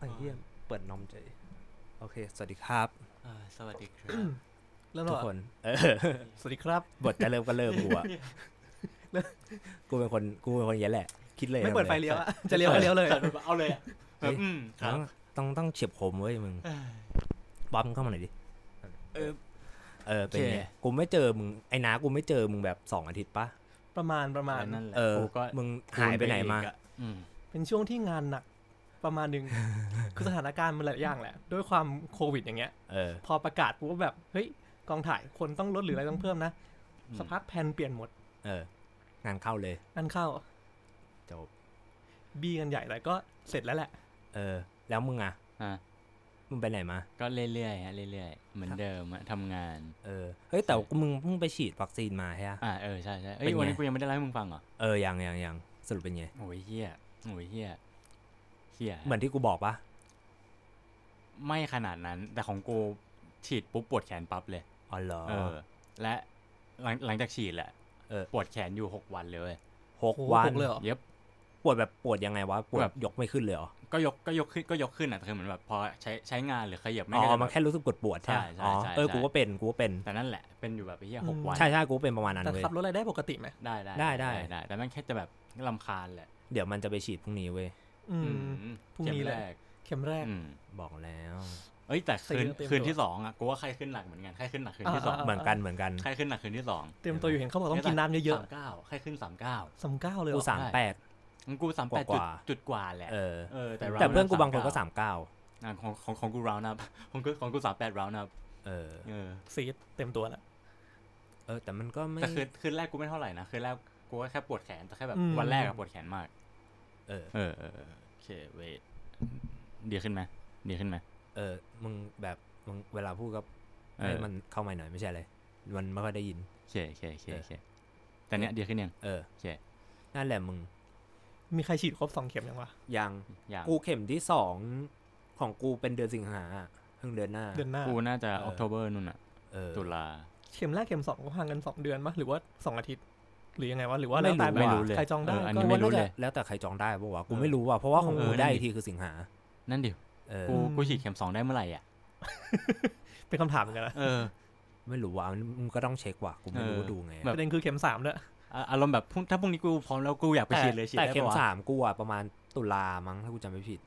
ไอ้เหี้ยเปิดนมเฉยโอเค สวัสดีครับ อ่าสวัสดีครับเริ่มทุแล้กวเหรอคน เออ สวัสดีครับ บทจะเริ่มก็เริ่มกูอะกูเป็นคนกูเป็นคนอย่างนี้แหละ คิดเลยไม่เปิดไฟเลี้ยวอะจะเลี้ยวก็เลี้ยวเลย เอาเลยอะแบบอืมคต้รัอบงต้องต้องเฉียบคมเว้ยมึงเอ้ยบ๊อบมึงเข้ามาหน่อยดิ เออ เออ เป็นไงโอเคกูไม่เจอมึง ไอ้น้ากูไม่เจอมึงแบบสองอาทิตย์ปะ ประมาณประมาณนั่นแหละเออกูก็มึงหายไปไหนมาอีกอะอืมเป็นช่วงที่งานหนัก ประมาณหนึ่งคือสถานการณ์มันหลายอย่างแหละ ด้วยความโควิดอย่างเงี้ยเออพอประกาศกูก็แบบเฮ้ยกองถ่ายคนต้องลดหรืออะไรต้องเพิ่มนะสักพักแผนเปลี่ยนหมด เอองานเข้าเลยงานเข้าจบบีกันใหญ่แล้วก็เสร็จแล้วแหละ เออ แล้วมึงอะอะมึงไปไหนมา ก็เรื่อยๆฮะเรื่อยๆ เหมือนเดิมอะทำงาน เออ เฮ้ยแต่มึงเพิ่งไปฉีดวัคซีนมาใช่ปะอ่าเออใช่ใช่เอ้เป็ยนไงวันนี้กูยังไม่ได้เล่าให้มึงฟังเหรอ เออยังยังยังสรุปเป็นไงโอ้ยเฮียโอ้ยเฮีย เฮียเหมือนที่กูบอกปะไม่ขนาดนั้น แต่ของกูฉีดปุ๊บปวดแขนปั๊บเลยอ๋อเหรอเออ และหลังหลังจากฉีดแหละเออปวดแขนอยู่หกวันเลยเว้ยหกโอ้วันหกเลยเหรอเย็บปวดแบบปวดยังไงวะปวดแบบยกไม่ขึ้นเลยเหรอก็ยกก็ยกขึ้นก็ยกขึ้นอะแต่คือเหมือนแบบพอใช้ใช้งานหรือขยับไม่อ๋ก็อจะมันแบบแค่รู้สึกปวดปวดๆใช่ใช่ไหมใช่อ๋อใช่เออใช่กูก็เป็นกูก็เป็นแต่นั่นแหละเป็นอยู่แบบไอ้เหี้ยหกอืมวันใช่ใช่กูก็เป็นประมาณนั้นแต่เว้ยขับรถอะไรได้ปกติไหมได้ได้ได้ได้ได้แต่แม่งแค่จะแบบลำคาญแหละเดี๋ยวมันจะไปฉีดพรุ่งนี้เว้ย อืมอืมพรุ่งนี้ข็มเลยแรกเข็มแรกอืมบอกแล้ว เอ้ยแต่คืนเตรียมตัวคืนที่สองอะกูว่าไข้ขึ้นหนักเหมือนกันไข้ขึ้นหนักคืนที่สองอ่าเหมือนกันเหมือนกันไข้ขึ้นหนักคืนที่สองเตรียมตัวอยู่เห็นเขาบอกต้องกินน้ำเยอะสามเก้าไข้ขึ้นสามเก้าๆสามเก้าเลยเหรกูอสามแปดงั้นกูสามแปดกจุดว่าจุดกว่าแหละเออเออแต่แต่ round เพื่อนกู up บางคนก็39สามเก้าอะของของของกู round up ของกูของกูสามแปด round up เออเออซีดเต็มตัวแล้วเออ แต่มันก็ไม่แต่คืนคืนแรกกูไม่เท่าไหร่นะคืนแรกกูก็แค่ปวดแขนแต่แค่แบบอืมวันแรกอะปวดแขนมาก เออเออ เออเออโอเคเวทดีขึ้นไหมดีขึ้นไหมเออมึงแบบมึงเวลาพูดก็เออให้มันเข้ามาหน่อยไม่ใช่อะไรมันไม่ค่อยได้ยินโอเคโอเคโอเคโอเคแต่เนี้ยดีขึ้นยังเออโอเคนั่นแหละมึง มีใครฉีดครบสองเข็มยังวะยังอย่างกูเข็มที่สองของกูเป็นเดือนสิงหาอะเพิ่งเดือนหน้าเดือนหน้ากูน่าจะเออออกโทเบอร์นู่นอะเออตุลาเข็มแรกเข็มสองก็ห่างกันสองเดือนปะหรือว่าสองอาทิตย์ หรือยังไงวะหรือว่าไม่แล้วแต่รู้แบบไม่รู้เลยใครจองได้เอออันก็นี้กูไม่ว่ารู้น่าเลจะยแล้วแต่ใครจองได้ปะวะกูเออไม่รู้ว่ะเพราะว่าของเออกูนั่นได้ดิอีกทีคือสิงหา นั่นดิเออกูกูฉีดเข็มสองได้เมื่อไหร่อะเป็นคำถามเหมือนกันนะเออ ไม่รู้ว่ะมึงก็ต้องเช็คว่ะกูไม่รู้เออว่าดูไงแบบประเด็นคือเข็มสามด้วยอะอารมณ์แบบพรุ่งถ้าพรุ่งนี้กูพร้อมแล้วกูอยากไปแต่ฉีดเลยฉีดแต่ได้เข็มปะวะสามกูอะประมาณตุลามั้งถ้ากูจำไม่ผิด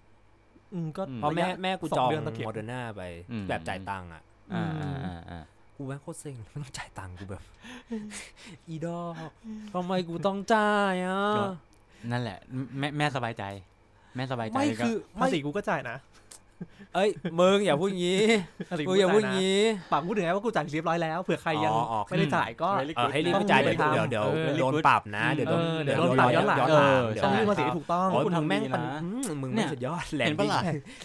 อืมก็อืมเพราะแม่ยแม่กูสจองเดือนต่อเข็มโมเดอร์นาไปอืมแบบจ่ายตังค์อะอ่าอ่าอ่าอ่า กูแม่งโคตรเซ็งไม่ต้องจ่ายตังค์กูแบบ อีดอกทำไมกูต้องจ่ายอะ นั่นแหละ แม่แม่สบายใจ แม่สบายใจไม่ก็คือภาไม่ษีกูก็จ่ายนะ เอ้ยมึงอย่าพูดงี้ภาษีมึกูงอย่าพูดจ่ายนะงี้ปากพูดถึงไงว่ากูจ่ายเรียบร้อยแล้วเผื่อใครยังอ๋ออ๋อไม่ได้จ่ายก็ Very เออ good ให้รีบต้ไปองจ่ายไปเดี๋ยวทำเดี๋ยวเดี๋ยวเออโดน good ปรับนะเดี๋ยวโดนเออเดี๋ยวโดนโดนปรับย้อนหลังย้อนเอหลังอเดี๋ยวต้องใช่ยื่นภาษีให้ถูกต้องโอ้ยคุณมึงทำแม่งดีปันนะอืมมึงเนี่แม่งยสุดยอดแลนเห็นปะดิ้งล่ะ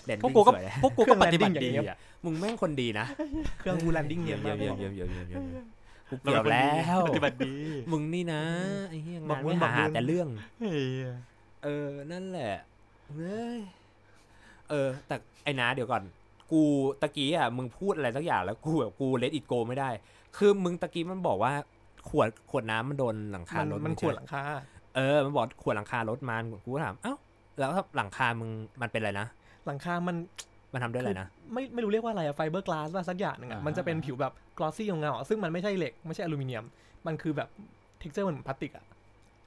แลนพวดิ้กงกูก็สวยอะพวกกูก็ปฏิบัติเครื่องดี landing อย่างเงี้ยอะมึงแม่งคนดีนะเครื่องกูแลนดิ้งเนีเยี่ยยนมมากเยี่ยมเยี่ยมเยี่ยมเยี่ยมเยี่ยมกูเราเกือบเป็นคนแล้วปฏิบัติดีมึงนี่นะไอ้เหี้ยบองากนบุญไม่บอกหาบุญแต่เรื่องเฮ้ยเออนั่นแหละเฮ้ย เออ แต่ไอ้นาเดี๋ยวก่อน กูตะกี้อะมึงพูดอะไรสักอย่างแล้วกูแบบกูเลดอิดโกไม่ได้ คือมึงตะกี้มันบอกว่าขวดขวดน้ำมันโดนหลังคามันรถมันงขวดใช่หลังคาเออ มันบอกขวดหลังคารถมันกูก็ถามเอ้าแล้วถ้าหลังคามึงมันเป็นอะไรนะหลังคามันมันทำด้วยอะไรนะไม่ไม่รู้เรียกว่าอะไรอะไฟเบอร์กลาสว่าสักอย่างหนึงอะอ่ามัมันจะเป็นผิวแบบกลอสซี่เงาๆซึ่งมันไม่ใช่เหล็กไม่ใช่อลูมิเนียม มันคือแบบเท็กเจอร์มันเหมือนพลาสติกอะ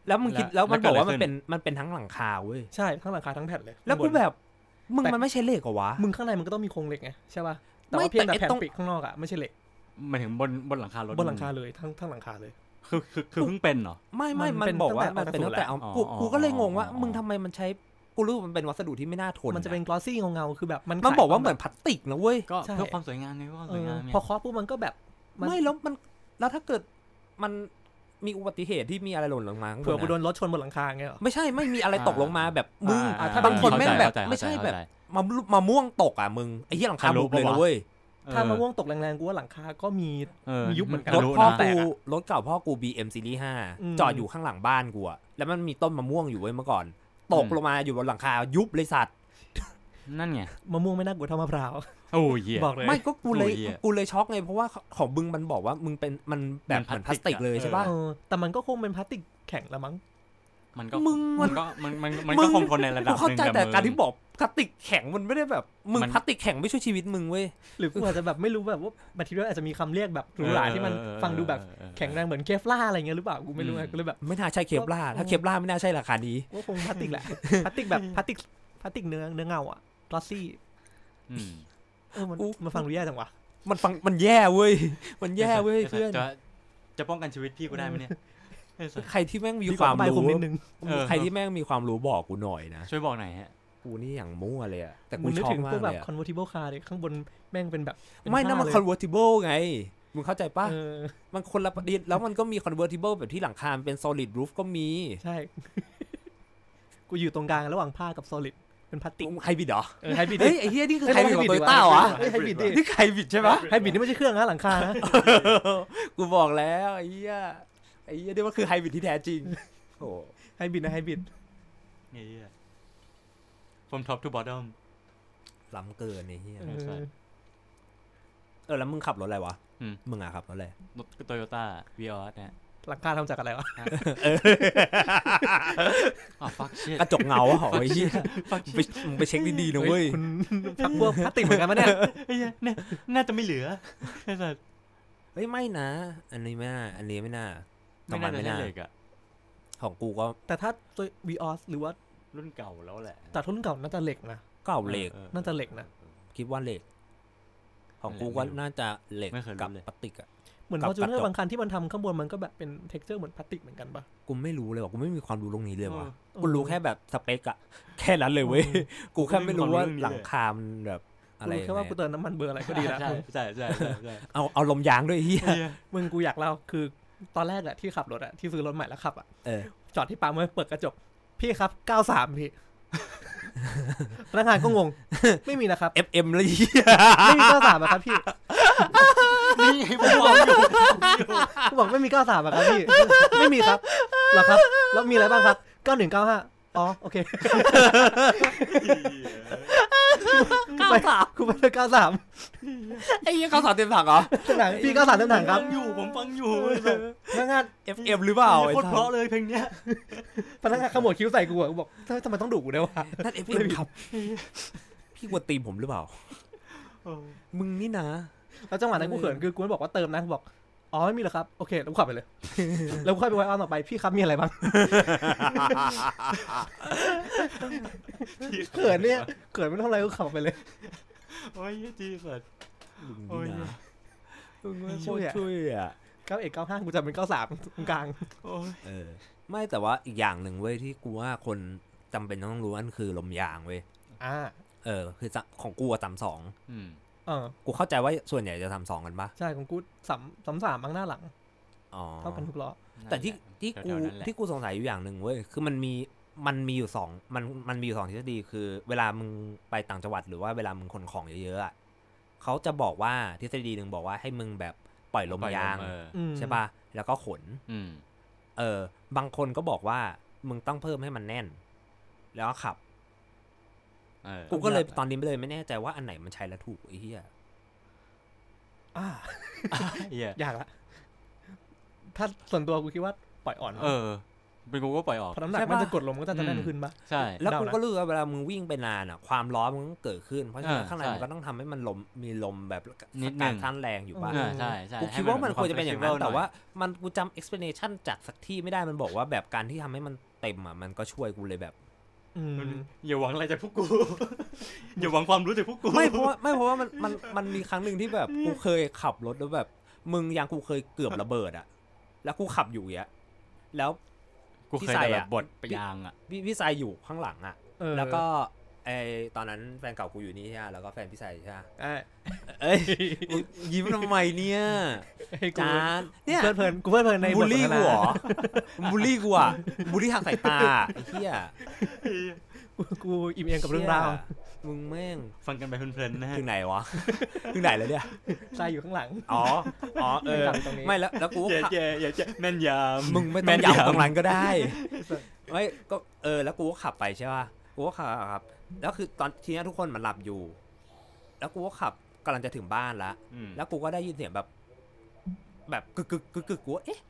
แล้วมึงคิดแล้แล้ววมันแล้วบอกว่าเกิมัดนอะไรเป็นมันเป็นทั้งหลังคาเว้ยใช่ทั้งหลังคาทั้งแผ่นเลย แล้วกูข้างบนแบบ มึงแต่ มันไม่ใช่เหล็กเหรอวะมึงข้างในมันก็ต้องมีโครงเหล็กไงใช่ป่ะแต่ไม่ว่าเพียงแต่แต่ไอ้แผ่นตรงปิดข้างนอกอะไม่ใช่เหล็กหมายถึงบนบนหลังคารถบนหลังคาเลยทั้งทั้งหลังคาเลย คือคือคือเพิ่งเป็นเหรอ ไม่ไม่มัมันนเป็นบอกว่าตั้มันงแต่เป็นตั้งแต่เอาอ๋อกูอ๋อกูก็เลยงงว่า อ๋อ มึงทำไมมันใช้กูรู้ว่ามันเป็นวัสดุที่ไม่น่าทนมันจะเป็นกลอสซี่เงาๆคือแบบมันมันขยบอกว่าควเหมือนพลาสติกนะเว้ยก็ใช่ เพื่อความสวยงามไงเพื่อความเอสวยาองมไงพอเคาะปุ๊บมันก็แบบมันไม่แล้วมันแล้วถ้าเกิดมัน มีอุบัติเหตุที่มีอะไรหล่นลงมาข้างบเผื่อกูนโดอะนรถชนบนหลังคาเงี้ยเหรอ ไม่ใช่ไม่มีอะไรตกลงมาแบบมึงอ่ถ้าบางคนเข้าใจแม่งแบบเข้าใจไม่ใช่แบบเข้าใจมามาม่วงตกอะมึงไอ้ที่หลังคาทะลุบุบเลยปะนะวะเว้ยถ้ามะม่วงตกแรงๆกูว่าหลังคาก็มีเออมียุบเหมือนกันรถทะลุพ่อนะแตกูกอะรถเก่าพ่อกู BM Series อืม5จอดอยู่ข้างหลังบ้านกูอะแล้วมันมีต้นมะม่วงอยู่เว้ยเมื่อก่อน ตกอืมลงมาอยู่บนหลังคายุบเลยสัตว์นั่นไงมะม่วงไม่น่ากลัวเท่ามะพร้าว โอ้ยเหี้ยบอกเลยไม่ก็กูเลยโอ้ยเหี้ยกูเลยช็อกไงเพราะว่าของบึงมันบอกว่ามึงเป็นมันแบบมันเหมือนพพลาลาสสติติกกอะเลยใช่ป่ะเออแต่มันก็คงเป็นพลาสติกแข็งละมั้งมันก็มึงมัมันนก็มันมันมันก็คงทนในระดับกูเข้าหนึ่งใจกับแต่มึงการที่บอกพลาสติกแข็งมันไม่ได้แบบมึงมันพลาสติกแข็งไม่ช่วยชีวิตมึงเว้ยหรือกูอาจจะแบบไม่รู้แบบว่ามาทีเดียอาจจะมีคำเรียกแบบหรูหราที่มันฟังดูแบบแข็งแรงเหมือน Kevlar อะไรเงี้ยหรือเปล่ากูไม่รู้ไงกูเลยแบบไม่น่าใช่ Kevlar ถ้า Kevlar ไม่น่าใช่ราคานี้ว่าคงพลาสติกแหละพลาสติกแบบพลาสติกพลาสติกเนื้อเนื้อเงาอะกลอสซี่อืม เออมันกูมันฟังดูแย่จังวะ มันฟังมันแย่เว้ย มันแย่เว้ยเพื่อน จะจะป้องกันชีวิตพี่กูได้ไหมเนี่ยไอ้สัสใครที่แม่งมีดีกความไปรู้ผมนิดนึงเออ ใครที่แม่งมีความรู้บอกกูหน่อยนะ ช่วยบอกหน่อยฮะ กูนี่อย่างมั่วเลยอะแต่กูมึงนึกชอบถึงมาพวกกเลแบบยอะ convertible car เลยข้างบนแม่งเป็นแบบเป็ไม่นั่นมัน ผ้าเลย convertible ไง มึงเข้าใจปะเออมันคนละประเด็นแล้วมันก็มี convertible แบบที่หลังคามันเป็น solid roof ก็มี ใช่ กูอยู่ตรงกลางระหว่างผ้ากับ solid เป็นพลาสติกไฮบิดเหรอเออไฮบริดเฮ้ยไอ้เฮียนี่คือเฮ้ยไฮบิดของไฮโตบริดโยต้าวะเฮ้ยไฮบริดดินี่ไฮบิดใช่ปะไฮบริดนี่ไม่ใช่เครื่องนะหลังคานะกูบอกแล้วไอ้เหี้ยไอ้เหี้ยนี่มันคือไฮบริดที่แท้จริงโอ้ไฮบริดนะไฮบริดเงี้ย from top to bottom ล้ำเกินไอ้เหี้ยเอใช่อเออแล้วมึงขับรถอะไรวะอืมมึงอะขับรถอะไรรถโตโยต้าวีออสเนี่ย หลังคาทำจากอะไรวะอ๋อ fuck shit กระจกเงาอะเหรอไอ้เหี้ย fuck มึงไปมึงไปเช็คดีๆนะเว้ยคุณพักพวกพลาสติกเหมือนกันปะเนี่ยไอ้เหี้ยเนี่ยน่าจะไม่เหลือไอ้สัสเฮ้ยไม่นะ อันนี้ไม่น่า อันนี้ไม่น่าไม่น่าจะไม่ใช่น่าเหล็กอะของกูก็ แต่ถ้าตัว Vios หรือว่ารุ่นเก่าแล้วแหละแต่รุ่นเก่าน่าจะเหล็กนะเก่าเหล็กออน่าจะเหล็กนะคิดว่าเหล็ก ของกูไม่ก็รู้น่าจะเหล็กไม่เคยรู้กับเลยพลาสติกอะ เหมือนกับ Fortuner กระจร์กบางคันที่มันทำข้างบนมันก็แบบเป็น texture เหมือนพลาสติกเหมือนกันปะกูไม่รู้เลยว่ะกูไม่มีความรู้ตรงนี้เลยว่ะเออกูรู้แค่แบบสเปกอะแค่นั้นเลยเว้ยกูแค่ไม่รู้ว่ากูไม่มีความรู้เรื่องนี้เลยหลังคามันแบบกูอะไรรู้แค่ว่ายังไงกูเติมน้ำมันเบอร์อะไรก็ดีแล้วใช่ใช่ใช่ใช่ใช่เอาเอาลมยางด้วยไอ้เหี้ยมึงกูอยากเล่าคือตอนแรกอะที่ขับรถอะที่ซื้อรถใหม่แล้วขับอะเออจอดที่ปั๊มไว้เปิดกระจก พี่ครับ93พี่พนักงานก็งง ไม่มีนะครับ FM เลยเฮียไม่มี93อะครับพี่ นี่ไงผมบอกอยู่กูบอกไม่มี 93อะครับพี่ ไม่มีครับเหรอครับ แล้วมีอะไรบ้างครับ 9195 อ๋อ โอเคเก้าสามกูไปเลย93ไอ้เฮียเก้าสามเต็มถังเหรอเต็มถังพี่93เต็มถังครับ ฟังอยู่ผมฟังอยู่ไอ้สัสพนักงาน FM หรือเปล่าไอ้โคตรเพสัราะสเลยเพลงเนี้ยพนักงานขมวดคิ้วใส่กูอะกูบอกทำไมทำไมต้องดุกูด้วยวะ นั่น FM ครับ พี่กวนตีมผมหรือเปล่ามึงนี่นะ แล้วจังหวะนั้นกูเขินคือกูไม่บอกว่าเติมนะกูบอกอ๋อไม่มีหรอกครับโอเคแล้วกูขับไปเลย แล้วกูค่อยไปไว้ออนต่อไปพี่ครับมีอะไรบ้างเขินเนี่ยเขินไม่ต้องอะไรกูขับไปเลยโอ้ยจีสัสมึงโอ้ยนี่นะมึงไม่ช่ช่ววยยอะช่วยอะ91 95กูจะเป็น93ตรงกลางโอ้ยเออ ไม่แต่ว่าอีกอย่างหนึ่งเว้ยที่กูว่าคนจำเป็นต้องรู้นั่นคือลมยางเว้ยอ่าเออ คือจะของกูอะสามสองอืม เออกูเข้าใจว่าส่วนใหญ่จะทำสองกันปะใช่ของกูสามสามสามบ้างหน้าหลังอ๋อเท่ากันทุกล้อแต่ที่ที่กูแถวๆนั้นแหละที่กูสงสัยอยู่อย่างหนึ่งเว้ยคือมันมีมันมีอยู่สองมันมันมีอยู่สองทฤษฎีคือ เวลามึงไปต่างจังหวัดหรือว่าเวลามึงขนของเยอะๆอะเขาจะบอกว่าทฤษฎีหนึ่งบอกว่าให้มึงแบบปล่อยลมปล่อยยางเอออืมใช่ปะแล้วก็ขนอืมเออบางคนก็บอกว่ามึงต้องเพิ่มให้มันแน่น แล้วก็ขับเออ กูก็เลยตอนนี้ไม่เลยไม่แน่ใจว่าอันไหนมันใช้แล้วถูกไอ้เหี้ยอ่าเหี้ยยากละ ถ้าส่วนตัวกูคิดว่าปล่อยอ่อน เออ เป็นกูก็ปล่อยออกเพราะน้ำหนักใช่ปะมันจะกดลงมันก็จะแน่นอืมขึ้นปะใช่ แล้วเดากูนะก็รู้ว่าเวลามึงวิ่งไปนานอะ ความร้อนมันก็เกิดขึ้น เพราะฉะนั้นอ่าข้างในใช่มันก็ต้องทำให้มันลมมีลมแบบนิดนึการงท่านแรงอยู่ป่ะอ่าใช่ใช่กูให้คิดว่ามันควรจะเป็นอย่างนั้น flexible แต่หว่า มันกูจำ explanation จากสักที่ไม่ได้มันบอกว่าแบบการที่ทำให้มันเต็มอะมันก็ช่วยกูเลยแบบ อืมอย่าหวังอะไรจากพวกกู อย่าหวังความรู้จากพวกกู ไม่เพราะว่าไม่เพราะว่ามันมันมันมีครั้งหนึ่งที่แบบกูเคยขับรถแล้วแบบ มึงยังกูเคยเกือบระเบิดอะ แล้วกูขับอยู่อย่างเงี้ยแล้วกูเคยพี่ใส่แต่แบอะบบทไปยางอะพี่พี่สายอยู่ข้างหลังอะเออแล้วก็ ไอตอนนั้นแฟนเก่ากูอยู่นี่ใช่ไหมแล้วก็แฟนพี่สายใช่ไหมไอ้เอ้ยกูยิ้มทำไมเนี่ยไอ้กูจานเนี่ยเพลิดเพลินกูเพลิดเพลินในบูลลี่บทสนทกูนาเหรอบูลลี่กูอะบูลลี่ทางสายตาไอ้เหี้ยกูกูอิ่มเอมกับเรื่องราวชี่ยมึงแม่งฟังกันไปเพลินๆนะฮะถึงไหนวะถึงไหนแล้วเนี่ยใส่อยู่ข้างหลังอ๋ออ๋อเออไม่กลับตรงนี้ไม่แล้วแล้วกูก็อย่าขับอย่าอย่าอย่าแม่นยำมึงไม่ต้องย้ำตรงนั้นก็ได้ไม่ก็เออแล้วกูก็ขับไปใช่ป่ะกูก็ขับขับ แล้วคือตอนทีนี้ทุกคนมันหลับอยู่ แล้วกูก็ขับกำลังจะถึงบ้านละอืมแล้วกูก็ได้ยินเสียงแบบ แบบกึกกึกกึกกึกกูว่าเอ๊ะ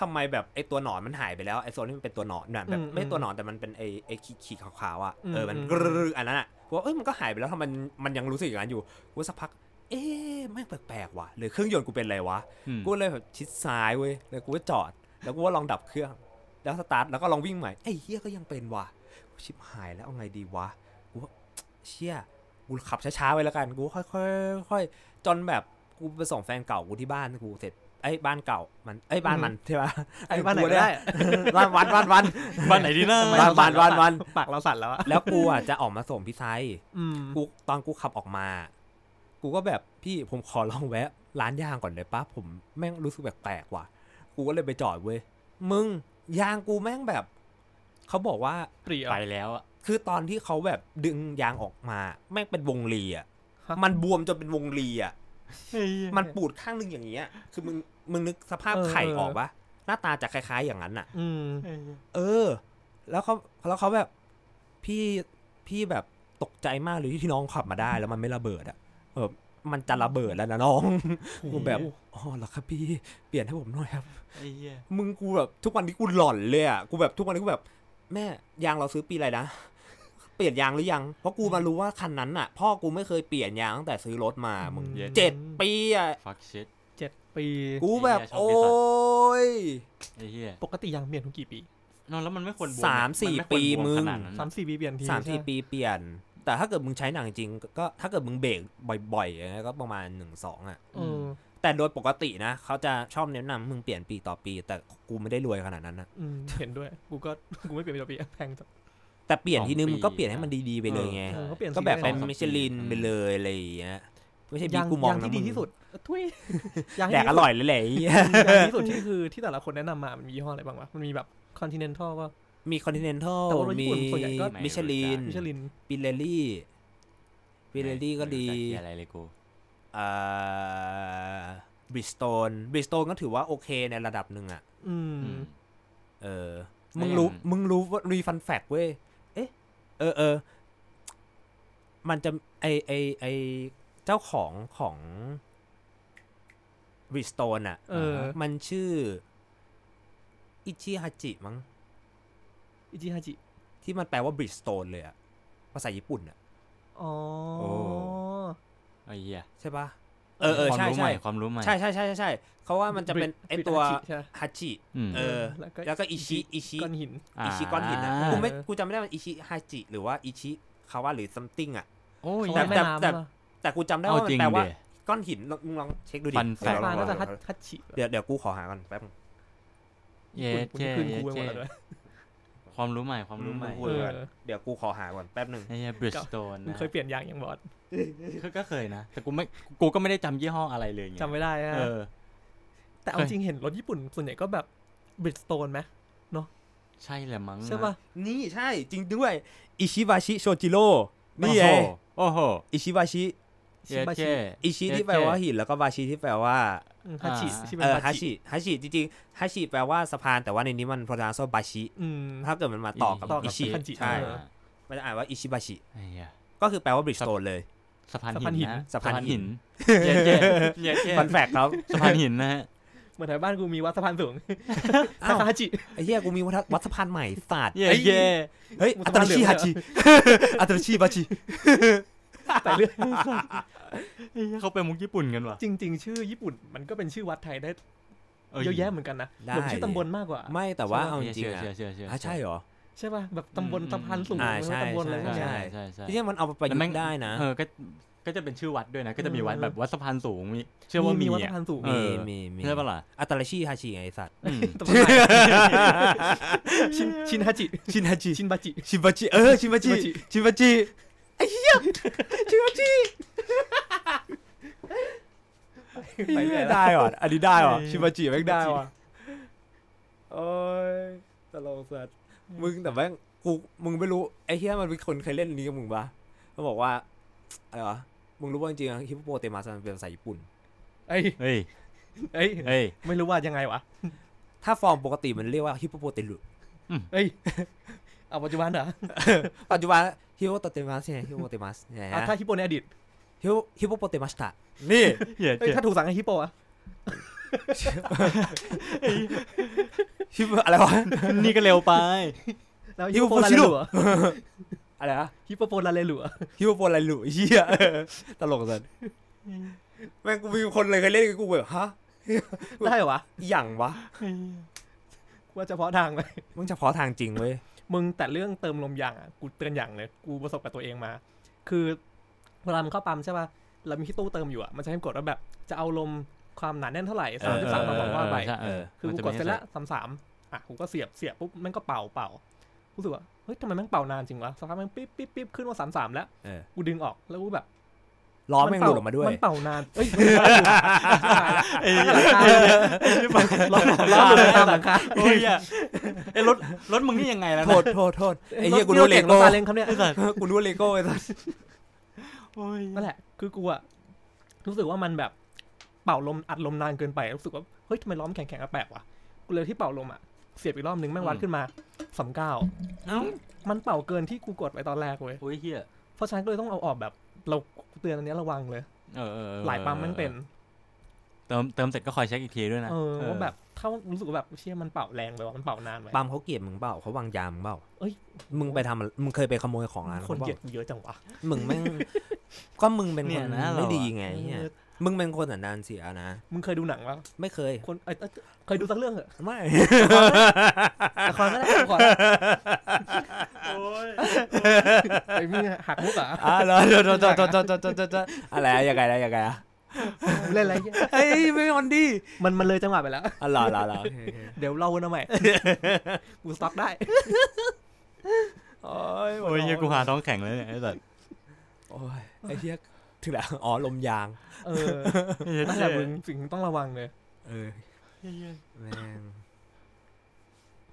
ทำไมแบบไอตัวหนอนมันหายไปแล้วไอโซนที่มันเป็นตัวหนอนน่ะแบบอืมไม่ตัวหนอนแต่มันเป็นไอไอขีดๆขาวๆอะอืมเออมันอืมกรึๆอันนั้นอะว่าเอ้ยมันก็หายไปแล้วทำไมมันมันยังรู้สึกอย่างนั้นอยู่กูสักพัก เอ๊ะไม่งแปลกๆว่ะหรือเครื่องยนต์กูเป็นอะไรวะอืมกูเลยแบบชิดซ้ายเว้ยแล้วกูก็จอด แล้วกูก็ลองดับเครื่อง แล้วสตาร์ทแล้วก็ลองวิ่งใหม่ไอ้เฮียก็ยังเป็นว่ะกูชิบหายแล้วเอาไงดีวะกูว่า เชี่ยกูขับช้าๆไว้แล้วกันกูค่อยๆค่อยๆจนแบบกูไปส่งแฟนเก่ากูที่บ้านกูเสร็จไอ้ยบ้านเก่ามันไอ้ยบ้านมันใช่ปะไอ้บ้านไหนกูก็เยได้บ้านวันวันวันบ้านไหนดีนะทำไมวันเราวันวันปากเราสั่นแล้วอะแล้วกูอะจะออกมาส่งพี่ไซอืมกูตอนกูขับออกมา กูก็แบบพี่ผมขอลองแวะ ร้านยางก่อนได้ปะผมแม่งรู้สึกแปลกๆว่ะ กูก็เลยไปจอดเว้ยมึงยางกูแม่งแบบ เขาบอกว่าเปรียวไปแล้วอะคือตอนที่เขาแบบดึงยางออกมาแม่งเป็นวงรีอะฮะมันบวมจนเป็นวงรีอะมันปูดข้างหนึงอย่างเงี้ย คือมึงมึงนึกสภาพเออไข่เออออกปะหน้าตาจะคล้าย ๆ อย่างนั้นอะอืมเออ แล้วเขาแล้วเขาแบบพี่พี่แบบตกใจมากเลยที่น้องขับมาได้ แล้วมันไม่ระเบิดอะเออมันจะระเบิดแล้วนะน้องกูแบบอ๋อเหรอครับพี่เปลี่ยนให้ผมหน่อยครับไอ้เหี้ยมึงกูแบบทุกวันนี้กูหล่อนเลยอะกูแบบทุกวันนี้กูแบบ แม่ยางเราซื้อปีอะไรนะเปลี่ยนยางหรือยัง เพราะกูมารู้ว่าคันนั้นอะ พ่อกูไม่เคยเปลี่ยนยางตั้งแต่ซื้อรถมามึงอืมเจ็ดปีอะ fuck shit เจ็ดปี กูแบบไอ้เหี้ยชอบโอ้ปีศายไอ้เหี้ยปกติยางเปลี่ยนทุกกี่ปีนอนแล้วมันไม่ควรบวมสามสี่นไควรปีบวมึง ขนาดนั้นสามสี่ปีเปลี่ยนทีสามสี่ใช่ปีเปลี่ยน แต่ถ้าเกิดมึงใช้หนังจริงก็ถ้าเกิดมึงเบรกบ่อยๆอย่างเงี้ยก็ประมาณหนึ่งสองอะ เออ แต่โดยปกตินะเขาจะชอบแนะนำมึงเปลี่ยนปีต่อปี แต่กูไม่ได้รวยขนาดนั้นนะอืมเห็นด้วย กูก็ กูไม่เปลี่ยนปีต่อปีแพงจัง แต่เปลี่ยนทีนึงสองปีมึงก็เปลี่ยนให้มันดีๆไปเลยไง เออเขาเปลี่ยนก็แบบสีเป็นได้สองมิชลินอืมไปเลยอะไรอย่างเงี้ยไม่ใช่บิ๊ยากงกูมองยางนะที่ดีมึงที่สุดทุยยางแดที่กดีอที่สุดร่อยเลยแหละไอ้เหี้ยยางที่สุดที่คือที่แต่ละคนแนะนำมามันมียี่ห้ออะไรบ้างวะมันมีแบบ Continental ก็มี Continental แต่ว่ารถญี่ปุ่นส่วนใหญ่ก็ Michelin Michelin Pirelli Pirelli ก็ดีไม่รู้จัอะไรเลยกูอ่า Bridgestone Bridgestone ก็ถือว่าโอเคในระดับหนึ่งอะอือืมมเออไม่มึงรู้อย่างมึงรู้ว่ารี fun fact เว้ย เอ๊ะ เออเออ มันจะไอไอไอเจ้าของของบริสโตนอะเออมันชื่อ อิชิฮาจิมั้ง อิจิฮาจิ ที่มันแปลว่าบริสโตนเลยอะภาษาญี่ปุ่นอะอ๋อโอ้ ไอ้เหี้ยใช่ปะเออเออความใช่รู้ใหใช่ม่ความรู้ใหม่ใช่ใช่ใช่ใช่ใช่เขาว่ามันจะเป็น Brit- ไอตัว Brit Hachi ใช่ไหมฮัจิอืมเออแล้วก็แล้วก็อิชิอิชิก้อนหินอิชิก้อนหินอะอ่ากูไม่กูจำไม่ได้ว่าอิชิฮาจิหรือว่าอิชิคาวะหรือ something อะโอ้ยแต่เขาว่าแม่น้ำแต่ปะแต่กูจำได้เอาว่ามัจรินงแปลว่าดิก้อนหินลองมึงลองเช็คดูดิ Fun สาย fact ฟ้าเดี๋ยวน่าจะลองฮัตลองฮัตชิเดี๋ยวเดี๋ยวกูขอหาก่อนแป๊บนึงเย้คุณเจ๊คืนเย้กูไปหมเจ๊ดแล้วด้วย ความรู้ใหม่ความรู้ใหม่อืเออ เดี๋ยวกูขอหาก่อนแป๊บนึงไอ้เหี้ยบริสโตนมึงเคยเปลี่ยนยางอย่างบอสก็เคยนะ แต่กูไม่กูก็ไม่ได้จำยี่ห้ออะไรเลยไงจำไม่ได้ฮะเออ แต่เอาเคย จริงเห็นรถญี่ปุ่นส่วนใหญ่ก็แบบบริดสโตนไหมใช่แหละมั้งใช่ป่ะ นี่ใช่จริงด้วย อิชิบาชิโชจิโร่นี่ไงโอ้โหอิชิบาชิ เย้เจ๊อิชิที่แปลว่าหินแล้วก็บาชิที่แปลว่าฮัตชิอ่าที่เป็เอนอฮัฮาตชิชิฮาชิจริงๆฮาชิแปลว่าสะพานแต่ว่าในนี้มันพรานโซบาชิอืมถ้าเกิดมันมาต่อกับต่อกับอิชิคันจิใช่เออมันจะอ่านว่าอิชิบาชิไอ้เหี้ยก็คือแปลว่าบริดสโตนเลยสะพานสะพานหิหินนนะสะพานหินเย้เย้เย้เย้ฟันแฟกครับสะพานหินนะฮะเหมือนแถวบ้านกูมีวัดสะพานสูงอ้าวฮัตชิไอ้เหี้ยกูมีวัดวัดสะพานใหม่ศาสตร์เย้เย้เฮ้ยมึงอัสะตพานราเหลืชีองฮาชิอัตราชีบาชิ แต่เรื่องไอ้เหี้ยเขาเป็นมุกญี่ปุ่นกันวะจริง ๆ ชื่อญี่ปุ่นมันก็เป็นชื่อวัดไทยได้เอ้ยเยอะแยะเหมือนกันนะได้เหมือนชื่อตำบลมากกว่า ไม่แต่ว่าใช่ปะเอาจริงๆเชื่อะเชื่อเชื่ออะใช่เหรอใช่ป่ะแบบตำบลอืมสะพานสูงอ่าใช่ตำบลอะไรพวกเนี้ยใช่ใช่ใช่ที่นี่มันเอาไปประยุกต์ได้นะเออก็ก็จะเป็นชื่อวัดด้วยนะ ก็จะมีวัดเออแบบวัดสะพานสูงมีเชื่อว่ามีวัดอะสะพานสูงเอมีอมีมีใช่ปะล่ะอัตราชีฮาชิไงไอ้สัตว์อืมตำบลไหนชินชินฮัจิชินฮาจิชินบาจิชินบาจิเออชินบาจิชินบาจิชินบาจิ ไอ้เหี้ยชินบาจิไปเรื่อยได้ว่ะอันนี้ได้ว่ะเออชินบาจิแม่งได้ว่ะโอ้ยตลกสัตว์มึงแต่แม่งกูมึงไม่รู้ไอ้เหี้ยมันมีคนเคยเล่นอันนี้กับมึงปะมันบอกว่าอะไรวะมึงรู้ว่าจริงๆฮิปโปโปเตมัสมันเป็นภาษาญี่ปุ่นเอ้ยเฮ้ยเอ้ยเฮ้ยไม่รู้ว่ายังไงวะ ถ้าฟอร์มปกติมันเรียกว่าฮิปโปโปเตลุเอ้ย เอาปัจจุบันเหรอ ปัจจุบัน ฮิปโปโตเตมัสเนี่ยฮิปโปโตมัสเนี่ยอะถ้าฮิปโปในอดีตฮิปฮิปโปโปเตมัสตะนี่เหี้ยเอ้ยเจ๊ถ้าถูกสั่งให้ฮิปโปอะชิบอะไรวะ นี่ก็เร็วไป แล้วฮิฮิปปโปโปโปลาซิเลโลลัวอะไรนะฮิปโปโปลาเลลัวฮิปโปโปอะไรหลุเฮียเออตลกสันแม่งกูมีคนเลยเคยเล่นกับกูแบบฮะได้เหรอวะอหย่างวะกูว่าเฉพาะทางไปมึงเฉพาะทางจริงเว้ย มึงแต่เรื่องเติมลมยางอะกูเตือนอย่างเลยกูประสบกับตัวเองมา คือเวลามึงเข้าปั๊มใช่ป่ะแล้วมีที่ตู้เติมอยู่อะมันจะให้กดว่าแบบจะเอาลมความหนาแน่นเท่าไหร่สามสิบสามต่อสองว่าไปใช่เออคือกูกดเสร็จแล้วสามสามอะกูก็เสียบเสียบปุ๊บแม่งก็เป่าเป่ากูรู้สึกว่าเฮ้ยทำไมแม่งเป่านานจริงวะสักพักแม่งปิ๊บปิ๊บปิ๊บขึ้นว่าสามสามแล้วเออกูดึงออกแล้วกูแบบ ล้อแม่งหลุดออกมาด้วยมันเป่านานเอ้ยไอ้ล้อล้อหลุดตามหลังคาโอ้ยอะไอ้รถรถมึงนี่ยังไงแล้วโทนะษโทษโทษไอ้เหี้ยกูนึกว่าเลเก่งรโก้ถซาเล้งครับเนี่ยกูนึกว่าเลโก้ไอ้สัสโอ้ยนั่นแหละ คือกูอะรู้สึกว่ามันแบบเป่าลมอัดลมนานเกินไปรู้สึกว่าเฮ้ยทำไมล้อมนแข็งแข็งๆแปลกๆวะกูเลยที่เป่าลมอะเสียบอีกรอบนึงแม่งวัดขึ้นมาสามเก้าเอ้ามันเป่าเกินที่กูกดไว้ตอนแรกเว้ยโอ้ยเฮียเพราะฉะนั้นก็เลยต้องเอาออกแบบ เราเตือนอันเนี้ยระวังเลย เออเออเออหลายปั๊มแม่งเป็น เติมเติมเสร็จก็คอยเช็คอีกทีด้วยนะเออว่าแบบถ้ารู้สึกว่าแบบเชี่ยมันเป่าแรงไปว่ะมันเป่านานไปปาล์มเขาเกลียดมึงเปล่าเขาวางยามึงเปล่าเอ้ยมึงไปทำอะไรมึงเคยไปขโมยของร้านคเขานเปเกลียล่าดกูเยอะจังวะมึงแม่งก็มึงเป็นเนี่คยนนะเราไม่ดีอะไงเนี่ยเออ มึงเป็นคนสันดานเสียนะ มึงเคยดูหนังปะไม่เคย คนเคยดูสักเรื่องเหรอไม่ ละครก็ได้ละครก็ได้โอ้ยไอ้มึงหักมุกเหรออะแล้วจดจดจดจดจจดจอะไรอะยังไงนะยังไงอะเล่นอะไรเงี้ยเฮ้ยไม่มันดีมันมันเลยจังหวะไปแล้ว อ๋อเหรอเหรอเหรอเดี๋ยวเล่าวนเอาใหม่ กูสต็อกได้ โอ้ยโอ้ยเฮียกูหาท้องแข็งเลยเนี่ยไอ้สัส โอ้ยไอ้เหี้ย ถึงแล้วอ๋อลมยาง เออนั่นแหละมึงสิ่งที่ต้องระวังเลยเออแม่ง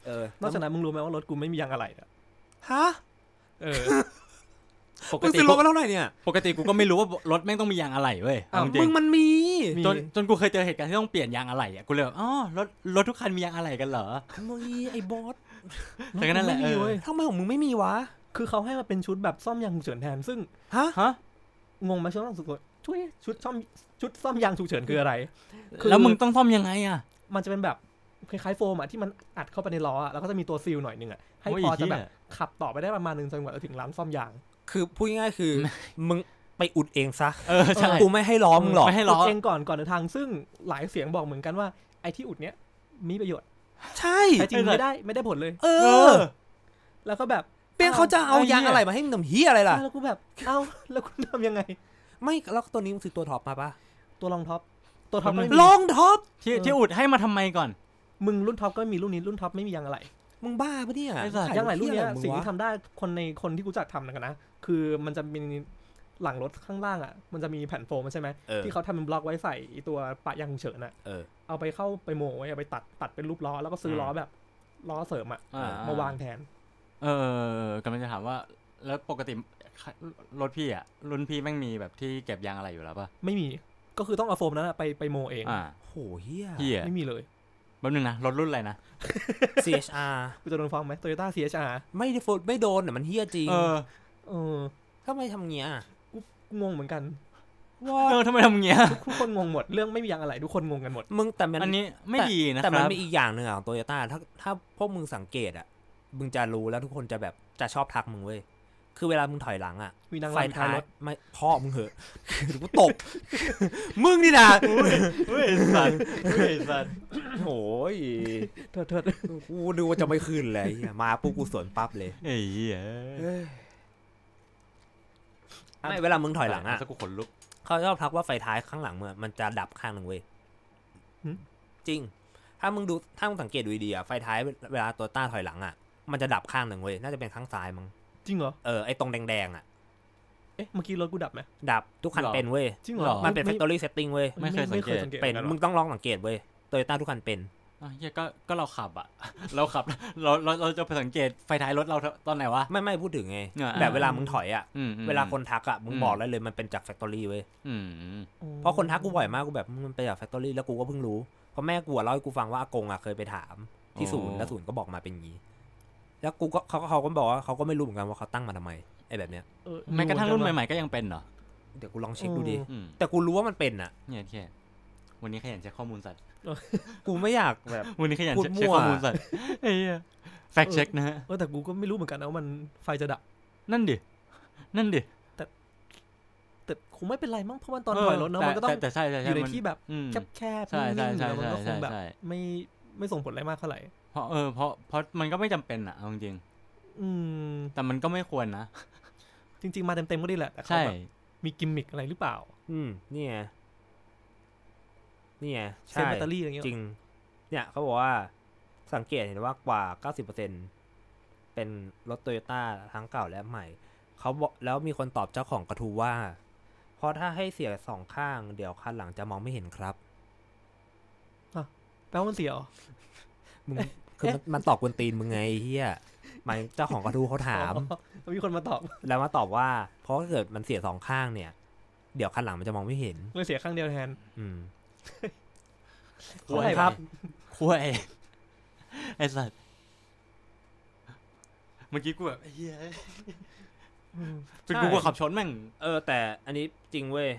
เออนอกจากนั้นมึงรู้ไหมว่ารถกูไม่มียางอะไรอะฮะเออปกมึงติซื้อรกูถมาเท่าไหร่เนี่ยปกติกูก็ไม่รู้ว่ารถแม่งต้องมียางอะไหล่เว้ยอ้าวเอาจริมึงงมันมีมีจนจนกูเคยเจอเหตุการณ์ที่ต้องเปลี่ยนยางอะไหล่อะกูเลยแบบอ๋อรถรถทุกคันมียางอะไหล่กันเหรอมึงไอ้บอสแต่ก็นั่นแหละไม่มีเออเว้ยทำไมของมึงไม่มีวะคือเขาให้มาเป็นชุดแบบซ่อมยางฉุกเฉินแทนซึ่งฮะฮะ งงไหมชุดซ่อมฉุกเฉินช่วยชุดซ่อมชุดซ่อมยางฉุกเฉินคืออะไรคือแล้วมึงต้องซ่อมยังไงอะ มันจะเป็นแบบคล้ายๆโฟมอะที่มันอัดเข้าไปในล้ออะแล้วก็จะมีตัวซีลหน่อยหนึงอะให้โอ้ยพอจะเหี้ยแบบขับต่อไปได้ประมาณหนึงจนกว่าจะถึงร้านซ่อมยาง คือพูดง่ายๆคือมึงไปอุดเองซะเออใช่กูไม่ให้ล้อมึงหรอกไม่ให้ล้อดเองก่อนก่อนเดินทางซึ่งหลายเสียงบอกเหมือนกันว่าไอ้ที่อุดเนี้ยมีประโยชน์ ใช่แต่จริงไม่ได้ไม่ได้ผลเลย เอเอออแล้วก็แบบเปี้ยงเขาจะเอาเอาเหี้ยยางอะไรมาให้มึงทำเฮียอะไรล่ะ แล้วกูแบบ เอ้า แล้วคุณทำยังไง ไม่แล้วตัวนี้มึงซื้อตัวท็อปมาปะตัวรองท็อป ตัวท็อปก็ไม่ลมีองท็อป ที่ที่อุดให้มาทำไมก่อน มึงรุ่นท็อปก็มีรุ่นนี้รุ่นท็อปไม่มียางอะไร มึงบ้าปะเนี่ยไอ้สัตว์ขยางไหลรุ่นเนี้ยเหี้สิ่งอะไรที่ทำได้คนในคนที่กูจักทำกันนะ คือมันจะมีหลังรถข้างล่างอะ มันจะมีแผ่นโฟมใช่ไหมเออที่เขาทำเป็นบล็อกไว้ใส่ไอ้ตัวปะยางฉุกเฉินอะเออเอาไปเข้าไปโมไว้เอาไปตัดตัดเป็นรูปล้อแล้วก็ซื้อล้อแบบล้อเสริมอะอ่ามมาวางแทน เออกำลังจะถามว่า แล้วปกติรถพี่อะรุ่นพี่แม่งมีแบบที่เก็บยางอะไรอยู่แล้วป่ะไม่มีก็คือต้องเอาโฟมนั้นอะไปไปโมเองอ่าโหเฮียพี่อะไม่มีเลยแป๊บนึงนะรถรุ่นอะไรนะ CHR กูจะโดนฟ้องไหมโตโยต้า CHR ไม่ได้โฟนไม่โดนแต่มันเฮียจริง เออ เออทำไมทำเงี้ยกูงงเหมือนกันว่าเออทำไมทำเงี้ยทุกคนงงหมดเรื่องไม่มียางอะไรทุกคนงงกันหมด มึงแต่มันอันนี้ไม่ดีนะคแต่มันรับมีอีกอย่างหนึ่งอะของโตโยต้าถ้าถ้าพวกมึงสังเกตอะ มึงจะรู้แล้วทุกคนจะแบบจะชอบทักมึงเว้ยคือเวลามึงถอยหลังอะมีนางไฟรำท้าท้ายยรถไม่พ่อมึงเหอะหรือกูตก มึงนี่นะเฮ้ยสัตว์เฮ้ยสัตว์โอ้ยโทษโทษกูดูว่าจะไม่ขึ้นเลยเหี้ยมาปุ๊บกูสวนปั๊บเลยเอ้ยเหี้ยไม่เวลามึงถอยหลังอะสักกูขนลุกเขาชอบทักว่าไฟท้ายข้างหลังมึงอะมันจะดับข้างหนึ่งเว้ยจริง ถ้ามึงดูถ้ามึงสังเกตดูดีๆอะไฟท้ายเวลาตัวต้าถอยหลังอะ มันจะดับข้างหนึ่งเว้ยน่าจะเป็นข้างซ้ายมั้งจริงเหรอ เออไอ้ตรงแดงๆอะเอ๊ะ เมื่อกี้รถกูดับไหม ดับทุกคันเป็นเว้ย จริงเหรอมันเป็นไ factory setting เว้ย ไม่เคยสังเกตไม่เป็นหมือกัมึงต้องลองสังเกตเว้ยโตโยต้าทุกคันเป็น อะเฮียก็ก็เราขับอะ เราขับเราเราเราจะไปสังเกตไฟท้ายรถเราตอนไหนวะ ไม่ไม่พูดถึงไง อ่า แบบเวลามึงถอยอะอืมอืม เวลาคนทักอะมึงอืม บอกได้เลยมันเป็นจาก factory เว้ยอืมเพราะคนทักกูบ่อยมากกูแบบมันเป็นจาก factory แล้วกูก็เพิ่งรู้ เพราะแม่กูอะเล่าให้กูฟังว่าอากงอะเคยไปถามที่ศูนย์แล้วศูนย์ก็บอกมาเป็นอย่างนี้ แล้วกูก็เขาเขาก็บอกว่าเขาก็ไม่รู้เหมือนกันว่าเขาตั้งมาทำไมไอ้แบบเนี้ยเออแม้กระทั่งรุ่นใหม่ๆก็ยังเป็นเหรอเดี๋ยวกูลองเช็คดูดิอืมแต่กูรู้ว่ามันเป็นอะเนี่ยแค่วันนี้ขยันเช็คข้อมูลสัตว์กูไม่อยากแบบวันนี้ขยันพูดเช็คมั่วข้อมูลสัตว์ไอ้เหี้ยแฟกเช็คนะฮะเออแต่กูก็ไม่รู้เหมือนกันนะว่ามันไฟจะดับนั่นดินั่นดิแต่คงไม่เป็นไรมั้งเพราะมันตอนเถอยรถเนอะมันก็ต้องแต่แต่ใช่ใช่อใช่ยู่ในมัที่แบบอืมแคบๆใช่ใช่นิ่งๆใช่แล้วมันก็คใช่งแบบใช่ไม่ไม่ส่งผลอะไรมากเท่าไหร่ เพราะเออเพราะเพราะมันก็ไม่จำเป็นอะเอาจริงอืมๆแต่มันก็ไม่ควรนะ จริง ๆ มาเต็มๆก็ดีแหละแต่เขาใช่ แบบมีกิมมิคอะไรหรือเปล่า อืมนี่ไงนี่ไงเซฟใช่แบตเตอรี่อะไรเงี้ยจริง เนี่ยเขาบอกว่าสังเกตเห็นว่ากว่า 90%เป็นรถโตโยต้าทั้งเก่าและใหม่ เขาบอกแล้วมีคนตอบเจ้าของกระทู้ว่า เพราะถ้าให้เสียสองข้าง เดี๋ยวคันหลังจะมองไม่เห็นครับ แปลว่ามันเสียเหรอมึง คือมันมันตอบกวนตีนมึงไงไอ้เฮียหมายเจ้าของกระทู้เขาถามอ๋อมีคนมาตอบ แล้วมาตอบว่า เพราะถ้าเกิดมันเสียสองข้างเนี่ย เดี๋ยวคันหลังมันจะมองไม่เห็น เลยเสียข้างเดียวแทน อืมขอให้ครับคุยไอ้สัตว์เมื่อกี้กูแบบไอ้เหี้ยเป็นกูก็ขับชนแม่ง เออ แต่อันนี้จริงเว้ย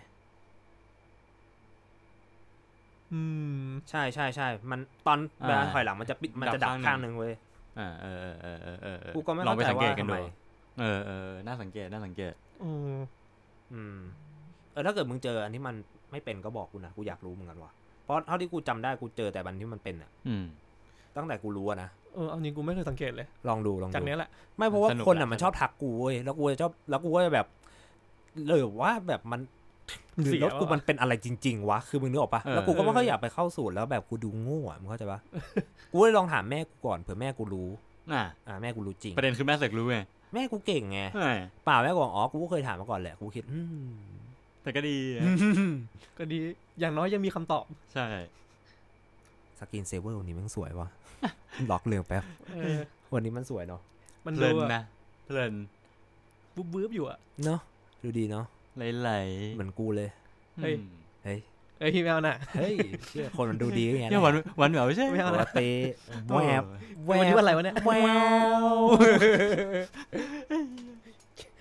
อืม ใช่ใช่ใช่มันตอนอ่าเวลาถอยหลังมันจะปิดมันจะดัดับบข้าข้างงหหนึ่นึ่งงเว้ยอ่าเออเออเออเออเออเออกูก็ไม่ลองเข้าไปใจสังเกว่าตกันทำดูไมเออเออน่าสังเกตน่าสังเกตอืมอืมเออถ้าเกิดมึงเจออันที่มันไม่เป็นก็บอกกูนะกูอยากรู้เหมือนกันว่ะเพราะเท่าที่กูจำได้กูเจอแต่บันที่มันเป็นอะอืม ตั้งแต่กูรู้อะนะเออเอาจริงกูไม่เคยสังเกตเลย ลองดูลองจากดูเนี้ยแหละไม่เพราะว่าสนุกคนแหอะละมันชอบทักกูเว้ยแล้วกูจะชอบแล้วกูก็จะแบบเลยว่าแบบมัน หรือเสียรถกูวะมันเป็นอะไรจริง ๆ วะ คือมึงนึกออกปะเออแล้วกูก็ไม่ค่อยอยากไปเข้าศูนย์แล้วแบบกูดูโง่อะมึงเข้าใจปะกูเลยลองถามแม่กูก่อนเผื่อแม่กูรู้อ่าอ่าแม่กูรู้จริง ประเด็นคือแม่เสกรู้ไงแม่กูเก่งไงใช่เปล่าแม่กูบอกอ๋อกูก็เคยถามมาก่อนแหละกูคิดอืมแต่ก็ดีอะก็ดีอย่างน้อยยังมีคำตอบ ใช่ screensaver วันนี้มันสวยว่ะล็อกเร็วแป๊บเออวันนี้มันสวยเนาะมันเพดูลินอะนะเพลินบุ๊บบุ๊บอยู่อะเนาะดูดีเนาะ ไหลๆเหมือนกูเลยเฮ้ย อืมเฮ้ย เอ้ยพี่แมวน่ะ เฮ้ยเชื่อคนมันดูดีไงเนี่ยหวานหวานแหววใช่ไม่เอาปนะกติแวบแววันนี้บวันอะไรวะเนี่ย แวว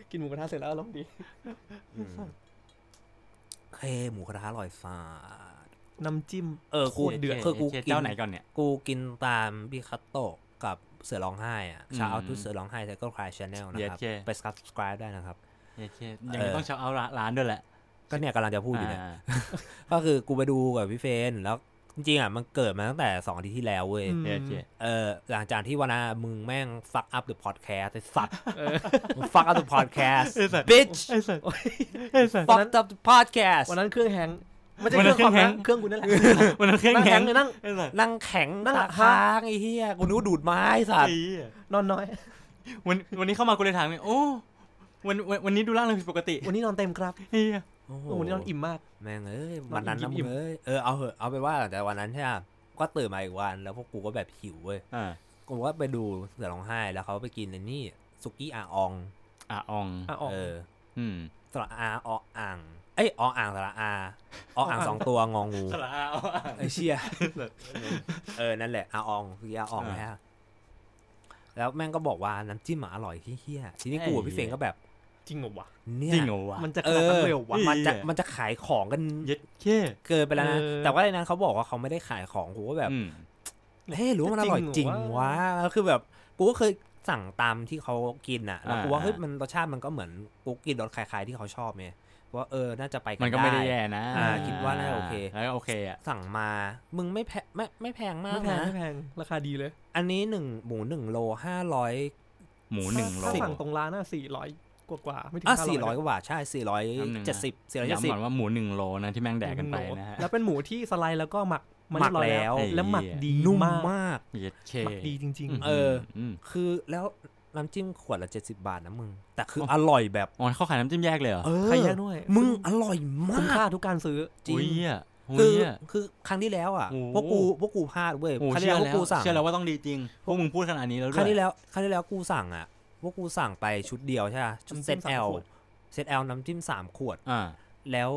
กินหมูกระทะเสร็จแล้วอารมณ์ดีอืมเคหมูกระทะอร่อยสาดน้ำจิ้ม เออกูโคตรเดือด คือกูเชี่ยกินเจ้าไหนก่อนเนี่ย กูกินตามพี่คัตโตะกับเสือร้องไห้อะอืมชาวเอาทุเสือร้องไห้ Tiger Cry channel นะครับเย้ไป subscribe ได้นะครับ เชี่ยเชี่ยยังเออต้องเช้าเอาร้านด้วยแหละ ก็เนี่ยกำลังจะพูดอยู่เนี่ยาก็คือกูไปดูกับพี่เฟนแล้วจริงๆอะมันเกิดมาตั้งแต่สองอาทิตย์ที่แล้วเว้ยอืมเชี่ยเชี่ยเออหลังจากที่วันนั้นมึงแม่ง fuck up the podcast ไอ้สัตว์มึง fuck up the podcast ไอ้สัตว์ bitch ไอ้สัตว์ไอ้สัตว์ fuck up the podcast วันนั้นเครื่องแฮงก์ไม่ใช่วันเคนั้รื่อนงคอมเครื่องแฮนะงก์เครื่องกูนั่นแหละวันนั้นเครื่องนั่งแข็แฮงงก์เลยนั่งไอ้สัตว์นั่งแข็งนั่งตาอะค้างไอ้เหี้ยกูนึกว่าดูดไม้สัตว์ไอ้เหี้ยนอนน้อยวันวันนี้เข้ามากูเลยถามเลยโอ้ วันวันวันนี้ดูร่างเลยผิดปกติวันนี้นอนเต็มครับเฮียโอ้โหโอ้โหวันนี้นอนอิ่มมาก แม่งเอ้ยนอนวันนั้นนะอิ่มึมงๆเอ้ยเออเอาเหอะเอาไปว่าแต่วันนั้นใช่ไหมก็ตื่นมาอีกวันแล้วพวกกูก็แบบหิวเว้ยอ่ากูก็ไปดูเสือร้องไห้แล้วเขาไปกินไอ้นี่สุกี้อาอองอะอองอะออก เอออืมสระอาออ่างเอ้ยออ่างสระอาออ่างสองตัวงองูสระอาไอ้เชี่ยเออนั่นแหละอาอองคืออาอองอ่านะฮะแล้วแม่งก็บอกว่าน้ำจิ้มอะอร่อยเฮี้ยๆทีนี้กูกับพี่เฟงก็แบบ จริงเหรอวะเนี่ยจริงเหรอวะมันจะเอขนาดอนั้นเลยเหรอวะเฮ้ยมันจะเหี้ยมันจะขายของกันเย็ดเค้เกินไปแล้วนะเออแต่ว่าในนั้นเขาบอกว่าเขาไม่ได้ขายของกูก็แบบอืมเฮ้ยหรือว่ามันอร่อยจริงวะแล้วคือแบบกูก็เคยสั่งตามที่เขากินอะแล้วกูว่าอ่าเฮ้ยมันรสชาติมันก็เหมือนกูกินรสคล้ายๆที่เขาชอบไงว่าเออ น่าจะไปกันมันก็ไม่ได้แย่นะอ่าคิดว่าน่าจะโอเค แล้วก็โอเคอะ สั่งมา มึงไม่แพงไม่ไม่แพงมากไม่แพงนะ ไม่แพง ราคาดีเลย อันนี้หนึ่งหมูหนึ่งโลห้าร้อย หมูหนึ่งโลถ้าสั่งตรงร้านน่ะสี่ร้อย กว่ากว่าๆไม่ถึงอะห้าสี่ร้ร้ออยยกว่าบาทใช่สี่ร้อยแป๊บนึงนะเจ็ดสิบสี่ร้อยเจ็ดสิย้ำบก่อนว่าหมูหนึ่งโลนะที่แม่งแดกกันไปนะฮะแล้วเป็นหมูที่สไลด์แล้วก็หมักาหมักเรียบร้อยแล้ว แล้วหมักดีนุ่มมากมากเย็ดเคหมักดีจริงเออมคือแล้วน้ำจิ้มขวดละเจ็ดสิบาทนะมึง แต่คืออร่อยแบบอ๋อเขาขายน้ำจิ้มแยกเลยเหรอเอๆอใครแยกด้วย มึงอร่อยมาคุ้มค่ากทุกการซื้อจริงอุ้ยอะอุ้คืยออะคือครั้งที่แล้วอะโอ้พวกกูพวกกูพลาดเว้ยโอ้ครั้งที่เชื่แล้อวพวแล้กวกูสั่งเชื่อแล้วว่าต้องดีจริงพวกมึงพูดขนาดนี้แล้วด้วยครั้งที่แล้วครั้งที่แล้วกูสั่งอะ พวกกูสั่งไปชุดเดียวใช่ปะชุดน้ำเซจิ้ตมสามแอลขวดเซตแอลน้ำจิ้มสามขวดอ่าแล้ว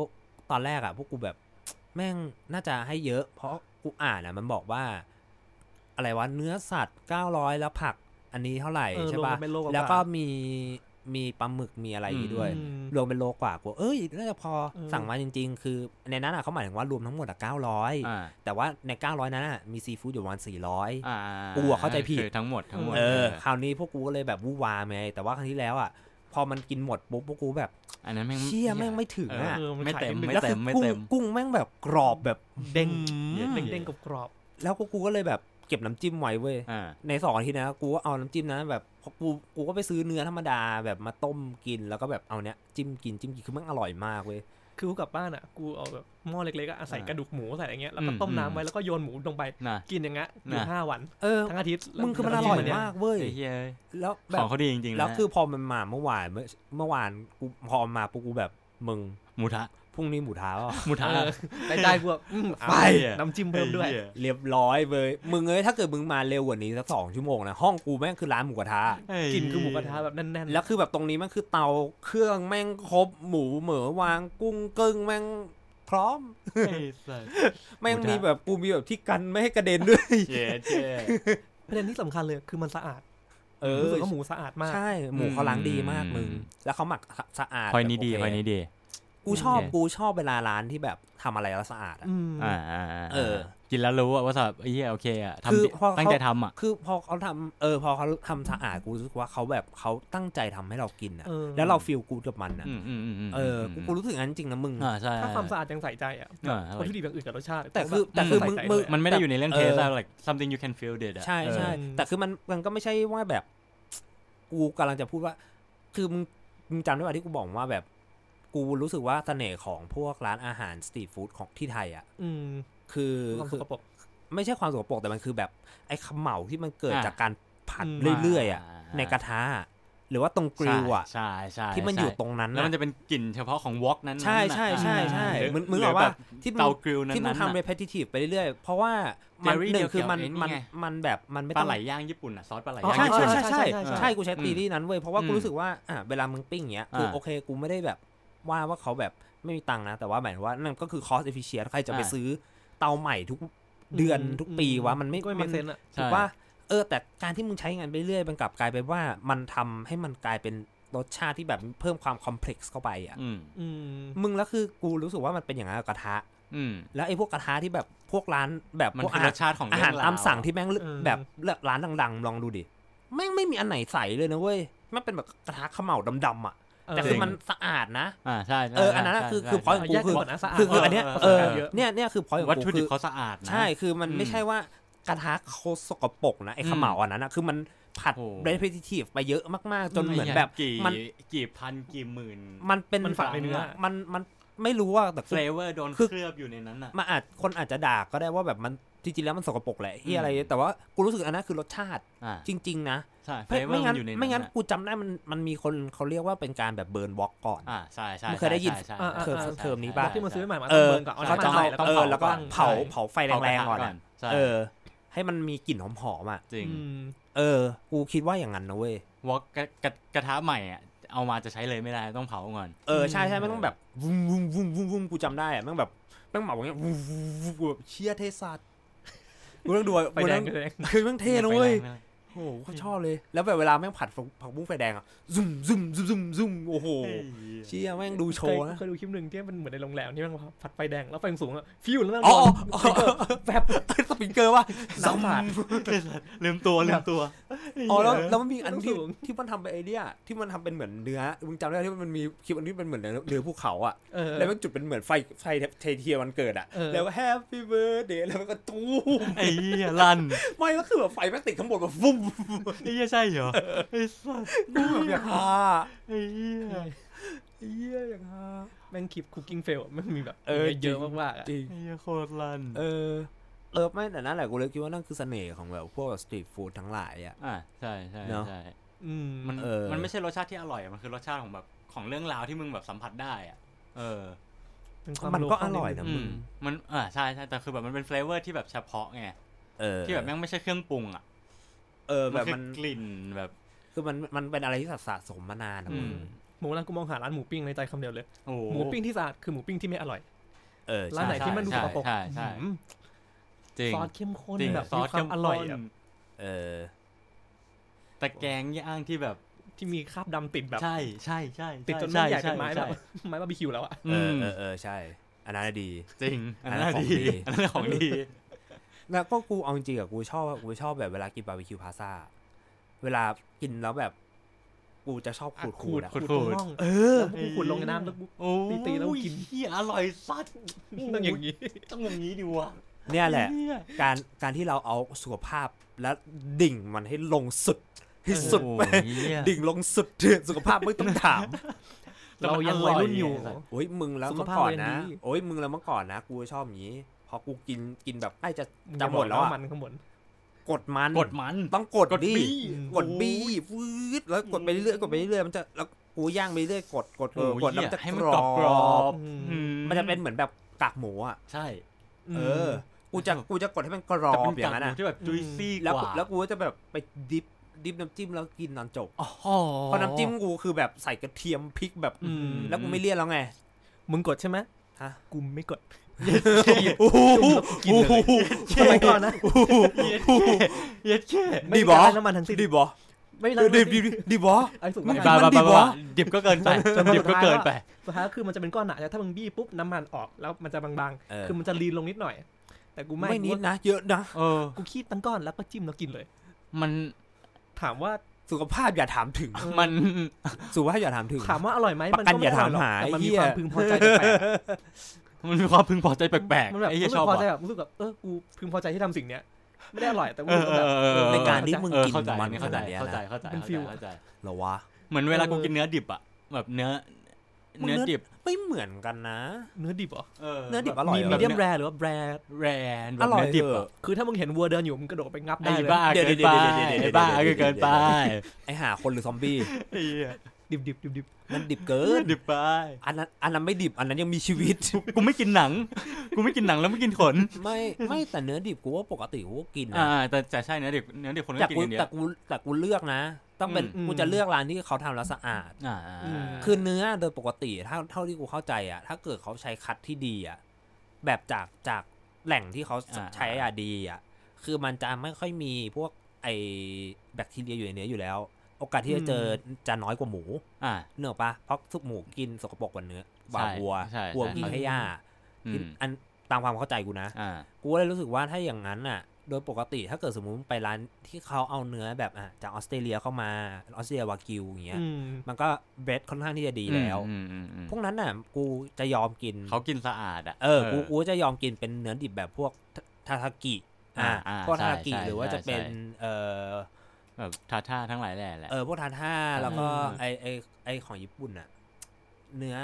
ตอนแรกอะ พวกกูแบบแม่งน่าจะให้เยอะ เพราะกูอ่านอะ มันบอกว่า อะไรวะเนื้อสัตว์เก้าร้อยแล้วผักอันนี้เท่าไหร่เออใช่รวมปะกันเป็นโลกว่าแล้วก็มี มีปลาหมึกมีอะไรอย่างงี้ด้วยอืมรวมเป็นโลกว่ากูเอ้ยน่าจะพอเออสั่งมาจริง ๆ คือในนั้นอะเขาหมายถึงว่ารวมทั้งหมดอะเก้าร้อยอ่าแต่ว่าในเก้าร้อยนั้นอะมีซีฟู้ดอยู่ประมาณสี่ร้อยอ่ากูอะเข้าใจผิดคือทั้งหมดทั้งหมดเออคราวนี้พวกกูก็เลยแบบวู่วามไงแต่ว่าครั้งที่แล้วอะพอมันกินหมดปุ๊บพวกกูแบบ อันนั้นแม่งเชี่ยแม่งไม่ถึงเออะอเออมันไม่ขายเต็มนิดนึงไม่แล้วเต็คืมอไม่กุ้งเต็มกุ้งแม่งแบบกรอบแบบเด้งเย็นเด้งๆกรอบแล้วก็กูก็เลยแบบ เก็บน้ำจิ้มไว้เว้ยอ่าในสองอาทิตย์นะกูก็เอาน้ำจิ้มนะแบบพอกูกูก็ไปซื้อเนื้อธรรมดาแบบมาต้มกินแล้วก็แบบเอาเนี้ยจิ้มกินจิ้มกินคือมันอร่อยมากเว้ยๆคือกูกลับบ้านอะกูเอาแบบหม้อเล็กๆอะใส่อ่ากระดูกหมูใส่อะไรเงี้ยแล้วก็อืมต้มอืมน้ำไว้แล้วก็โยนหมูลงไปน่ะกินอย่างเงี้ยอยู่น่ะห้าวันเออทั้งอาทิตย์มึงคือมันอร่อยมากเว้ยไอ้เหี้ยแล้วแบขอบงเขาดีจริงๆนะแล้วคือพอมันมาเมื่อวานเมื่อเมื่อวานกูพอมาปุ๊บกูแบบมึงหมูทะ พรุ่งนี้หมูท้าอะหมูทะเออได้ได้กูแบบอืมเอาไปน้ำจิ้มเพิ่มด้วยไอ้หี้เรียบร้อยเว้ยมึงเอ้ยถ้าเกิดมึงมาเร็วกว่านี้สักสองชั่วโมงนะห้องกูแม่งคือร้านหมูกระทะไอ้กินคือหมูกระทะแบบแน่นๆแล้วคือแบบตรงนี้แม่งคือเตาเครื่องแม่งครบหมูเหมือวางกุ้งกึ้งแม่งพร้อมไอ้สัสแม่งหมูทะมีแบบกูมีแบบที่กันไม่ให้กระเด็นด้วยเจ๊เจ๊ประเด็นที่สำคัญเลยคือมันสะอาดเออรู้สึกว่าหมูสะอาดมาก ใช่ หมูเขาล้างดีมากมึงอืมแล้วเขาหมักสะอาดพอยนี้ดีแบบพโออยเคนี้ดี กูชอบโอเคกูชอบเวลาร้านที่แบบทำอะไรแล้วสะอาดอะอืมอ่าอ่าาเออ กินแล้วรู้อะว่าแบบไอ้เหี้ยโอเคอะคือทำดีพอเขาตั้งใจทำอะคือพอเขาทำเออ พอเขาทำสะอาดกูรู้สึกว่าเขาแบบเขาตั้งใจทำให้เรากินอะเออแล้วเราฟีลกูดกับมันอะอืมอืมอืมมเออกูกูรู้สึกงั้นจริงนะมึงอ่าใช่ถ้าความสะอาดยังใส่ใจอะอ่าวัตถุดิบอย่างอื่นกับรสชาติแต่คือแต่คือมึงใส่ใจมึงด้วยมันไม่ได้อยู่ในเรื่องเอเทอสอะ like something you can feel it อะใช่ใช่เออแต่คือมันมันก็ไม่ใช่ว่าแบบ กูกำลังจะพูดว่า คือมึงมึงจำได้ป่ะที่กูบอกว่าแบบ กูรู้สึกว่าเสน่ห์ของพวกร้านอาหารสตรีทฟู้ดของที่ไทยอะอืมคือความคืสอกปรกไม่ใช่ความสกปรกแต่มันคือแบบไอ้เขมเหลาที่มันเกิดอะจากการผัดอืมเรื่อยๆอะในกระทะอะหรือว่าตรงกริลอะใช่ใช่ที่มันอยู่ตรงนั้นแล้วมันน่ะจะเป็นกลิ่นเฉพาะของวอล์กนั้นๆใช่น่ะใช่ใช่ใช่หรือมึงมึงหรืบอกว่าแบบที่มึงเตากริลนั้นที่มึงๆทำน่ะ repetitive ไปเรื่อยๆ เพราะว่ามัน Jerry หนึ่งคือมันเกี่ยวกับไอ้นี่มันไงมันแบบมันไม่ปลาต้องไหลย่างญี่ปุ่นอะซอสปลาไหลอ๋อย่างใช่ญี่ใช่ปุ่นใช่ใช่ใช่ใช่ใช่กูใช้อืมตีรี่นั้นเว้ยเพราะว่ากูอืมรู้สึกว่าอะเวลามึงปิ้งอย่างเงี้ยคืออ่าโอเคกูไม่ได้แบบ ว่าว่าเขาแบบไม่มีตังค์นะ แต่ว่าหมายถึงว่านั่นก็คือ cost efficient ใครจะไปอ่าซื้อเตาใหม่ทุกเดือนทุกปีวะมันไม่ก็ไม่มัมีนเซนอะถูกว่าเออ แต่การที่มึงใช้งานไปเรื่อยมันกลับกลายเป็นว่ามันทำให้มันกลายเป็นรสชาติที่แบบเพิ่มความคอมเพล็กซ์เข้าไปอะอืมอืมมึงแล้วคือกูรู้สึกว่ามันเป็นอย่างนั้นกับกระทะอืมแล้วไอ้พวกกระทะที่แบบพวกร้านแบบมันพวกคืออาหารรสชาติของอาหารเวตามสั่งอะที่แม่งเออแบบร้านดัง ๆ ลองดูดิแม่งไม่มีอันไหนใสเลยนะเว้ยแม่งเป็นแบบกระทะเขม่าดำๆอะ แต่คือมันสะอาดนะอ่าใช่ใช่เอออันนั้นอะใช่คือใช่คือ point เอากูแยกคืกันอก่อนนะสะอาดคือคืออันเนี้ยประสเอบอการณ์เยอะเนี่ยเนี่ยคือ point ของวัตกูถุดิคืบอเขาสะอาดนะใช่คือมันอืมไม่ใช่ว่ากระทะเขาสกปรกนะไอ้เขม่าอันนั้นอะคือมันผัดโอ้ repetitive ไปเยอะมากๆ จนเหมือนแบบกี่มันกี่พันกี่หมื่น มันเป็นมันฝังในเนื้อมันมันไม่รู้ว่าแต่เฟลเวอร์โดนคือเคลือบอยู่ในนั้นอะมันอาจคนอาจจะด่าก็ได้ว่าแบบมัน จริงๆแล้วมันสกปรกแหละที่อะไร แต่ว่ากูรู้สึกอันนั้นคือรสชาติอ่าจริง ๆ นะใช่เฟไม่ลเวอไม่ร์มังั้นนอยู่ในนั้นไม่งั้นอะกูจำได้มันมันมีคนเขาเรียกว่าเป็นการแบบเบิร์นวอล์กก่อนอ่าใช่ใช่มึงเคยได้ยินใช่ใช่อ่าใช่เทอมใช่เทอมนี้บปะล็อกที่มันซื้อใหม่มาเอต้องอเบิร์นก่อนเอาใช่น้ำมันต้องใส่แล้วก็เออแล้วก็ตั้งเผาเผาไฟแรงๆก่อนเผากระทะอะใช่เออ ให้มันมีกลิ่นหอมๆอะจริงอืมเออ กูคิดว่าอย่างนั้นนะเว้ยวอกกระกระกระทะใหม่อะเอามาจะใช้เลยไม่ได้ต้องเผาก่อนเออใช่ใช่ไม่ต้องแบบวุ้มวุ้มวุ้มวุ้มวุ้มกูจำได้อะแม่งแบบแม่งเหมาอย่างเงี้ยวุ้มวุ้มวุ้มกูแบบเชียเทสัต กูต้องดูอะไฟกูแดต้องงไฟแดง คือแม่งเท่นะเว้ยไฟแรงนะ โอ้โหเขาชอบเลย แล้วแบบเวลาแม่งผัดผักบุ้งไฟแดงอะซุ่มซุ่มซุ่มซุ่มซุ่มโอ้โหเฮ้ยเชี่ยแม่งดูโชเคยว์นะเคยดูคลิปหนึ่งที่มันเหมือนในโรงแรมที่มันผัดไฟแดงแล้วไฟสูงอะฟิวแล้วมันอ๋อโดนอ๋อแฟบสปริงเกอร์ว่าน้ำสาดลืมตัวลืมตัวอ๋อแล้วแล้วมันมีอันที่สูงที่มันทำเป็นไอเดียที่มันทำเป็นเหมือนเนื้อมึงจำได้ที่มันมีคลิปอันที่เป็นเหมือนเนื้อภูเขาอะเออแล้วมันจุดเป็นเหมือนไฟไฟเทเทียวันเกิดอะเออแล้วก็ Happy Birthday แล้วมันก็ตู้มไอ้เหี้ยลั่นไม่แล้วคือแบบไฟแม่งติดข้างบนแบบฟุ้มไอ้เหี้ยใช่เหรอไอ้สัสกูแบบอยากฮาไอ้เหี้ยเยี่ยอยากฮาแม่งคลิป cooking fail มันมีแบบเออเยอะจริงมากๆอะจริงไอ้เหี้ยโคตรลั่นเออเออไม่แต่นั่นแหละกูเลยคิดว่านั่นคือเสน่ห์ของแบบพวก street food ทั้งหลายอะ อ่าใช่ใช่เนอะ ใช่อืมมันเออ มันไม่ใช่รสชาติที่อร่อยอะมันคือรสชาติของแบบของเรื่องราวที่มึงแบบสัมผัสได้อะเออ เป็นความมันก็ local ร่อยดนะงอืมมันอ่าใช่ใช่แต่คือแบบมันเป็น flavor ที่แบบเฉพาะไงเออที่แบบแม่งไม่ใช่เครื่องปรุงอะ เออแบบคืมันกลิ่นแบบ คือมันมันเป็นอะไรที่สะสมมานานนะอืมึมงหมูร้านกูมองหาร้านหมูปิ้งในใจคำเดียวเลยโอ้โหมูปิ้งที่สะอาดคือหมูปิ้งที่ไม่อร่อยเออร้านไหนใช่ที่มันดูสกปรกใช่ใช่อืมจริงซอสเข้มข้นจริงแบบซอสมีความอร่อยอะเข้มข้นเออแต่แกงย่างที่แบบที่มีคราบดำติดแบบ ใช่ใช่ใช่ติดจนช่ไม่ใหญ่เป็นไม้ช่แบบไม้บาร์บีคิวแล้วอะเออือมเออเออใช่ อันนั้นนะดี จริง อันนั้นอันนั้นของดีดีอันนั้นของดี แล้วก็กูเอาจริงๆอะกูชอบกูชอบแบบเวลากินบาร์บีคิวพาซ่าเวลากินแล้วแบบ กูจะชอบขูดขูดอะขูดตรงน่องเออแล้วกูขุดลงในน้ำแล้วกูโอ้ตีๆแล้วกินเฮียอร่อยสัสต้องอย่างนี้ต้องอย่างนี้ดิวะเนี่ยแหละเหี้ยการการที่เราเอาสุขภาพและดิ่งมันให้ลงสุดที่สุดโอ้ไปเหี้ยดิ่งลงสุดสุขภาพไม่ต้องถาม เรายังวัยรุ่นอยู่โอ้ยมึงแล้วสุขเมื่อภาพก่อนเรายันะงดีโอ้ยมึงแล้วเมื่อก่อนนะ กูชอบอย่างนี้ พอกูกินกินแบบใกล้จะงจะหมดแล้วบอกอะมันข้างบนกดมันกดมันต้องกดกดดิบี้กดบีฟืดแล้วกดไปเรื่อยๆกดไปเรื่อยๆมันจะแล้วกูย่างไปเรื่อยกดกดเออโอ้กดแล้วเหี้มันยจะให้กมันรกรออบกรอบบอืมันจะเป็นเหมือนแบบกากหมูอะใช่ เออ กูจะกูจะกดให้มันกรอแต่บเป็นอย่างนั้นกากหมูอะที่แบบจุยซี่แล้วกกูว่าแล้วกูก็จะแบบไปดิฟดิฟน้ำจิ้มแล้วกินตอนจบอ๋อเพราะน้ำจิ้มกูคือแบบใส่กระเทียมพริกแบบอืมแล้วกูไม่เลี่ยนแล้วไง มึงกดใช่ไหมฮะกูไม่กด โอ้โหกินเลยสมัยก่อนนะเย็ดแค่ไม่ดีมีบอการน้ำมันทั้งสิ้นดีบอไม่เออดีดีดีบอไอ้สุดมัท้านยบ้าบ้าดิบ้าบวะบ้าดิบก็เกินไปจนวันดิบก็เกินไปสุดท้ายคือมันจะเป็นก้อนหนาถ้ามึงบี้ปุ๊บน้ำมันออกแล้วมันจะบางเออๆคือมันจะลีนลงนิดหน่อย แต่กูไม่ไม่นิดกูนะ เยอะนะเออกูคีบตั้งก้อนแล้วก็จิ้มแล้วกินเลย มันถามว่าสุขภาพอย่าถามถึง มันสุขภาพอย่าถามถึง ถามว่าอร่อยไหมประกันก็อย่าไร่ถามหรอกหาแต่มันไอ้มีเหี้คยวามพึงพอใจแปลก มันมีความพึงพอใจแปลกๆมันๆแบบไอ้เหี้ยรู้สึชกอบพอใจว่ะ แบบรู้สึกแบบเออกูพึงพอใจที่ทำสิ่งเนี้ยไม่ได้อร่อยแต่กูเออรู้สึกเอแบบอเออเออ ในการที่มึงเออกินเข้าใจมันเข้าใจขนาดเนี้ยเข้าใจนะเข้าใจเป็นฟิลเข้าใจ เหรอวะเหมือนเวลากูกินเนื้อดิบอะแบบเนื้อมึงเนื้อดิบ ไม่เหมือนกันนะ เนื้อดิบเหรอเนื้อดิบอร่อยมีเหรมีอเดียมแรหรือว่าแบรแรนแบอบร่อยเนื้อดิบเหอะ อะคือถ้ามึงเห็นวัวเดินอยู่มึงกระโดดไปงับได้ไอ้เลยบ้าเดี๋ยวเกินเดี๋ไปยวเดี๋ยวเดี๋ยวเดี๋ยวไอ้บ้าเดี๋ยว เกินไปไอหาคนหรือซอมบี้ ไอ้เหี้ยดิบดิบดิบดิบ มันดิบเกินดิบไป อันนั้นอันนั้นไม่ดิบอันนั้นยังมีชีวิต กูไม่กินหนัง กูไม่กินหนังแล้วไม่กินขน ไม่ไม่แต่เนื้อดิบกูว่าปกติกูก็กินอ่านะแต่แต่ใช่เนื้อดิบเนื้อดิบคนแต่ก็กินกูกันเยแต่อะกูแต่กูเลือกนะ ต้องเป็นอืมกูจะเลือกร้านที่เขาทำแล้วสะอาดอ่าคือเนื้อโดยปกติถ้าเท่าที่กูเข้าใจอะ ถ้าเกิดเขาใช้คัดที่ดีอะแบบจากจากแหล่งที่เขาใช้อะดีอะคือมันจะไม่ค่อยมีพวกไอแบคทีเรียอยู่ในเนื้ออยู่แล้ว โอกาสที่จะเจอจะน้อยกว่าหมูอ่าเนื้ออกปะเพราะทุกหมูกินสกปรกกว่าเนื้อกว่าใช่วัวใช่วัวใช่กินแค่หญ้าอืที่มอันตามความเข้าใจกูนะอ่ากูก็เลยรู้สึกว่าถ้าอย่างนั้นน่ะ โดยปกติถ้าเกิดสมมุติไปร้านที่เขาเอาเนื้อแบบอะจากออสเตรเลียเข้ามาออสเตรเลียวากิวอย่างเงี้ยอืมมันก็เบสค่อนข้างที่จะดีแล้วอืมอืมอืมพวกนั้นน่ะ กูจะยอมกินเขากินสะอาดอะเออกูกูจะยอมกินเป็นเนื้อดิบแบบพวกทาทากิอ่าอ่าพวกใช่ทาทากิใช่หรือว่าใช่จะเป็นใช่เออ แบบทาท่าทั้งหลายแหละแหละ เออพวกทาท่าแล้วก็อืมไอไอไอของญี่ปุ่นน่ะเนื้อ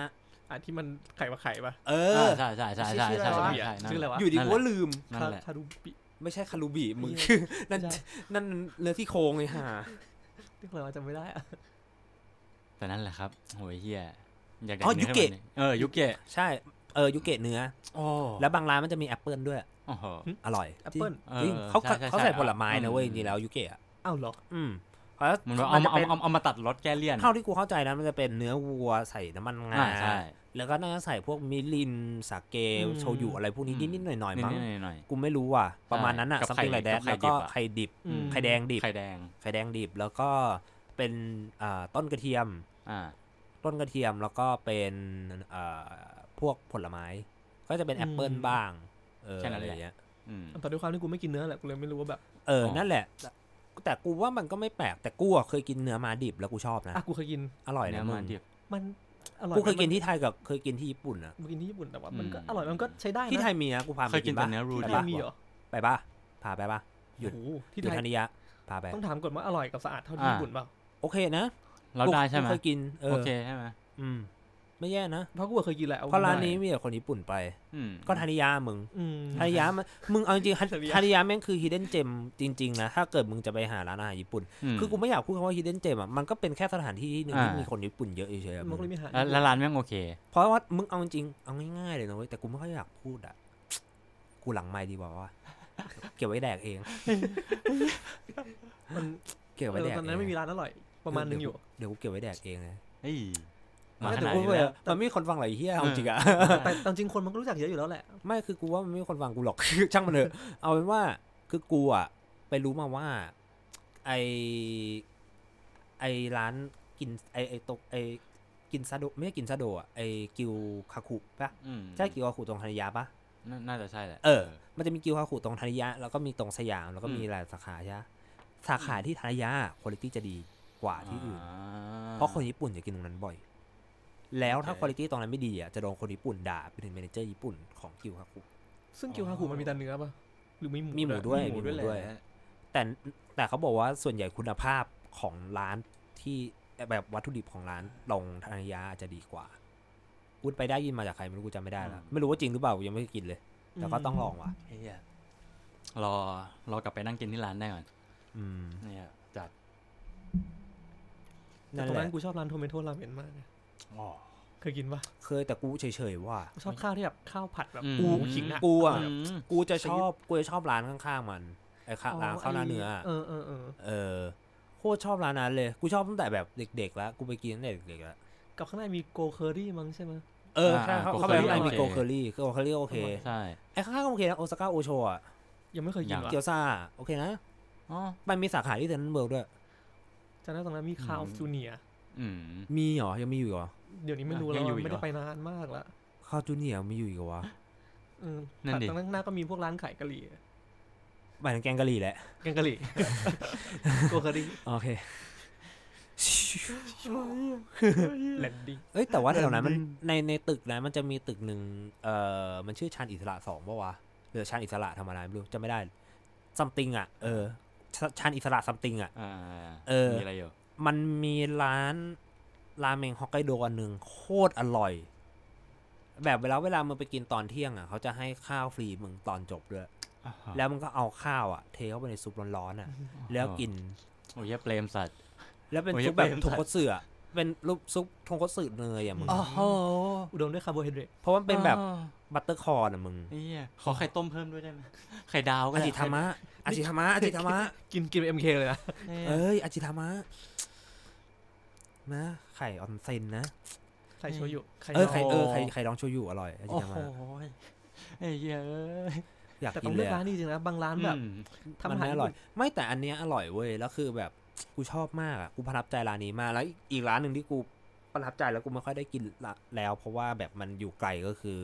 อะที่มันไข่มาไข่ปะเอเอออใช่ใช่ใช่ใช่ชื่อใช่อะไรใช่วะใช่นั่นชื่ออะไรวะอยู่ดีกูก็ลืมนั่นแหละคารูบิไม่ใช่คารูบิมึงเหี้ยคือนั่นไม่ใช่นั่นเนื้อที่โครงเลยฮะเรียกอะไรวะจำไม่ได้อะแต่นั่นแหละครับโหยเฮียอยากได้อ๋อนื้ยุเกะขึ้นมานี่เออยุเกะใช่เออยุเกะเนื้อโอ้แล้วบางร้านมันจะมีแอปเปิลด้วยโอ้โหอร่อยแอปเปิ้ลจริงเออเขาใช่ใช่เขาใส่ใช่ผลไม้นะเว้ยอืมจริงๆแล้วยุเกะ อะอ้าวเหรอ อืมแล้วมันว่าเอาจะมาเอาเป็นเอาเอามาตัดรสแก้เลี่ยน เท่าที่กูเข้าใจนะมันจะเป็นเนื้อวัวใส่น้ำมันงา อ่าใช่ แล้วก็น่าจะใส่พวกมิรินสาเกอืม โชยุอะไรพวกนี้อืมนิดๆหน่อยๆนิดมั้งๆหน่อย กูไม่รู้ว่ะ ประมาณนั้นอะกับ something ไข่ไรแดกับไข่แล้วก็ดิบอะ ไข่ดิบ อืม ไข่แดงดิบไข่แดง ไข่แดงดิบ แล้วก็เป็นอ่าต้นกระเทียม อ่า ต้นกระเทียมแล้วก็เป็นอ่าพวกผลไม้ ก็จะเป็นแอปเปิลอืม บ้าง เออแค่นั้นอะไรแหละ เงี้ย อืม แต่ด้วยความที่กูไม่กินเนื้อแหละกูเลยไม่รู้ว่าแบบ เอออ๋อนั่นแหละ แต่แต่กูว่ามันก็ไม่แปลกแต่กูอะเคยกินเนื้อมาดิบแล้วกูชอบนะอะกูเคยกินอร่อยเนื้นะอมึมันงดิบมันอร่อยกูเคยกินมัที่ไทยกับเคยกินที่ญี่ปุ่นอะกูกินที่ญี่ปุ่นแต่ว่ามันก็อืมอร่อยมันก็ใช้ได้นะที่ไทยมีนะกูพาไปเคยกินแต่ปะเนื้อรูที่ดิไทบยมีเหรอไปปะพาไปปะหยุดโอ้โหอที่ยู่ไทยธนิยะพาไปต้องถามก่อนว่าอร่อยกับสะอาดเท่าที่ญี่ปุ่นเปล่า โอเคนะเราได้ใช่ไหมกูเคยกินเออโอเคใช่ไหมอืม ไม่แย่นะ เพราะกูเคยกินแหละอเพราะร้านได้นี้มีแต่คนญี่ปุ่นไปอืมก็ธนิยะมึงอืมธนิยะมันมึงเอาจริงๆฮันธนิยะธนิยะแม่งคือ hidden gem จริง ๆ นะ ถ้าเกิดมึงจะไปหาร้านอาหารญี่ปุ่นมคือกูไม่อยากพูดคำว่า hidden gem อะมันก็เป็นแค่สถานที่ที่หนึ่งที่อ่ามีมีคนญี่ปุ่นเยอะเฉยๆอะมันมึงก็เลยมีอาหารแล้วแล้วร้านแม่งโอเค เพราะว่ามึงเอาจริงๆเอาง่ายๆเลยนะเว้ยแต่กูไม่ค่อยอยากพูดอะกูหลังไม่ดีกว่าว่าเก็บไว้แดกเองมันเก็บเอไว้อแดกตอนนั้นเงไม่มีร้านอร่อยประมาณนึงอยู่เดี๋ยวกูเก็บไว้แดกเองนะเฮ้ย มาไม่ขแต่นาดกูนี้เคยแล้วอะมันไม่มีคนฟังหรอกไอ้เหี้ยเอาจริงอะแต่แต่จริงคนมันก็รู้จักเยอะอยู่แล้วแหละ ไม่คือกูว่ามันไม่มีคนฟังกูหรอก ช่างมันเถอะเอาเป็นว่าคือกูอะไปรู้มาว่า ไอไอร้านกินไอไอตกไอกินซาโดไม่ใช่กินซาโดอะไอกิวคาคุปะอืมใช่กิวคาคุตรงธนิยะปะน่าน่าจะใช่แหละ เออ มันจะมีกิวคาคุตรงธนิยะแล้วก็มีตรงสยามแล้วก็อืมมีหลายสาขาใช่ปะสาขาที่ธนิยะคุณภาพจะดีกว่าที่อื่นอ่าเพราะคนญี่ปุ่นจะกินตรงนั้นบ่อย แล้วถ้าโอเคคุณภาพตรงนั้นไม่ดีอะจะโดนคนญี่ปุ่นด่าไปถึงเมเนเจอร์ญี่ปุ่นของกิวคาคุซึ่งกิวฮาคุมันมีแต่เนื้อปะหรือมีหมูมีหมูด้วยหมูด้วยมีหมูด้วยแหละแต่แต่เขาบอกว่าส่วนใหญ่คุณภาพของร้านที่แบบวัตถุดิบของร้านตรงธนิยะจะดีกว่าพูดไปได้ยินมาจากใครไม่รู้กูจำไม่ได้แล้วไม่รู้ว่าจริงหรือเปล่ากูยังไม่เคยกินเลย แต่ก็ต้องลองว่ะเฮียรอรอกลับไปนั่งกินที่ร้านได้ก่อนอืมเนี่ยจัดแต่นั่นตรงแหนั้ละนกูชอบร้านโทเมโต้ราเมนมากเลย อ๋อเคยกินปะเคยแต่กูเฉยๆว่ากูชอบข้าวที่แบบข้าวผัดแบบอืมปูขิงอะกูอะแบบกูจะชอบกูจะชอบร้านข้างๆมันไอ้ข้างร้านข้าวหน้าเนื้ออะเออเออเออเออโคตรชอบร้านนั้นเลยกูชอบตั้งแต่แบบเด็กๆ แล้ว กูไปกินตั้งแต่เด็กๆแล้วกับข้างในมีโกเคอรี่มั้งใช่ไหมเออใช่เขาเข้าไปข้างในมีโกโอเคเคอรี่โกเคอรี่โอเคใช่ไอ้ข้างๆโอเคนะโอซาก้าโอโชอะยังไม่เคยกินยังวะเกียวซาโอเคนะอ๋อมันมีสาขาที่เซนต์เบิร์กด้วยจำได้ตรงนั้นมีคาวจูเนียอื มมีเหรอ ยังมีอยู่เหรอ เดี๋ยวนี้ไม่รู้ยัแล้วงอยู่อะอีกไม่ได้เหรอไปนานมากแล้วข้าวจูเนียร์มีอยู่อีกเหรอวะเออนั่นดิตรงนั้นหน้าก็มีพวกร้านขายกะหรี่หมายถึงแกงกะหรี่แหละ แกงกะหรี่ Gold Curry โอเค landing เอ้ยแต่ว่าแถวนั้นมันในในตึกนั้นมันจะมีตึกหนึ่งเอ่อมันชื่อชาญอิสสระสองปะวะหรือชาญอิสสระธรรมดาไม่รู้จะไม่ได้ something อะเออชาญอิสสระ something อะอ่าเออมีอะไรอยู่ มันมีร้านราเมงฮอกไกโดอันหนึ่งโคตรอร่อย แบบเวลาเวลามึงไปกินตอนเที่ยงอะเขาจะให้ข้าวฟรีมึงตอนจบด้วยแล้วมึงก็เอาข้าวอะ เทเข้าไปในซุปร้อนๆอะ แล้วกินโอ้ยเปรมสัตว์ แล้วเป็นโอ้ยซุปแบบเป็นทงคัตสึอะ เป็นรูปซุปทงคัตสึเนยอะมึงโอ้โหอุดมด้วยคาร์โบไฮเดรตเพราะว่ามันเป็นแบบ butter corn อะมึงเฮียขอไข่ต้มเพิ่มด้วยได้ไหมไข่ดาวก็อาได้จิธรรมะอาจิธรรมะอาจิธรรมะกินกินเอ็มเคเลยนะเอ้ยเอ้ยอาจิทามะนะไข่ออนเซนนะไข่โชยุไข่เออไข่ดองเออไข่ไข่ดองโชยุอร่อยอาจิโอ้ธรรโหมะไอ้เหี้ยเอ้ยอยากแต่กิต้อนงเลเลือยกอะร้านดีจริงนะบางร้านแบบอืมทำมันอาหารไม่อร่อย ไม่แต่อันเนี้ยอร่อยเว้ยแล้วคือแบบ กูชอบมากอะกูประทับใจร้านนี้มากแล้วอีกอีกร้านหนึ่งที่กูประทับใจแล้วกูไม่ค่อยได้กินละแล้ว เพราะว่าแบบมันอยู่ไกลก็คือ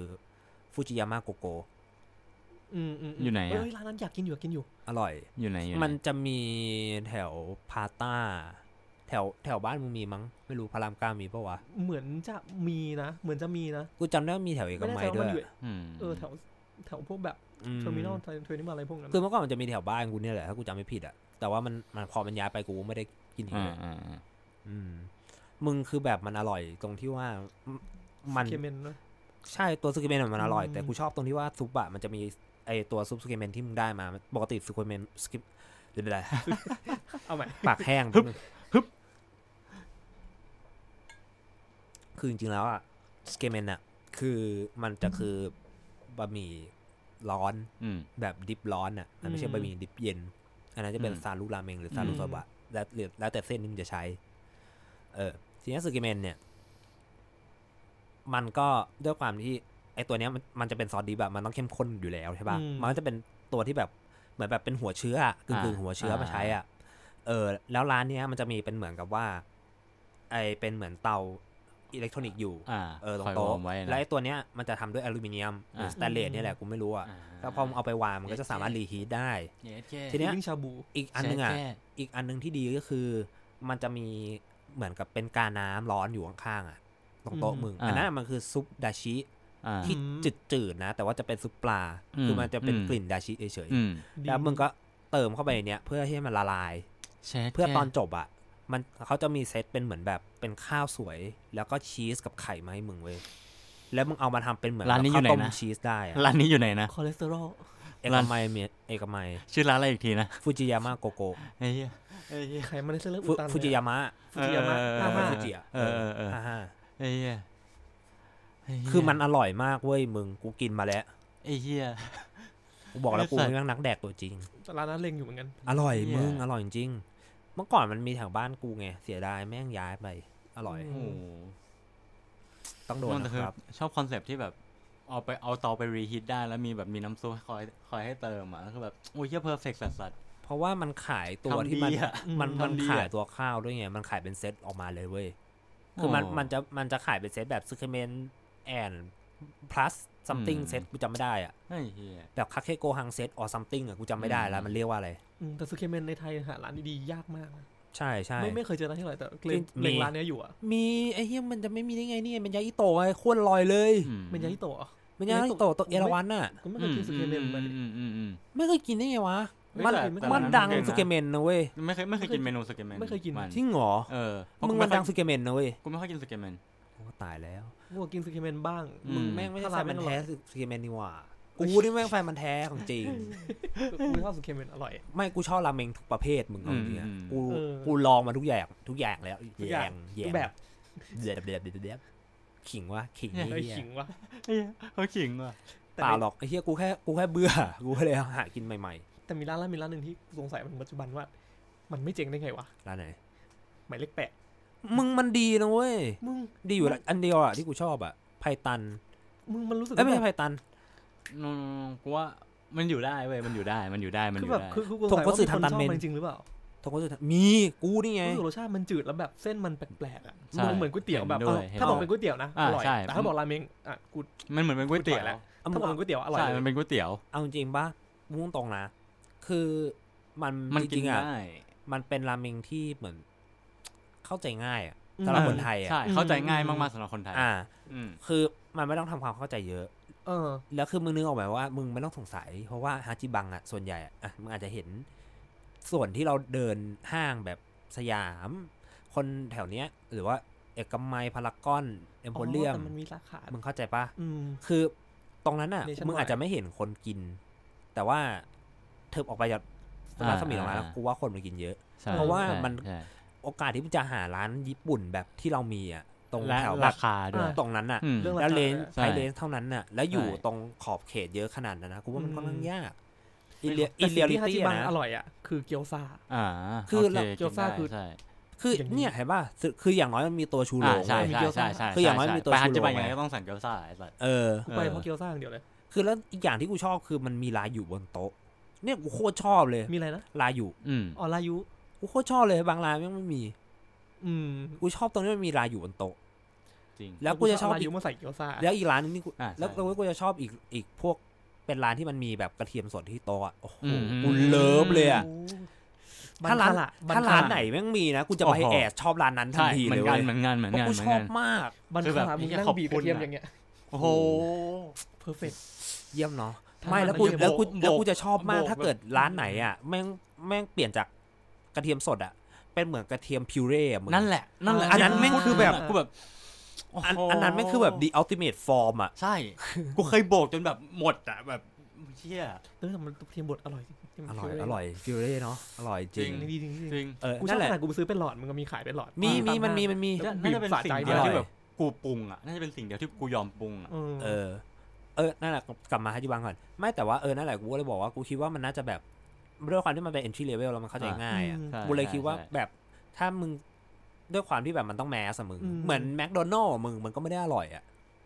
ฟูจิยาม่าโกโกอืมอืมมอยู่ไหนอะเอ้ยร้านนั้นอยากกินอยู่อยากกินอยู่ อร่อยอยู่ไหนอยู่ไหนมันจะมีแถวพาต้า แถวแถวบ้านมึงมีมั้งไม่รู้พารามเก้ามีปะวะเหมือนจะมีนะเหมือนจะมีนะกูจำได้ว่ามีแถวเอกไม่แน่มัใจยว่าด้มัวนยอยู่อืมเออแถวแถวพวกแบบอืมเทอร์มินอลเทอร์มินอลอะไรพวกนั้นคือเมื่อก่อนมันจะมีแถวบ้านกูเนี่ยแหละถ้ากูจำไม่ผิดอะ แต่ว่ามันมันพอมันย้ายไปกูไม่ได้กินอีกอ่าเลยอ่าอ่าอืม มึงคือแบบมันอร่อยตรงที่ว่ามันเคเมนนะใช่ตัวซูกิเมนมันอร่อยอืมแต่กูชอบตรงที่ว่าซุปอะมันจะมีไอตัวซุปซึเคเมนที่มึงได้มา ปกติซึเคเมน skip เดี๋ยวเป็นไรเอาใหม่ปากแห้งฮึบฮึบคือจริงๆแล้วอะซึเคเมนอะคือมันจะคือบะหมี่ร้อนอืมแบบ dip ร้อนอะมันไม่ใช่อืมบะหมี่ dip เย็น อันนั้นจะเป็นอืมซารุราเมงหรือซาลูอืมโซบะแล้วหรือแล้วแต่เส้นที่มึงจะใช้ เออทีนี้ซึเคเมนเนี่ย มันก็ด้วยความที่ไอตัวเนี้ยมันมันจะเป็นซอส dip อะมันต้องเข้มข้นอยู่แล้วใช่ป่ะอืมมันก็จะเป็นตัวที่แบบเหมือนแบบเป็นหัวเชื้ออะกึ่งกึ่งอ่าหัวเชื้อมาอ่าใช้อะเออ แล้วร้านเนี้ยมันจะมีเป็นเหมือนกับว่า ไอเป็นเหมือนเตา อิเล็กทรอนิกส์อยู่อ่าเออตรคงยวโต๊ะอร์มไว้นะและไอตัวเนี้ยมันจะทำด้วยอลูมิเนียมหรืออ่าสแตนเลสเนี่ยแหละกูไม่รู้อะแล้วพอมึงเอาไปวางมันก็จะสามารถ reheat ได้เย็ดแค่ทีเนี้ยยิ่งชาบูอีกอันนึงอะแช่อีกอันนึงที่ดีก็คือมันจะมีเหมือนกับเป็นกาน้ำร้อนอยู่ข้างๆอะตรงโต๊ะอืมมึงอ่าอันนั้นมันคือซุปดาชิอ่าที่อืมจืดๆนะ แต่ว่าจะเป็นซุปปลาอืมคือมันจะเป็นอืมกลิ่นดาชิเฉยอืมๆแล้วมึงก็เติมเข้าไปในเนี้ยเพื่อให้มันละลายแช่เพื่อแค่ตอนจบอะ มันเขาจะมีเซตเป็นเหมือนแบบเป็นข้าวสวย แล้วก็ชีสกับไข่มาให้มึงเว้ยแล้วมึงเอามาทำเป็นเหมือนร้านนี้อยู่ไหนข้าวต้มนะชีสได้อะร้านนี้อยู่ไหนนะคอเลสเตอรอลเอกมัยเมียเอกมัยชื่อร้านอะไรอีกทีนะฟูจิยามะโกโกไอ้เหี้ยไอ้เหี้ยไขมันในเส้นเลือดอุฟูดตันฟูจิยามะฟูจิยามะเออห้าห้าฟูจิอะเออเออเออห้าห้าไอ้เหี้ยไเหี้ยคือมันอร่อยมากเว้ยมึงกูกินมาแล้วไอ้เหี้ยกูบอกแล้วไอ้กูสัตว์เป็นนักแดกตัวจริงร้านนั้นเล็งอยู่เหมือนกันอร่อยเหี้ยมึงอร่อยจริง เมื่อก่อนมันมีแถวบ้านกูไง เสียดายแม่งย้ายไป อร่อยอืโอ้โหต้องโดนแต่นะคือครับ ชอบ concept ที่แบบเอาไปเอาเตาไป reheat ได้แล้วมีแบบมีน้ำซุปคอยคอยให้เติมอะก็คือแบบโอ้ยเหี้ย perfect สัส เพราะว่ามันขายตัวทำที่มันดีอะมันทำมันดีขายอะตัวข้าวด้วยไง มันขายเป็นเซตออกมาเลยเว้ยคือมันอ๋อมันจะมันจะขายเป็นเซตแบบซึเคเมนแอน plus something อืม เซตกูจำไม่ได้อะไอ้เหี้ย แบบคาเคโกฮังเซต or something อะกูจำไม่ได้แล้วอืมมันเรียกว่าอะไรอืม แต่ซึเคเมนในไทยหาร้านดีๆยากมากนะใช่ใช่ไม่ไม่เคยเจอร้านที่ไหนแต่เล็งมีเล็งร้านเนี้ยอยู่อะมีไอ้เหี้ยมันจะไม่มีได้ไงเนี่ยมันยาอิโตะไอ้โคตรลอยเลยอืเป็นยาฮิโตะเหรอมันยาอิโตะตัวเอราวันน่ะกูไม่เคยกินซูเคเมนมันอืมอืมอืมไม่เคยกินได้ไงวะไม่มันเคยไม่เคยมันดังไม่เคยนะสุเกเมนนะเว้ยไม่เคยไม่เคยกินเมนูสเกมเมนไม่เคยกินมันจริงเหรอเออมึงมันดังสุเกเมนนะเว้ยกูไม่ค่อยกินสเกมเมนโอ้ตายแล้วกูก็กินซูเคเมนบ้างอืมึงแม่งไม่ใช่ถ้าแฟร้านนมันไม่อร่แท้อยสุเกเมนนี่หว่า กูนี่แม่งแฟนมันแท้ของจริง กูชอบซูเคเมนอร่อย ไม่กูชอบราเมงทุกประเภทมึงเอาจริงๆอะอืมกูเออกูลองมาทุกอย่างทุกอย่างแล้วทุกอย่างแย่ทุกแบบเดียดเดียดเดียดเดียดขิงวะขิงเฮ้ยเหี้ยขิงว่ะเฮ้ยเขาขิงว่ะแต่เปล่าในหรอกไอ้เหี้ยกูแค่กูแค่เบื่อ กูก็เลยหากินใหม่แต่มีร้านร้านมีร้านหนึ่งที่สงสัยมาถึงปัจจุบันว่า มันไม่เจ๊งได้ไงวะๆร้านไหน หมายเลขแปดมึงมันดีนะเว้ย มึงดีอยู่แล้วอันเดียวอะที่กูชอบอะไพตัน มึงมันรู้สึกเอ้ยไม่ว่าใช่ไพตัน อืมกูว่ามันอยู่ได้เว้ยมันอยู่ได้มันอยู่ได้มันอคือยู่แบบได้คือคือกูสผมงสัยก็ว่าสื่มีอคนทำตามชอบเมนมันจริงหรือเปล่าทงก็สุดมีกูนี่ไง รู้สึกรสชาติมันจืดแล้วแบบเส้นมันแปลกๆอะใช่มันเหมือนก๋วยเตี๋ยวแบบเห็นด้วยเอาเห็นถ้าบอกด้วยเป็นก๋วยเตี๋ยวนะอ่าอร่อยใช่ แต่ถ้าบอกราเมงอะกูมันเหมือนเป็นก๋วยเตี๋ยวพูดบ่อยแล้วเอาถ้าบอกเป็นก๋วยเตี๋ยวอร่อยใช่เลยมันเป็นก๋วยเตี๋ยว เอาจริงๆปะมุ่งตรงนะ คือมันมันจกินริงๆอะได้มันเป็นราเมงที่เหมือน เข้าใจง่ายอะอืมสำหรับคนไทยอะใช่เข้าใจง่ายมากๆสำหรับคนไทยอ่า อืมคือมันไม่ต้องทำความเข้าใจเยอะ เออ แล้วคือมึงนึกออกไหมว่ามึงไม่ต้องสงสัย เพราะว่าฮาจิบังอะส่วนใหญ่อะอะมึงอาจจะเห็น ส่วนที่เราเดินห้างแบบสยาม คนแถวเนี้ย หรือว่าเอกมัยพารากอนเอ็มโพเรียมแต่มันมีสาขา มึงเข้าใจปะอืมคือตรงนั้นอะ Nationwide มึงอาจจะไม่เห็นคนกิน แต่ว่าเถิบออกไปจากสนามสมิงออกมาแล้วอ่ากูว่าคนมันกินเยอะใช่เพราะว่าใช่มันใช่โอกาสที่มึงจะหาร้านญี่ปุ่นแบบที่เรามีอะ ตรงและแถวแบราบคาด้วย ตรงนั้นอะอืมเรื่องแล้วเลนราคาไพเลนเท่านั้นน่ะ แล้วอยู่ใช่ ตรงขอบเขตเยอะขนาดนั้นนะกูว่ามันอืม ค่อนข้างยากไม่อิเลียแต่อิสิ่เลียงลิที่ฮาจิตี้บังนะ อร่อยอะคือเกี๊ยวซ่า อ่าคือโเกี๊ยวซ่ากินได้คือ ใช่คืออย่างนี้ เนี่ยเห็นป่ะคือคืออย่างน้อยมันมีตัวชูโรอ่างใช่เว้ยมีใช่เกี๊ยวซ่าใช่ใช่คืออย่างน้อยใช่มีตัวไปฮัชูจิโรง บังยังไงไงก็ต้องสั่งเกี๊ยวซ่าไอ้สัสเออ กูไปเออ เพราะเกี๊ยวซ่าอย่างเดียวเลย คือแล้วอีกอย่างที่กูชอบคือมันมีลายอยู่บนโต๊ะ เนี่ยกูโคตรชอบเลยมีอะไรนะลายอยู่อืม ออรายุกูโคตรชอบเลยบางร้านยังไม่มี อืมกูชอบตรงที่มันมีลายอยู่บนโต๊ะจริงแล้วกูจะชอบราอียุกมาใส่เกี๊ยวซ่าแล้วอีกร้านนึงนี่กูอ่าแล้วใช่แล้วกูจะชอบอีกอีกพวกเป็นร้านที่มันมีแบบกระเทียมสดที่โต๊ะอะโอ้โหอืมกูเลิฟเลยอะโถ้าร้านบังคละถ้าบังคละร้านไหนแม่งมีนะกูจะไปโอ้โหแอบชอบร้านนั้นทันใช่ทีเหมืเลอยนกัเว้นยเหมือนกันเหมือนเพกัราะนกูเหมืชอนอกับนมากบันคือคแบบลามึงไอ้นั่งขอบบีบกคุระณเทียมอะอย่างเงี้ยโอ้โหเพอร์เฟกเยี่ยมเนาะถ้าไม่แล้วมันกูเยอะแล้วกูโบกแล้วกูจะชอบมากโบกถ้าเกิดร้านไหนอะแม่งแม่งเปลี่ยนจากกระเทียมสดอะ เป็นเหมือนกระเทียมพิวเร่อะมึงนั่นแหละนั่นแหละอันนั้นแม่งคือแบบกูแบบอันโโหอันนั้นแม่งคือแบบ the ultimate form อะ ใช่ กูเคยโบกจนแบบหมดอะแบบเชี่ยเออแต่มันกระเทียมบดอร่อยจริงอร่อยอร่อยพิวเร่เนาะอร่อยจริงจริงนี่ดีจริงๆจริงเออกูชนั่อบนแหขละนาดกูไปซื้อเป็นหลอดมันก็มีขายเป็นหลอดมีมีตามันมีห้างมันมีแล้วน่าจะเป็นบีบสะสิ่งใจเดียวอร่อยที่แบบกูปรุงอะน่าจะเป็นสิ่งเดียวที่กูยอมปรุงอะเออเออเออนั่นแหละกลับมาฮัจิบังก่อนไม่แต่ว่าเออนั่นแหละกูก็เลยบอกว่ากูคิดว่ามันน่าจะแบบ ด้วยความที่มันเป็น entry level แล้วมันเข้าใจง่ายอะอืมใช่กูเลยคิดว่าใช่แบบถ้ามึงด้วยความที่แบบมันต้องแมสอะมึงอืมเหมือนแมคโดนัลล์มึงมันก็ไม่ได้อร่อยอะ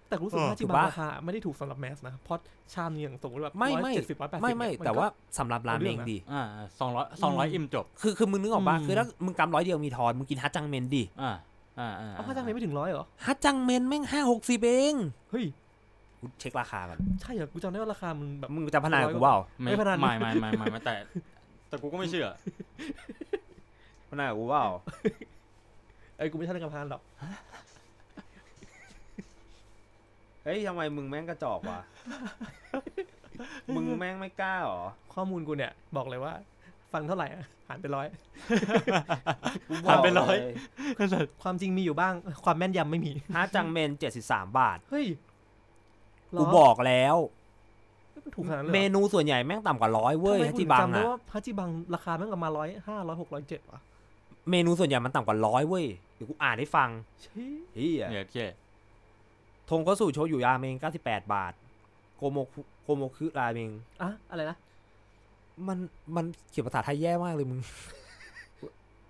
แต่กูรู้สึกเออว่าจิถูกบาปะราคาไม่ได้ถูกสำหรับแมสนะเพราะชามนี่อย่างสมมติแบบไม่ไม่เจ็ดสิบร้อยแปดสิบไม่ไม่แต่ว่าสำหรับราเมงเอาเรื่องนะดิอ่าสองร้อยสองร้อยอิ่มจบ คือคือมึงนึกออกปะอืมคือถ้ามึงกำร้อยเดียวมีทอนมึงกินฮัจจังเมนดิอ่าอ่าอ่าเอาค่าจ้างเลยไม่ถึงร้อยเหรอฮัจจังเมนแม่งห้าหกสิบเองเฮ้ย กูเช็คราคาก่อนใช่เหรอกูจำได้ว่าราคามันแบบมึงจะพนันกับกูเปล่าไม่ไม่พนันไม่ไม่ไม่ไม่ไม่แต่ แต่กูก็ไม่เชื่อพนันกับกูเปล่าไอ้ยกูไม่ใช่นักการพนันหรอกเฮ้ยทำไมมึงแม่งกระจอกวะมึงแม่งไม่กล้าหรอข้อมูลกูเนี่ย บอกเลยว่า ฟังเท่าไหร่อะหารไปร้อยผ่านไปร้อยความจริงมีอยู่บ้าง ความแม่นยำไม่มีฮัจจังเมนเจ็ดสิบสามบาทเฮ้ยเหรกูบอกแล้วมันถูกขนาดนั้นเลยเมเหรอนูส่วนใหญ่แม่งต่ำกว่าร้อยเว้ยทำไมฮักูจิถึงบังจำได้อะว่าฮัจิบังราคาแม่งประมาณร้อยห้าร้อยหกร้อยเจ็ดวะเมนูส่วนใหญ่มันต่ำกว่าร้อยเว้ยเดี๋ยวกูอ่านให้ฟังเชี่ยเฮียเนี่ยแค่ทงก็สู่โชยุราเมง98 บาท โกโมคุโกโมคุราเมงอะอะไรนะมันมันเขียนภาษาไทยแย่มากเลยมึง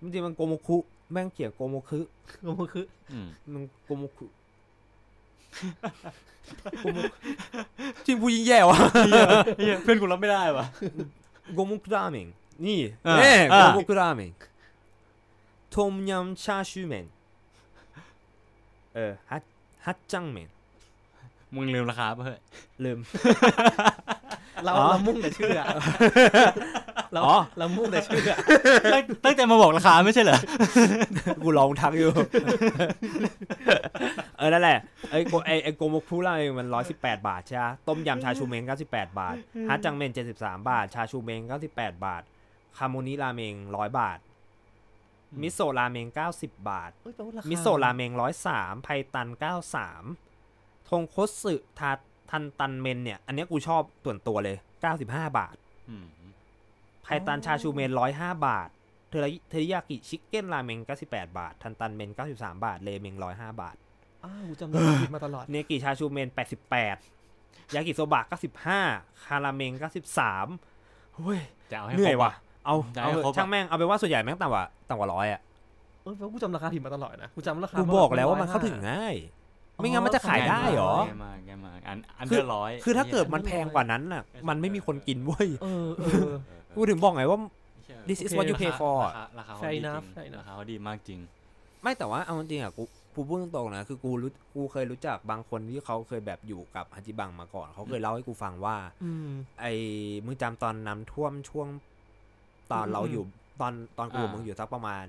จริงๆมันโกโมคุแม่งเขียนโกโมคุ ก็คือ อืม มันโกโมคุ โกโมจริงผู้ยิ่งแย่วะเหี้ยเพื่อนกูรับไม่ได้วะ โกโมคุราเมงนี่เออเน่เออโกโกราเมงทมยำชาชูเมนเออฮัตฮัตจังเมนมึงลืมราคาป่ะเฮ้ยลืม เราอ๋อ เรามุ่งแต่ชื่ออะ เราอ๋อ เรามุ่งแต่ชื่ออะตั้งตั้งใจมาบอกราคาไม่ใช่เหรอ กูลองทักอยู่ เออ นั่นแหละ ไอ้โกไอ้ไอ้โกโมคุราเมงมันร้อยสิบแปดบาทใช่ไหมต้มยำชาชูเมงเก้าสิบแปดบาทฮัตจังเมนเจ็ดสิบสามบาท ชาชูเมงเก้าสิบแปดบาท คาโมนิราเมงร้อยบาท มิโซะราเมงเก้าสิบบาท เอ้ยแปลว่าราคามิโซะราเมงร้อยสามไพตันเก้าสามทงคตสึทันทันตันเมนเนี่ย อันเนี้ยกูชอบส่วนตัวเลยเก้าสิบห้าบาท อืม ไพตันชาชูเมนร้อยห้าบาท เทอริเทริยากิ chicken ราเมงเก้าสิบแปดบาท ทันตันเมนเก้าสิบสามบาท เลเมงร้อยห้าบาท อ้าวกูจำได้ผิดมาตลอด เนกิชาชูเมนแปดสิบแปดยากิโซบะเก้าสิบห้าคาราเมงเก้าสิบสามเฮ้ยจะเอาให้เหนื่อยครบว่ะ เอาจะเอาให้เถอะครบอะช่างแม่ง เอาเป็นว่าส่วนใหญ่แม่งต่ำกว่าต่ำกว่าร้อยอะเออแปลว่ากูจำราคาผิดมาตลอดนะกูจำราคากูมาบอกแล้วว่ามัน150เข้าถึงง่ายไม่งั้นมันจะขายได้เหรอแย่มากแย่มากอันคืเดอ under ร้อยคือถ้าเกิดมันแพงกว่านั้นน่ะ มันไม่มีคนกินเว้ยเออเออ กูถึงบอกไงว่าเชี่ย this is โอเค what you pay ราคา for ราคาราคาเขา Fair ดีจริ enough ง fair enough ราคาเขาดีมากจริง ไม่แต่ว่าเอาจริงๆอะกูกูพูดตรงๆนะคือกูรู้กูเคยรู้จักบางคนที่เขาเคยแบบอยู่กับฮัจิบังมาก่อน เขาเคยเล่าให้กูฟังว่าอืมไอ้มึงจำตอนน้ำท่วมช่วง ตอนอืมเราอยู่ตอนตอนกูอ่ามึมึงอยู่สักประมาณ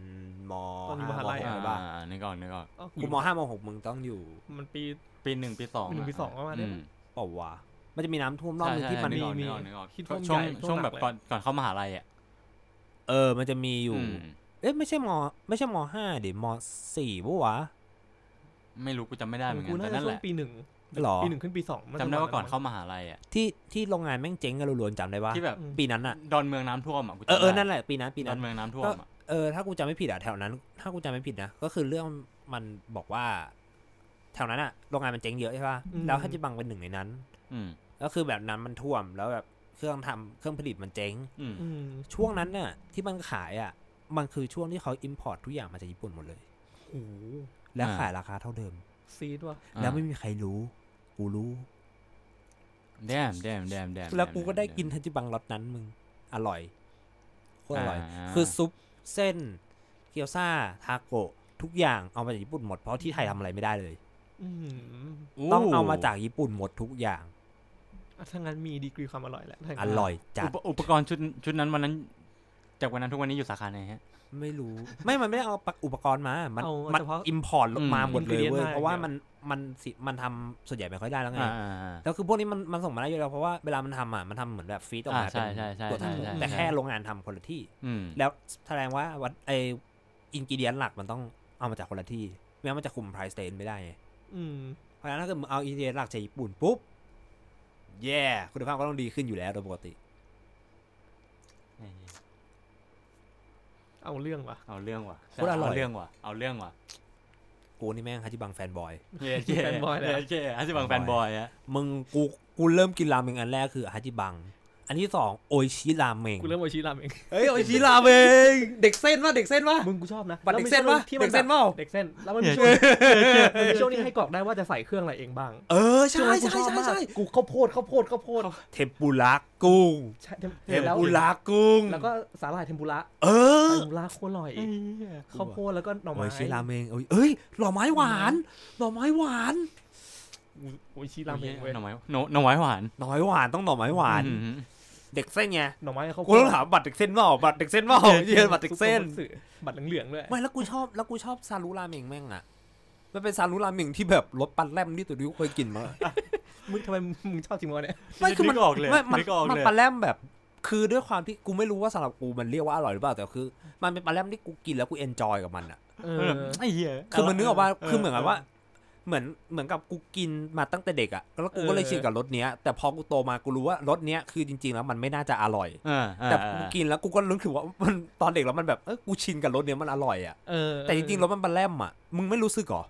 มตอนอยู่ห้ามหาลัยหกอะใช่ปะอ่านึกออกนึกออกอ้าวกูมห้ามหกมึงต้องอยู่ มันปีปีหนึ่งปีสองปีหนึ่งปีสองประมาณเนี้ยอืเปล่าวะ มันจะมีน้ำท่วมรอบนึงใช่ที่มันใช่มีนึกออกนึกออกนึกออกที่ท่วมช่วงใหญ่ท่วมช่วงหนัแบกบเลยก่อนก่อนเข้ามหาลัยอะเออ มันจะมีอยู่อืมเอ๊ะไม่ใช่มไม่ใช่มห้าดิมสี่ปะวะไม่รู้กูจำไม่ได้เหมือนกูกันน่าแต่จะนั่นช่แหวงละปีหนึ่งหรอปีหนึ่งขึ้นปีสองนจำได้ว่าก่อนจะเข้ามหาลัยอะที่ที่โรงงานแม่งเจ๊งกันรัวๆจำได้ปะที่แบบอืมปีนั้นอะดอนเมืองน้ำท่วมอะกูจำเออเออได้นั่นแหละปีนั้นปีดนั้อนนเมืองน้ำท่วมอะเออถ้ากูจำไม่ผิดอะแถวนั้น ถ้ากูจำไม่ผิดนะก็คือเรื่องมันบอกว่า แถวนั้นอะโรงงานมันเจ๊งเยอะใช่ปะอืมแล้วฮัจิบังเป็นหนึ่งในนั้น อืมก็คือแบบนั้นมันท่วมแล้วแบบเครื่องทำเครื่องผลิตมันเจ๊งอืมอืมช่วงนั้นน่ะ ที่มันขายอะ มันคือช่วงที่เขา import ทุกอย่างมาจากญี่ปุ่นหมดเลยโอ้โหและขายราคาเท่าเดิม shit ว่ะแล้วไม่มีใครรู้ กูรู้ damn damn damn damn แล้วกูก็ได้กินฮัจิบังรสนั้นมึง อร่อยโคตรอร่อยาคือซุปเส้น เกี๊ยวซ่าทาโกะทุกอย่างเอามาจากญี่ปุ่นหมดเพราะที่ไทยทำอะไรไม่ได้เลยอืมต้องเอามาจากญี่ปุ่นหมดทุกอย่างอะ ถ้างั้นมีดีกรีความอร่อยแหละถ้าองั้นร่อยจัอุดปอุปกรณ์ชุดชุดนั้นวันนั้น จากวันนั้นทุกวันนี้อยู่สาขาไหนฮะ ไม่รู้ ไม่มันไม่ได้เอาอุปกรณ์มา มันเอามันเฉพาะอิมพอร์ตอืมมาหมดเลย ingredient เว้ยมาเพราะว่าอย่างเดียวมันมันสิมันทำส่วนใหญ่ไม่ค่อยได้แล้วไงอ่าอ่าอ่าแล้วคือพวกนี้มันมันส่งมาได้เยอะแล้วเพราะว่าเวลามันทำอะมันทำเหมือนแบบฟีดออกมาอ่าใช่เป็นใช่ใช่ตัวใช่ทำใช่แต่ใช่แค่โรงงานทำคนละที่อืมแล้วแสดงว่าวัดไอingredient หลักมันต้องเอามาจากคนละที่ไม่งั้นมันจะคุม price เตนไม่ได้ไงอืมเพราะฉะนั้นถ้าเกิดมึงเอา ingredient หลักจากญี่ปุ่นปุ๊บ แย่คุณภาพก็ต้องดีขึ้นอยู่แล้วโดยปกติ เอาเรื่องว่ะเอาเรื่องว่ะโคตรอร่อย เาเรื่องว่ะเอาเรื่องว่ะกูนี่แม่งฮัจิบัง fanboy เย้เจ๊ fanboy เลยอะเจ๊ฮัจิบัง fanboy อะมึงกูกูเริ่มกินราเมงอันแรกคือฮัจิบัง อันที่สองโออิชิราเมงกูเริ่มโอชิรามเองเฮ้ยโออิชิราเมงเด็กเส้นวะเด็กเส้นวะมึงกูชอบนะบัตรเด็กเส้นปะที่มันเด็กเส้นเปล่าเด็กเส้นแล้วมันมีช่วงมันมีช่วงนี้ให้กรอกได้ว่าจะใส่เครื่องอะไรเองบ้าง เออช่วใช่งนั้นกูใช่ชอบใช่มากใช่กูข้าวโพดข้าวโพดข้าวโพดเทมปุระกุ้งใช่เทมแล้วปุระกุ้ง แล้วก็สาหร่ายเทมปุระเออเทมปุระโคตรอร่อยข้าวโพดแล้วก็หน่อโอไม้อิชิราเมงเอ้ยเอ้ยหน่อไม้หวานหน่อไม้หวานโออิชิรามเองเว้ยหน่อไม้หน่อหน่อไม้หวานหน่อไม้หวานต้องหน่อไม้หวานอืม เด็กเส้นไงหน่อไม้ข้าวโพกูดต้องถามบัตรเด็กเส้นเปล่าบัตรเด็กเส้นเปล่าเยี่ยบัตรเด็กเส้นสื่อบัตรเหลืองๆด้วยไม่แล้วกูชอบแล้วกูชอบซารุราเมงแม่งอะมันเป็นซารุราเมงที่แบบรสปันแรมที่ตัวที่กูเคยกินมามึงทำไมมึงชอบจริงวะเนี่ยไม่คือมันนึกออกเลยไม่มันนึกออกมันเลยปลาแรมแบบคือด้วยความที่กูไม่รู้ว่าสำหรับกูมันเรียกว่าอร่อยหรือเปล่าแต่คือ มันเป็นปลาแรมที่กูกินแล้วกูเอนจอยกับมันอะเอเอออไอ้เหี้ยคือมันนึกออกว่าคือเหมือนกับว่า เหมือนเหมือนกับกูกินมาตั้งแต่เด็กอะแล้วกูก็เลยเออชินกับรสเนี้ยแต่พอกูโตมากูรู้ว่ารสเนี้ยคือจริง ๆ แล้วมันไม่น่าจะอร่อยอ่าอ่าแต่อ่ากูกินแล้วกูก็รู้สึกว่ามันตอนเด็กแล้วมันแบบเออกูชินกับรสเนี้ยมันอร่อยอะเออแต่จริงๆรสมันปลาแรมอะมึงไม่รู้สึกเหรอ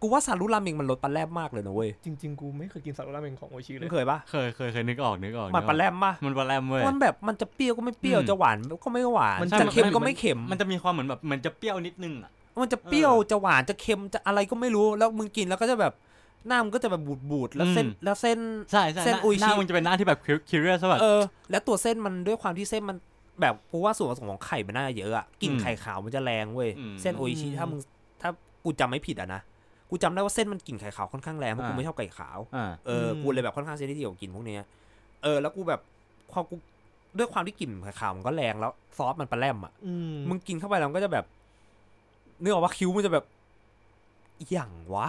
กูว่าซารุราเมงมันรสปลาแรมมากเลยนะเว้ยจริงๆกูไม่เคยกินสาหร่ายราเมงของโออิชิเลมึยงเคยปะเคยเคยเคยนึกออกนึกออกมันปลาแรมปะมันปลาแรมเว้ยมันแบบมันจะเปรี้ยวก็ไม่เปรี้ยวอืมจะหวานก็ไม่หวานมันจะใช่เค็มมันก็ไม่เค็มมันจะมีความเหมือนแบบเหมือนจะเปรี้ยวนิดนึงอะ มันจะเปรี้ยวเออจะหวานจะเค็มจะอะไรก็ไม่รู้แล้วมึงกินแล้วก็จะแบบหน้ามันก็จะแบบบูดบูดๆแล้วเส้นอืมแล้วเส้นใช่ใช่เส้นหาอุยชิหน้ามึงจะเป็นหน้าที่แบบคิวเรียสแบบเออแล้วตัวเส้นมันด้วยความที่เส้นมันแบบกูว่าส่วนผสมของไข่มันน่าจะเยอะอะกลิ่นอืมไข่ขาวมันจะแรงเว้ยอืมเส้นโออิชิถ้ามึงถ้ากูจำไม่ผิดอะนะกูจำได้ว่าเส้นมันกลิ่นไข่ขาวค่อนข้างแรงเพราะกูอ่าไม่ชอบไก่ขาวอ่าเอออมกูเลยแบบค่อนข้างเซนซิทีฟกับกลิ่นพวกเนี้ยเออแล้วกูแบบความกูด้วยความที่กลิ่นไข่ขาวมันก็แรงแล้วซอสมันปลาแรมอะอืมมึงกินเข้าไปแล้วมันก็จะแบบ นึกออกว่าคิ้วมันจะแบบอหย่างวะ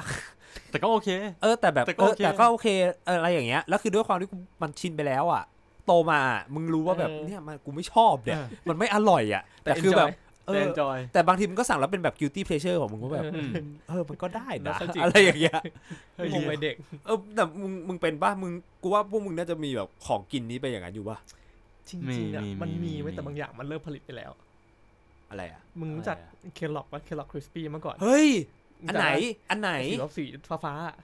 แต่ก็โอเค เออแต่แบบแต่ก็เออโอเคแต่ก็โอเคเอออะไรอย่างเงี้ยแล้วคือด้วยความที่กูมันชินไปแล้วอะ โตมาอะมึงรู้ว่าแบบเนี่ยมันกูไม่ชอบเนี่ยเออ มันไม่อร่อยอะ แต่คือแบบเอแต่ อ enjoy แต่บางทีมันก็สั่งแล้วเป็นแบบ guilty pleasure ของมึงก็แบบเออเออ มันก็ได้แล้นะวก็จริงอะไรอย่างเงี้ย เฮ้ย งงไปเด็ก เออ แต่มึง มึงเป็นป่ะ มึง กูว่าพวกมึงน่าจะมีแบบของกินนี้ไปอย่างนั้นอยู่ป่ะ จริงๆอะมีมีมันมีมีไว้แต่มีบางอย่างมันเริ่มผลิตไปแล้ว อะไรอะมึงรู้จัก Kellogg ว่า Kellogg Krispies เมื่อก่อน เฮ้ย อันไหน อันไหนสีแบบสีฟ้าฟ้าๆอะ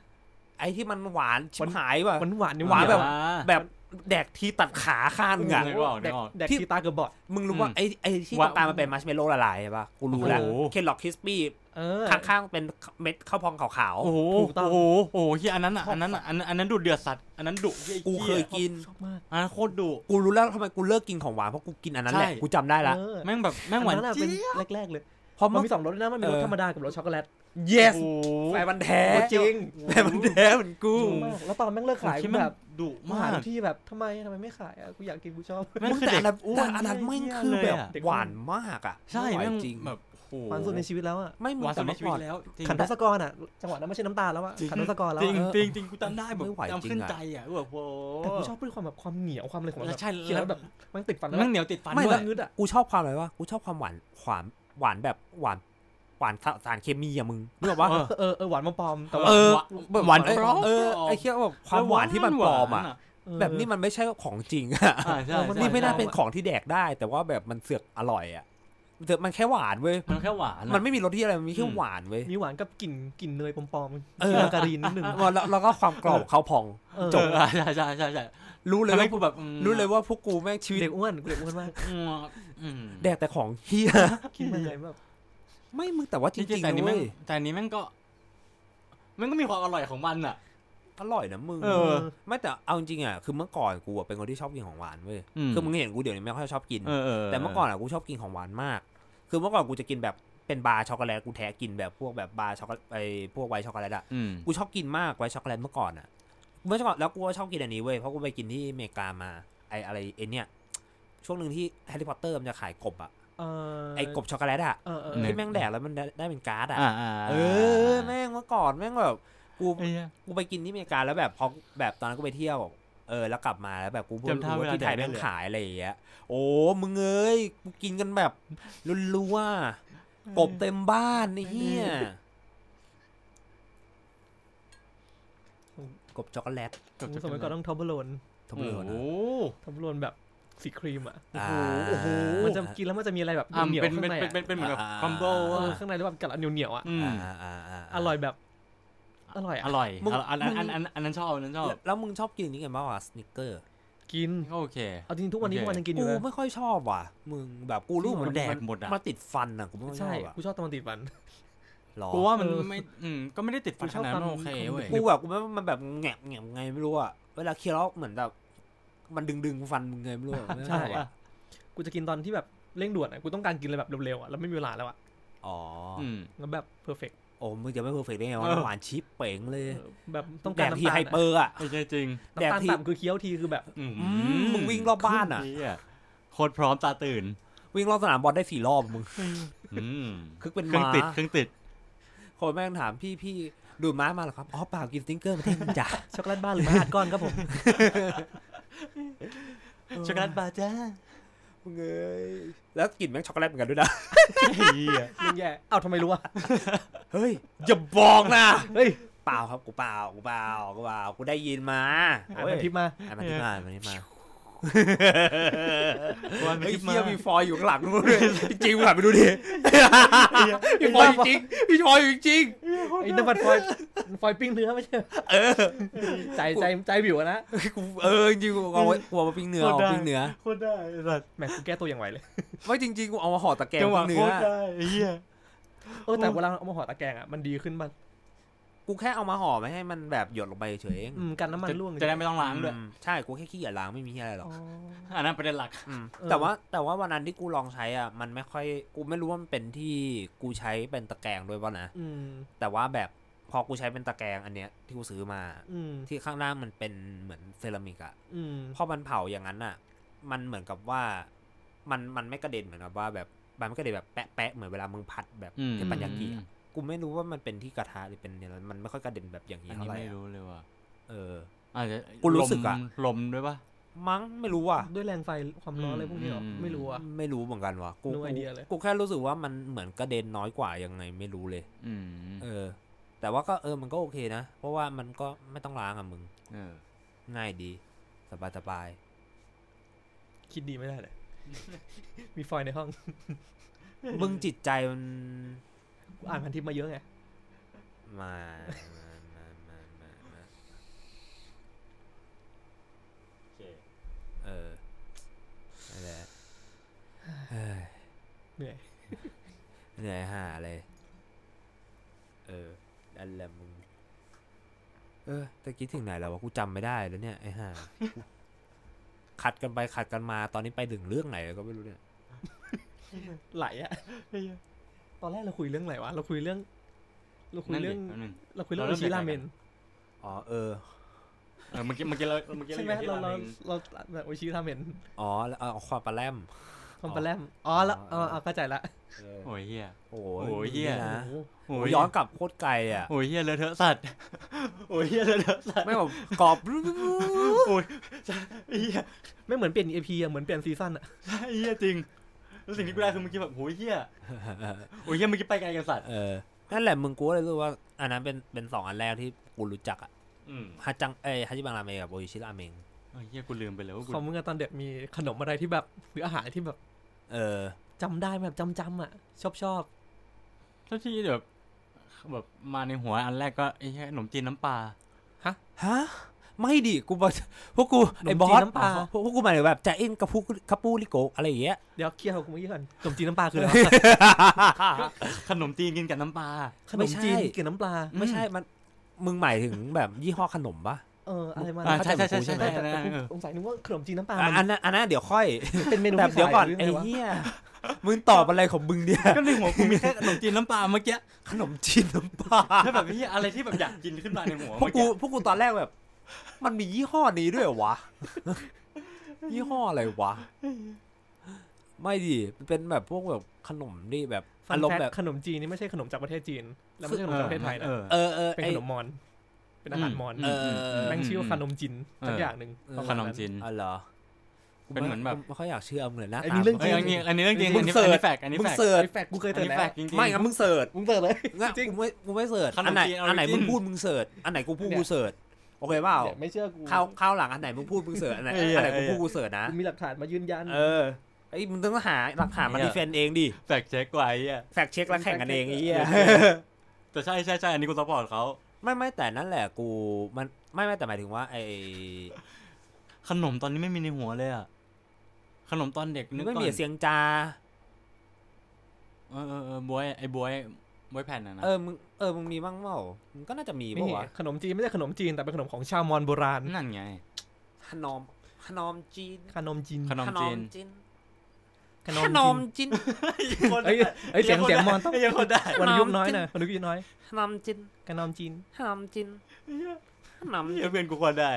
ไอ้ที่มันหวานชิบหายป่ะหวานหวานๆหวานแบบอ่าแบบ แดกทีตัดขาข้างอะ นึกออกนึแดกกออก แดกที่ ที่ตาเกือบบอด มึงรู้ว่าอืมไอ้ไอ้ที่ตว่ารงกลางมันเป็นมัชเมลโล่ละลายใช่ป่ะกูรู้แล้วโอ้โห Kellogg Krispies เออ ข้างๆเป็นเม็ดข้าวพองขาวโอ้โหถูกต้อง โอ้โหโอ้โหเฮียอันนั้นอะอันนั้นอะอันนั้นอันนั้นดุเดือดสัตว์อันนั้นดุหี้ๆกูเคยกิน ชอบมาก อันนั้นโคตรดุ กูรู้แล้วทำไมกูเลิกกินของหวานเพราะกูกินอันนั้นแหละใช่ กูจำได้ละ เออแม่งแบบแม่งหวานอัะจี๊เป็นดแรกๆเลย เพราะมัมันน มีสองรสด้วยนะมันมีรสเออ ธรรมดากับรสช็อกโกแลต yes โอ้โหแฟนมันแท้จริงแฟนมันแท้เหมือนกูชอบมากแล้วตอนแม่งเลิกขายคิดกูมันแบบดุมาากมหาทุกที่แบบทำไมทำไมไม่ขายอะกูอยากกินกูชอบแม่งมึงคือแต่เด็อักนนั้นแต่อันนั้นไม่งคือแบบเด็กหวานมากอะใช่ไม่แม่งไหวจริงแบบโอ้โหหวานสุดในชีวิตแล้วอะไม่มึงหวานสุแต่ดในเมื่อชีวิก่ตอนแล้วจริงขันทศกรอะจังหวะนั้นไม่ใช่น้ำตาลแล้วอะจริงขันทศกรแล้วจริงอะจริงจริงกูจำได้แบบไม่ไหวจำจริขึ้นงอะใจอะแบบโอ้แต่กูชอบด้วยความแบบความเหนียวความอะไรของมันแล้วแบบใช่เคี้ยวแล้วแบบมันติดฟันแล้วแม่งเหนียวติดฟันไม่ด้วยแล้วงึดอะกูชอบความอะไรวะกูชอบความหวานหวานหวานแบบหวาน หวานสารเคมีอะมึงนึกออกปะเออเออเออหวานมาปลอมแต่ว่า เออหวานหวานเออปลอมเออไอ้เคี้ยวแบบความหวานที่มันปลอมอะเออแบบนี้มันไม่ใช่ของจริงอะอ่าใช่เออมันใช่นี่ไม่น่าใช่เป็นของที่แดกได้ แต่ว่าแบบมันเสือกอร่อยอะมันเสือกมันแค่หวานเว้ยมันแค่หวานอะ มันไม่มีรสที่อะไรมันมีแค่อืมหวานเว้ยมีหวานกับกลิ่นกลิ่นเนยปลอมๆเออ กลิ่นมาการีนนิดนึงแล้วแล้วก็ความกรอบเขาวพอง เออจบ เออใช่ใช่ใช่ใช่รู้เลยทำให้ว่ากูแบบอืมรู้เลยว่าพวกกูแม่งชีวิตเด็กอ้วนกูเด็กอ้วนมากอืมอืม แดกแต่ของเฮียคิดมาเลยแบบ ไม่มึงแต่ว่าจจริริงงๆแต่อันๆนี้นะแม่เว้งยแต่อันนี้แม่งก็ มันก็มีความอร่อยของมันอะ อร่อยนะมึงเออไม่แต่เอาจริงๆอะคือเมื่อก่อนกูอะเป็นคนที่ชอบกินของหวานเว้ยอืม คือมึงเห็นกูเดี๋ยวนี้ไม่ค่อยชอบกิน เออเออแต่เมื่อก่อนอะกูชอบกินของหวานมาก คือเมื่อก่อนกูจะกินแบบเป็นบาร์ช็อกโกแลตกูแท้กินแบบพวกแบบบาร์ช็อกโกแลตไอ้พวก white chocolate อะ อืม กูชอบกินมาก white chocolate เมื่อก่อนอะ เมื่อก่อนแล้วกูก็ชอบกินอันนี้เว้ย เพราะกูไปกินที่อเมริกามาไออะไรไอเนี่ย ช่วงหนึ่งที่แฮร์รี่พอตเตอร์มันจะขายกบอะเออ ไอกบช็อกโกแลตอะเออเออที่แม่งแดกแล้วมันได้ได้เป็นการ์ดอะอ่าอ่าเออแม่งเมื่อก่อนแม่งแบบกูไอ้เหี้ยกูไปกินที่อเมริกาแล้วแบบพอแบบตอนนั้นกูไปเที่ยวเออแล้วกลับมาแล้วแบบกูเพิ่งจำท่ารู้ว่าเวลาที่ไทยแดกได้แม่งเลยขายอะไรอย่างเงี้ยโอ้มึงเอ้ยกูกินกันแบบรัวๆกบเต็มบ้านไอ้เหี้ยกบช็อกโกแลตสมัยก่อนต้องทอมเบอร์โลนทบเลยโอ้นะโหทอมเบอร์โลนแบบ สีครีมอะอ่าโอ้โหมันจะกินแล้วมันจะมีอะไรแบบอ่าเหนียวเป็นๆข้างเป็นในเป็นอะเป็นเป็นเหมือนแบบอ่าคอมโบเออะอข้างในแล้วแบบกัดแล้วเหนียวๆอะอืมอ่าอ่าอ่าอร่อยแบบอร่อยออะร่อยมึงอันอันมึงอันอันอันนั้นชอบอันนั้นชอบ แล้วแล้วมึงชอบกินนี่กันบ้างวะสนิกเกอร์กินก็โอเคเอาจริงๆทุกวันนี้โอเคทุกวันยังกินอกูยู่เลยไม่ค่อยชอบว่ะมึงแบบกูรู้กูมันแดกมันหมดอะมาติดฟันอะกูไม่ค่อยชใช่อบอะกูชอบตะวันติดฟันหรอกูว่ามันเออไม่อืมก็ไม่ได้ติดฟันกูชขอบนาดนั้นความโอเคความเว้ยกูแบบกูไม่มันแบบแงบแงบไงไม่รู้อะเวลาเคี้ยวแล้วเหมือนแบบ มันดึงดึงฟันมึงไงไม่รู้อะไม่ชใช่อบอะกูจะกินตอนที่แบบเร่งด่วนอะกูต้องการกินอะไรแบบเร็วๆอะแล้วไม่มีเวลาแล้วอะอ๋อออืมแล้วแบบ perfect โอ้มึงจะไม่ perfect ได้ไงวะเออหวานชิปเป๋งเลย แบบต้องแดการกน้ำที่ตาล hyper อะไม่ใช่จริงแดกน้ำตาลที่ต่ำคือเคี้ยวทีคือแบบอืมอืมมึงวิ่งรอบบ้านอะเหี้ยโคตรพร้อมตาตื่น วิ่งรอบสนามบอลได้สี่รอบมึงอืมคึกเป็นเครื่องม้าติดเครื่องติดคนแม่งถามพี่พี่ดูดม้ามาเหรอครับอ๋อเปล่ากิน Snickers มาเท่งจ้ะช็อกโกแลตบ้าหรือมาอัดก้อนครับผม ช็อกโกแลตบาร์จ้ามึงเอ้ยแล้วกลิ่นแม่งช็อกโกแลตเหมือนกันด้วยนะเฮียยังแย่เอ้าทำไมรู้อะเฮ้ยอย่าบอกนะเฮ้ยเปล่าครับกูเปล่ากูเปล่ากูเปล่ากูได้ยินมาอ่านเฮ้ยพันทิปมาอ่านมาที่มาอ่านมาที่มาวัน ไปไอ้คลิปเหี้มายมีฟอยอยู่ข้างหลังนู้นเลยจริงๆมึงหันไปดูดิมีฟอยจริงๆมีฟอยอยู่จริงไอ้น้ำมันฟอยล์ฟอยล์ปิ้งเนื้อไม่ใช่เออใจใจใจบิวอะนะกูเออจริงๆกูเอาไว้กูเอามาปิ้งเนื้อเอามาปิ้งเนื้อโคตรได้ไอ้สัสแหมกูแก้ตัวอย่างไวเลยไม่จริงๆกูเอามาห่อตะแกรงจังหวะปิ้งโคเนื้อตรได้ไอ้เฮียเออแต่เวลาเอามาห่อตะแกรงอะมันดีขึ้นมัน กูแค่เอามาห่อไม่ให้มันแบบหยดลงไปเฉยๆเองอืมกันน้ำมันจะร่วงจะได้ไม่ต้องล้างด้วยอืมใช่กูแค่ขี้เกียจล้างไม่มีอะไรหรอกอ๋ออันนั้นประเด็นหลักอืมเออแต่ว่าแต่ว่าวันนั้นที่กูลองใช้อะมันไม่ค่อยกูไม่รู้ว่ามันเป็นที่กูใช้เป็นตะแกรงด้วยป่ะนะอืมแต่ว่าแบบพอกูใช้เป็นตะแกรงอันเนี้ยที่กูซื้อมาอืมที่ข้างล่างมันเป็นเหมือนเซรามิกอะอืมพอมันเผาอย่างนั้นอะ มันเหมือนกับว่ามันมันไม่กระเด็นเหมือนกับว่าแบบมันไม่กระเด็นแบบแปะแปะเหมือนเวลามึงผัดแบบอืมเทปปัญญากิอะ กูไม่รู้ว่ามันเป็นที่กระทะหรือเป็นเนี่ยมันไม่ค่อยกระเด็นแบบอย่างนี้อันเท่านี้ไหร่ไม่อะรู้เลยว่ะเอออาจจะกูรู้สึกอะลมลมด้วยปะมั้งไม่รู้ว่ะด้วยแรงไฟความร้อนอะไรพวกนี้เหรออืมไม่รู้อะไม่รู้เหมือนกันว่ะกู No กู idea เลยกูแค่รู้สึกว่ามันเหมือนกระเด็นน้อยกว่ายังไงไม่รู้เลยอืมเออ แต่ว่าก็เออมันก็โอเคนะ เพราะว่ามันก็ไม่ต้องล้างอะมึงเออง่ายดี สบายสบายคิดดีไม่ได้เลยมีฟอยล์ในห้อง มึงจิตใจมันกู อ่านพันทิปมาเยอะไง มา มามามามามาเออนั่นแหละเฮ้ยเหนื่อย เหนื่อยห่าเลย เออนั่นแหละมึง เออตะกี้ถึงไหนแล้ววะกูจำไม่ได้แล้วเนี่ยไอ้ห่ากูขัดกันไปขัดกันมา ตอนนี้ไปถึงเรื่องไหนแล้วก็ไม่รู้เนี่ย ไหลอะ ตอนแรกเราคุยเรื่องอะไรวะ เราคุยเรื่อง เราคุยนั่นเรื่ดิองแป๊บนึงเราคุยเรื่องเราโอเริ่มชิจากราไหนเมกันนอ๋อเออ เออเมื่อกี้เมื่อกี้เราเมื่อกี้ใช่เราไหมอยู่ที่เราเราราเมงเราแบบโอชิราเมน อ๋อแล้วเอาความปลาแรมคอมปลาแรมอ๋อแล้วอ๋อ๋ออเข้าใจละโอ้ยเฮียโอ้โอ้ยเหี้ยนี่นะโอ้โหโอ้โอ้ยยย้อนกลับโคตรไกลอะโอ้ยเฮียเลอะเทอะสัตว์โอ้ยเฮียเลอะเทอะสัตว์ไม่แบบกรอบโอ้ยเฮียไม่เหมือนเปลี่ยน EP อะเหมือนเปลี่ยนซีซั่นอะใช่เฮียจริง แล้วสิ่งที่กูได้คือเมื่อกี้แบบโอ้ยเฮียโอ้ยเฮียเมื่อกี้ไปไกลกันสัตว์เออนั่นแหละมึงกูก็เลยรู้ว่า อันนั้นเป็นเป็นสองอันแรกที่กูรู้จักอะอืมฮัจจังเอ้ยฮัจิบังราเมงกับโออิชิราเมงโอ้ยเฮียกูลืมไปเลยว่ากูของมึงอะตอนเด็กมีขนมอะไรที่แบบหรืออาหารที่แบบ เออจำได้แบบจำจำๆอะชอบชอบเท่าที่แบบแบบมาในหัวอันแรกก็ไอ้เหี้ยขนมจีนน้ำปลาฮะ ไม่ดิกูบอกพวกกูขนไอ้มบอจีนสน้ำปลาพวกพวกกูหมายถึงแบบจะอินกับพูคับปูริโกะอะไรอย่างเงี้ยเดี๋ยวเคลียร์กับกูเมื่อกี้ก่อนขนมจีนน้ำปลาคืออะไรวะขนมจีนกินกับน้ำปลาขนมจีนกินน้ำปลาไม่ใช่มันมึงหมายถึงแบบยี่ห้อขนมปะเอออะไรมาอ่านะใช่ใช่ใช่ใช่เข้าใจใช่แต่ใช่แต่กูเออสงสัยนึกว่าขนมจีนน้ำปลาอะมันอันนั้นอันนั้นเดี๋ยวค่อยเป็นเมนูแบบที่เดี๋ยวก่อนขายหรืไอ้งวะเหี้ยมึงตอบอะไรของมึงเนี่ยก็ในหัวกูมีแค่ขนมจีนน้ำปลาเมื่อกี้ขนมจีนน้ำปลาแล้วแบบเฮียอะไรที่แบบอยากกินขึ้นมาในหัวพวกเมื่อกูกี้พวกกูตอนแรกแบบ มันมียี่ห้อนี้ด้วยเหรอวะ ยี่ห้ออะไรวะ ไม่ดิมันเป็นแบบพวกแบบขนมนี่แบบฟัอานรมแฟณ์กแบบ ขนมจีนนี่ไม่ใช่ขนมจากประเทศจีน แล้วไม่ใช่ขนมจากประเทศไทยนะ เออเออเออเป็นไอ ขนมมอญเป็นอาหารมอญเออ แม่งชื่อว่าขนมจีนสักเออออย่างหนึ่งเออ ประขมาณนมจีน อ๋อเหรอเป็นเหมือนแบบกูไม่ค่อยอยากเชื่อมึงเลยหน้าอันตานี้เรื่องเอ้ยอันนี้อันนี้เรื่องจริงมึอันงนี้เสิอันร์ช นี้แฟกต์อันนี้มึงแฟกต์เสิร์ชไอ้แฟกกูเคยอันเตือนนี้แล้แฟวกต์จริงๆ ไม่งั้นมึงเสิร์ชมึงเตือนเลย งั้นจริง กูไม่กูไม่เสิร์ชขนมอันไหนจีนอันไหน origin มึงพูดมึงเสิร์ชอันไหนกูพูดเนี่ย กูเสิร์ช โอเคเปล่าเนี่ยไม่เชื่อกูข้าวข้าวหลังอันไหนมึงพูดมึงเสิร์ชอันไหนเอออันไหนกูเออพูดกูเสิร์ชนะกูมีหลักฐานมายืนยันเออไอ้ยมึงต้องหาหลักฐานมาเนี่ยดีเฟนต์เองดิแฟกต์เช็คไว้อะแฟกเช็คแล้วแข่งกันเองไอ้เหี้ยแต่ใช่ใช่ใช่อันนี้กูซัพพอร์ตเขาไม่ไม่แต่นั่นแหละกูมันไม่ไม่แต่หมายถึงว่า ไอ้ขนมตอนนี้ไม่มีในหัวเลยอะขนมตอนเด็กมึนึงกไม่ก่อมีนเสียงจาเออเออเออบวยไอ้บวยบวยแผ่นน่ะนะเออมึง เออมึงมีบ้างเปล่ามึงก็น่าจะมีไม่ปะมีวะขนมจีนไม่ใช่ขนมจีนแต่เป็นขนมของชาวมอญโบราณนั่นไง ขนมขนมจีนขนมจีนขนมจีน จีนขนขนมมจีนจีนเอ้ยเอ้ยเสียงเสียงมอญต้องไอ้เหี้ยังคนได้วันยุคน้อยหน่อยวันยุคน้อยขนมจีนขนมจีนขนมจีนขนมเหี้ยเพื่อนกูคนได้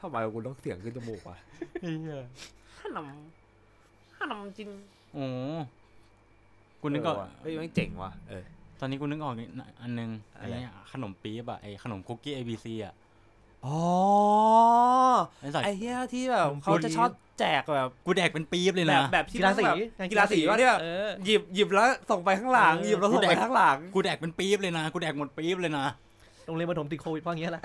ทำไมกูต้องเสียงขึ้นจมูกวะไอ้เหี้ยขนมขนมจีนโอ้กูนึกออกเเฮ้ยมันเจ๋งว่ะเออ ตอนนี้กูนึกออกอันนึงอะไอ้ไรเนี่ยขนมปี๊บอะไอ้ขนมคุกกี้ ABC อะอ๋อไอ้สัตว์ไอ้เหี้ยที่แบบขนมจีนเขาจะชอบแจกแบบ กูแดกเป็นปี๊บเลยแบนะ บแบบที่กีฬาสีแบบกีฬาสีว่าที่แบบเออ หยิบหยิบแล้วส่งไปข้างหลังเออ หยิบแล้วส่งกูแดไปกข้างหลังกูแดกเป็นปี๊บเลยนะ กูแดกหมดปี๊บเลยนะ โรงเรียนประถมติดโควิดเพราะอย่างเงี้ยแหละ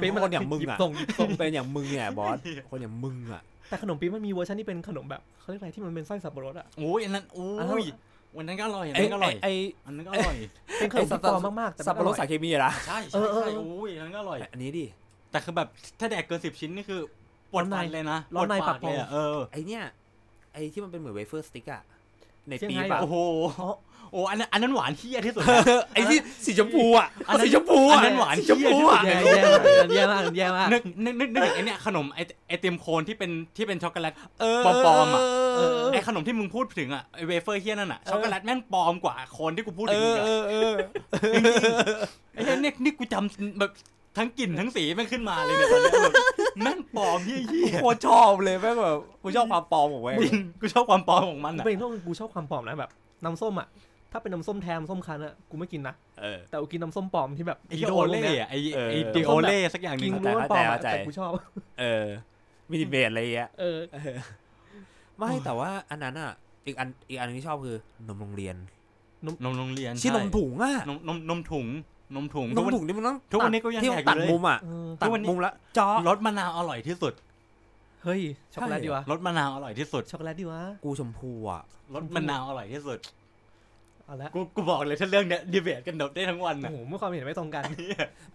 เป็นคนอย่างมึงหยิบอะส่งหยิบส่งเป็นอย่างมึงเนี่ยบอสคนอย่างมึงอะแต่ขนมปี๊บมันมีเวอร์ชันที่เป็นขนมแบบเขาเรียกอะไรที่มันเป็นไส้สับปะรดอะ โอ้ยอันนั้นโอ้อันนั้น ย วันนั้นก็อร่อยอันไอ้นั้นก็อร่อยไอ้อันนั้นก็อร่อยเป็นขนมที่ปลอมมากๆแต่สับปะรดสารเคมีอะนะใช่เอใช่อเออใช่โอ้ยอันนั้นก็อร่อยอันนี้ดิแต่คือแบบถ้าแดกเกินสิบชิ้นนี่คือปวดร้อนในฟันเลยนะร้อนในปวดปากเลยอะเออไอเนี่ยไอที่มันเป็นเหมือนเวเฟอร์สติ๊กอะในเซี่ยงปีไฮ้บอะโอ้โห โอ้อันนั้นอันนั้นหวานเฮี้ยที่สุดไอ้ที่สีชมพูอะอันนั้นสีชมพูอัอะนนั้นหวานสีชมพูอะ แย่แย่มากแย่มากแย่มากนึกนึกนึกนึกถึงไอเนี่ยขนมไอไอติมโคนที่เป็นที่เป็นช็อกโกแลต เออปลอมๆอะ เออไอขนมที่มึงพูดถึงอะไอเวเฟอร์เฮี้ยนั่นอะช็อกโกแลตแม่งปลอมกว่าโคนที่กูพูดเอถึงออีกเออะอเออไอ้เหี้ยเนี่ยนี่กูจำแบบทั้งกลิ่นทั้งสีแม่งขึ้นมาเลยเนี่ยตอนเนี้ยแบบแม่งปลอมเฮี้ยโคตรชอบเลยแม่งแบบกูชอบความปลอมของแม่งๆจริงกูชอบความปลอมของมันกูอะ เป็นพวกกูชอบความปลอมนะแบบน้ำส้มอะ ถ้าเป็นน้ำส้มแทมส้มคั้นอะกูไม่กินนะเออแต่กูกินน้ำส้มปลอมที่แบบไอโอเล่อะไอเออไอดิโอเล่สักอย่างหนึกิงนอะรู้ว่าปลอมอะเข้าใจแต่กูชอบ เออมินิเบตอะไรอย่างเงี้ยเออเออไม่แต่ว่าอันนั้นอะ อีกอันอีกอันหนึงที่ชอบคือนมโรงเรียนนมโรงเรียนชื่อนมใช่ถุงอะนมนมนมถุงนมถุงนทุกมวันถุงนี่มันต้องทุกวันนี้ก็ยังที่แดกอยู่ตัดเลยมุมอะเออตัดทุกวันนี้มุมละจอรสมะนาวอร่อยที่สุดเฮ้ยช็อกโกแลตดีวะรสมะนาวอร่อยที่สุดช็อกโกแลตดีวะกูชมพูอะรสมะนาวอร่อยที่สุด เอาละกูกูบอกเลยถ้าเรื่องเนี้ยดีเบตกันแบบได้ทั้งวันโอ้อะโหเมื่อความเห็นไม่ตรงกัน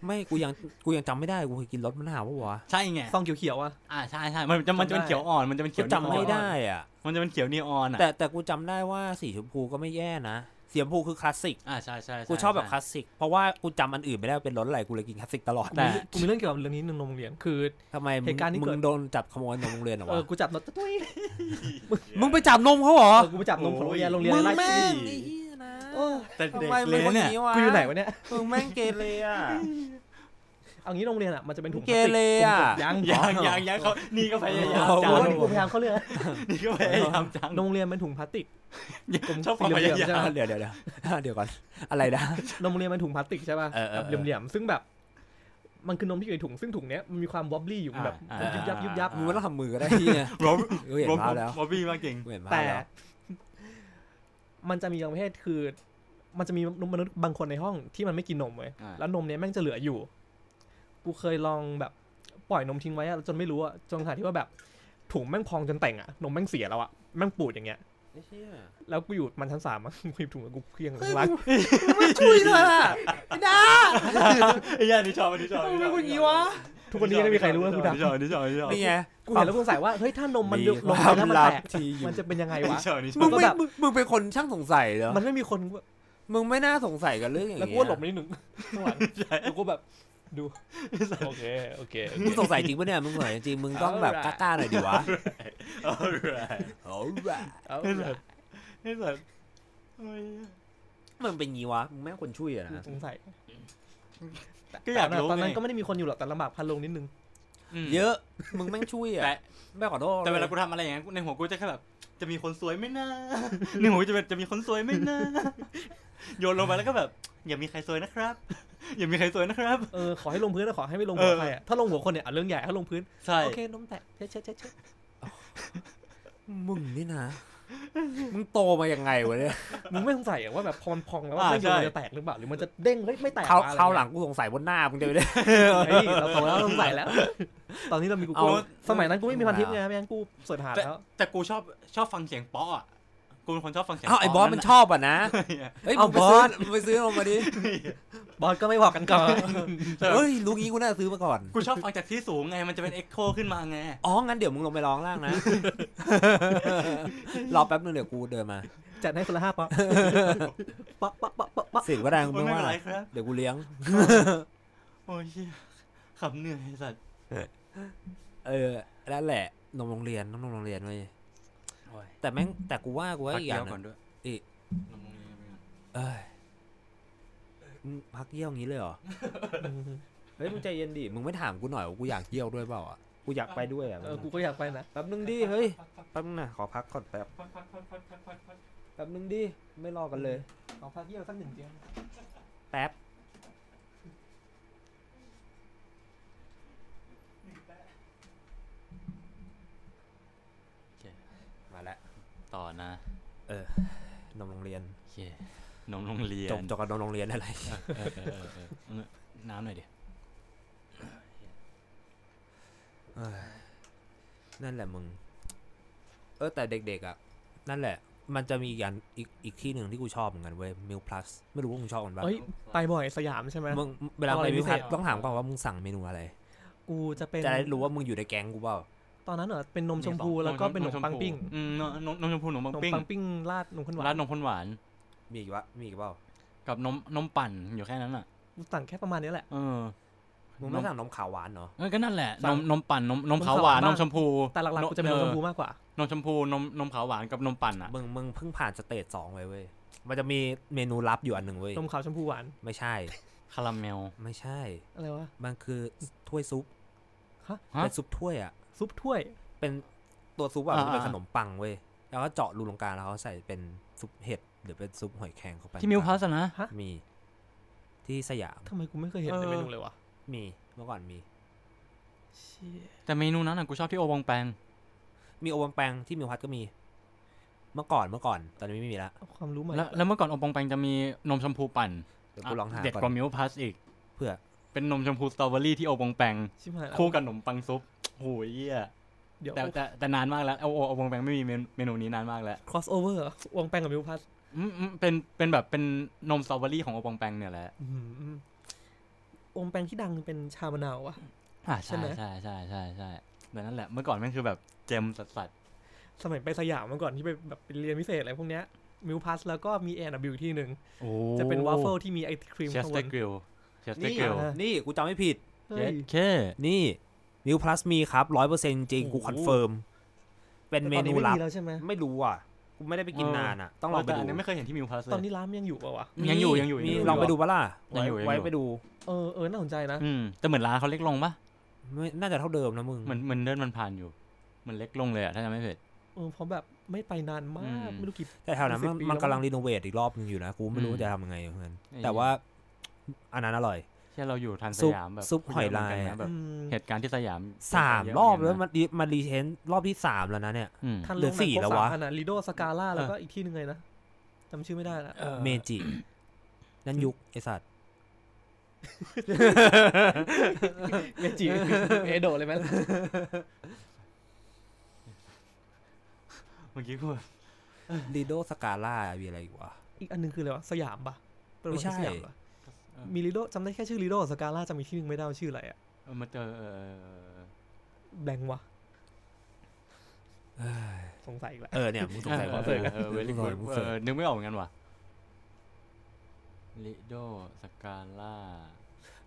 ไม่กูยังกูยังจำไม่ได้กูเคยกินรสมะนาวปะวะใช่ไงซองเขียวๆอะ อ่าใช่ใช่มันจะมันจะเป็นจำได้เขียวอ่อนมันจะเป็นเขีกูยวจำไม่นีออนได้อะ มันจะเป็นเขียวนีออนอะแต่แต่กูจำได้ว่าสีชมพูก็ไม่แย่นะสีชมพูคือคลาสสิกอ่าใช่ใช่ใกูชอบแบบคใลาสสิกเพราะว่ากูจำอันอื่นไม่ได้ว่าเป็นรสอะไรกูเลยกินคลาสสิกตลอดแต่ กูมีเรื่องเกี่ยวกับเรื่องนี้หนึ่งโรงเรียนคือ ทำไมมึเหงตุการณ์ที่มึเกิดงโดนจับขโมยนมโรงเรียนเหรอเออวะกูจับนตุ้ยมึงไปจับนมเขาเหรอเออกูไปจับนมของโรงเรียนโรงเรียนมึงไล่แม่ที่งไอ้เหี้ ยนะเออแต่ทำเด็กไมเลมึงยคนเนี่ยนี้วะกูอยู่ไหนวะเนี่ยมึงแม่งเกเรอะเอางี้โรงเรียนอะมันจะเป็นถุงพเกลาสติกเรอะยังยังยังยังเขานี่ก็พยายามเอาจักูงว่านี่กูพยายามเข้าเรื่องนี่ก็พยายามจังโรงเรียนเป็นถุงพลาสติกชอบความสี่พเหลี่ยายมๆใช่ไหามเดี๋ยวเดี๋ยวเดี๋ยวเดี๋ยวก่อนอะไรนะนมโรงเรียนเป็นถุงพลาสติกใช่ป่ะเออเออแบบเออเหลี่ยมๆซึ่งแบบมันคือนมที่อยู่ในถุงซึ่งถุงเนี้ยมันมีความวอบลี่อยู่มันแบบอ่ายุบยับยุบยับมึงไม่ต้องทำมือก็ได้ที่เนี่ยรบกูเห็นรบภาพแล้วบอบบี้มากเก่งกูเห็นภาพแต่แล้ว มันจะมีบางประเภทคือ มันจะมีมนุษย์บางคนในห้องที่มันไม่กินนมเว้ยอ่าแล้วนมเนี้ยแม่งจะเหลืออยู่ กูเคยลองแบบปล่อยนมทิ้งไว้อะจนไม่รู้อะจนขนาดที่ว่าแบบถุงแม่งพองจนแต่งอะนมแม่งเสียแล้วอะแม่งปูดอย่างเงี้ยไอ้เชี่ยแล้วกูอยู่มันชั้นสามอะกูหยิบถุงแล้วกูเคลียงเฮ้ยล้างไม่ช่วยเลยอะไอ้ดาไอ้ย่านี่ชอบอันนี้ชอบทำไมเป็นคนอย่างนี้วะ ทุกวันนี้ไม่มีใครรู้ว่ากูอันดับนี้ชอบอันนี้ชอบอันนี้ชอบนี่ไงกูเห็นแล้วกูสงสัยว่าเฮ้ยถ้านมมันมีลงควาไปมแล้วมันลับแตกที่อยู่มันจะเป็นยังไงอันวะนี้ชอบอันนี้ชมึองบไม่แบบมึงมึงเป็นคนช่างสงสัยเหรอมันไม่มีคนมึงไม่น่าสงสัยกับเรื่องอย่างแล้วเงี้กูยก็หลบมานิดหนึ่งข้างหลังใช่แล้วกูแบบดูโอเคโอเคโอมึงเคสงสัยจริงปะเนี่ยมึงสงสัยจริงมึงต้องแบบ Alright กล้าๆหน่อยดิวะ alright โอ้ยเอาไอ้สัตว์ไอ้สัตว์โอ้ยมันเป็นงี้วะมึงแม่งคนช่วยอะนะสงสัย ก็อยากรู้ตอนนั้นไงก็ไม่ได้มีคนอยู่หรอกแต่ลำบากพันลงนิดนึงมเยอะ มึงแม่งช่วยอะแต่แม่ขอโทษแต่เวลากูทำอะไรอย่างนั้นในหัวกูจะแค่แบบ จะมีคนสวยไหมนะในหัวกูจะเป็นจะมีคนสวยไหมนะโยนลงไปแล้วก็แบบ อย่ามีใครสวยนะครับ อย่ามีใครสวยนะครับ เออขอให้ลงพื้นนะขอให้ไม่ลงหัวเออใครอะถ้าลงหัวคนเนี่ยอะเรื่องใหญ่ถ้าลงพื้นใช่โอเคนมแตกเช็ดเช็ดเช็ดเช็ดมึงนี่นะ มึงโตมายังไงวะเนี่ย มึงไม่สงสัยเหรอว่าแบบพอมันพองแล้วว่าอ่าไม่อยู่ใช่ มันจะแตกหรือเปล่าหรือมันจะเด้งเฮ้ยไม่แตกคราวะอะไรคราวหลัเงี้ยงกูสงสัยบนหน้ามึงจะไปได้เฮ้ยเราโตแล้วเราสงสัยแล้ว ตอนนี้เรามีกูเอา สมัยนั้นกูไม่มีพันทิปไงไม่งั้นกูเสิร์ชหาแต่แล้ว แต่กูชอบชอบฟังเสียงเป๊ออะ กูเป็นคนชอบฟังเสียงอ้าวไอ้บอสมันชอบอะนะเฮ้ยเอามึงไปซื้บออสมึงไปซื้อมาดิบอสก็ไม่บอกกันก่อนเฮ้ยรู้งี้กูน่าซื้อมาก่อนกูชอบฟังจากที่สูงไงมันจะเป็นเอ็กโคขึ้นมาไงอ๋องั้นเดี๋ยวมึงลงไปร้องล่างนะรอแป๊บนึงเดี๋ยวกูเดินมาจัดให้คนละห้าป๊อปป๊อปป๊อปป๊อปป๊อปป๊อปเสียงก็ดังโอ้ไม่ยไม่ว่าเป็นไรครับเดี๋ยวกูเลี้ยงโอ้ยเหี้ยขับเหนื่อยไอ้สัตว์เออนั่นแหละนมโรงเรียนนมโรงเรียนเว้ยโอ้ย แต่แม่งแต่กูว่ากูว่าพักอีกอเดียย่าวงหก่อนนึงด้วยอีกลงโรงเรียนไปก่อนเอ้ยมึงพักเยี่ยวงี้เลยเหรอ เฮ้ยมึงใจเย็นดิ มึงไม่ถามกูหน่อยว่ากูอยากเยี่ยวด้วยเปล่าอะ กูอยากไปด้วยอะ เออ กูก็อยากไปนะ แป๊บนึงดิ เฮ้ย แป๊บนึงนะขอพักก่อนแป๊บ แป๊บนึงดิ ไม่รอกันเลย ขอพักเยี่ยวสักหนึ่งเดียวแป๊บ มาแล้ว ต่อนะนมโรงเรียนโอเคนมโรงเรียนจบจบกับนมโรงเรียนอะไร เออเออเออเออเออน้ำหน่อยดิเอ้ยนั่นแหละมึง เออแต่เด็กๆอะ นั่นแหละ มันจะมีอีกอย่างอีกอีกที่หนึ่งที่กูชอบเหมือนกันเว้ยมิลพลัสไม่รู้ว่ามึงชอบมันปะเฮ้ยไปบ่อยสยามใช่ไหม มึงเวลาเอาอะไปไรมิลพลัสพิเศษต้องถามก่อนว่ามึงสั่งเมนูอะไร กูจะเป็นจะได้รู้ว่ามึงอยู่ในแก๊งกูเปล่า ตอนนั้นเหรอเป็นนมชมพูแล้วก็เป็นขนมปังปิ้งอืมนมนมนมชมพูขนมขปังนมปิ้งปังปิ้งราดนมข้นหวาร้านนนมข้นหวาน มีอีกวะมีอีกเปล่ากับนมนมปั่นอยู่แค่นั้นอะกูสั่งแค่ประมาณนี้แหละเออมึงไม่สั่งนมขาวหวานเนาะเออก็นั่นแหละสั่นงมนมปั่นนมนมนมขาวหวานขาวหวานนมชมพูแต่หลักๆกูจะเป็นนมชมพูเออมากกว่านมชมพูนมนมขาวหวานกับนมปั่นอะมึงมึงเพิ่งผ่าน stage สองไปเว้ยมันจะมีเมนูลับอยู่อันหนึ่งเว้ยนมขาวชมพูหวานไม่ใช่คาราเมลไม่ใช่อะไรวะมันคือถ้วยซุปฮะฮะเป็นซุปถ้วยอะ ซุปถ้วย เป็นตัวซุปอะอ่ามันเป็นอ่าขนมปังเว้ยแล้วก็เจาะรูตรงกลางแล้วเขาใส่เป็นซุปเห็ดหรือเป็นซุปหอยแครงเข้าไปที่มิวพลัสอะนะมี ที่สยามทำไมกูไม่เคยเห็นเออในเมนูเลยวะมีเมื่อก่อนมีเชี่ยแต่เมนูนั้นอะกูชอบที่โอบองแปงมีโอวังแปงที่มิวพัทก็มี เมื่อก่อนเมื่อก่อน ตอนนี้ไม่มีแล้วเอาความรู้ใหม่แล้วแล้วเมื่อก่อนโอบองแปงจะมีนมชมพูปั่นเดี๋ยวกูลองหาเด็ดก่กว่าอนมิวพลัสอีก เพื่อเป็นนมชมพูสตรอเบอรี่ที่โอบองแปงชิบหายแล้วคู่กับขนมปังซุป โหยเหี้ยเดี๋ยวแต่แต่แต่นานมากแล้วโอโอโอบองแปงไม่มีเมนเมนูนี้นานมากแล้ว cross over เหรอวงแปงกับมิวพัสอืมอืมเป็นเป็นแบบเป็นนมสตรอเบอรี่ของโอบองแปงเนี่ยแหละอื้อหือวงแปงที่ดังเป็นชามะนาววะอ่าใช่ใช่ไหมใช่ใช่ใช่ใช่แต่นั่นแหละเมื่อก่อนแม่งคือแบบเจมสัสสัสสมัยไปสยามเมื่อก่อนที่ไปแบบไปเรียนพิเศษอะไรพวกเนี้ยมิวพัสแล้วก็มีแอนบิวที่หนึ่งโอ้จะเป็นวาฟเฟิลที่มีไอศครีมเชสข้างเตบอร์นกริลเชสเตอนี่ร์กริลอ่านี่กูจำไม่ผิดเฮ้ยเคนี่ มิวพลัสมีครับร้อยเปอร์เซ็นต์จริงกูโอ้โหคอนเฟิร์ม เป็นเมแต่ตอนนูนี้ไม่ลับมีแล้วใช่ไหมไม่รู้อะกูไม่ได้ไปกินนานอะ ต้องลองไปแต่ดูอันนี้ไม่เคยเห็นที่มิวพลัสเลยตอนนี้ร้านยังอยู่เปล่าวะยังอยู่ยังอยู่มียังอยู่ลองไปดูปะล่ะยังอยู่ไว้ยังอยู่ไว้ไปดู เออเออน่าสนใจนะอืมแต่เหมือนร้านเขาเล็กลงปะไม่น่าจะเท่าเดิมนะมึงเหมือนเหมือนเดินมันผ่านอยู่ มันเล็กลงเลยอะถ้าจำไม่ผิดเออเพราะแบบไม่ไปนานมาอืกมไม่รู้กี่แต่แถวนั้นมันสิบปีมันแล้วกำลังรีโนเวทอีกรอบนึงอยู่นะกูไม่รู้อืมว่าจะทำยังไงเหมือนกันไอ้แต่ว่าอันนั้นอร่อย แค่เราอยู่ทันสซุปยามแบบซุปหอยลายเะอะแบบอืมเหตุการณ์ที่สยามสามเยะรอบเหแล้วนมันรีมันรีเทนรอบที่สามแล้วนะเนี่ยอืมทันเหลือสี่แล้ววะขนาดลีโดสกาล่าแล้วก็อีกที่หนึ่งเลยนะจำชื่อไม่ได้ละเออเมจินั่นยุคไอสัตว์เมจิเอโดะเลยไหมล่ะเมื่อกี้กูแบบลีโดสกาล่ามีอะไรอีกวะอีกอันหนึงคืออะไรวะสยามปะเป็นไม่ใช่สยา มปะมีลีโดจำได้แค่ชื่อลีโดสกาล่าจำอีกที่หนึ่งไม่ได้ว่าชื่ออะไรอะเออมาเจอเออเออแบงค์วะสงสัยอีกแล้วเออเนี่ยมึงสงสัยเอว่าอเออเออเวลิมึงกูสงสัยมึงเอสงสัอยนึกไม่ออกเหมือนกันว่ะลิโดสกาล่า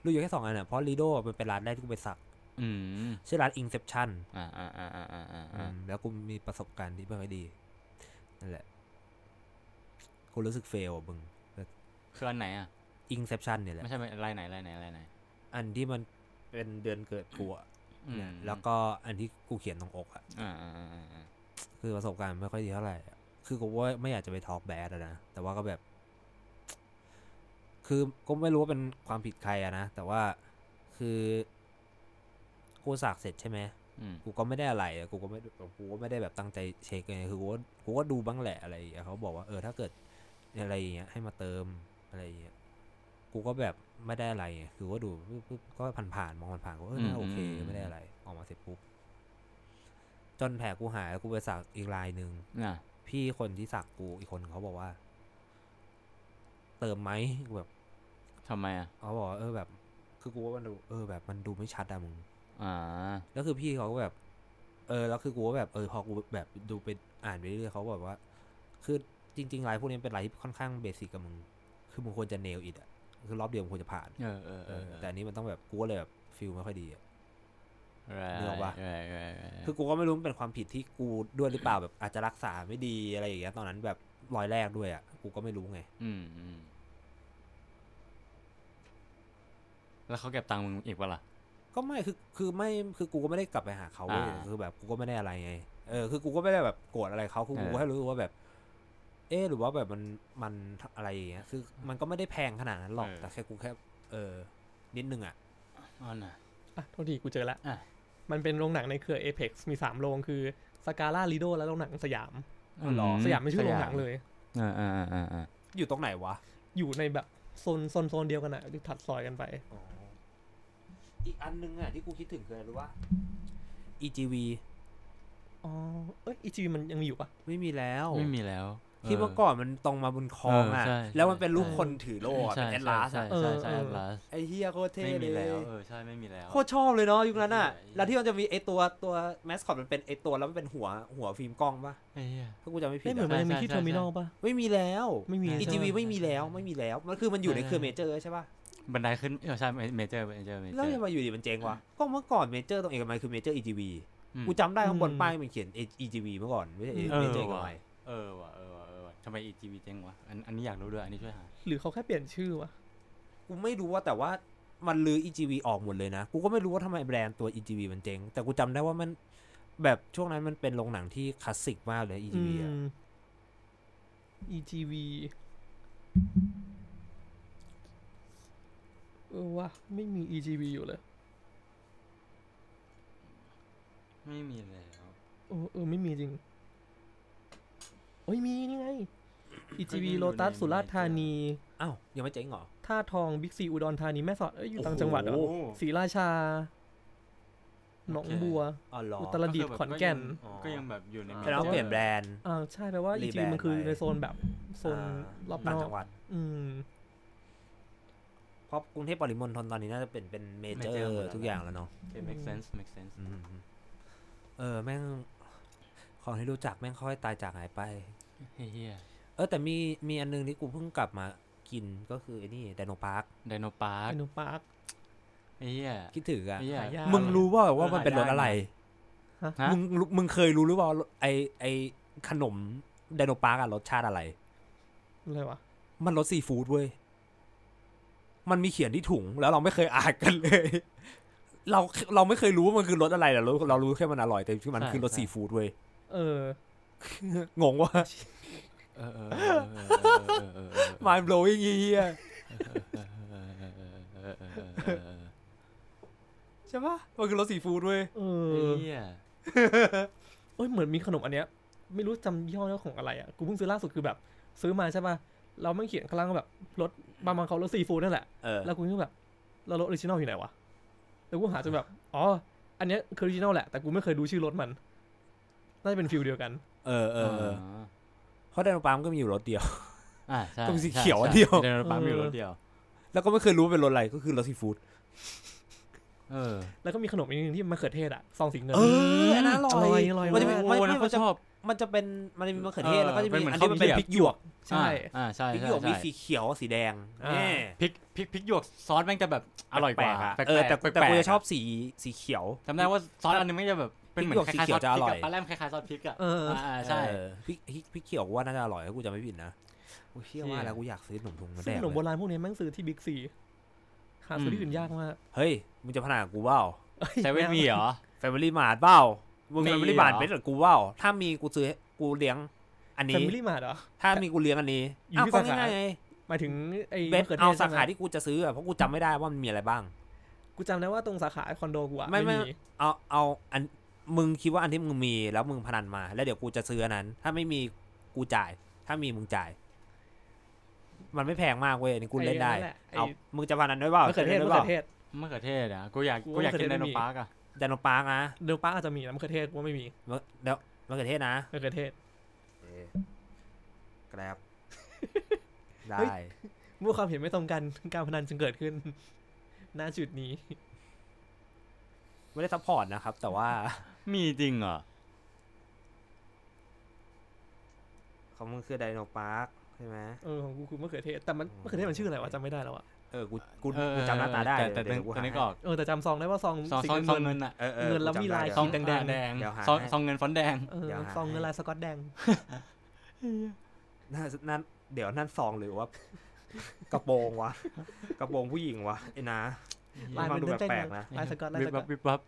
รู้อยู่แค่สองอันอะเพราะลีโดมันเป็นร้านแรกที่กูไปสักอืมชื่อร้าน Inception อ่าอ่าอ่าอ่าอ่าอ่าอืมแล้วกูมีประสบการณ์ที่ไม่ค่อยดีนั่นแหละกูรู้สึกเฟลอะมึงคืออันไหนอะ Inception เนี่ยแหละ ไม่ใช่ลายไหนลายไหนลายไหน อันที่มันเป็นเดือนเกิดกูอะอืมเนี่ยแล้วก็อันที่กูเขียนตรงอกอะอ่าอ่าอ่าอ่าอ่าคือประสบการณ์ไม่ค่อยดีเท่าไหร่อะคือกูว่าไม่อยากจะไปทอล์กแบดนะ แต่ว่าก็แบบ คือก็ไม่รู้ว่าเป็นความผิดใครอะนะ แต่ว่าคือกูสักเสร็จใช่ไหมอืมกูก็ไม่ได้อะไรอะกูก็ไม่กูก็ไม่ได้แบบตั้งใจเช็คไงคือกูก็กูก็ดูบ้างแหละอะไรอย่างเงี้ยเขาบอกว่าเออถ้าเกิดอะไรอย่างเงี้ยให้มาเติมอะไรอย่างเงี้ย กูก็แบบไม่ได้อะไรไงคือก็ดูปุ๊บปุ๊บก็ผ่านๆมองผ่านๆก็เออน่าโอเคไม่ได้อะไร ออกมาเสร็จปุ๊บจนแผลกูหายแล้วกูไปสักอีกลายหนึ่งอะพี่คนที่สักกูอีกคนเขาบอกว่า เติมไหมกูแบบทำไมอะเขาบอกว่าเออแบบ คือกูว่ามันดูเออแบบมันดูไม่ชัดอะมึงอ่าแล้วคือพี่เขาก็แบบ เออแล้วคือกูก็แบบเออพอกูแบบดูไปอ่านไปเรื่อยๆเขาแบบว่า คือจริงๆลายพวกนี้เป็นลายที่ค่อนข้างเบสิกกับมึง คือมึงควรจะเนลอิดอะ คือรอบเดียวมึงควรจะผ่านเออเออเอเอออแต่อันนี้มันต้องแบบกูก็เลยแบบฟิลไม่ค่อยดีอะ right นึกออกปะ right right right คือกูก็ไม่รู้มันเป็นความผิดที่กูด้วยหรือเปล่าแบบอาจจะรักษาไม่ดีอะไรอย่างเงี้ยตอนนั้นแบบรอยแรกด้วยอะกูก็ไม่รู้ไง อืมอืมแล้วเขาเก็บตังค์มึงอีกปะล่ะก็ไม่คือคือไม่คือกูก็ไม่ได้กลับไปหาเขาเว้ยอ่าคือแบบกูก็ไม่ได้อะไรไงเออคือกูก็ไม่ได้แบบโกรธอะไรเขาคือกูเออก็แค่รู้สึกว่าแบบ เออหรือว่าแบบมันมันอะไรอย่างเงี้ยคือมันก็ไม่ได้แพงขนาดนั้นหรอก แต่แค่กูแค่ เออ นิดนึงอะอ๋อน่ะอะโทษทีกูเจอละอะมันเป็นโรงหนังในเครือ Apex มีสามโรงคือสกาล่าลีโดและโรงหนังสยามอ๋อเหรอสยามไม่ชื่อโรงหนังเลยอ่าอ่าอ่าอ่าอ่าอยู่ตรงไหนวะ อยู่ในแบบโซนโซนโซนเดียวกันอะที่ถัดซอยกันไปอีกอันนึงอะที่กูคิดถึงคืออะไรรู้ว่า EGV อ๋อเอ้ยอีจีมันยังมีอยู่ปะไม่มีแล้ว ไม่มีแล้ว ที่เมื่อก่อนมันตรงมาบนคลองอะเออใช่แล้วมันเป็นรูปใช่คนถือโล่อะใช่เป็นแอดลาสใช่อะเออใช่ใช่เออแอดลาสไอ้เฮียโคตรเท่ไม่มีเลแล้วยเออใช่ไม่มีแล้วโคตรชอบเลยเนาะยุคนั้นอะไม่มีแล้วที่มันจะมีไอตัวตัวแมสคอตมันเป็นไอตัวแล้วมันเป็นหัวหัวฟิล์มกล้องปะไอ้เหี้ยถ้ากูจำไม่ผิไม่ดเหมือนอะมันจะมีใช่ที่ใช่เทอร์มินอลป่ะไม่มีแล้วไม่มีใช่ EGV ใช่ไม่มีแล้วไม่มีแล้วมันคือมันอยู่ในเครือเมเจอร์ใช่ปะบันไดขึ้นเออใช่เมเจอร์เมเจอร์เมเจแล้อวร์ทำไมอยู่ดีมันเจ๊งวะก็เมื่อก่อนเมเจอร์ตรงเอกมัยคือเมเจอร์ EGV อืมกูจำได้ข้างบนป้ายมันเขียน EGV เมื่อก่อนไม่ใช่เอเมอเจอร์เอกว่ะมัยเออว่ะเออว่ะเออว่ะ ทำไม EGV เจ๊งวะอันอันนี้อยากรู้ด้วยอันนี้ช่วยหา หรือเขาแค่เปลี่ยนชื่อวะกูไม่รู้ว่าแต่ว่ามันลือ EGV ออกหมดเลยนะ กูก็ไม่รู้ว่าทำไมแบรนด์ตัว EGV มันเจ๊ง แต่กูจำได้ว่ามันแบบช่วงนั้นมันเป็นโรงหนังที่คลาสสิกมากเลย EGV อะ อืม EGV เออว่ะไม่มี EGV อยู่เลยไม่มีแล้ว เออเออไม่มีจริง โอ้ยมีนี่ไง EGV ก็ยังอยู่โลตัสในสุราษฎร์ธานี อ้าวยังไม่เจ๊งเหรอท่าทองบิ๊กซีอุดรธานีแม่สอดเอ้ยอยู่ต่างโอ้โหจังหวัดเหรอโอ้ศรีราชา หนองบัว อ๋อเหรออุตรดิตถ์ขอนแก่นอ๋อก็ยังแบบอยู่ในแสดงว่าเปลี่ยนแบรนด์ อ่าใช่แปลว่า รี EGV แบรนด์มันคือไป ในโซนแบบโซนรอบนต่างอกจังหวัด อืม เพราะกรุงเทพปริมณฑลตอนนี้น่าจะเป็นเป็นเมเจอ major หมดร์แล้วทุกอย่างแล้วเนาะโอเค make sense make sense อืมเออแม่ง ของที่รู้จักแม่งค่อยตายจากหายไปเฮียเออแต่มีมีอันนึงที่กูเพิ่งกลับมากินก็คือไอ้นี่ไดโนพาร์คไดโนพาร์คไอโนพาร์คไอ้เฮียคิดถึงอะไอ้เฮียหายากมึงรู้ว่าว่าเออมันเป็นรสหายากอะไรฮะมึงรู้มึงเคยรู้หรือเปล่าไอไอขนมไดโนพาร์คอะรสชาติอะไรอะไรวะมันรสซีฟู้ดเว้ยมันมีเขียนที่ถุงแล้วเราไม่เคยอ่านกันเลย เราเราไม่เคยรู้ว่ามันคือรสอะไรแต่เราเรารู้แค่มันอร่อยแต่ที่มันคือรสซีฟู้ดเว้ย เอองงว่าเออเออเออเออเออเออเออ mind blowing เฮียใช่ปะมันคือรสซีฟู้ดเว้ยเอเออเฮียเอ้ยเหมือนมีขนมอันเนี้ย ไม่รู้จำยี่ห้อของอะไรอะ กูเพิ่งซื้อล่าสุดคือแบบ ซื้อมาใช่ป่ะเราไม่เขียนข้างล่างว่าแบบรสบางบางเขารสซีฟู้ดนั่นแหละเออแล้วกูก็แบบแล้วรส original อยู่ไหนวะ แล้วกูหาจนแบบ อ๋อ อันเนี้ยคือออริจินอลแหละ แต่กูไม่เคยดูชื่อรสมัน น่าจะเป็นฟิลเดียวกัน เออเออเออเพราะไดโนปาร์มก็มีอยู่รสเดียวอ่าใช่ตรงสีเขียวอันเดียวไดโนพาร์คมีรถเดียว แล้วก็ไม่เคยรู้ว่าเป็นรสอะไรก็คือรสซีฟู้ดเออ แล้วก็มีขนมอีกนึงที่มะเขือเทศอะซองสีเงินเอออันนั้นอร่อยอร่อยมันจะมีมากไม่โอ้ไม่นะมันเขาจะชอบมันจะเป็นมันจะมีมะเขือเทศเออแล้วก็จะเป็มีนเหมือนอันที่มันเป็นข้าวพเกรียบริกหยวกใช่อ่าใช่พริกใช่หยวกมีใช่สีเขียวสีแดงอ่าแน่พริกพริกพริกหยวกซอสแม่งจะแบบอร่อยกว่าแปลๆอะปลกๆเออแต่ปลกๆแต่กูจะชอบสีสีเขียวจำได้ว่าซอสอันนึงไม่งจะแบบเป็นเหมือน พริคกหยวกล้ายๆซอสสีเขียวจะอร่อยพกะปลาแรมคล้ายๆซอสพริกอะเอออ่าใช่เออพริกพริกพริกเขียวกูว่าน่าจะอร่อยถ้ากูจะไม่ผิดนะโอ้ยเชี่ยเชี่ยว่าแล้วกูอยากซื้อขนมถุงมาซึ่แดงกขนมโบเลยราณพวกนี้แม่งซื้อที่บิ๊กซีหาซื้อที่อื่นยากมากเฮ้ยมึงจะพนันกับกูเปล่าใช้เวทมีเหรอแฟมิลี่มาร์ทเปล่ามึงมีแฟมิลี่เหรอมาร์ทเป็นกับกูเปล่าถ้ามีกูซื้อกูเลี้ยงอันแฟนี้มิลี่มาร์ทเหรอถ้ามีกูเลี้ยงอันนี้อยู่อ้าวที่ก็สาขาง่ายๆไงหมายถึงไอ้เบสมะขือเทเอาศสาใช่ไหมขาที่กูจะซื้ออะเพราะกูจำไม่ได้ว่ามันมีอะไรบ้าง กูจำได้ว่าตรงสาขาคอนโดกูอะไม่ไม่ไม่มีเอาเอาอัน มึงคิดว่าอันที่มึงมีแล้วมึงพนันมา แล้วเดี๋ยวกูจะซื้ออันนั้น ถ้าไม่มีกูจ่าย ถ้ามีมึงจ่าย มันไม่แพงมากเว้ยอันนี้กูเล่นได้อ้แหละไอ้ เอามึงจะพนันด้วยเปล่ามะเขือเทศล่นมะด้วยเขืเปล่าอเทศ มะเขือเทศอะกูอยากกูกูอยากกินมะเขืไดอเทศ โนมีพาร์กอะไดโนปาร์กนะเดลป้าอาจจะมีนะมะเขือเทศว่าไม่มีมะเดี๋ยวมะเขือเทศนะมะเขือเทศ แกร็บได้ เฮ้ย เมื่อความเห็นไม่ตรงกันการพนันจึงเกิดขึ้นณจุดนี้ ไม่ได้ sup port นะครับ แต่ว่า มีจริงเหรอของมึงคือไดโนพาร์คใช่ไหม เออของกูคือมะเขือเทศแต่มันมะเขือเทศมันชื่ออะไรวะจำไม่ได้แล้วอะเออ กูกูเออกูจำหน้าตาได้แต่แต่เดี๋ยวกูแต่หานึกให้ออกเออแต่จำซองได้ว่าซองซองสีซองซองเงิเงินนอะเออเออเงินแล้วกูจำมีลายได้ซองขีดแดงๆแดงเดี๋ยวหาซองให้ซองเงินฟอนต์แดงเออเดี๋ยวหา ซองเงินให้ลายสกอตแดง นั่นนั่นเดี๋ยวนั่นซองหรือว่ากระโปรงวะ กระโปรงผู้หญิงวะไอ้นะลายฟัมังนดูเต้นแปลๆกๆนะ ลายสกอตลายวิสบกวัอบตวิบวับ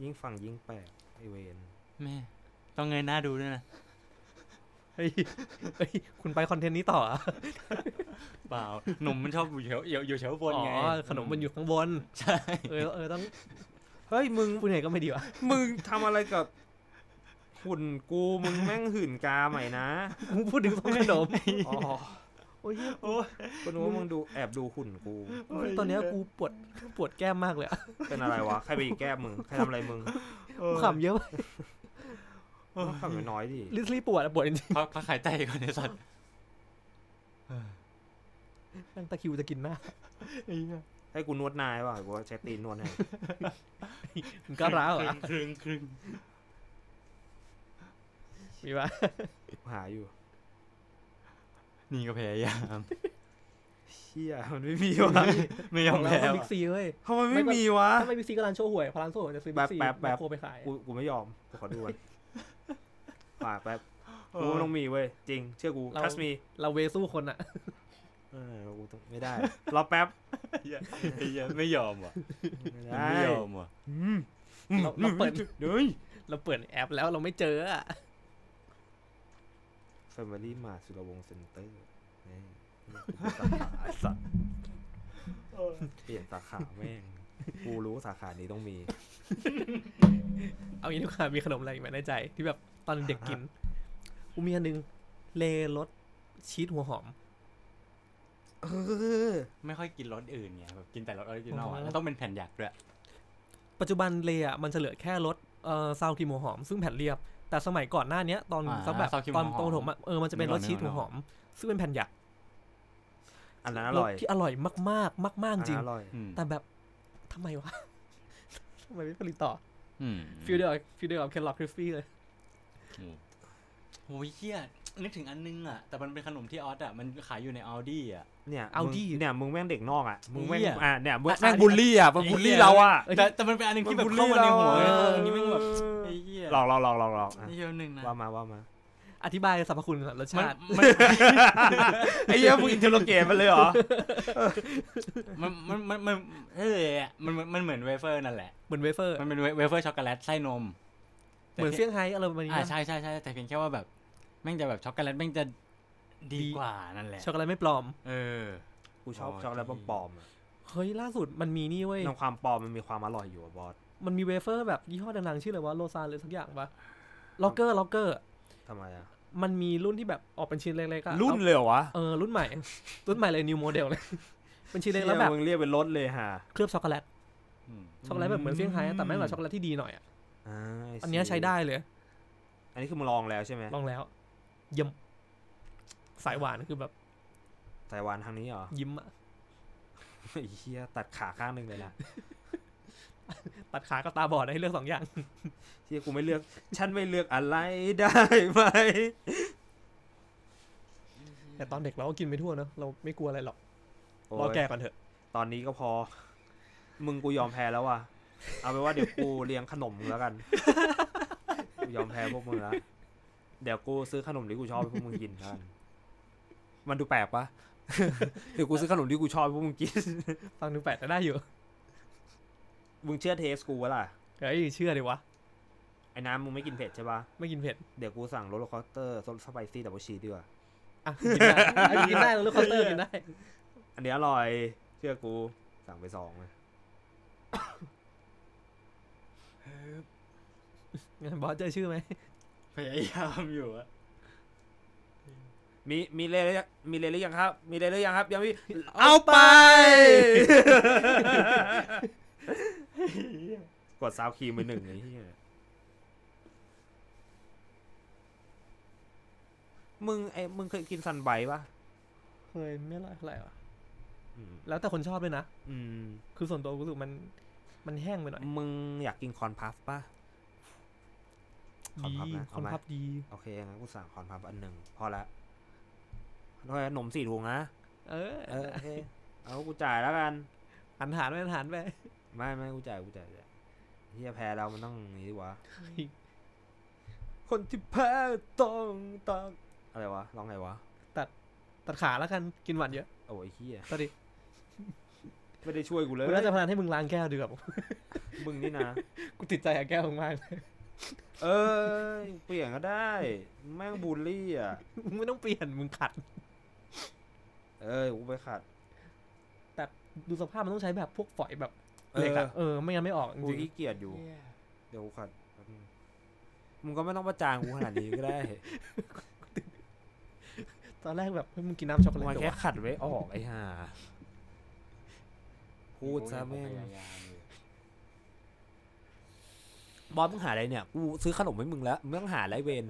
ยิ่งฟังยิ่งแปลกไอเวนแม่ต้องเงยหน้าดูด้วยนะเฮ้ยเฮ้ยคุณไปคอนเทนต์นี้ต่ออะเปล่าหนุ่มมันชอบอยู่แถวอยู่อยู่แถวบนอ๋ไงอขนมมันอยู่ข้างบน ใช่เออเออต้องเฮ้ยมึงพูดไงก็ไม่ดีวะมึงทำอะไรกับหุ่นกูมึงแม่งหื่นกาใหม่นะ มึงพูดถึงซองขนมอ๋อ โอ้ยเหี้ยกูนึกว่ามึงดูแอบดูหุ่นกูตอนเนี้ยกูปวดปวดแก้มมากเลยอะเป็นอะไรวะใครไปหยิกแก้มมึงใครทำอะไรมึงกูขำเยอะไปเออขับน้อยๆดิลิสลี่ปวดอะปวดจริงพักพักหายใจก่อนไอ้สัตว์ๆนั่งตะคริวจะกินหน้าไอ้เหี้ยให้กูนวดนายว่ะกูว่าใช้ตีนนวดให้มึงก็ร้าวเหรอครึ่งครึ่งมีปะหาอยู่ นี่ก็พยายามเชี่ยมันไม่มีวะไม่ยอมแล้วแพ้บิ๊กว่ะซีเว้ยทำไมไม่มีวะถ้าไม่บิ๊กซีก็ร้านโชว์หวยพอร้านโชว์หวยจะซื้อบิ๊กซีแป๊บแป๊บโคไปขายกูกูไม่ยอมกูขอดูก่อนฝากแป๊บกูว่าต้องมีเว้ยจริง เชื่อกู trust me เราเวสู้คนอะเออกูต้องไม่ได้รอแป๊บไอ้เหี้ยไอ้เหี้ยไม่ยอมว่ะไม่มันได้ไม่ยอมว่ะอืมเราเราเปิดเฮ้ยเราเปิดแอปแล้วเราไม่เจออะ Family Mart สุรวงศ์เซ็นเตอร์นี่สาขาไอ้สัตว์เปลี่ยนสาขาแม่ง กูรู้สาขานี้ต้องมี เอางี้ดีกว่ามีขนมอะไรอีกไหมในใจ ที่แบบตอนเด็กกิน กูมีอันหนึง เลรสชีสหัวหอม เออ ไม่ค่อยกินรสอื่นไงแบบกินแต่รสออริจินอลอ๋อะอแล้วต้องเป็นแผ่นหยักด้วย ปัจจุบันเลอะมันจะเหลือแค่รสเอ่อซาวครีมหัวหอม ซึ่งแผ่นเรียบ แต่สมัยก่อนหน้าเนี้ยตอนอ่าสักแบบซาวครีมตอนหัวหอมโตผมอะเออมันจะเป็นรสชีสหัวหอม ซึ่งเป็นแผ่นหยักอันนั้นอรสร่อยที่อร่อยมากๆมากอันๆจริงนั้นอร่อย อืมแต่แบบทำไมวะ ทำไมไม่ผลิตต่ออืม feel เดียว feel เดียวกับแครอทคริสปี้เลย โอ้ยเหี้ย นึกถึงอันนึงอะ แต่มันเป็นขนมที่ออสอะ มันขายอยู่ในอัลดี้อะ เนี่ยเอามึงดิเนี่ยมึงแม่งเด็กนอกอะมึงแม่งเหี้ย อะเนี่ยมึงอะแม่งอะบูลลี่อะมันบูลลี่เราอะ แต่แต่มันเป็นอันหนึงที่แบบเข้ามาในหัวเลยเอออันนี้ไม่งแบบไอ้เหี้ยลองลองลองลองลองอะไอ้เหี้ยหนึ่งนะ ว่ามาว่ามาอธิบายสรรพคุณก่อนรสมันชาติ มันไอ้เหี้ยมึง interrogate มันเลยเหรอมันมันมันมันเออมันมันมันเหมือนเวเฟอร์นั่นแหละ เหมือนเวเฟอร์ มันเป็นเวเวเฟอร์ช็อกโกแลตไส้นมเหมือนเซี่ยงไฮ้อะไรประมาณนี้อ่านะใช่ใช่ใช่แต่เพียงแค่ว่าแบบ แม่งจะแบบช็อกโกแลตแม่งจะดีดีกว่านั่นแหละช็อกโกแลตไม่ปลอม เออ กูชอบอ๋อช็อกโกแลตดีปลอมๆอะเฮ้ยล่าสุดมันมีนี่เว้ย ในความปลอมมันมีความอร่อยอยู่อะบอสมันมีเวเฟอร์แบบยี่ห้อดังๆ ชื่ออะไรวะโลซานหรือสักอย่างปะล็อกเกอร์ล็อกเกอร์ทำไมอะมันมีรุ่นที่แบบออกเป็นชิ้นเล็กๆอะรุ่นอาเลยเหรอวะเออรุ่นใหม่ รุ่นใหม่เลย new model เลยเป็นชิ้นเล็กแล้วแบบมึงเรียกเป็นรถเลยฮะเคลือบช็อกโกแลตอืมช็อกโกแลตแบบเหมือนเซี่ยงไฮ้อะแต่แม่งแบบช็อกโกแลตที่ดีหน่อยอะอ่า I อันเนี้ย see ใช้ได้เลย อันนี้คือมึงลองแล้วใช่ไหมลองแล้ว เยี่ยมสายหวานคือแบบไต้หวันทางนี้เหรอ ยิ้มอะไอ้เหี้ยตัดขาข้างหนึ่งเลยนะตัดขากับตาบอดได้ให้เลือกสองอย่างเหี้ยกูไม่เลือก ฉันไม่เลือกอะไรได้ไหมแต่ตอนเด็กเราก็กินไปทั่วเนอะเราไม่กลัวอะไรหรอกโอ้รอยแก่ก่อนเถอะ ตอนนี้ก็พอ มึงกูยอมแพ้แล้วว่ะ เอาไปนว่าเดี๋ยวกูเลี้ยงขนมมึงแล้วกัน กูยอมแพ้พวกมึงแล้ว เดี๋ยวกูซื้อขนมที่กูชอบให้พวกมึงกินแล้วกันมันดูแปลกปะเดี๋ยวกูซื้อขนมที่กูชอบให้พวกมึงกิน ฟังดูแปลกแต่ได้อยู่ มึงเชื่อเทสกูวะล่ะ เฮ้ยเชื่อดิวะ ไอ้น้ำมึงไม่กินเผ็ดใช่ปะไม่กินเผ็ด เดี๋ยวกูสั่ง Roller Coaster ซอส spicy double cheese ดีกว่าอะกินได้อะกินได้แล้ว Coaster กินได้ อันนี้อร่อยเชื่อกูสั่งไปสองเลยงั้นบอสเจอชื่อไหม พยายามอยู่อะมีมีเลยหรือยังมีเลยหรือยังครับ มีเลยหรือยังครับยังไม่เอาไป กด sour cream ไปหนึ่งไอ้เหี้ยมึงไอ้มึงเคยกิน Sunbites ปะเคยไม่อร่อยเท่าไหร่วะอืมแล้วแต่คนชอบด้วยนะอืม คือส่วนตัวกูรู้สึกมัน มันแห้งไปหน่อย มึงอยากกิน Corn Puff ปะ คอนดีพับนะคเอาอนไหมพับดี โอเคงั้นกูสั่ง Corn Puff อันหนึ่งพอละด้วยขนมสี่ถุงนะ เออ เออโอเคเอากูจ่ายแล้วกันหันหารไปหันหารไป ไม่ไม่กูจ่ายกูจ่ายจ่ายเฮียแพ้เรามันต้องอย่างนี้ดีวะ คนที่แพ้ต้องตักอะไรวะร้องไงวะตัดขาแล้วกันกินหวานเยอะ โอ้ยเฮียตอนดิไม่ได้ช่วยกูเลยกูน่าจะพนันให้มึงล้างแก้วดีกว่ามึงนี่นะ กูติดใจกับแก้วมึงมากเลย เออเปลี่ยนก็ได้ แม่งบูลลี่อะ มึงไม่ต้องเปลี่ยนมึงขัด เออกูไปขัด แต่ดูสภาพมันต้องใช้แบบพวกฝอยแบบเอเหล็กออะเออไม่งั้นไม่ออกจกูริงขี้เกียจอยู่ เดี๋ยวกูขัดแป๊บนึงมึงก็ไม่ต้องประจานกูขนาดนี้ก็ได้ ๆตอนแรกแบบเฮ้ยมึงกินน้ำช็อกโกแลตมันเหรอแค่วะขัดไว้ออกไอ้ห่าพูดซะแม่ง พยายามอยู่ บอสมึงหาอะไรเนี่ยกูซื้อขนมให้มึงแล้วมึงไม่ต้องหาอะไรเวน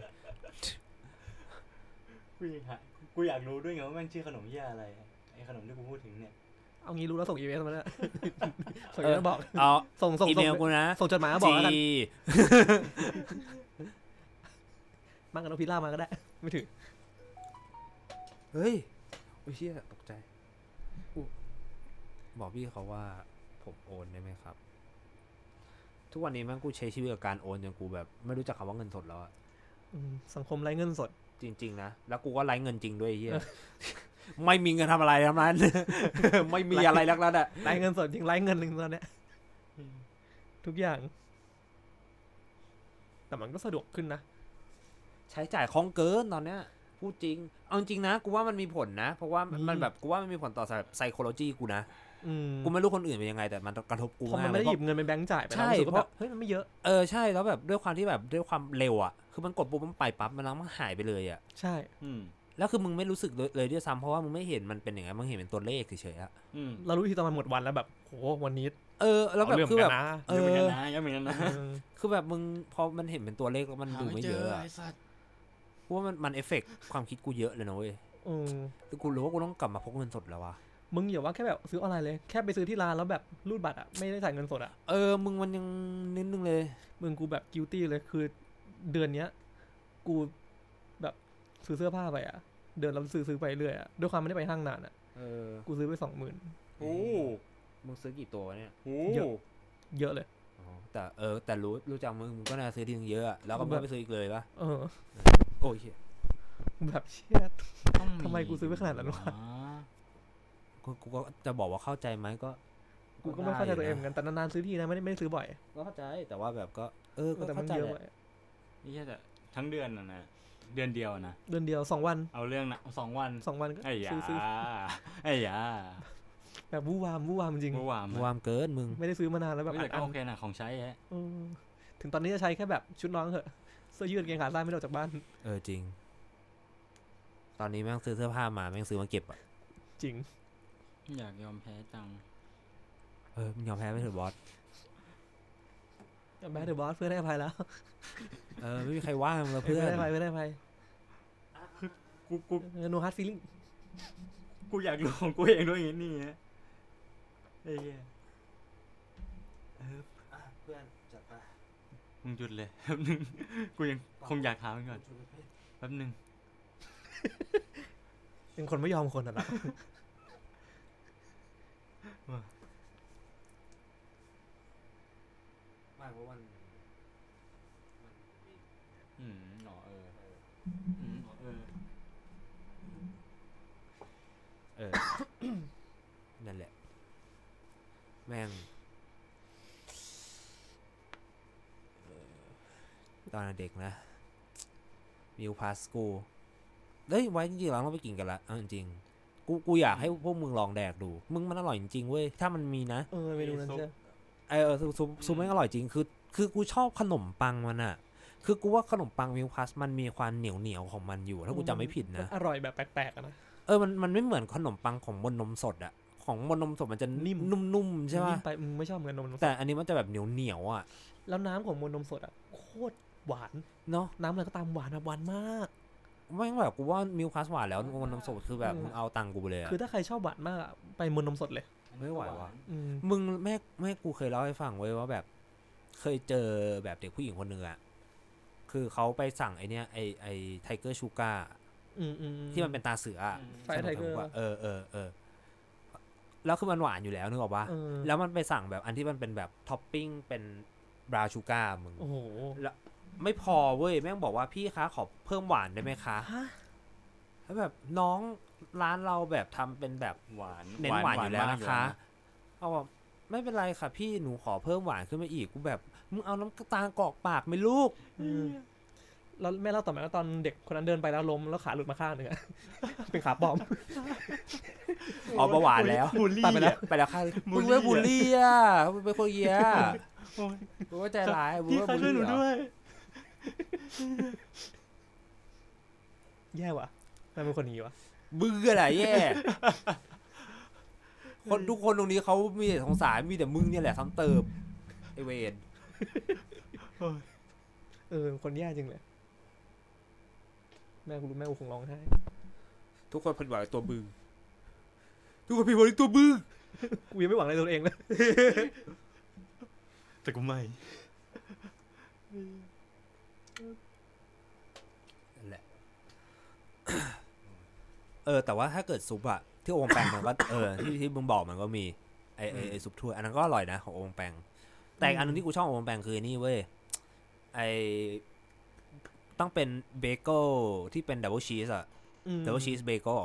กูอยากหากูอยากรู้ด้วยไงว่าแม่งชื่อขนมเหี้ยอะไรไอ้ขนมที่กูพูดถึงเนี่ย เอางี้รู้แล้วส่งอีเมลมาแล้ว ส่งอีเมลบอก เอาส่งส่งอีส่เมงลกูนะส่งจดหมายมาบอกแล้วกันจีมั่งกับน้องพิล่ามาก็ได้ ไม่ถึงเฮ้ยโอ้ยเชี่ยตกใจอุ๊บอกพี่เขาว่าผมโอนได้ไหมครับ ทุกวันนี้แม่งกูใช้ชีวิตกับการโอนจนกูแบบไม่รู้จักคำว่าเงินสดแล้วอะอืมสังคมไร้เงินสด จริง ๆ นะ แล้วกูก็ไร้เงินจริงด้วยไอ้เฮียไม่มีเงินทำอะไรทั้งนั้นไม่มีอะไรแล้วนั้นอะไร้เงินสดจริงไร้เงินจริงตอนเนี้ยทุกอย่าง แต่มันก็สะดวกขึ้นนะ ใช้จ่ายคล่องเกินตอนเนี้ยพูดจริง เอาจริงนะ กูว่ามันมีผลนะ เพราะว่ามันมีมันแบบกูว่ามันมีผลต่อไซโคโลจีกูนะอืม กูไม่รู้คนอื่นเป็นยังไงแต่มันกระทบกูพอมันมากไม่ได้เพหราะยิบเงินเป็นแบงค์จ่ายไปใช่แล้วรู้สึกว่าเพแบราะบเฮ้ยมันไม่เยอะเออใช่แล้วแบบด้วยความที่แบบด้วยความเร็วอะคือมันกดปุ๊บมันไปปั๊บมันแล้วมันหายไปเลยอะใช่อืมแล้วคือมึงไม่รู้สึกเลยเลยด้วยซ้ำเพราะว่ามึงไม่เห็นมันเป็นอย่างไงมึงเห็นเป็นตัวเลขเฉยๆอะอืมเรารู้ทีตอนมันหมดวันแล้วแบบโหวันนี้ เออ แล้วแบบเาเรื่องคือแบบเหมืนกันนะเอยังเหมือนกันอนะยังเหมือนกันนะเออคือแบบมึงพอมันเห็นเป็นตัวเลขแล้วมันดูไม่เยอะอะไสัตว์เพราะว่ามันมันเอฟเฟกความคิดกูเยอะเลยนะเว้ยเออแต่กูรู้ว่ากูต้องกลับมาพกเงินสดแล้ววะ มึงอย่าว่าแค่แบบซื้อออนไลน์เลย แค่ไปซื้อที่ร้านแล้วแบบรูดบัตรอะ ไม่ได้จ่ายเงินสดอะ เออ มึงมันยังนิดนึงเลย มึงกูแบบกิ i ตี้เลยคือเดือนเนี้ย กูแบบซื้อเสื้อผ้าไปอะ เดือนเราซื้อซื้อไปเรื่อยอะ ด้วยความไม่ได้ไปห้างนานอะ เออ กูซื้อไปสองหมื่นโอ้มึงซื้อกี่ตัววะเนี่ยโหเยอะเยอะเลยอ๋อแต่เออ แต่รู้รู้จักมึงมึงก็น่าซื้อทีนึงเยอะอะแล้วก็แบบไม่ไปซื้ออีกเลยปะเออ โอ้ยเหี้ยแบบเชี่ยต้องทำไมกูซื้อไปขนาดนั้นวะ กูกูก็จะบอกว่าเข้าใจไหมก็ กูก็ไม่เข้าใจตัวเองเหมืได้อนกันแต่นานๆซื้อทีนะไม่ได้ไม่ได้ซื้อบ่อย ก็เข้าใจแต่ว่าแบบก็ เออก็แต่มันเข้าใจเยอะแหไปละนี่แค่แต่ทั้งเดือนน่ะนะเดือนเดียวนะเดือนเดียวสองวัน เอาเรื่องนะสองวันสองวันก็ไอ้ยาซื้อซื้อไอ้ยาแบบวู่วามวู่วามจริงเมื่อวานวามเกินมึงไม่ได้ซื้อมานานแล้วแบบไม่อัแต่ดก็อันโอเคนะของใช้ฮะเออถึงตอนนี้จะใช้แค่แบบชุดน้องเถอะเสื้อยืดกางเกงขาสั้นไม่ได้ออกจากบ้าน เออจริง ตอนนี้แม่งซื้อเสื้อผ้ามาแม่งซื้อมาเก็บอะจริง อยากยอมแพ้จัง เออมึงยอมแพ้ไปเถอะบอส แบดเดอร์บอสเพื่อนได้อภัยแล้วเออไม่มีใครว่ามึงแล้วเพื่เพื่ออนนได้อภัยเพื่อนได้อภัยกูกู no hard feeling กูอยากรู้ของกูเองด้วยอย่างนี้ฮะไอ้เหี้ยเพื่อนจัดไปมึงหยุดเลยแป๊บนึงกูยังคงอยากถามมันก่อนแป๊บนึงเป็นคนไม่ยอมคนอะนะ ไม่เพราะวันอืมหนอเออ อืมหนอเออ เออ นั่นแหละ แม่งเออตอนเด็กนะมิวพาสกูเฮ้ยไว้จริงๆเราต้องไปกินกันละเอาจริงๆ กูกูอยากให้พวกมึงลองแดกดู มึงมันอร่อยจริงๆเว้ย ถ้ามันมีนะ เออเมนูนั้นใช่เออเออซุปซุปซุปไม่งอร่อยจริง คือ คือกูชอบขนมปังมันอะคือกูว่าขนมปังมิวพาสมันมีความเหนียวเหนียวๆของมันอยู่ ถ้ากูจำไม่ผิดนะ อร่อยแบบแปลกๆอะนะ เออ มัน มันไม่เหมือนขนมปังของบนนมสดอะของบนนมสดมันจะนิ่มนุ่มๆใช่นิ่ป่ะมไปมึงไม่ชอบเหมือนนมนมสดแต่อันนี้มันจะแบบเหนียวเหนียวๆอะแล้วน้ำของมวลนมสดอะโคตรหวาน เนาะน้ำอะไรก็ตามหวานอะหวานมาก ไม่งแบบกูว่ามิวพาสหวานแล้วบนนมสดคือแบบอืมมึงเอาตังค์กูไปเลยอะคือถ้าใครชอบหวานมากอะไปมวลนมสดเลย ไม่ไหวว่ะอืมมึงแม่แม่กูเคยเล่าให้ฟังไว้ยว่าแบบ เคยเจอแบบเด็กผู้หญิงคนหนึ่งอะคือเขาไปสั่งไอเนี้ยไอไอ Tiger Sugarอืมอืมที่มันเป็นตาเสืออะไฟไทเกอร์ขนมปังะเออเออเออแล้วคือมันหวานอยู่แล้วนึกออกปะเออ แล้วมันไปสั่งแบบอันที่มันเป็นแบบท็อปปิ้งเป็น brown sugar มึง โอ้โห ไม่พอเว้ยแม่งบอกว่าพี่คะขอเพิ่มหวานได้ไหมคะฮะแล้วแบบน้องร้านเราแบบทำเป็นแบบหวานเน้นหวานอยู่แล้วมากนะคะเอาบอกไม่เป็นไรค่ะ พี่หนูขอเพิ่มหวานขึ้นมาอีกกูแบบมึงเอาน้ำตาลกรอกปากไหมลูกอืมแล้วแม่เล่าต่อมาว่าตอนเด็กคนนั้นเดินไปแล้วล้มแล้วขาหลุดมาข้างหนึ่งอะเป็นขาปลอมเอาเบาหวานแล้วบูลลี่ตัดไปแล้วอะไปแล้วค่ะบูมึลงลี่ไม่บูลลี่อะมึงเป็นคนเยี้ยโอ้ยมึงว่าใจร้ายมึงพี่ว่าคะบูลช่วยหนูลี่เหรอด้วย แย่ว่ะทำไมเป็นคนอย่างนี้วะเบื่อแหละแย่ คนทุกคนตรงนี้เขามีแต่สงสารมีแต่มึงเนี่ยแหละซ้ำเติมไอเวนโเออคนแย่จริงเลย แม่กูรู้แม่กูคงร้องไห้ ทุกคนผิดหวังในตัวมึง ทุกคนผิดหวังในตัวมึง กูยังไม่หวังอะไรตัวเองเลย แต่กูไม่ นั่นแหละ เออ แต่ว่าถ้าเกิดซุปอะที่ Au Bon Pain มันก็เออที่ที่มึงบอกมันก็มีไอไอไอซุปถ้วยอันนั้นก็อร่อยนะของ Au Bon Pain แต่อีกอันนึงที่กูชอบของ Au Bon Pain คือนี่เว้ยไอต้องเป็นเบเกิลที่เป็น double cheese อะอืม double cheese bagel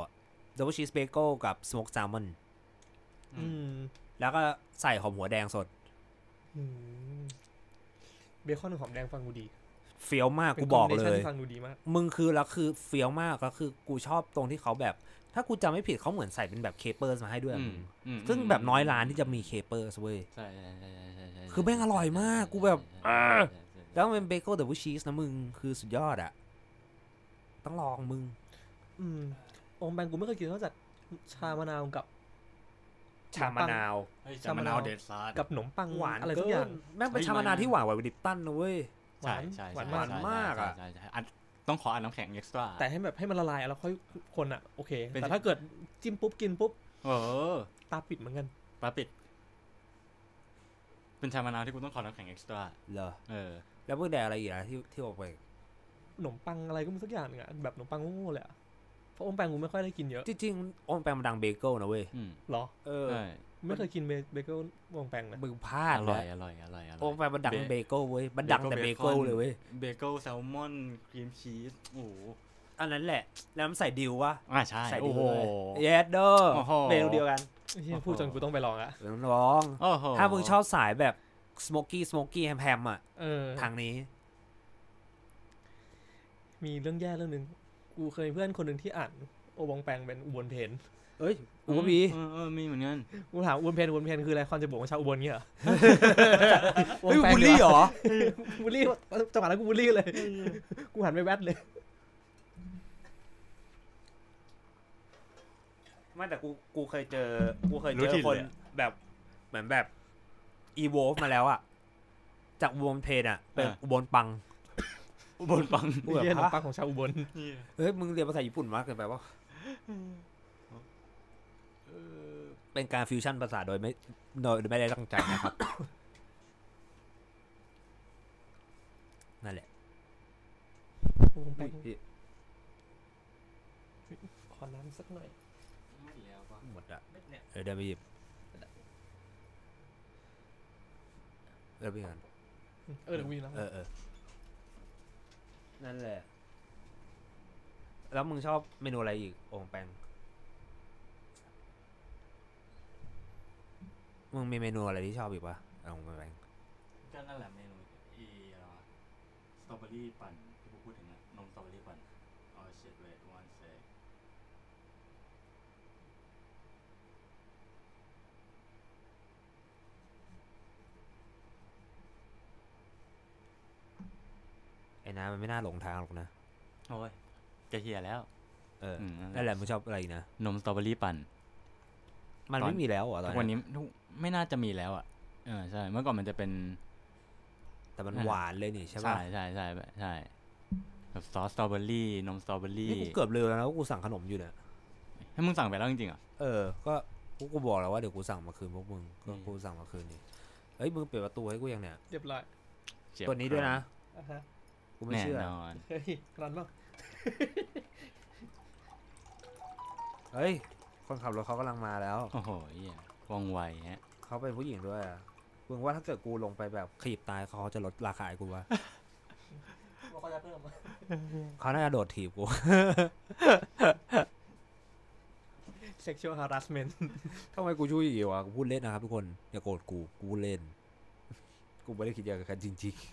double cheese bagel กับ smoked salmon อืมแล้วก็ใส่หอมหัวแดงสดอืมเบคอนหอมแดงฟังกูดี เฟี้ยวมากกูบอกเป็น combination เลยที่ฟังดูดีมากมึงคือแล้วคือเฟี้ยวมากแล้วคือกูชอบตรงที่เขาแบบ ถ้ากูจำไม่ผิดเขาเหมือนใส่เป็นแบบ caper มาให้ด้วยอะอืมึมงอืมซึ่งแบบน้อยร้านที่จะมี caper เว้ยใช่ใช่ใช่ใช่ใช่ใช่คือแม่งอร่อยมากกูแบบใช่อ่าใช่ใช่แล้วมันเป็น bagel double cheese นะมึงคือสุดยอดอะต้องลองมึง อืมโอมแบงกูไม่เคยกินนอกจากชามะนาวกับชามะนาวเฮ้ยชามะนานชามะาววเดดซาร์กับขนมปังหวานอะไรเกิทุกอย่างนแม่งเป็นเฮ้ยชามะนาวมันที่หวานกว่าดิปตันนะเว้ย หวานใช่หวานใช่มากใช่มากอะใช่ใช่ใช่อันต้องขออันน้ำแข็งเอ็กซ์ตร้าแต่ให้แบบให้มันละลายแล้วค่อยคนอะโอเคเป็นแต่ถ้าเกิดจิ้มปุ๊บกินปุ๊บเออตาปิดเหมือนกันปลาปิด เป็นชามะนาวที่กูต้องขอน้ำแข็งเอ็กซ์ตร้าเหรอเออ แล้วมึงแดกอะไรอีกนะที่ที่ออกไปขนมปังอะไรก็ไม่สักอย่างหนึงอะแบบขนมปังโง่ๆเลยอะเพราะโอมแปงกูไม่ค่อยได้กินเยอะจริงๆโองแปงมันดังเบเกิลนะเว้ยอืมเหรอเออใช่ ไม่เคยกินเบเบเกิลโอมแปงนะมึงพลาดอเลร่อยยอร่อยอร่อยอร่อยโองแปงมันดังเบเบเกิลเว้ยมันดังแต่เบเกิลเลยเว้ยเบเกิลแซลมอนครีมชีสโอ้โหอันนั้นแหละ แล้วมันใส่ดิววะอ่าใช่ใส่ดิโอ้วโหเลยเยสเดอร์โอ้โหเมนูเดียวกันเฮียพูดจนกูต้องไปลองอะต้องลองโอ้โหถ้ามึงชอบสายแบบสโมกี้สโมกี้แฮมๆอะเออทางนี้ มีเรื่องแย่เรื่องหนึ่งกูเคยเพื่อนคนหนึ่งที่อ่าน Au Bon Pain เป็นอุบลเพน เอ้ยกูก็มีเออเออมีเหมือนกันกูถามอุบลเพนอุบลเพนคืออะไรความจะบอกว่าชาวอุบลเงี้ยเหรอเฮ้ยบูลลี่เหรอบูลลี่จังหวะนั้นกูบูลลี่เลย กูหันไปแวดเลย ไม่แต่กูกูเคยเจอ กูเคยรู้เจอถิ่นคนเลยอะแบบเหมือนแบบอีโวฟมาแล้วอะ จากอุบลเพนอะเป็นอุบลปัง อุบลปังกูแบบเฮียขนมฮะปังของชาวอุบลเฮ้ยมึงเรียนภาษาญี่ปุ่นมากเกินไปวะเออ เป็นการฟิวชั่นภาษาโดยไม่โดยไม่ได้ตั้งใจนะครับ นั่นแหละอุบลแปงพี่ขอน้ำสักหน่อยหมดอะเออเดี๋ยวไปหยิบเออไปกันเออเดี๋ยวกูมีน้ำเออเออนั่นแหละ แล้วมึงชอบเมนูอะไรอีก โองแปง มึงมีเมนูอะไรที่ชอบอีกปะโองแปงก็นั่นแหละเมนูอีอะไรวะสตรอเบอรี่ปั่นที่กูพูดถึงอะนมสตรอเบอรี่ปั่นอ๋อ shit wait one sec ไอ้น้ำมันไม่น่าหลงทางหรอกนะ โอ้ยจะเฮียแล้ว เอออืมนั่นแหละมึงชอบอะไรอีกนะ นมสตรอเบอรี่ปั่น มันตอน ไม่มีแล้วเหรอตอทุนกวันนี้นี้ทุก ไม่น่าจะมีแล้วอะเออใช่เมื่อก่อนมันจะเป็น แต่มันนั่นแหละหวานเลยนี่ใช่ใช่ปะใช่ใช่แบบใช่แบบซอสสตรอเบอรี่นมสตรอเบอรี่นี่กูเกือบลืมแล้วนะว่ากูสั่งขนมอยู่เนี่ยให้มึงสั่งไปแล้วจริงๆเหรอะเออก็พวกกูบอกแล้วว่าเดี๋ยวกูสั่งมาคืนพวกมึงก็อืมกูสั่งมาคืนนี่เฮ้ยมึงเปิดประตูให้กูยังเนี่ยเรียบร้อยตัวนี้ด้วยนะอะฮะกูไม่แน่เชื่อนอนเฮ้ยรันบ้างเฮ้ยคนขับรถเขากำลังมาแล้ว โอ้โหเหี้ย ว่องไวฮะ เขาเป็นผู้หญิงด้วยอะมึงว่าถ้าเกิดกูลงไปแบบขีบตายเขาจะลดราคาให้กูวะว่าเขาจะเพิ่มเขาน่าจะโดดถีบกู sexual harassment ทำไมกูช่วยอีกวะกูพูดเล่นนะครับทุกคน อย่าโกรธกู กูพูดเล่น กูไม่ได้คิดอย่างนั้นจริงๆ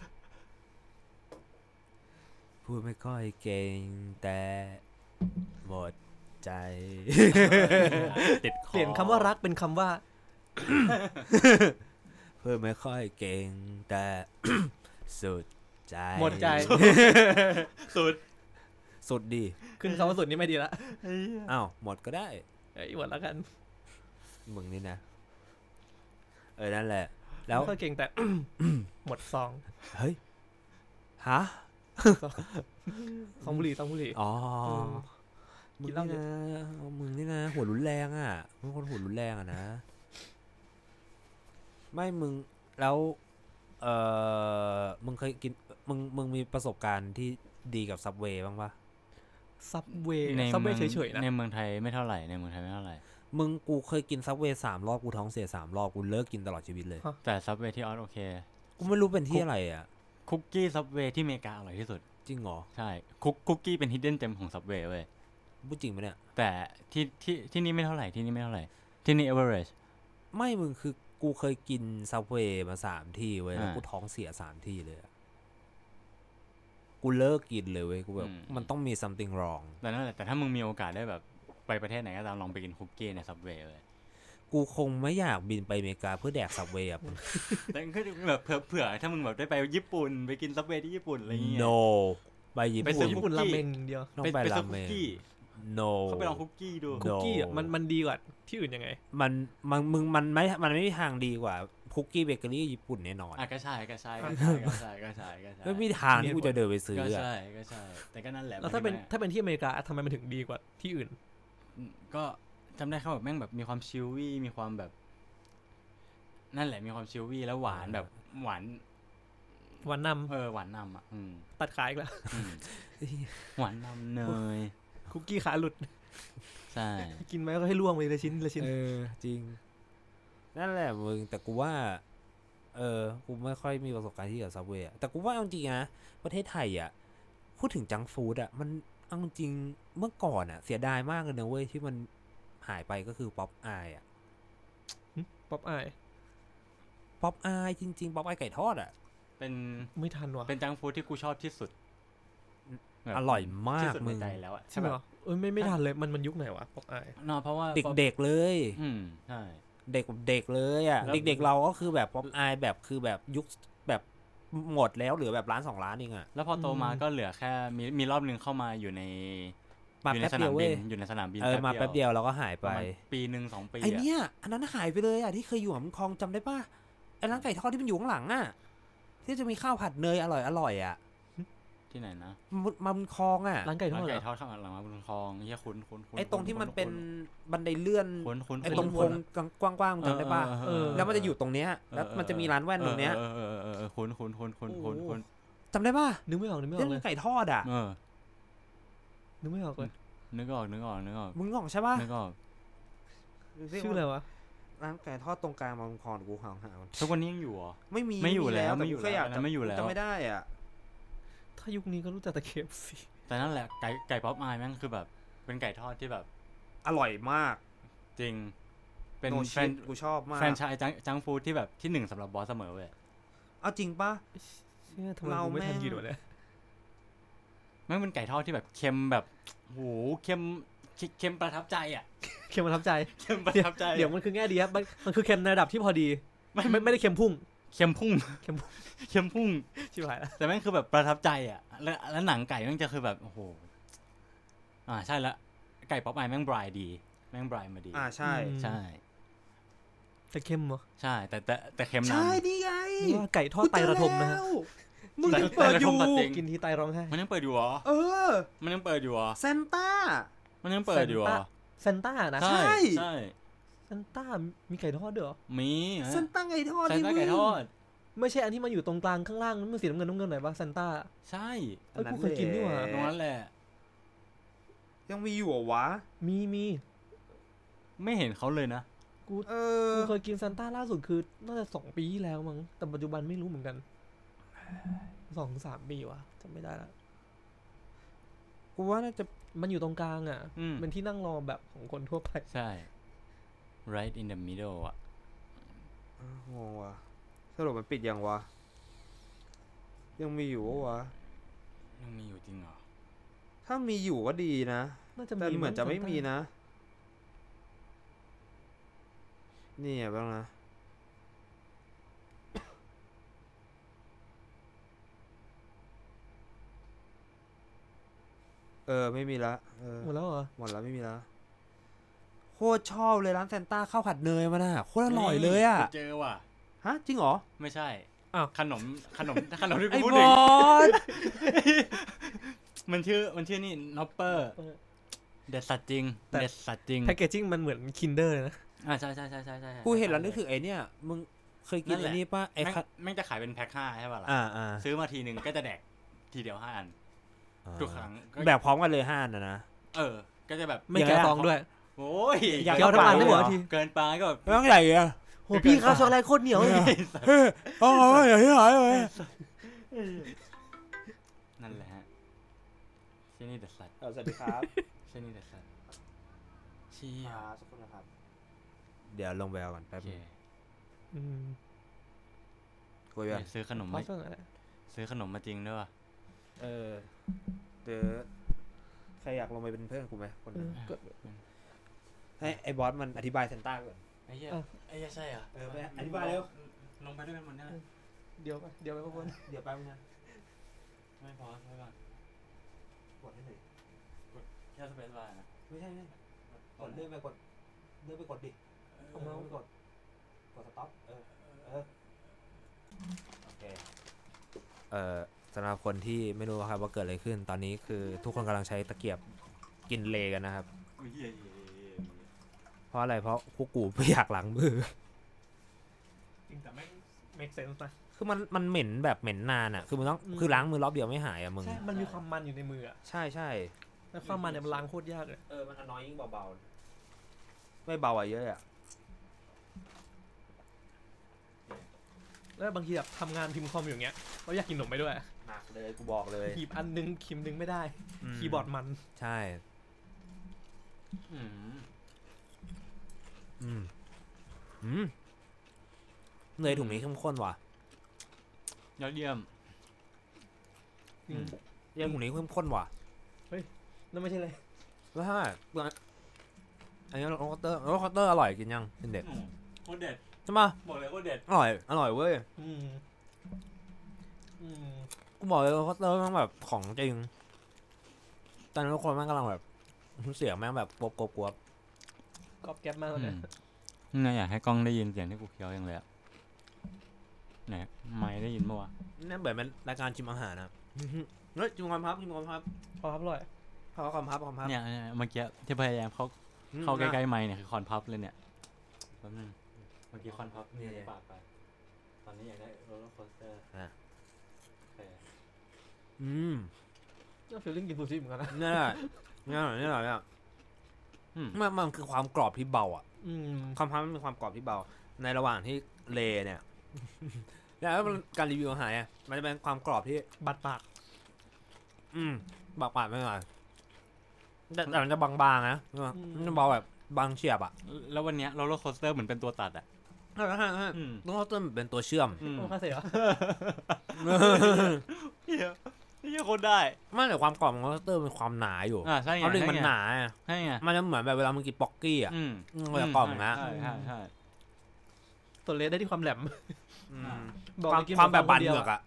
พูดไม่ค่อยเก่งแต่หมด ใจ ติดคอเปลี่ยนคำว่ารักเป็นคำว่า เพื่อไม่ค่อยเก่ง แต่สุดใจหมดใจ สุด สุดดี ขึ้นคำว่าสุดนี่ไม่ดีละอ้าวหมดก็ได้เอ้ยหมดแล้วกัน มึงนี่นะ เออ นั่นแหละ แล้วไม่ค่อยเก่งแต่ หมดซอง เฮ้ย ฮะซองบุหรี่ซองบุหรี่อ๋อเออ มึกิงนเหล้านี่เยอะนะมึงนี่นะ หัวรุนแรงอะมึงคนหัวรุนแรงอะนะ ไม่มึงแล้ว เออมึงเคยกิน มึงมึงมีประสบการณ์ที่ดีกับซับเวย์บ้างปะซับเวย์ในซับเวเมืย์องเฉยๆนะในเมืองไทยไม่เท่าไหร่ในเมืองไทยไม่เท่าไหร่มึงกูเคยกินซับเวย์สามรอบกูท้องเสียสามรอบกูเลิกกินตลอดชีวิตเลย แต่ซับเวย์ที่ออสโอเค กูไม่รู้เป็นที่อะไรอะ คุกกี้ซับเวย์ที่อเมริกาอร่อยที่สุด จริงเหรอ ใช่ คุกคุกกี้เป็น hidden gem ของซับเวย์เว้ย พูดจริงปะเนี่ย แต่ที่ที่ที่นี่ไม่เท่าไหร่ที่นี่ไม่เท่าไหร่ ที่นี่เอเวอเรจไม่มึงคือกูเคยกินซับเวย์มาสามที่เว้ยแล้วอ่ากูท้องเสียสามที่เลยอะกูเลิกกินเลยเว้ยกูแบบอืม มันต้องมี something wrong แต่นั่นแหละแต่ถ้ามึงมีโอกาสได้แบบไปประเทศไหนก็ตามลองไปกินคุกกี้ในซับเวย์เลยกูคงไม่อยากบินไปอเมริกาเพื่อแดกซับเวย์อะ แต่ก็แบบเผื่อเผื่อถ้ามึงแบบได้ไปญี่ปุ่นไปกินซับเวย์ที่ญี่ปุ่นอะไรอย่างเงี้ย no ไปญี่ปุ่นไปซื้อคุกกี้ราเมงอย่างเดียว ต้องไปไปไปราเมงไปซื้อคุกกี้ no เขาไปลองคุกกี้ดู คุกกี้อะ No มันมันดีกว่าที่อื่นยังไง มันมันมึงมันไม่มันไม่มีทางดีกว่าคุกกี้เบเกอรี่ญี่ปุ่นแน่นอน อะก็ใช่ก็ใช่ก็ใช่ก็ใช่ก็ใช่ก็ใช่ไม่มีทางที่กูจะเดินไปซื้อก็อะใช่ก็ใช่ แต่ก็นั่นแหละแล้วถ้าเป็นมัถ้าเป็นที่อเมริกาทำไมมันถึงดีกว่าที่อื่น ก็จำได้เขาแบบแม่งแบบมีความชิลวี่มีความแบบ นั่นแหละมีความชิลวี่แล้วหวานแบบหวานวันนเออหวานนำอะอืมำตัดขายอีกแล้วอืมหวานนำเนย คุกกี้ขาหลุด ใช่ กินไหมก็ให้ล่วงไปเลยชิ้นละชิ้น เออ จริง นั่นแหละมึงแต่กูว่า เออ กูไม่ค่อยมีประสบการณ์ที่กับซับเวย์แต่กูว่าเอาจริงๆนะ ประเทศไทยอะ พูดถึง junk food อะ มันเอาจริงเมื่อก่อนอะ เสียดายมากเลยนะเว้ยที่มันหายไปก็คือป๊อปอายอะป๊อปอายป๊อปอายจริง ๆ ป๊อปอายไก่ทอดอะ เป็นไม่ทันว่ะเป็น junk food ที่กูชอบที่สุดแบบ อร่อยมากที่สุดในใจมึงแล้วอะใช่ไหมวะเออไม่ไม่ทันเลยมันมันยุคไหนวะป๊อปอายเนอะเพราะว่าเด็กๆเลยอืมใช่เด็กเด็กเลยอะแล้วเด็กๆเราก็คือแบบป๊อปอายแบบคือแบบยุคแบบหมดแล้วเหลือแบบร้านสองร้านเองอะแล้วพอโตมาก็เหลือแค่มีมีรอบหนึ่งเข้ามาอยู่ในมาอยู่ในสนามบินแป๊บสเดียมวเว้ยอยู่ในสนามบินเออมาแป๊บเดียวเราก็หายไปประมาณปีหนึ่งสองปีไออะเนี้ยอันนั้นหายไปเลยอะที่เคยอยู่หัมคลองจำได้ป่ะไอ้ร้านไก่ทอดที่มันอยู่ข้างหลังอะที่จะมีข้าวผัดเนยอร่อยอร่อยอะ ที่ไหนนะมันมันคลองอะร้านไก่ทร้าอนดเหรไก่อทอดข้างหลังมาบนคลองเฮียคุ้นคุ้นคุ้นไอ้ตรงที่มันเป็นคุ้บันไดเลื่อนคุ้นคุ้นไอ้ตรงโพงกว้างๆจำได้ป่ะเออ แล้วมันจะอยู่ตรงเนี้ยแล้วมันจะมีร้านแว่นตรงเนี้ยเออเออเออเออเออคุ้นคุ้นคุ้นคุ้นคุ้นคุ้นจำได้ป่ะนึกไม่ออกนึกไม่อเรื่อกอเลยงไก่ทอดอะเออ นึกไม่ออกเลยนึกออกนึกออกนึกออกมึงงอกใช่ป่ะนึกออก ชื่ออะไรวะร้านไก่ทอดตรงกลางบางคอนกูหาหาทุกวันนี้ยังอยู่เหรอ ไม่มีไม่อยู่แล้วต่ไม่อยู่กูแค่แล้วอยากอันนั้นไม่อยู่แล้วจะไม่ได้อะ ถ้ายุคนี้ก็รู้จักแต่เคฟซีแต่นั่นแหละไก่ไก่ป๊อปอายแม่งคือแบบ เป็นไก่ทอดที่แบบ อร่อยมาก จริง เป็นโนแฟชินกูชอบมากแฟรนไชายจังจังฟู้ดที่แบบที่หนึ่งสำหรับบอสเสมอเว้ย เอาจริงป่ะเชื่อทำไมเรากูไม่ทันแม่งกินวะเนี่ยแม่งเป็นไก่ทอดที่แบบเค็มแบบโหเค็มเค็มประทับใจอะ เค็มประทับใจ เค็มประทับใจเดี๋ยวมันคือแง่ดีครับมันมันคือเค็มในระดับที่พอดี ไม่ไม่ไม่ได้เค็มพุ่ง เค็มพุ่งเค็มพุ่งเค็มพุ่งชิบหายแล้วแต่แม่งคือแบบประทับใจอะ แล้วแล้วหนังไก่แม่งจะคือแบบโอ้โหอ่าใช่ละไก่ป๊อปอายแม่งบรายดี แม่งบรายมาดี อ่าใช่ ใช่ แต่เค็มเหรอใช่ แต่แต่แต่เค็มนำใช่นี่ไงนี่ว่าไก่ทอดไตระทมนะฮะ มึงแต่ยังเปิดอยู่แต่ระทมตัดจริงกินทีไตร้องไห้มันยังเปิดอยู่เหรอเออ มันยังเปิดอยู่เหรอเซนต้ามันยังเปิดอยู่เหรอเซนต้านะ ใช่ใช่เซนต้ามีไก่ทอดด้วยเหรอ มีเซนต้าไก่ทอดใช่ดิไก่ทอด ไม่ใช่อันที่มันอยู่ตรงกลางข้างล่างนั้นมันสีน้ำเงินน้ำเงินหน่อยปะเซนต้า ใช่เอ้ยกูเคยกินนี่หว่าตรงนั้นแหละ ยังมีอยู่เหรอวะ มีมี ไม่เห็นเขาเลยนะ กูเออกูเคยกินเซนต้าล่าสุดคือน่าจะสองปีที่แล้วมั้ง แต่ปัจจุบันไม่รู้เหมือนกันสองสามปีวะจำไม่ได้ละกูว่าน่าจะมันอยู่ตรงกลางอะอืมเป็นที่นั่งรอแบบของคนทั่วไป ใช่ right in the middle อะอ้าวงงว่ะสรุปมันปิดยังวะ ยังมีอยู่ปะวะ ยังมีอยู่จริงเหรอ ถ้ามีอยู่ก็ดีนะ น่าจะแต่มีเหมือนจะไม่ Santa มีนะ นี่อะบ้างนะ เออ ไม่มีละ เออ หมดแล้วเหรอ หมดแล้วไม่มีละโค ตรชอบเลยร้านแซนต้าข้าวผัดเนยมันอะโคตรอร่อยเลยอะเจอว่ะฮะจริงเหรอ ไม่ใช่อ้าวขนมขนมขนมที่กูไอ้พูดบถึงอสมันชื่อมันชื่อนี่ Knoppers เออเด็ดสัสจริงแต่เด็ดสัสจริง packaging มันเหมือน Kinder เลยนะอ่าใช่ใช่ใช่ใช่ใช่กูเห็นแล้วนึกถึงไอ้เนี่ยมึงเคยกินนั่นแหไอ้ละนี่ป่ะไอ้แม่งคัดแม่งจะขายเป็นแพ็คห้าใช่ป่ะล่ะอ่าอ่าซื้อมาทีหนึ่งก็จะแดกทีเดียวห้าอันทุกครั้งก็แบบพร้อมกันเลยห้าอันนะนะเออ ก็จะแบบไม่อย่างแกะเงี้ยซองด้วย โอ้ยอยากเคี้ยวทั้งอันได้หมดที เกินไปก็แบบไม่ต้องใหญ่อะโหพี่ครับช็อกโกแลตโคตรเหนียวเลยเฮ้ยอ๋ออย่างที่หายเลยนั่นแหละฮะเช่นนี่เด็ดสัตว์สวัสดีครับเช่นนี่เด็ดสัตว์เชี่ยสักคนนะครับ เดี๋ยวลงไปเอาก่อนแป๊โอบเคนึงอืมคุยกันซื้อขนมเพมาราะฉะนั้นซื้อขนมมาจริงด้วยว่ะเออเดี๋ยวใครอยากลงไปเป็นเพื่อนกูไหมคนเอนึงอก็ ให้ไอ้บอสมันอธิบายเซนต้าก่อนไอ้เหี้ยอะไอ้เหี้ยใช่เหรอเออไปอธิบายเร็วลงไปด้วยกันหมดเนี่ยเดี๋ยวไปเดี๋ยวไปพวกคนเดี๋ยวแป๊บนึงนะไม่พอไม่ก่อนกดให้หน่อยแค่ spacebar นะไม่ใช่ไม่ใช่กดเลื่อนไปกดเลื่อนไปกดดิเอามาไปกดกด stop เออเออโอเคเอ่อสำหรับคนที่ไม่รู้ครับว่าเกิดอะไรขึ้น ตอนนี้คือทุกคนกำลังใช้ตะเกียบกินเลกันนะครับ ราะอะไรเพราะพวกกูไม่อยากล้างมือ จริงแต่ไม่ make sense นะคือมันมันเหม็นแบบเหม็นนานอะ คือมันต้องอืมคือล้างมือรอบเดียวไม่หายอะมึง ใช่ มันมีความมันอยู่ในมืออะใช่ใช่แล้วความมันเนี่ยมันล้างโคตรยากเลย เออ มันน้อยยิ่งเบาๆ ไม่เบาอะเยอะอะ แล้วบางทีแบบทำงานพิมพ์คอมอยู่อย่างเงี้ยเราอยากกินขนมไปด้วย หนักเลยกูบอกเลยหยิบอันนึงคิมนึงไม่ได้มคีย์บอร์ดมัน ใช่ อืมอืมอืมเนยถุงนี้เข้มข้นว่ะยอดเยี่ยมจริงเยังถุงนี้เข้มข้นว่ะนั่นไม่ใช่เลยแล้วถ้าอันนี้โรคอตเตอร์โรคอตเตอร์อร่อยกินยังเป็นเด็ดอืมโคตรเด็ดใช่ปะบอกเลยโคตรเด็ดอร่อยอร่อยเว้ยอืมอืมกูบอกเลยโรคอตเตอร์มันแบบของจริงตอนนั้ทุกคนม่งกำลังแบบเสียงแม่งแบบกวบกวบกวบ กรอบแก๊บมากเลยอืมนี่ไงอยากให้กล้องได้ยินเสียงที่กูเคี้ยวยังเลยอะไหนไม่ได้ยินปะวะนั่นเหมือนเป็นรายการชิมอาหารนะเฮ้ยชิมความพับชิมความพับพอครับอร่อยเขาความพับความพับเนี่ยเนี่ยเมื่อกี้ที่พยายามเขาเข้าใกล้ๆไม้เนี่ยคือ Corn Puff เลยเนี่ยแป๊บนึงเมื่อกี้ Corn Puff เนี่ยปากไปตอนนี้อยากได้ Roller Coaster อะโอเคอืมก็ feeling กินซูชิเหมือนกันนะนี่แหละนี่แหละนี่แหละเนี่ยอื มมันมันคือความกรอบที่เบาอะอืม Corn Puff มันมีความกรอบที่เบา ในระหว่างที่เลย์เนี่ย แล้วมันการรีวิวอาหารเนี่ยมันจะเป็นความกรอบที่บาดปาก อืมบากปาดไม่หน่อยแต่แต่มันจะบางๆนะมันจะเบาแบบบางเฉียบอะ แล้ววันเนี้ยโรลเลอร์โคสเตอร์เหมือนเป็นตัวตัดอะใช่ใช่ใช่อืมต้องเอาต้นเป็นตัวเชื่อมอืมโอ้ค่าเสีย เฮียเฮียโคตรได้ไม่แต่ความกรอบของมอนสเตอร์เป็นความหนาอยู่อ่าใช่ไงเขาดึงมันใช่ไหนาอะใช่ไงมันจะเหมือนแบบเวลามึงกินป๊อกกี้อะอืมอืมมันจะกรอบนะใช่ใช่ใช่ส่วนเลสได้ที่ความแหลมอืมบอกความเลยกินความแบบบานเดีเหยวงือกอะ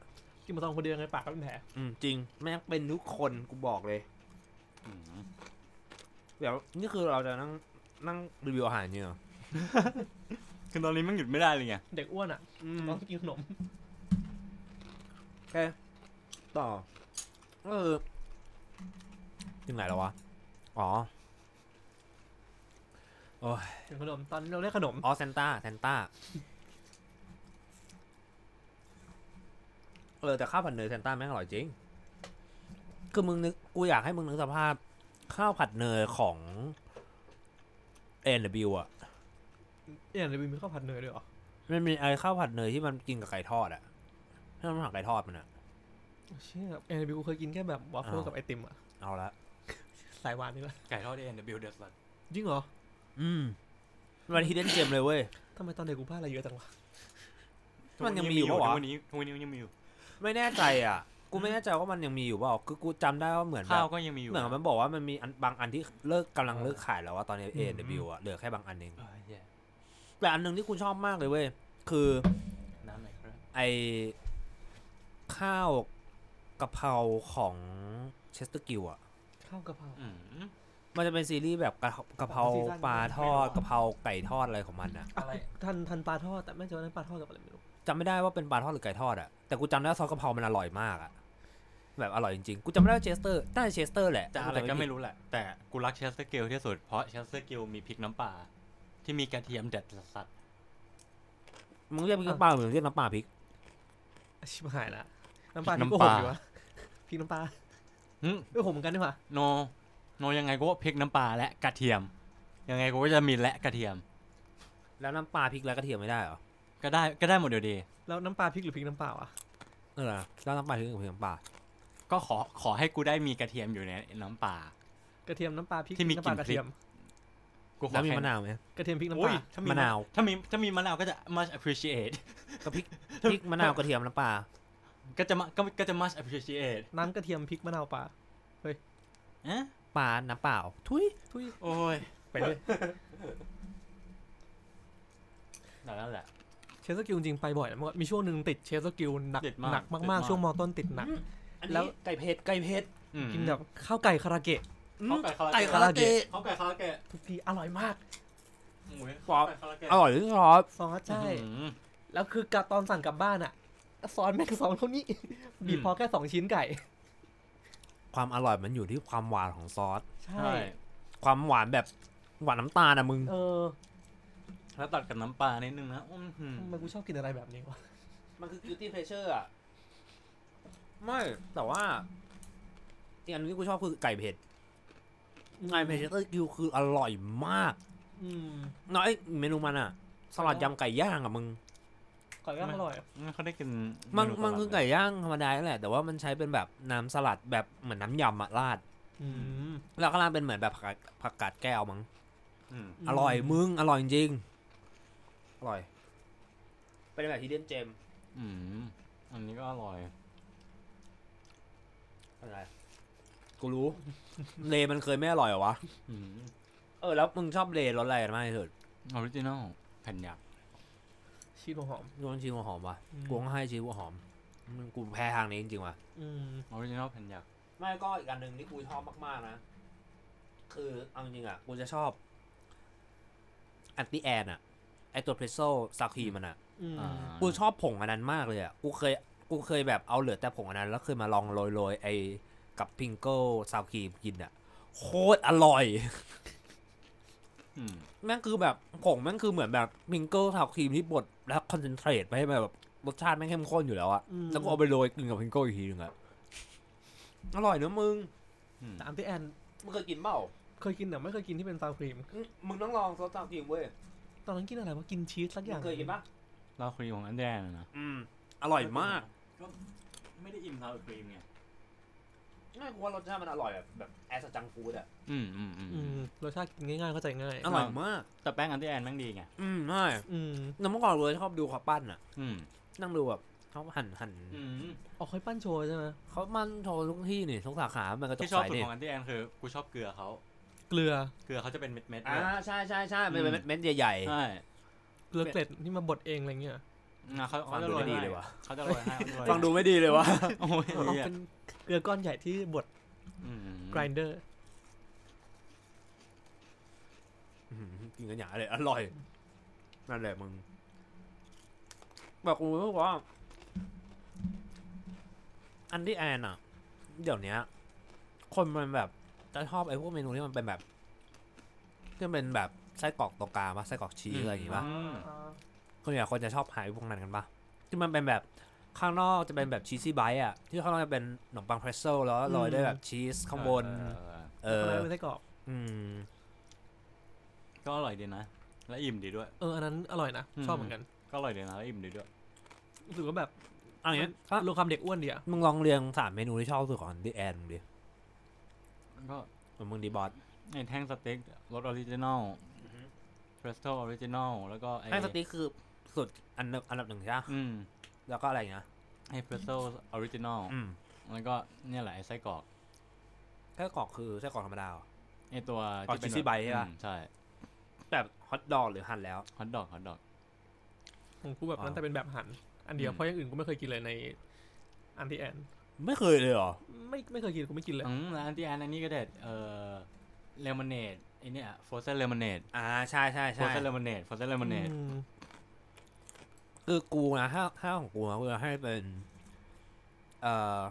กินมาซองคนเดียวในปากก็เป็นแผลอืมจริงแม่งเป็นทุกคนกูบอกเลยอืมเดี๋ยวนี่คือเราจะนั่งนั่งรีวิวอาหารเนี่ยเหรอคือตอนนี้มันหยุดไม่ได้เลยไงเด็กอ้วนอะอืมต้องกินขนมแค่ต่อ เออถึงไหนแล้ววะ อ๋อ โอ้ยกินขนมตอนนี้เราเรียกขนม อ๋อเซนต้าเซนต้า เออแต่ข้าวผัดเนยเซนต้าแม่งอร่อยจริง คือมึงนึก กูอยากให้มึงนึกสภาพ ข้าวผัดเนยของเอ็นบิวอะเนี่ยเลยมีข้าวผัดเนยด้วยเหรอมันมีไอ้ข้าวผัดเนยที่มันกินกับไก่ทอดอะที่มันผัดไก่ทอดมันอะ เชี่ยเอ็นบิวเคยกินแค่แบบวาฟเฟิลอ้าวกับไอติมอะ เอาละสายหวานนี่แหละไก่ทอด A&W เด็ดสัสจริงเหรอ อืมมัน hidden gem เลยเว้ยทำไมตอนเด็กกูพลาดอะไรเยอะจังวะมันยังมีอยู่ปะวะวันนี้วันนี้ยังมีอยู่ ไม่แน่ใจอะ กูไม่แน่ใจว่ามันยังมีอยู่เปล่าคือกูจำได้ว่าเหมือนแบข้าวบก็ยังมีอยู่ เหมือนมันบอกว่ามันมีอันบางอันที่เลิกกำลังเลิกขายแล้วว่าตอนนี้อื A ม W อะเหลือแค่บางอันเองเออแย่แต่อันหนึงที่กูชอบมากเลยเว้ยคือน้ำไหนครับไอข้าว กะเพราของ Chester's Grill อะข้าวกะเพรา อืมมันจะเป็นซีรีส์แบบกะกะเพราซีซั่นปลาทอดไม่รู้อะกะเพราไก่ทอดอะไรของมันอะอะไร ทันทันปลาทอดแต่ไม่เจอนั้นปลาทอดกับอะไรไม่รู้จำไม่ได้ว่าเป็นปลาทอดหรือไก่ทอดอะแต่กูจำได้ว่าซอสกะเพรามันอร่อยมากอะแบบอร่อยจริงๆกูจำไม่ได้ว่าเชสเตอร์น่าจะเชสเตอร์แหละจะอะไรก็ไม่รู้แหละ แต่กูรัก Chester's Grill ที่สุด เพราะ Chester's Grill มีพริกน้ำปลาที่มีกระเทียมเด็ดสัสมึงเรียกพริกน้ำปลาหรือเรียกน้ำปลาพริก ชิบหายละน้ำปลาพริที่กโกน้ำหปลากอยู่วะ พริกน้ำปลาๆหึเออผมเหมือนกันดีกว่าโน โนยังไงกูว่าพริกน้ำปลาและกระเทียม ยังไงกูก็จะมีและกระเทียม แล้วน้ำปลาพริกและกระเทียมไม่ได้เหรอก็ได้ก็ได้หมดเดียวดี แล้วน้ำปลาพริกหรือพริกน้ำเปล่าอะเออแล้วน้ำปลาพริกกับพริกน้ำปลาก็ขอขอให้กูได้มีกระเทียมอยู่ในน้ำปลากระเทียมน้ำปลาพริกที่มีน้ำปลากลิ่นระเทียมกูขอแล้วมีแค่มะนาวไหม กระเทียมพริกน้ำปโอ้ยลาถ้ามีมะนาว ถ้ามีถ้ามีมะนาวก็จะ much appreciate ก็พริกพริกมะนาวกระเทียมน้ำปลา ก็จะมาก็ก็จะ much appreciate น้ำกระเทียมพริกมะนาวปลาเอ๊ะปลาน้ำเปล่า ทุยทุยโอ้ยไปเลยนั่นแหละ Chester's Grill จริงๆไปบ่อยนะเมื่อก่อนมีช่วงหนึ่งติด Chester's Grill หนักติดมากหนักติดมากมากๆ ช่วงมอต้นติดหนักอันแล้นี้วไก่เผ็ดไก่เผ็ดอืมกินแบบข้าวไก่คาราเกะข้าวไก่คาราไก่เกะคาราเกะข้าวไก่คาราเกะทุกทีอร่อยมากโอ้ยซอสข้าวไก่คาราเกะอร่อยที่ซอสซอสใช่อื้อหือแล้วคือกะตอนสั่งกลับบ้านอะ ซอสแม่งซอสเท่านี้ บีบอืมพอแค่สองชิ้นไก่ ความอร่อยมันอยู่ที่ความหวานของซอสใช่ใช่ ความหวานแบบหวานน้ำตาลนะมึง เออ แล้วตัดกับน้ำปลานิดนึงนะอื้อหือทำไมกูชอบกินอะไรแบบนี้วะ มันคือ guilty pleasure อะไม่แต่ว่าอีกอันนึงที่กูชอบคือไก่เผ็ดไก่เผ็ด Chester's Grill คืออร่อยมาก อืม น้อยเมนูมันอะสลัดยำไก่ย่างอะมึง ไก่ย่างอร่อยไม่เขาได้กินมันเสมันลัดคือเลยไก่ย่างธรรมดาแหละ แต่ว่ามันใช้เป็นแบบน้ำสลัดแบบเหมือนน้ำยำอะราดอืมแล้วก็ราดเป็นเหมือนแบบผักกาดผักกาดแก้วมั้งอืมอร่อยมึงอร่อยจริงอร่อย เป็นแบบ hidden gem อืมอันนี้ก็อร่อยอะไรกูรู้เลย์มันเคยไม่อร่อยเหรอวะอืมเออแล้วมึงชอบเลย์รสอะไรกันมากที่สุด original แผ่นยักษ์ ชีสหัวหอมกูต้องชิมหัวหอมว่ะอืมกูต้องให้ชิมหัวหอมมึงกูแพ้ทางนี้จริงๆว่ะอืม original แผ่นยักษ์ไม่ก็อีกอันหนึ่งที่กูชอบมากๆนะ คือเอาจริงๆอะกูจะชอบ Auntie Anne's อะไอตัวเพรสโซซาคีมันอะอืมอ่ากูชอบผงอันนั้นมากเลยอะกูเคยกูเคยแบบเอาเหลือแต่ผงอันนั้น แล้วเคยมาลองโรยๆไอกับ Pringles sour cream กินอะ โคตรอร่อยอืมแม่งคือแบบผงแม่งคือเหมือนแบบ Pringles sour cream ที่บด แล้ว concentrate ไปให้แบบรสชาติแม่งเข้มข้นอยู่แล้วอะอืมแล้วก็เอาไปโรยกินกับ Pringles อีกทีนึงอะอร่อยนะมึงอืมแต่ Auntie Anne's มึงเคยกินเปล่าเคยกินแต่ไม่เคยกินที่เป็น sour cream อืมมึงต้องลองซอส sour cream เว้ยตอนนั้นกินอะไรวะกินชีสสักอย่างเคยกินปะเราครีมของอันแดนนะอืมอร่อยมากก็ไม่ได้อิ่มเท่าครีมไง ไม่กูว่ารสชาติมันอร่อยแบบแบบแอสจังฟูดอะอืมอืมอืมอืมรสชาติกินง่ายๆเข้าใจง่ายอร่อยมาก แต่แป้งอันที่แอนแม่งดีไงอืมใช่อืมแล้วเมื่อก่อนเลยชอบดูเขาปั้นอะอืมนั่งดูแบบเขาหั่นหั่นอืมออกค่อยปั้นโชว์ใช่ไหมเขามันโชว์ทุกที่นี่ทุกสาขา มันก็ตที่กชอบใสสุดนี่ของอันที่แอนคือกูชอบเกลือเขาเกลือเกลือเขาจะเป็นเม็ดเม็ดๆอ่าเลยใช่ใช่ใช่เป็นอืมเม็ดเม็ดใหญ่ๆใช่เกลือเกล็ดที่มาบดเองอะไรเงี้ยนะเขาฟังเขาจะดูโรยไม่ดีให้เลยว่ะ เขาจะโรยให้เขาจะโรยให้ฟังดูไม่ดีเลยวะโอ้ยเอาเหี้ยเป็น เกลือก้อนใหญ่ที่บดอืม grinder กินกันอย่างเลยอร่อย นั่นแหละมึงแบบกูรู้สึกว่า อันที่แอนอะ เดี๋ยวเนี้ยคนมันแบบจะชอบไอ้พวกเมนูที่มันเป็นแบบที่มันเป็นแบบไส้กรอกตรงกลางปะไส้กรอกชีสอะไรอย่างงี้ปะมคนใหญ่คนจะชอบหายพวกนั้นกันปะที่มันเป็นแบบ ข้างนอกจะเป็นแบบชีสซี่ไบต์อะ ที่ข้างนอกจะเป็นขนมปังเพรสโซลแล้วโรยด้วยแบบชีสข้างบน เออเอข้างอในเป็นไส้กรอกอืม ก็อร่อยดีนะ และอิ่มดีด้วย เอออันนั้นอร่อยนะอืมชอบเหมือนกัน ก็อร่อยดีนะและอิ่มดีด้วยรู้สึกว่าแบบเอันนี้ถ้ารวมความเด็กอ้วนดีอะมึงลองเรียงสามเมนูที่ชอบที่สุดของดิแอนมึงดิก็เหมือนมึงดีบอสไอ้แท่งสเต็กรสออริจินอลเพรสโต้ออริจินอลแล้วก็ไอ้แท่งสติ๊กคือสุดอันดับอันดับหนึ่งใช่ปะอืม แล้วก็อะไรอย่างเงี้ยไอ้เพรสโต้ออริจินอลอืมแล้วก็เนี่ยแหละไอ้ไส้กรอกไส้กรอกคือไส้กรอกธรรมดาเหรอ ไอ้ตัวอ๋อที่เป็น cheesy bite ใช่ปะ อืมใช่แบบฮอทดอกหรือหั่นแล้ว ฮอทดอกฮอทดอก ของกูแบบนั้นอ๋อแต่เป็นแบบหั่นอันเดียวอืม เพราะอย่างอื่นกูไม่เคยกินเลยในAuntie Anne'sไม่เคยเลยเหรอ ไม่ไม่เคยกินกูไม่กินเลยอืมแล้วอันที่อันอันนี้ก็เด็ดเอ่อเลมอนเนดไอ้เนี่ย frozen lemonade อ่าใช่ใช่ใช่ frozen lemonade frozen lemonade อืม คือกูนะถ้าถ้าของกูนะกูจะให้เป็น เอ่อ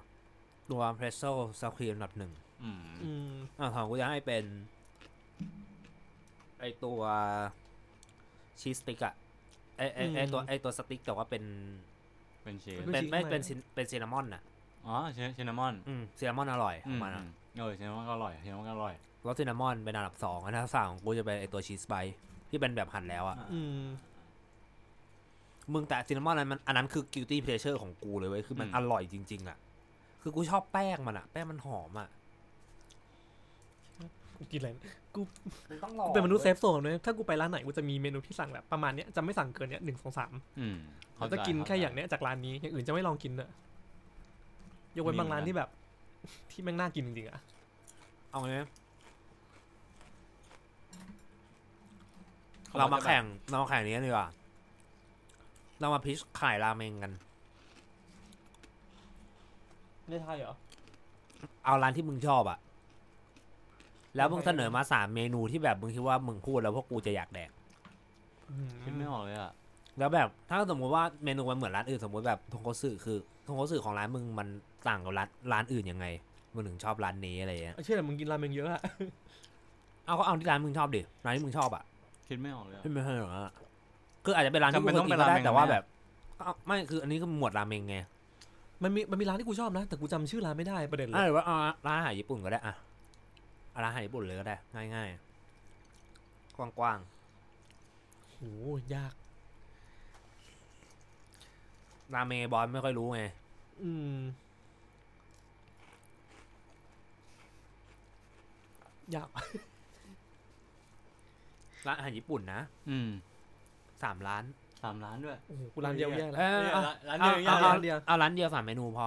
ตัว pretzel sour cream อันดับหนึ่งอืมอืมอ่าของกูจะให้เป็น ไอตัว cheese stick อะไอไอไอตัวไอตัวสติ๊กแต่ว่าเป็น เป็นเชฟเป็นไม่เป็นซินเป็นซินนามอนอะอ๋อเชฟเชนามอน อืมซินนามอนอร่อยขอืองมมันอะเออเชนามอนก็อร่อยเชนามอนก็อร่อยรสซินนามอนเป็นอันดับสองอันดับสามของกูจะเป็นไอตัวชีสไบท์ที่เป็นแบบหั่นแล้วอะอื มมึงแต่ซินนามอนนั้นมันอันนั้นคือ guilty pleasure ของกูเลยเว้ยคือมันอืมอร่อยจริง ๆอะคือกูชอบแป้งมันอะแป้งมันหอมอะกูกินอะไรกูต้องลองเป็นมนุษย์ safe zone เลยถ้ากูไปร้านไหนกูจะมีเมนูที่สั่งแบบประมาณเนี้ยจะไม่สั่งเกินเนี้ยหนึ่งสองสามอืมเขาจะกินแค่อย่างเนี้ยจากร้านนี้อย่างอื่นจะไม่ลองกินเนอะยกเว้นบางร้านที่แบบ ที่แม่งน่ากินจริงๆอะเอาไงเรามาจะแบบแข่งเรามาแข่งนี้กันดีกว่า เรามา pitch ขายราเมงกัน ในไทยเหรอ เอาร้านที่มึงชอบอะแล้วมึงเสนอมาสามเมนูที่แบบมึงคิดว่ามึงพูดแล้วพวกกูจะอยากแดกคิดไม่ออกเลยอะแล้วแบบถ้าสมมติว่าเมนูมันเหมือนร้านอื่นสมมติแบบทงโคสึคือทงโคสึของร้านมึงมันต่างกับร้านร้านอื่นยังไงมึงถึงชอบร้านนี้อะไรเงี้ยไอ้เชื่อมึงกินราเมงเยอะอะเอาก็เอาที่ร้านมึงชอบดิร้านที่มึงชอบอะคิดไม่ออกเลยอะไม่ไม่ใช่หรอกอะ คืออาจจะเป็นร้านที่จำเป็มึนงต้เคอยงกิเป็นนก็ได้ราเมงแต่ว่าไหมอะแบบก็ไม่คืออันนี้คือหมวดราเมงไงมันมีมันมีร้านที่กูชอบนะ แต่กูจำชื่อร้านไม่ได้ประเด็นเลอะยหรือว่าเอาร้านอาหารญี่ปุ่นก็ได้อะเอาร้านอาหารญี่ปุ่นเลยก็ได้ ง่ายๆ กว้างโหยาก ๆราเมงไอ้บอลไม่ค่อยรู้ไงอืม ยาก ร้านอาหารญี่ปุ่นนะ อืม สามร้านสามร้านด้วย โอ้โหกูร้านเดียวแย่แล้วเออเนี่ยเอาร้านเอาเดียวเอาย่างเอาร้านเดียวเอาร้านเดียวสามเมนูพอ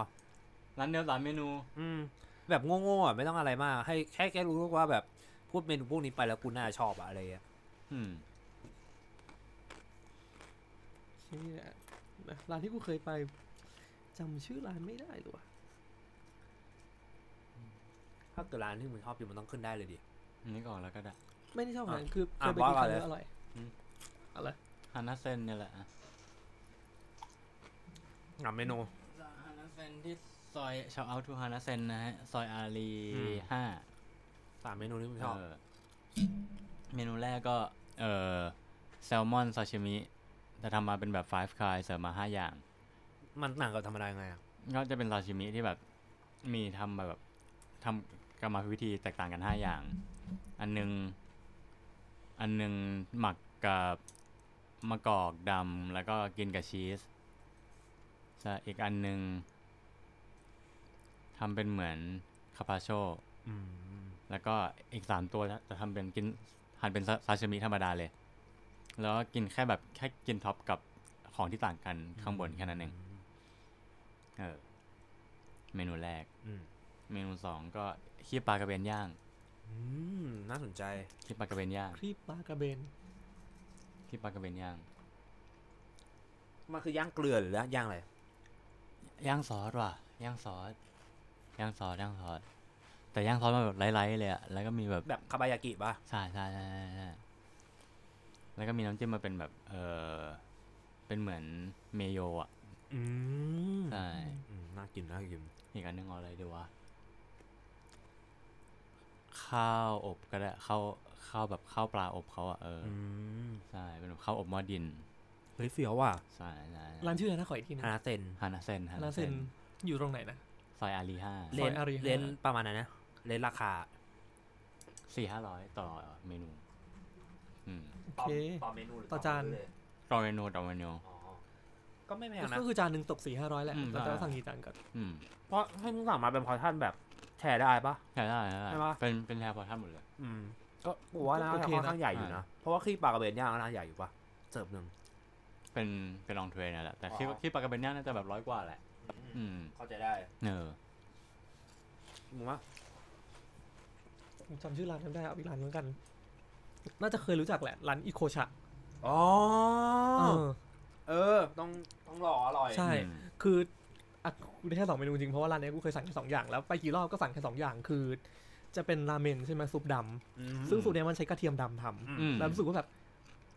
ร้านเดียวสามเมนู อืม แบบโง่ๆอะไม่ต้องอะไรมาก ให้แค่แค่รู้ว่าแบบพูดเมนูพวกนี้ไปแล้วกูน่าชอบอะอะไรเงี้ยอืมนี่แหละนะร้านที่กูเคยไปจำชื่อร้านไม่ได้หรอวะถ้าเกิดร้านที่มึงชอบอยู่มันต้องขึ้นได้เลยดิอันนี้ก่อนแล้วก็ได้ ไม่ได้ชอบอะร้านคือเคอะยไปบอกิสนก่คอนรั้งเลยเดียวอร่อยอืม อะไร ฮานาเซนเนี่ยแหละอะงามเมนูฮานาเซนที่ซอยชาวเอาทูฮานาเซนนะฮะ ซอยอารีอืมห้าสามเมนูที่มึงชอบเออเมนูแรกก็ เออแซลมอนซาชิมิจะทำมาเป็นแบบ five k ายเสิร์ฟมาห้าอย่าง มันต่างกับธรรมดายังไงอะก็จะเป็นซาชิมิที่แบบมีทำแบบทำกรรมวิธีแตกต่างกันห้าอย่าง อันหนึ่ง อันหนึ่งหมักกับ มะกอกดำแล้วก็กินกับชีสใช่อีกอันหนึงทำเป็นเหมือน carpaccio อืมแล้วก็อีกสามตัวจะจะทำเป็นกินหั่นเป็นซาซาชิมิธรรมดาเลย แล้วก็กินแค่แบบแค่กิน top กับของที่ต่างกันข้างบนแค่นั้นเองเออเมนูแรกอืมเมนูสองก็คีบปลากระเบนย่างอืมน่าสนใจคีบปลากระเบนย่างครีบปลากระเบน คีบปลากระเบนย่างมันคือย่างเกลือหรือย่างอะไรย่างซอสว่ะย่างซอสย่างซอสย่างซอสแต่ย่างซอสมาแบบไร้ๆเลยอะแล้วก็มีแบบแบบคาบายากิป่ะใช่ใช่ใช่ใช่ใช่แล้วก็มีน้ำจิ้มมาเป็นแบบเออเป็นเหมือน mayo อะอืมใช่อืมน่ากินน่ากินอีกอันหนึงเอาอะไรดีวะข้าวอบก็ได้ข้าว ข้าวแบบข้าวปลาอบเขาอะเออออืมใช่เป็นแบบข้าวอบหม้อดินเฮ้ยเฟี้ยวว่ะใช่ใช่ร้านชื่ออะไรนะขออีกทีนะฮานาเซนฮานาเซนฮาร้านานเซเซนนอยู่ตรงไหนนะซอยอารีห้าเลนอารีห้าเลนประมาณนั้นนะเลนราคาสี่ห้าร้อยต่อเมนูอืมโอเคต่อเมนูหรือต่อจานเลยต่อเมนูต่อเมนูอ๋อก็ไม่แพงนะก็คือจานหนึ่งตกสี่ห้าร้อยแหละอืมแล้วแต่ว่าใช่สั่งกี่จานก่อนอืมเพราะให้มึงสั่งมาเป็นพอร์ชั่นแบบแชร์ได้ปะใช่ได้ใช่ได้ใช่ปะเป็นเป็นแทนพอท่านหมดเลย อืม ก็กูว่าน่าโอจะเคค่อนนะข้างใหญ่อยู่นะ เพราะว่าขี้ปลากระเบนย่างก็น่าใหญ่อยู่ปะเสิร์ฟหนึ่งเป็นเป็นลองเทรนนั่นแหละแต่อ๋อที่ที่ปากกาเบนย่างน่าจะแบบร้อยกว่าแหละ อืมเข้าใจได้เออมึงว่าผมจำชื่อร้านไม่ได้เอาอีกร้านเหมือนกัน น่าจะเคยรู้จักแหละร้านอีโคชะอ๋อเออ เออ ต้องต้องรออร่อยใช่ อืมคืออะกูได้แค่สองเมนูจริงเพราะว่าร้านเนี้ยกูเคยสั่งแค่สองอย่างแล้วไปกี่รอบก็สั่งแค่สองอย่างคือ จะเป็นราเมนใช่ไหมซุปดำอืมซึ่งสูตรเนี้ยมันใช้กระเทียมดำทำอืมอืม แล้วรู้สึกว่าแบบ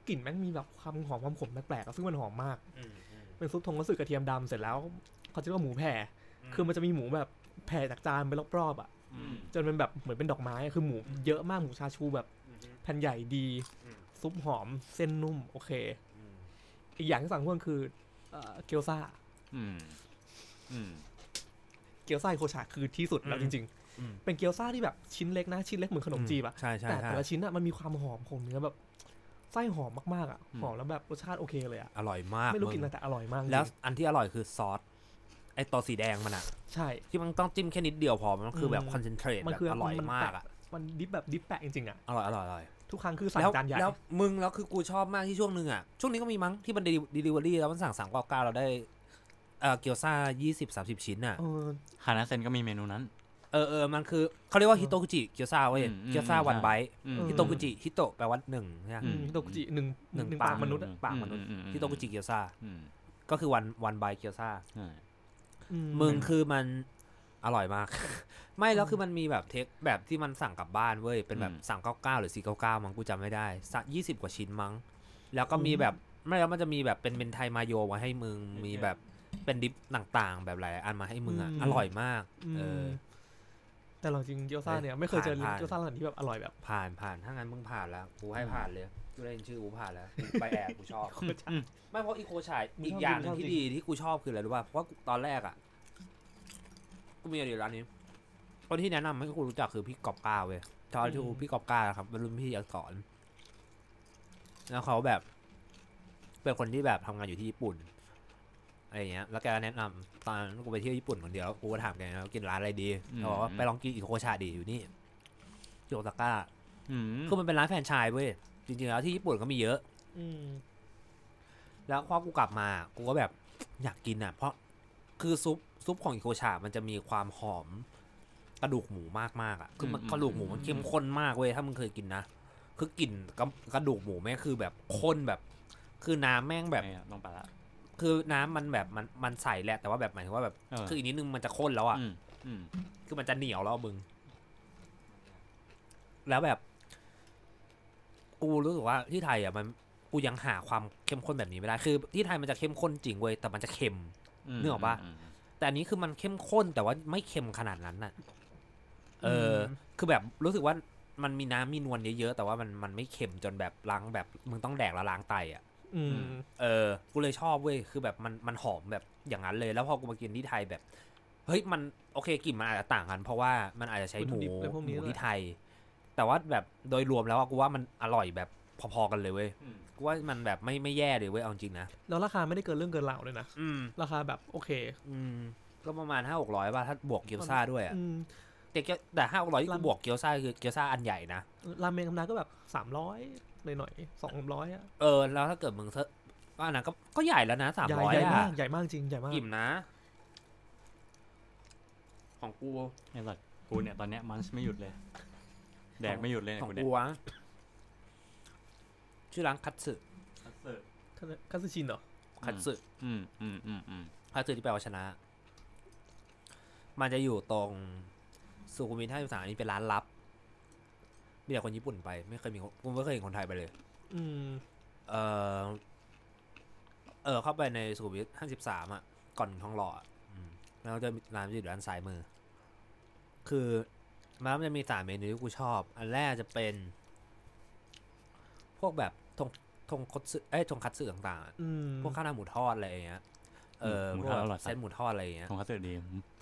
กลิ่นแม่งมีแบบความหอมความขมแปลกๆอะซึ่งมันหอมมากอืมอืมเป็นซุปทงคัตสึกระเทียมดำเสร็จแล้วเขาจะเรียกว่าหมูแผ่ คือมันจะมีหมูแบบแผ่จากจานไปรอบๆอะอืมจนเป็นแบบเหมือนเป็นดอกไม้อะคือหมูเยอะมากหมูชาชูแบบแผ่นใหญ่ดี อืม ซุปหอมเส้นนุ่ม โอเคอืมอีกอย่างที่สั่งเพิ่มคือเอ่อเกี๊ยวซ่า อืม อืม เกี๊ยวซ่าโคชาคือที่สุดแล้วจริงอืมๆ เป็นเกี๊ยวซ่าที่แบบชิ้นเล็กนะ ชิ้นเล็กเหมือนขนมจีบอะใช่ใช่แต่ใช่แต่ละชิ้นอะมันมีความหอมของเนื้อแบบไส้หอมมากๆอะหอมแล้วแบบรสชาติโอเคเลยอะอร่อยมากไม่รู้งกินอะไรแต่อร่อยมากจริงแล้วอันที่อร่อยคือซอสไอตัวสีแดงมันอะใช่ ที่มันต้องจิ้มแค่นิดเดียวพอมันคือแบบอืม concentrate มันแบบคืออร่อยมันมากแปะอะมัน dip แบบ dip แปะจริงๆอะอร่อยอร่อยอร่อยทุกครั้งคือสั่งแล้วจานใหญ่แล้วมึงแล้วคือกูชอบมากที่ช่วงหนึ่งอะช่วงนี้ก็มีมั้งที่มันเดลิเวอรี่แล้วมันสั่งสามเก้าเก้าเราได้เอ่อเกี๊ยวซ่ายี่สิบสามสิบชิ้นอะเออฮานาเซนก็มีเมนูนั้น เออเออมันคือเขาเรียกว่าเออ ひとくち เกี๊ยวซ่าเว้ยอืมอืมเกี๊ยวซ่าใช่ one bite อืมเออ ひとくち ひと แปลว่าหนึ่งใช่ไหม อืม ひとくち หนึ่งหนึ่งหนึ่งปาปากกมนุษย์อะ ปากมนุษย์อือือืฮิโตกุจิเกี๊ยวซ่าอืมก็คือวันวันไบต์เกี๊ยวซ่าใช่อืมึงคือมันอร่อยมาก ไม่แล้วคือมันมีแบบเทคแบบที่มันสั่งกลับบ้านเว้ย เป็นแบบสั่งเก้าเก้าหรือสี่เก้าเก้ามั้งกูจำไม่ได้สักยี่สิบกว่าชิ้นมั้ง แล้วก็มีแบบไม่แล้วมันจะมีแบบเป็นเป็นไทยมาโยมาให้มึงมีแบบเป็นดิฟต่างๆ แบบหลายอันมาให้มึงอะอร่อยมากอืมเออ แต่เราจริงเกี๊ยวซ่าเนี่ยไม่เคยเจอผ่านเกี๊ยวซ่าร้านที่แบบอร่อยแบบผ่านผ่านถ้างั้นมึงผ่านแล้วกูให้ผ่านเลยกูได้ยินชื่อกูผ่านแล้วกูไปแอบกูชอบไม่เพราะอีโคชายมึงอีกชอบอย่างหมึนึงงชอบที่จริงดีที่กูชอบคืออะไรรู้ป่ะเพราะว่าตอนแรกอะกูมีอะไรอยู่ร้านนี้คนที่แนะนำให้กูรู้จักคือพี่กอบก้าเว้ยตอนที่พี่กอบก้าครับเป็นรุ่นพี่อักษรแล้วเขาแบบ เป็นคนที่แบบทำงานอยู่ที่ญี่ปุ่น อะไรอย่างเงี้ยแล้วแกก็แนะนำตอนนั้นกูไปเที่ยวญี่ปุ่นคนเดียวกูก็ถามแกนะว่ากินร้านอะไรดีเขาบอกว่าไปลองกินอีโคชาดีอยู่นี่ที่โอซาก้าอืมคือมันเป็นร้านแฟรนไชส์เว้ยจริงๆแล้วที่ญี่ปุ่นก็มีเยอะ อืมแล้วพอกูกลับมากูก็แบบอยากกินอะ เพราะคือซุปซุปของอิโคชา มันจะมีความหอมกระดูกหมูมากมากๆอะคือมันกระดูกหมูมันเข้มข้นมากเว้ยถ้ามึงเคยกินนะคือกลิ่นกระกระดูกหมูแม่งคือแบบข้นแบบ คือน้ำแม่งแบบ ไม่อะต้องไปละ คือน้ำมันแบบมันมันใสแหละแต่ว่าแบบหมายถึงว่าแบบเออคืออีกนิดนึงมันจะข้นแล้วอะอืมอืมคือมันจะเหนียวแล้วมึง แล้วแบบ กูรู้สึกว่าที่ไทยอะมันกูยังหาความเข้มข้นแบบนี้ไม่ได้ คือ ที่ไทยมันจะเข้มข้นจริงเว้ยแต่มันจะเค็มมนึกออกปะมแต่อันนี้คือมันเข้มข้นแต่ว่าไม่เค็มขนาดนั้นน่ะ เออ คือแบบรู้สึกว่ามันมีน้ำมีนวลเยอะๆแต่ว่ามันมันไม่เค็มจนแบบล้างแบบมึงต้องแดกแล้วล้างไตอะ อืมเออ กูเลยชอบเว้ย คือแบบมันมันหอมแบบอย่างนั้นเลย แล้วพอกูมากินที่ไทยแบบ เฮ้ยมันโอเคกลิ่นมันอาจจะต่างกัน เพราะว่ามันอาจจะใช้หมูวัตถุดิบอะไรพวกหนี้มูด้วยที่ไทย แต่ว่าแบบโดยรวมแล้วอะกูว่ามันอร่อยแบบพอๆกันเลยเว้ยอืมกูว่ามันแบบไม่ไม่แย่เลยเว้ยเอาจริงนะ แล้วราคาไม่ได้เกินเรื่องเกินราวเลยนะอืมราคาแบบโอเค อืม ก็ประมาณห้าหกร้อยป่ะถ้าบวกเกี๊ยวซ่าด้วยอะอืมแต่เกี๊ยวแต่ห้าร้อยที่กูร้านบวกเกี๊ยวซ่าคือเกี๊ยวซ่าอันใหญ่นะ ราเมงธรรมดาก็แบบสามร้อย หน่อยๆสองร้อยอะเออ แล้วถ้าเกิดมึงเซอะก็อันนั้นก็ก็ใหญ่แล้วนะสามใหญ่ร้อยใหญ่อะมากใหญ่มากจริงใหญ่มากอิ่มนะ ของกูไอ้สัตว์กูเนี่ยตอนเนี้ยมันไม่หยุดเลย แดกไม่หยุดเลยเนี่ยของกูเนี่ยกูอะชื่อร้านคัตสึคัตสึชินเหรอคัตสึอืมอืมอืมอืมคัตสึที่แปลว่าชนะ มันจะอยู่ตรงสุขุมวิทห้าสิบสามนี่เป็นร้านลับ มีแต่คนญี่ปุ่นไป ไม่เคยมีคนกูไม่เคยเห็นคนไทยไปเลย อืม เออเออเข้าไปในสุขุมวิทห้าสิบสามอะ ก่อนทองหล่ออะอืมแล้วจะมีร้านจะอยู่ด้านซ้ายมือ คือมันจะมีสามเมนูที่กูชอบ อันแรกจะเป็น พวกแบบทงทงคตสึเอ้ยทงคัตสึต่างๆอะอืม พวกข้าวหน้าหมูทอดอะไรอย่างเงี้ย เออหมูพทวอดอกร่อยเส้นหมูทอดอะไรอย่างเงี้ยทงคัตสึดี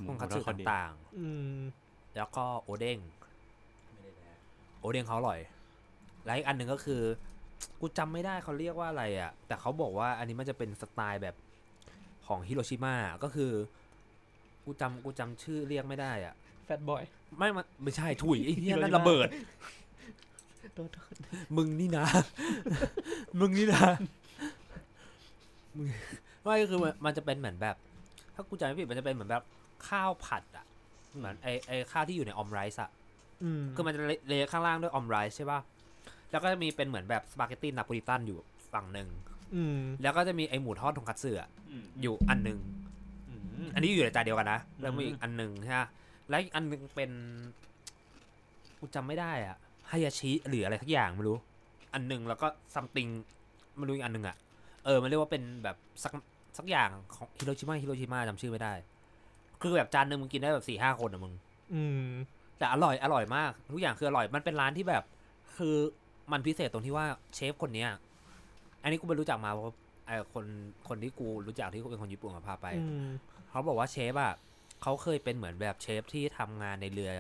หมูทงคัตหมูสึทอดดีต่างอืม ๆ แล้วก็โอเด้ง โอเด้งเขาอร่อยแล้วอีกอันหนึ่งก็คือ กูจำไม่ได้เขาเรียกว่าอะไรอะ แต่เขาบอกว่าอันนี้มันจะเป็นสไตล์แบบของฮิโรชิมาก็คือ กูจำกูจำชื่อเรียกไม่ได้อะแฟตบอยไม่มันไม่ใช่ถุยไอ้เหี้ยนั่น Hiroshima ระเบิดโทษโทษมึงนี่นะ มึงนี่นะมึงไม่ก็คือมันมันจะเป็นเหมือนแบบ ถ้ากูจำไม่ผิดมันจะเป็นเหมือนแบบข้าวผัดอะเหมือนไอไอข้าวที่อยู่ในออมไรซ์อะอืม คือมันจะเลข้างล่างด้วยออมไรซ์ใช่ป่ะ แล้วก็จะมีเป็นเหมือนแบบสปาเกตตี้นาโปลิตันอยู่ฝั่งหนึ่งอืมแล้วก็จะมีไอหมูทอดทงคัตสึอะอืมอยู่อันหนึ่งอืมอันนี้อยู่ในจานเดียวกันนะแล้วอืมมีอีกอันหนึ่งใช่ไหมแล้วอีกอันหนึ่งเป็นกูจำไม่ได้อะฮายาชิหรืออะไรทักอย่างไม่รู้ อันหนึ่งแล้วก็ซัมติงไม่รู้อีกอันหนึ่งอะเออมันเรียกว่าเป็นแบบสักสักอย่างของฮิโรชิมาฮิโรชิมาจำชื่อไม่ได้ คือแบบจานหนึ่งมึงกินได้แบบสี่ห้าคนอะมึง อืม แต่อร่อยอร่อยมากทุกอย่างคืออร่อยมันเป็นร้านที่แบบ คือมันพิเศษตรงที่ว่าเชฟคนเนี้ยอันนี้กูไปรู้จักมาเพราะไอ้คนคนที่กูรู้จักที่เป็นคนญี่ปุ่นกับพาไปอืมเขาบอกว่าเชฟอะเขาเคยเป็นเหมือนแบบเชฟที่ทำงานในเรือ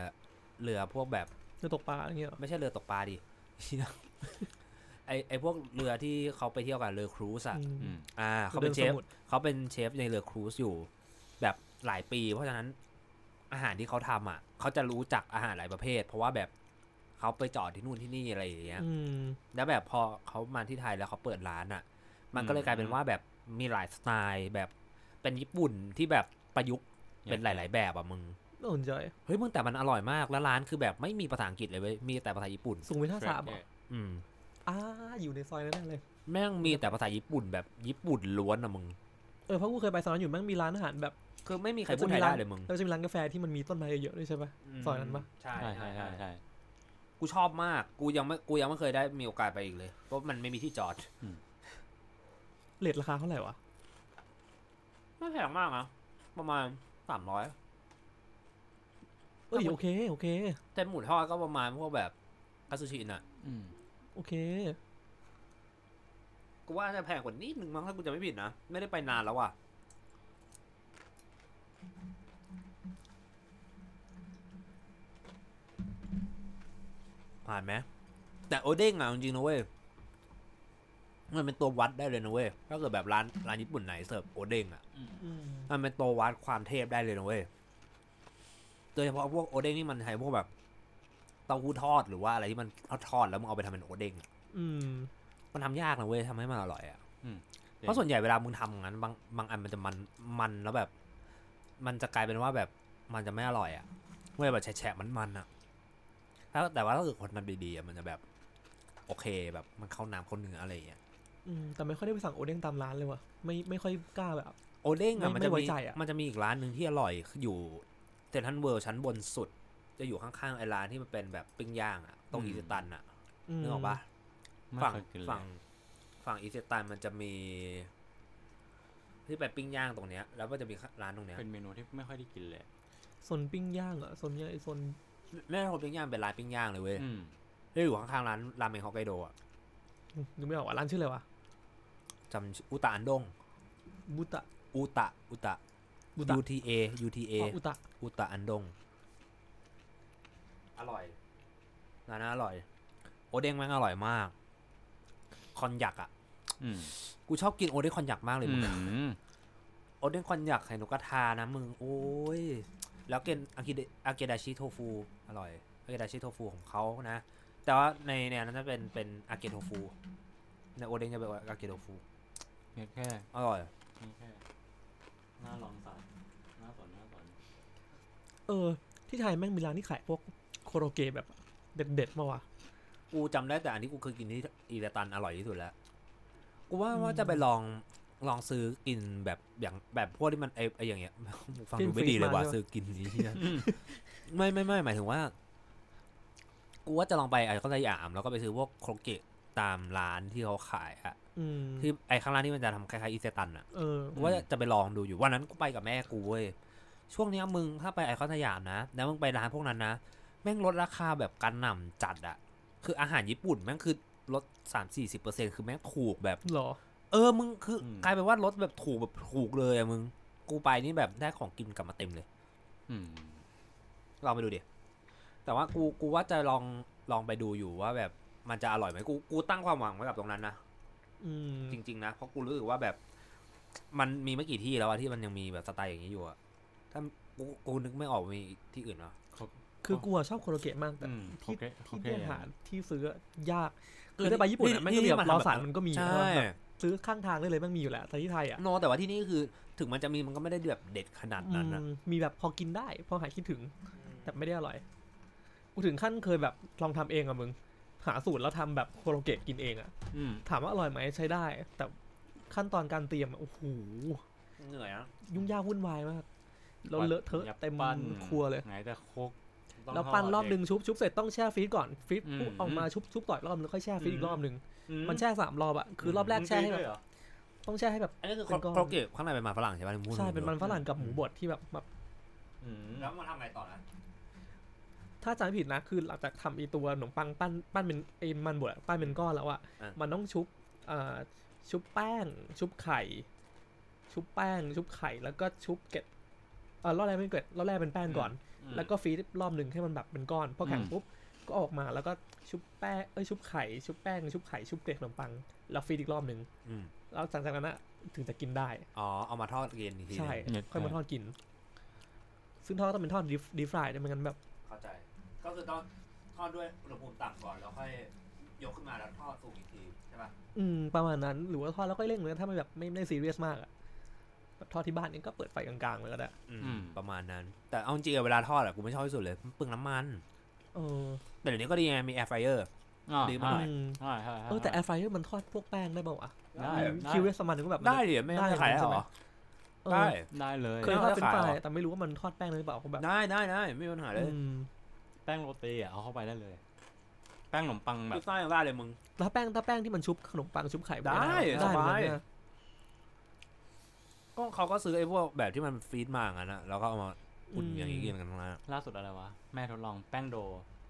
เรือพวกแบบ จะตกปลาอะไรเงี้ยเหรอไม่ใช่เรือตกปลาดิ ไอไอพวกเรือที่เขาไปเที่ยวกันเรือครูซอะอืมอืม อ่าเขาเป็นเชฟเดินสมุทรเขาเป็นเชฟในเรือครูซอยู่ แบบหลายปี เพราะฉะนั้น อาหารที่เขาทำอะเขาจะรู้จักอาหารหลายประเภท เพราะว่าแบบเขาไปจอดที่นู่นที่นี่อะไรอย่างเงี้ยอืมแล้วแบบพอเขามาที่ไทยแล้วเขาเปิดร้านอะ มันก็เลยกลายเป็นว่าแบบมีหลายสไตล์แบบเป็นญี่ปุ่นที่แบบประยุกต์เป็นหลาย ๆ แบบอะมึงน่าสนใจเฮ้ยมึงแต่มันอร่อยมากแล้วร้านคือแบบไม่มีภาษาอังกฤษเลยเว้ยมีแต่ภาษาญี่ปุ่นสูงไปท่าสามเหรออืมอ่าอยู่ในซอยนั้นแน่เลย แม่งมีแต่ภาษาญี่ปุ่นแบบญี่ปุ่นล้วนอะมึงเออเพราะกูเคยไปซอยนั้นอยู่แม่งมีร้านอาหารแบบคือไม่มีใครพูดไทยแล้วจะมีร้าได้นเลยมึงแล้วจะมีร้านกาแฟที่มันมีต้นไม้เยอะๆด้วยใช่ปะซอยนั้นปะใช่ใช่ใช่ใช่ใช่กูชอบมาก กูยังไม่กูยังไม่เคยได้มีโอกาสไปอีกเลย เพราะมันไม่มีที่จอดเลทราคาเท่าไหร่วะไม่แพงมากนะประมาณสามร้อยเอ้ยโอเค โอเคเต็มหมูทอดก็ประมาณพวกแบบคาซูชิน่ะอืมโอเค กูว่าจะแพงกว่านิดนึงมั้งถ้ากูจะไม่ผิดนะ ไม่ได้ไปนานแล้วอะผ่านไหมแต่โอเด้งอะจริงๆนะเว้ยมันเป็นตัววัดได้เลยนะเว้ยถ้าเกิดแบบร้านร้านญี่ปุ่นไหนเสิร์ฟโอเด้งอะอืมมันเป็นตัววัดความเทพได้เลยนะเว้ยโดยเฉพาะพวกโอเด้งนี่มันใช้พวกแบบเต้าหู้ทอดหรือว่าอะไรที่มันทอดๆแล้วมึงเอาไปทำเป็นโอเด้งอะอืม มันทำยากนะเว้ยทำให้มันอร่อยอะอืมเพราะส่วนใหญ่เวลามึงทำอย่างนั้นบางบางอันมันจะมันมันแล้วแบบ มันจะกลายเป็นว่าแบบมันจะไม่อร่อยอะเมื่อแบบแฉะๆมันมันอะถ้าแต่ว่าถ้าเกิดคนทำดีๆอะมันจะแบบ โอเคแบบมันเข้าน้ำเข้าเนื้ออะไรอย่างเงี้ยอืมแต่ไม่ค่อยได้ไปสั่งโอเด้งตามร้านเลยว่ะไม่ไม่ค่อยกล้าแบบ โอเด้งอะไม่มันจะไม่ไว้มีใจอะมันจะมีอีกร้านหนึ่งที่อร่อยคืออยู่เซนทรัลเวิลด์ชั้นบนสุด จะอยู่ข้างๆไอ้ร้านที่มันเป็นแบบปิ้งย่างอะตรงอีสตันอะมนึกออกปะไม่ ฝั่งเคยกินเลฝั่งยฝั่งอีสตันมันจะมี ที่เป็นปิ้งย่างตรงเนี้ย แล้วก็จะมีร้านตรงเนี้ยเป็นเมนูที่ไม่ค่อยได้กินเลยโซนปิ้งย่างเหรอะโซนใหญ่โซนไม่ใช่คนปิ้งย่างเป็นร้านปิ้งย่างเลยเว้ยอืมที่อยู่ข้างๆร้านรามเมงฮอกไกโดอะนึกไม่ออกว่าร้านชื่ออะไรวะจำชื่ออุตะอันดงบุตะอุตะอุตะบุตะ U T A U T A อ๋ออุตะอุตะอันดง อร่อยร้านนั้นอร่อย โอเด้งแม่งอร่อยมาก คอนยักอะอืมกูชอบกินโอเด้งคอนยักมากเลยอืมึงมโอเด้งคอนยักไข่นกกระทานะมึงโอ้ย แล้วเกนอากิเดอาเกดาชิโทฟูอร่อยอาเกดาชิโทฟูของเขานะ แต่ว่าในเนี่ยนั้นจะเป็นเป็นอาเกโทฟูในโอเด้งจะเป็นอาเกโทฟูแค่แค่อร่อยแค่น่าลองสั่งน่าสนน่าสนเออ ที่ไทยแม่งมีร้านที่ขายพวกโคโรเกะแบบเด็ดๆมาวะ กูจำได้แต่อันที่กูเคยกินที่อีเดตันอร่อยที่สุดแล้ว กูว่าอืมว่าจะไปลองลองซื้อกินแบบอย่างแบบพวกที่มันไอไออย่างเงี้ยฟังกินดูไม่ดีเลยฟรีว่ะมาใช่ปะซื้อกินนี้ที่นั่นไม่ไม่ไม่หมายถึงว่า กูว่าจะลองไปไอคอนสยามแล้วก็ไปซื้อพวกโครเกะตามร้านที่เขาขายอะอืมที่ไอข้างล่างที่มันจะทำคล้ายๆอีเซตันอะเออกูว่าจะไปลองดูอยู่วันนั้นกูไปกับแม่กูเว้ยช่วงเนี้ยมึงถ้าไปไอคอนสยามนะแล้วมึงไปร้านพวกนั้นนะแม่งลดราคาแบบกระหน่ำจัดอะ คืออาหารญี่ปุ่นแม่งคือลดสามสี่สิบเปอร์เซ็นคือแม่งถูกแบบเหรอ เออ มึงคืออกลายเป็นว่ารถแบบถูกแบบถูกเลยอะมึง กูไปนี่แบบได้ของกินกลับมาเต็มเลย อืมลองไปดูดิ แต่ว่ากูกูว่าจะลองลองไปดูอยู่ว่าแบบมันจะอร่อยไหมกูกูตั้งความหวังไว้กับตรงนั้นนะอืมจริง ๆ นะ เพราะกูรู้สึกว่าแบบ มันมีไม่กี่ที่แล้วอะที่มันยังมีแบบสไตล์อย่างนี้อยู่อะถ้ากูกูนึกไม่ออกมีที่อื่นเนาะ คือกูอะชอบโคโรเกะมากแต่อืมที่โอเคโอที่เคได้หาที่ซื้ออะยากเอคืออถ้าไปญี่ปุ่นอะที่แม่งก็มีที่แบบมันรอทำสันแบบมันก็มีใช่แบบซื้อข้างทางได้เลยแม่งมีอยู่แหละแต่ที่ไทยอะโนแต่ว่าที่นี่คือถึงมันจะมีมันก็ไม่ได้แบบเด็ดขนาดนั้นอะอืมมีแบบพอกินได้ พอหายคิดถึง แต่ไม่ได้อร่อยกูถึงขั้นเคยแบบลองทำเองอะมึง หาสูตรแล้วทำแบบโคโรเกะกินเองอะอืมถามว่าอร่อยไหมใช้ได้ แต่ขั้นตอนการเตรียมอะโอ้โหเหนื่อยอะยุ่งยากวุ่นวายมากเราเลอะเทอะอย่าเต็มปั้นครัวเลยไหนจะโคก ต้องแล้วปั้นทดรอบหนึ่งชุบชุบเสร็จต้องแช่ฟรีซก่อนฟรีซอืมปุ๊บออกมาชุบชุบต่อยรอบนึงแล้วค่อยแช่ฟรีซอีกรอบหนึ่งอืมันแช่สามรอบอะคือรอบแรกแช่ให้แบบด้วยเรอต้องแช่ให้แบบอันนี้คือเป็นก้อนโครกเกตข้างในเป็นมันฝรั่งใช่ป่ะที่มึงพูดใช่เป็นมันฝรั่งกับหมูบดที่แบบแบบอืมแล้วมันทำไงต่อนะถ้าจำไม่ผิดนะคือหลังจากทำไอีตัวขนมปังปั้นปั้นเป็นไอ้มันบดอะปั้นเป็นก้อนแล้วอะมันต้องชุบอ่าชุบแป้ง ชุบไข่ ชุบแป้ง ชุบไข่แล้วก็ชุบเกล็ดเออรอบแรกไม่เกล็ดรอบแรกเป็นแป้งก่อน แล้วก็ฟรีดรอบหนึ่งให้มันแบบเป็นก้อนพอแข็งอืมปุ๊บก็ออกมาแล้วก็ชุบแป้งเอ้ยชุบไข่ชุบแป้งชุบไข่ชุบเกล็ดขนมปัง แล้วฟรีดอีกรอบหนึ่งอืมแล้วหลังจากนั้นอะถึงจะกินได้อ๋อเอามาทอดกินอีกทีหนึ่งใช่เนี่ยค่อยมาทอดกิน ซึ่งทอดต้องเป็นทอดดีฟรายด้วยไม่งั้นแบบเข้าใจ ก็คือต้องทอดด้วยอุณหภูมิต่ำก่อนแล้วค่อยยกขึ้นมาแล้วทอดสูงอีกทีใช่ป่ะอืมประมาณนั้นหรือว่าทอดแล้วก็เร่งเลยถ้ามันแบบไม่ไม่ซีเรียสมากอะแบบ ทอดที่บ้านเองก็เปิดไฟกลางๆเลยก็ได้อืมประมาณนั้น แต่เอาจริงๆอะเวลาทอดอะกูไม่ชอบที่สุดเลยมันเปลืองน้ำมันเออแต่เดี๋ยวนี้ก็ดีไงมีแอร์ไฟเออร์อ่าดีมากอืมใช่ใช่ใช่เออแต่แอร์ไฟเออร์มันทอดพวกแป้งได้เปล่าวะได้คิวเรสประมาณนึงก็แบบได้ดิไม่ได้ได้ขายได้ใช่เหไหมรอเออได้ได้เลยเคยทอดเป็นได้ไฟขายเหรอแต่ไม่รู้ว่ามันทอดแป้งได้หรือเปล่าเขาแบบได้ได้ได้ไม่มีปัญหาเลยอืมแป้งโรตีอะเอาเข้าไปได้เลย แป้งขนมปังแบพิบซซ่ายังได้เลยมึงแล้วแป้งถ้าแป้งที่มันชุบขนมปังชุบไข่ได้ได้สบายเหมือน กันนะก็เขาก็ซื้อไอ้พวกแบบที่มันฟรีดมาอย่างนั้นอะแล้วก็เอามาอุ่นอย่างนี้กินกันทั้งนั้นอะล่าสุดอะไรวะ แม่ทดลองแป้งโด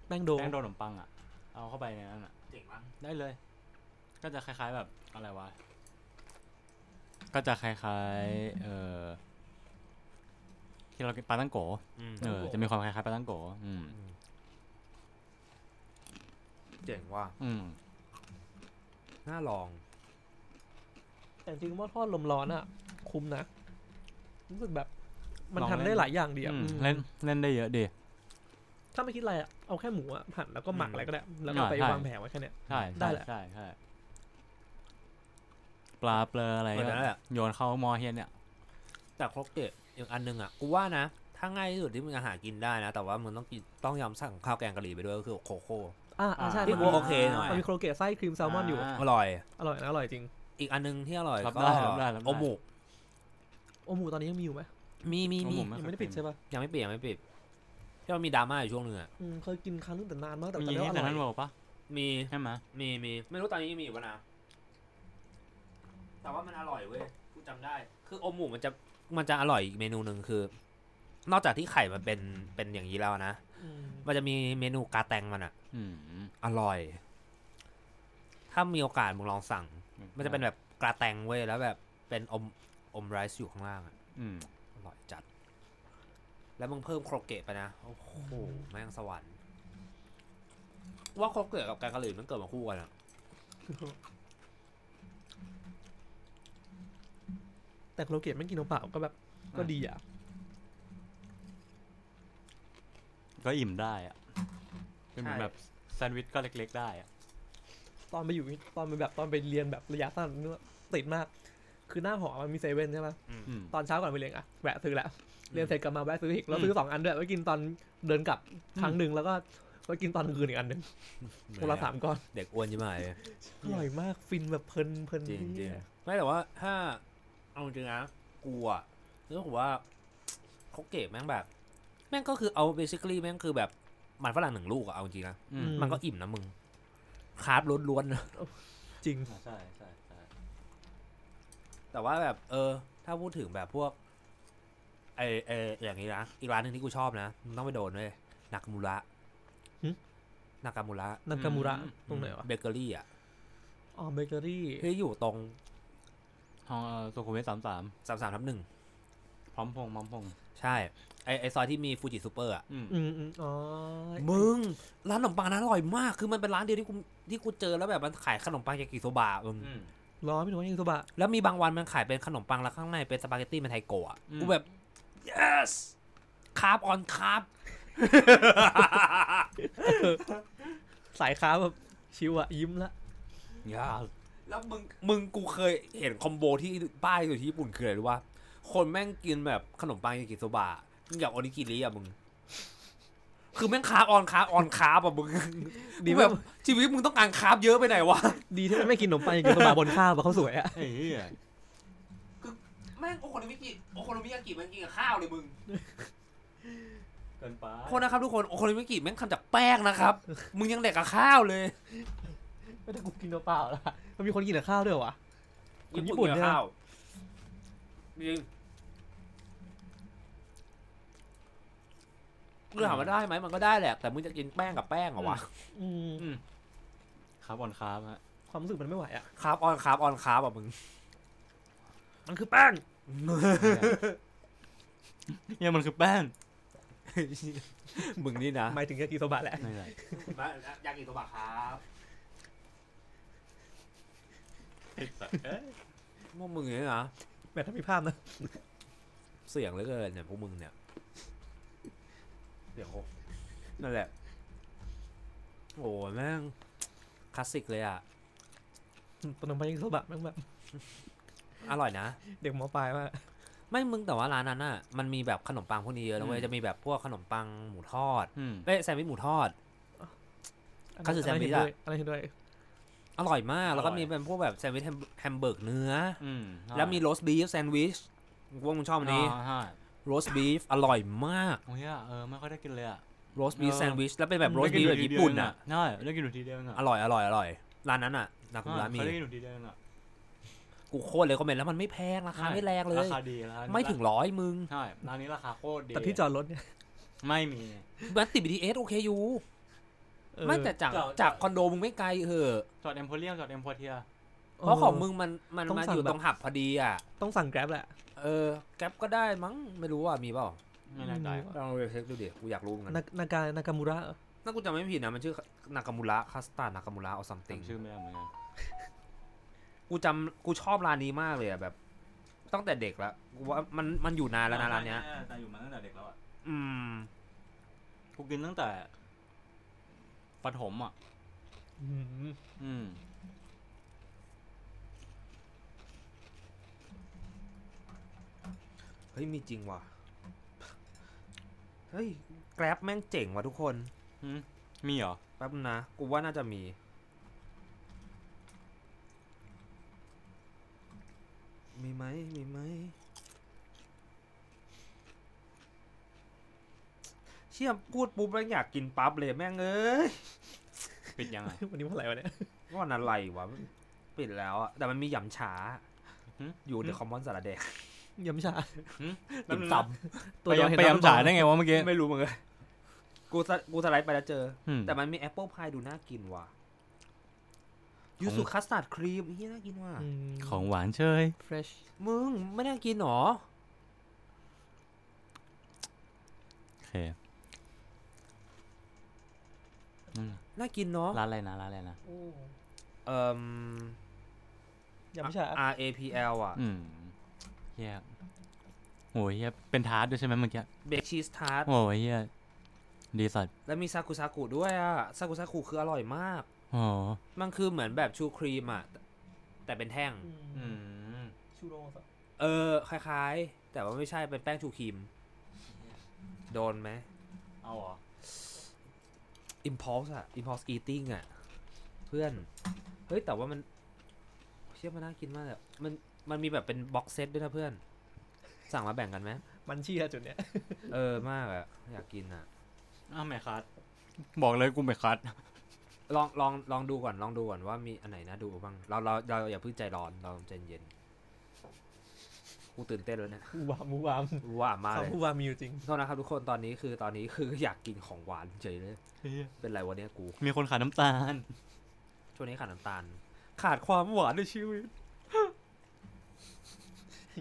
แป้งโดแป้งโดขนมปังอะ เอาเข้าไปในนั้นอะเจ๋งมากได้เลย ก็จะคล้ายๆแบบอะไรวะ ก็จะคล้ายๆ เอ่อที่เรากินปลาตั้งโกอืมเออ จะมีความคล้ายๆปลาตั้งโกอืม เจ๋งว่ะอืม น่าลอง แต่จริงๆว่าทอดลมร้อนอะ คุ้มนะ รู้สึกแบบ มันลองทำเล่นได้หลายอย่างดีอะอืมอืมเล่นเล่นได้เยอะดี ถ้าไม่คิดอะไรอะเอาแค่หมูอะหั่นแล้วก็หมักอืมอะไรก็ได้ แล้วก็อ่าไปใช่ วางแผงไว้แค่เนี้ย ใช่ได้ใช่แหละ ใช่ใช่ปลาเปลืออะไรเหมือนก็กันนั่นแหละ โยนเข้าหมอเฮียนเนี่ย แต่ครกเกตอีกอันหนึงอะกูว่านะ ถ้าง่ายที่สุดที่มึงจะหากินได้นะ แต่ว่ามึงต้องกินต้องยอมสั่งข้าวแกงกะหรี่ไปด้วยก็คือโคโค่ อ่าอ่าใช่ที่มันกูมีโอเคหน่อย มันมีโครเกตไส้ครีมแซลมอนอยู่อร่อย อร่อยนะอร่อยจริง อีกอันหนึงที่อร่อยรับก็ได้รับได้รับได้ โอหมูโอหมูตอนนี้ยังมีอยู่ไหมมีมีมีโอหมูยังไม่ได้ปิดใช่ปะยังไม่ปิดยังไม่ปิดที่มันมีดราม่าอยู่ช่วงหนึงอะอืมเคยกินครั้งนึงแต่นานมากแต่ตมีอนนี้ที่อแต่ร่อนั้นยบอกปะมีใช่ไหมมีมีไม่รู้ตอนนี้ยังมีอยู่ปะนะแต่ว่ามันอร่อยเว้ยกูจำได้ คือโอหมูมันจะมันจะอร่อยอีกเมนูหนึ่งคือ นอกจากที่ไข่มันเป็นเป็นอย่างนี้แล้วนะอืมมันจะมีเมนูกาแตงมันอะ อืมอร่อย ถ้ามีโอกาสมึงลองสั่ง มันจะเป็นแบบกระแตงเว้ยแล้วแบบเป็นอม อมไรซ์อยู่ข้างล่างอะอืมอร่อยจัด แล้วมึงเพิ่มโครกเกตไปนะ โอ้โห แม่งสวรรค์ ว่าโครกเกตกับแกงกะหรี่มันเกิดมาคู่กันอะแต่โครเกตไม่กินเปล่าๆก็แบบ ก็ดีอะ ก็อิ่มได้อะเป็นเหมือนใช่แบบแซนด์วิชก็เล็ก ๆ ได้อะตอนไปอยู่ตอนไปแบบตอนไปเรียนแบบระยะสั้นเนื้อติดมาก คือหน้าหอมันมีเซเว่นใช่ปะอืมตอนเช้าก่อนไปเรียนอะแวะซื้อแหละเรียนเสร็จกลับมาแวะซื้ออีกแล้วอืมซื้อสองอันด้วยไว้กินตอนเดินกลับครั้งหนึ่งแล้วก็ไว้กินตอนกลางคืนอีกอันหนึ่งคนละสามก้อนเด็กอ้วนใช่ไหมอร่อยมากฟินแบบเพลินเพลินจริงจริงเนี่ยไม่แต่ว่าถ้าเอาจริงนะกูอะรู้สึกว่าโครกเกตแม่งแบบ แม่งก็คือเอา basically แม่งคือแบบมันฝรั่งหนึ่งลูกอะเอาจริงนะอืมมันก็อิ่มนะมึงcarb ล้วนๆนะจริงใช่ใช่ใช่ แต่ว่าแบบเออ ถ้าพูดถึงแบบพวกไอเอออย่างนี้นะอีกร้านหนึ่งที่กูชอบนะมึงต้องไปโดนเลยนากามูระหึ นากามูระนากามูระตรงไหนวะเบเกอรี่อะอ๋อเบเกอรี่ที่อยู่ตรงห้องเอ่อสุขุมวิทสามสามสามสามทับหนึ่งพร้อมพงษ์พร้อมพงษ์ใช่ไอไอซอยที่มีฟูจิซูเปอร์อะ อืมอืมอืมอ๋อมึง ร้านขนมปังนั้นอร่อยมาก คือมันเป็นร้านเดียวที่กูที่กูเจอแล้วแบบมันขายขนมปังยากิโซบะมึงอืม รอพี่หนูยังโซบะ แล้วมีบางวันมันขายเป็นขนมปังแล้วข้างในเป็นสปาเกตตี้เป็นไทโกะอะอืม กูแบบ yes คาร์บออนคาร์บสายค้าแบบชิวอะยิ้มละยาแล้วมึงมึงกูเคยเห็นคอมโบที่ป้ายอยู่ที่ญี่ปุ่นคืออะไรรู้ว่าคนแม่งกินแบบขนมปังยากิโซบะมึงอยากโอนิกิริอะมึง คือแม่ง carb on carb on carb อะมึงดีกูแบแบบบชีวิตมึงต้องการ carb เยอะไปไหนวะดีที่ไม่กินขนมปังยังกินโซบะบนข้าวเพราะเขาสวยอะไอ้เหี้ยแม่งโอโคโนมิกิโอโคโนมิยากิมันกินกับข้าวเลยมึงเกินไปโทษนะครับทุกคนโอโคโนมิกิแม่งทำจากแป้งนะครับ มึงยังแดกกับข้าวเลยไม่ได้กูกินเปล่าๆละมันมีคนกินกับข้าวด้วยเหรอวะคนญี่ปุ่นกับเนี่ยข้าวจริง มึงถามว่าได้ไหมมันก็ได้แหละแต่มึงจะกินแป้งกับแป้งเหรอวะอืมอืม carb on carb ฮะความรู้สึกมันไม่ไหวอะ carb on carb on carb อะมึงมันคือแป้งเนี่ยมันคือแป้งมึงนี่นะหมายถึงยากิโซบะแหละไม่ใช่อยากกินตัวบะครับไอ้สัสเอ้ยพวกมึงนี่นะแม้ถ้ามีภาพนะ เสียงเหลือเกินเนี่ยพวกมึงเนี่ย เสียงโคนั่นแหละ โอ้ยแม่งคลาสสิกเลยอะขนมปังยากิโซบะแม่งแบบอร่อยนะ เด็กมปลายมากไม่มึงแต่ว่าร้านนั้นอะมันมีแบบขนมปังพวกนี้เยอะนะเว้ยจะมีแบบพวกขนมปังหมูทอดอืมเอ้ยแซนด์วิชหมูทอดก็คือแซนด์วิชอะอะไรเห็นด้วยอร่อยมาก แล้วก็มีเป็นพวกแบบแซนด์วิชแฮมแฮมเบอร์กเนื้ออืมอแล้วมี roast beef แซนด์วิชพวกมึงชอบอันนี้อ่าใช่ roast beef อร่อยมากโอ้ยอะเออไม่ค่อยได้กินเลยอะ roast beef เออแซนด์วิชแล้วเป็นแบบ roast beef แบบญี่ปุ่นอะใช่ได้กินหนูทีเดียวเองอะอร่อยอร่อยอร่อยร้านนั้นอะนาคุระมีเคยได้กินหนูทีเดียวเองอะกูโคตร recommend แล้วมันไม่แพงราคาไม่แรงเลยราคาดีร้านนี้ไม่ถึงร้อยมึงใช่ร้านนี้ราคาโคตรดีแต่ที่จอดรถเนี่ยไม่มีมันติด BTS โอเคอยู่เออไม่แต่จากจอดจากคอนโดมึงไม่ไกลเหอะจอดเอ็มโพเรียมจอดเอ็มควอเทียร์เพราะของมึงมันมันต้องมาสั่งอยู่แบบตรงหับพอดีอะ ต้องสั่งแกร็บแหละ เออแกร็บก็ได้มั้งไม่รู้ว่ามีเปล่าไม่แน่ใจอืมลองไปเช็คดูดิกูอยากรู้เหมือนกันนานากานากามูระน่ากูจำไม่ผิดนะมันชื่อนากามูระคัสตาร์ดนากามูระ or something จำชื่อไม่ได้เหมือนกันกูจำกูชอบร้านนี้มากเลยอะแบบ ตั้งแต่เด็กแล้วกูว่ามันมันอยู่นานแล้วนะร้านเนี้ยแต่อยู่มาตั้งแต่เด็กแล้วอะอืมกูกินตั้งแต่ปฐมอะอืม อืม เฮ้ยมีจริงว่ะ เฮ้ยแกร็บแม่งเจ๋งว่ะทุกคนหืมมีเหรอ แป๊บนึงนะ กูว่าน่าจะมี มีไหมมีไหมเชี่ยพูดปุ๊บแล้วอยากกินปั๊บเลยแม่งเอ้ย ปิดยังไง วันนี้วันอะไรวะเนี่ย ว่านั้นอะไรวะ ปิดแล้วอะแต่มันมีหยำฉาหืมอยู่เดอะคอมมอนสารแดง ยำชาติ่มซตัวไปเดียวยังเห็นไปน้ำยำจ่ายได้ไงวะเมื่อกี้ำไม่รู้มึงเลยกูสะกูสไลด์ไปแล้วเจอ อืม แต่มันมีแอปเปิลพายดูน่ากินว่ะยูซุคัสตาร์ดครีมเหี้ยน่ากินว่ะ ของหวานเฉย fresh มึงไม่ได้กินหรอ โอเคอืมน่ากินเนาะร้านอะไรนะร้านอะไรนะเอ่มยำชา R A P L อะ อืม เหี้ยโอ้ยเหี้ยเป็นทาร์ตด้วยใช่ไหมเมื่อกี้ Bake ชีสทาร์ตโอ้ยเหี้ยดีสัตว์แล้วมีซากุซากุด้วยอะซากุซากุคืออร่อยมากโอ้มันคือเหมือนแบบชูครีมอะแต่เป็นแท่งอืมชูโรงสัเออ คล้ายๆ แต่ว่าไม่ใช่เป็นแป้งชูครีม โดนไหมเอาเหรอ impulse อะ impulse eating อะเพื่อน เฮ้ย แต่ว่ามันเชื่อมันน่ากินมากอะมัน มันมีแบบเป็นบ็อกเซตด้วยนะเพื่อน สั่งมาแบ่งกันไหมมันเชียจุดเนี้ย เออมากอะอยากกินอะอ้าวไม่คัดบอกเลยกูไม่คัด ลองลองลองดูก่อนลองดูก่อนว่ามีอันไหนนะดูบ้างเราเราเราอย่าเพิ่งใจร้อนเราใจเย็นกูตื่นเต้นแล้วเนี่ยมูวามมูวามว่ามากเลยคำมูวามมีอยู่จริงโทษนะครับทุกคนตอนนี้คือตอนนี้คืออยากกินของหวานเฉยเลยเป็นไรวะเนี่ยกู มีคนขายน้ำตาลช่วงนี้ขาดน้ำตาล ขาดความหวานในชีวิต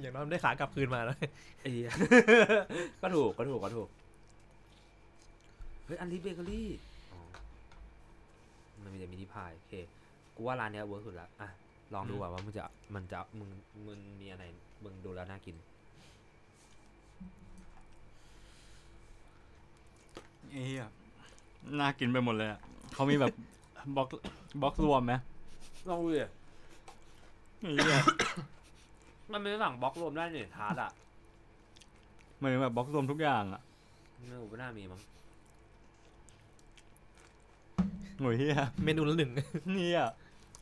อย่างน้อยมันได้ขากลับคืนมาแล้วไอ้เหี้ย ก็ถูกก็ถูกก็ถูกเฮ้ยอันนี้เบเกอรี่อ๋อมันมีแต่มินิพายโอเคกูว่าร้านเนี้ย work สุดละอะลองดูก่อนว่ามันจะมันจะมึงมึงมีอะไรมึงดูแล้วน่ากิน เอ้ยน่ากินไปหมดเลยอะเขามีแบบบล็อกบล็อกรวมไหมลองดูดิไอ้เหี้ย มันเป็นฝั่งบล็อกรวมได้เนี่ยทาร์ตอะหมายถึงแบบบล็อกรวมทุกอย่างอะไม่รู้ไม่น่ามีมั้งโอ้ยเฮียเมนูละหนึ่งนี่อะ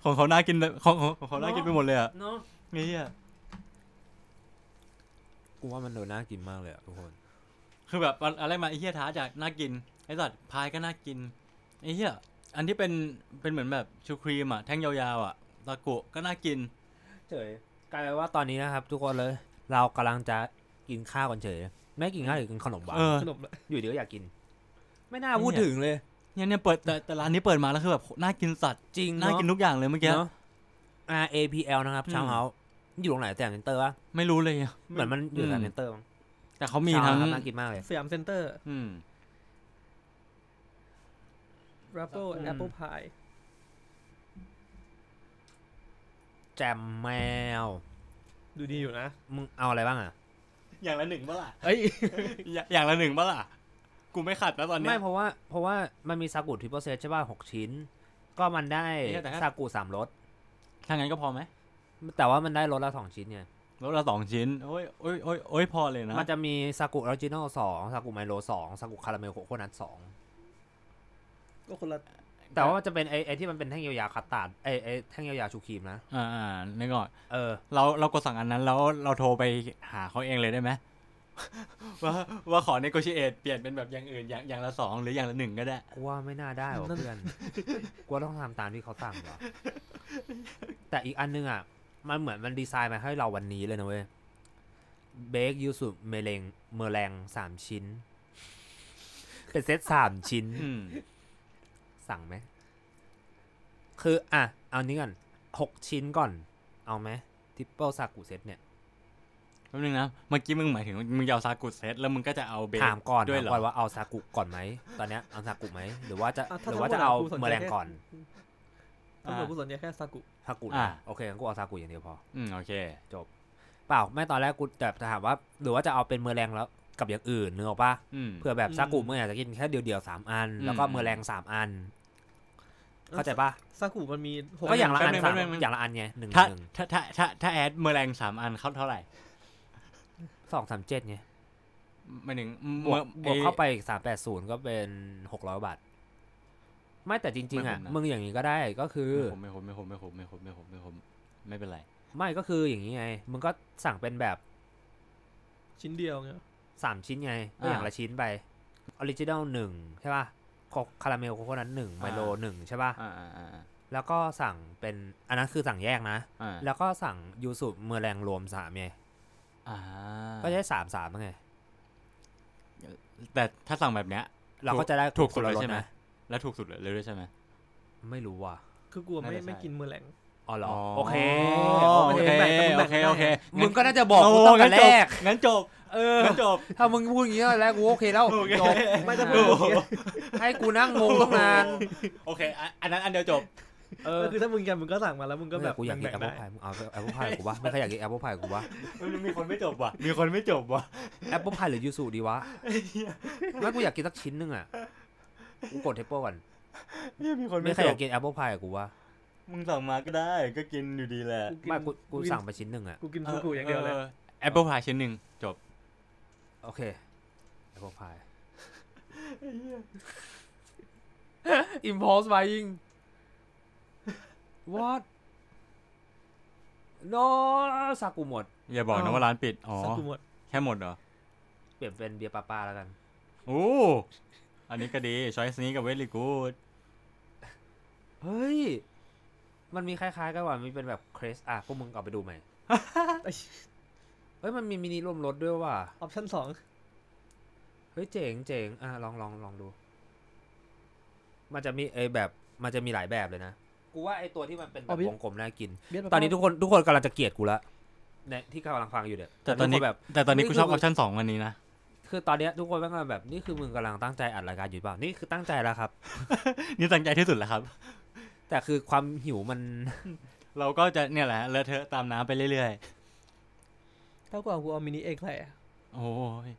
ของเขาน่ากินเลยของของของเขาน่ากินไปหมดเลยอะเนาะไอ้เฮียกูว่ามันดูน่ากินมากเลยอะทุกคน คือแบบอะไรมาไอ้เฮียท้าจากน่ากินไอ้สัตว์พายก็น่ากินไอ้เหี้ยอันที่เป็นเป็นเหมือนแบบชูครีมอะแท่งยาวๆอะตะกุก็น่ากิน เฉย กลายเป็นว่าตอนนี้นะครับ ทุกคนเลย เรากำลังจะกินข้าวกันเฉย ไม่กินข้าวหรือกินขนมหวานเออ ขนมเลยอยู่เดี๋ยวอยากกิน ไม่น่าพูดถึงเลย เนี่ยเนี่ยเปิดแต่แต่ร้านนี้เปิดมาแล้วคือแบบน่ากินสัตว์จริงน่ากินทุกอย่างเลยเมื่อกี้ เนาะ R A P L นะครับอืม ชาวเฮาอยู่ตรงไหนแต่เซ็นเตอร์วะไม่รู้เลยอะเหมือนมันอยู่แต่เซ็นเตอร์มั้งแต่เขามีทั้ง ชาวเฮาน่ากินมากเลย สยามเซ็นเตอร์อืม Apple อืม Apple Pie แจมแมว ดูดีอยู่นะ มึงเอาอะไรบ้างอะ อย่างละหนึ่งปะล่ะเอ้ย อย่าอย่างละหนึ่งปะล่ะ กูไม่ขัดแล้วตอนเนี้ไม่ยเพราะว่าเพราะว่ามันมีซากุ triple set ใช่ป่ะหกชิ้น ก็มันได้เนี่ยแต่ถ้า ซากุสามรสถ้างั้นก็พอไหมแต่ว่ามันได้รสละสองชิ้นไงรสละสองชิ้นโอ้ยโอ้ยโอ้ยโอ้ยพอเลยนะมันจะมีซากุ original สองซากุไมโลสองซากุ caramel coconut สองก็คนละ แต่ว่ามันจะเป็นไอไอที่มันเป็นแท่งยาวๆคัสตาร์ดไอไอแท่งยาวๆชูครีมนะอ่าอ่านึกออกเออ เราเรากดสั่งอันนั้นแล้วเราโทรไปหาเขาเองเลยได้ไหมว่าว่าขอ negotiate เปลี่ยนเป็นแบบอย่างอื่นอย่างอย่างละสองหรืออย่างละหนึ่งก็ได้กูว่าไม่น่าได้หรอนั่นเพื่อนกูว่าต้องทำตามที่เขาสั่งว่ะแต่อีกอันนึงอะมันเหมือนมันดีไซน์มาให้เราวันนี้เลยนะเว้ยเบคยูสุเมเลงเมอแรงสามชิ้น เป็นเซตสามชิ้นอืม สั่งไหม คืออะ เอานี้ก่อนหกชิ้นก่อน เอาไหมทิปเปิลซากุเซตเนี่ยแป๊บนึงนะ เมื่อกี้มึงหมายถึงมึงจะเอาซากุเซตแล้วมึงก็จะเอาเบถามก่อนด้วยถามเหรอก่อนว่าเอาซากุก่อนไหมตอนเนี้ยเอาซากุไหมหรือว่าจะอะถ้าหรือว่าทั้จะงหมดเอากูสนใจเมอแรงแค่ก่อนทั้งหมดกูสนใจแค่ซากุซากุอะนะโอเคงั้นกูเอาซากุอย่างเดียวพอ อืมโอเคเปล่าไม่ตอนแรกกูแต่ถามว่า หรือว่าจะเอาเป็นเมอแรงแล้วกับอย่างอื่นนึกออกปะอืมเผื่อแบบซากุมึงอยากจะกินแค่เดียวๆสามอัน แล้วก็อืมเมอแรงสามอัน เข้าใจปะซากุมันมีหก็อย่างละอันแป๊บนึงสามแป๊บนึงอย่างละอันไงหนึ่งถ้าหนึ่งถ้าถ้าถ้าถ้า add meringue สามอันเขาเท่าไหร่สองสามเจ็ดไงหมายถึงบวกบวกเข้าไปอ้อีกสามแปดศูนย์ก็เป็นหกร้อยบาทไม่แต่จริงๆอะไม่คุ้มนะมึงอย่างนี้ก็ได้ก็คือไม่คุ้มไม่คุ้มไม่คุ้มไม่คุ้มไม่คุ้มไม่คุ้มไม่เป็นไรไม่ก็คืออย่างนี้ไงมึงก็สั่งเป็นแบบ ชิ้นเดียวเงี้ยสามชิ้นไงก็อย่างละชิ้นไป original หนึ่งใช่ป่ะโค caramel coconut หนึ่งไมโลหนึ่งใช่ป่ะอ่าอ่าอ่าแล้วก็สั่งเป็นอันนั้นคือสั่งแยกนะอ่าแล้วก็สั่งยูสุเมอแรงรวมสามไงอ่าก็ได้สามสามไงแต่ถ้าสั่งแบบเนี้ย เราก็จะได้ถูกสุดคนละเลยรสใช่ไหมนะแล้วถูกสุดเลยด้วยใช่ไหมไม่รู้ว่ะ คือกูไม่น่าจะไม่ใช่กินมือแหลง อ๋อเหรออ๋อโอเคโอเคแบ่งกันแบ่โองกันเคได้โอเคมึงก็น่าจะบอกกูโตั้งแต่งั้นแรจบกงั้นจบเอองั้นจบ ถ้ามึงพูดอย่างนี้ตอนแรกกูโอเคแล้วโอเคจบไม่ถ้าโอ้พูดโหให้กูนั่งงงตั้งนานโอเคอะอันนั้นอันเดียวจบเออก็คือถ้ามึงกันมึงก็สั่งมาแล้วมึงก็ก็แบแบบบกูอยากกินแอปแบ่เปิลงๆพายมึงเอาแอปเปิลพายกูวะไม่เคยอยากกินแอปเปิลพายกูวะมันมีคนไม่จบว่ะมีคนไม่จบว่ะแอปเปิลพายหรือยูสุดีวะไม่กูอยากกินสักชิ้นหนึงอะกูกดแอปเปิลก่อนเนี่ยมีคนไม่ไม่เคยจอยาบกกินแอปเปิลพายกูวะ มึงสั่งมาก็ได้ ก็กินอยู่ดีแหละกินไม่กูกูสั่งไปชิ้นหนึ่งอะกูกินซากุอย่างเดียวเลยแอปเปิลพายชิ้นหนึ่งจบ โอเคแอปเปิลพาย impulse buying what no ซากุหมด อย่าบอกนะว่าร้านปิด อ๋อซากุหมดแค่หมดเหรอ เปลี่ยนเป็นเบียร์ดปาป้าแล้วกัน โอ้ อันนี้ก็ดีช้อยส์นี้กับเวลี่กูดเฮ้ย มันมีคล้ายๆกันว่ามีเป็นแบบเครสอะพวกมึงเอาไปดูไหมเฮ้ยมันมีมินิรวมรสด้วยว่ะ option สองเฮ้ยเจ๋งเจ๋งอะลองลองลองดู มันจะมีไอแบบมันจะมีหลายแบบเลยนะ กูว่าไอตัวที่มันเป็นแบบวงกลมน่ากินเบียร์ตอนนี้ทุกคนทุกคนกำลังจะเกลียดกูละเนี่ยที่กำลังฟังอยู่เนี่ยแต่ตอนนี้ทุกคแบบ แต่ตอนนี้นี่กูคือชอบออปชั่นสองวันนี้นะคือตอนเนี้ยทุกคนแม่งแบบนี่คือมึงกำลังตั้งใจอัดรายการอยู่เปล่านี่คือตั้งใจแล้วครับ นี่ตั้งใจที่สุดแล้วครับ แต่คือความหิวมัน เราก็จะเนี่ยแหละเลอะเทอะตามน้ำไปเรื่อยถ้ากูเอากูเอามินิเอ็กแหละๆ โอ้ย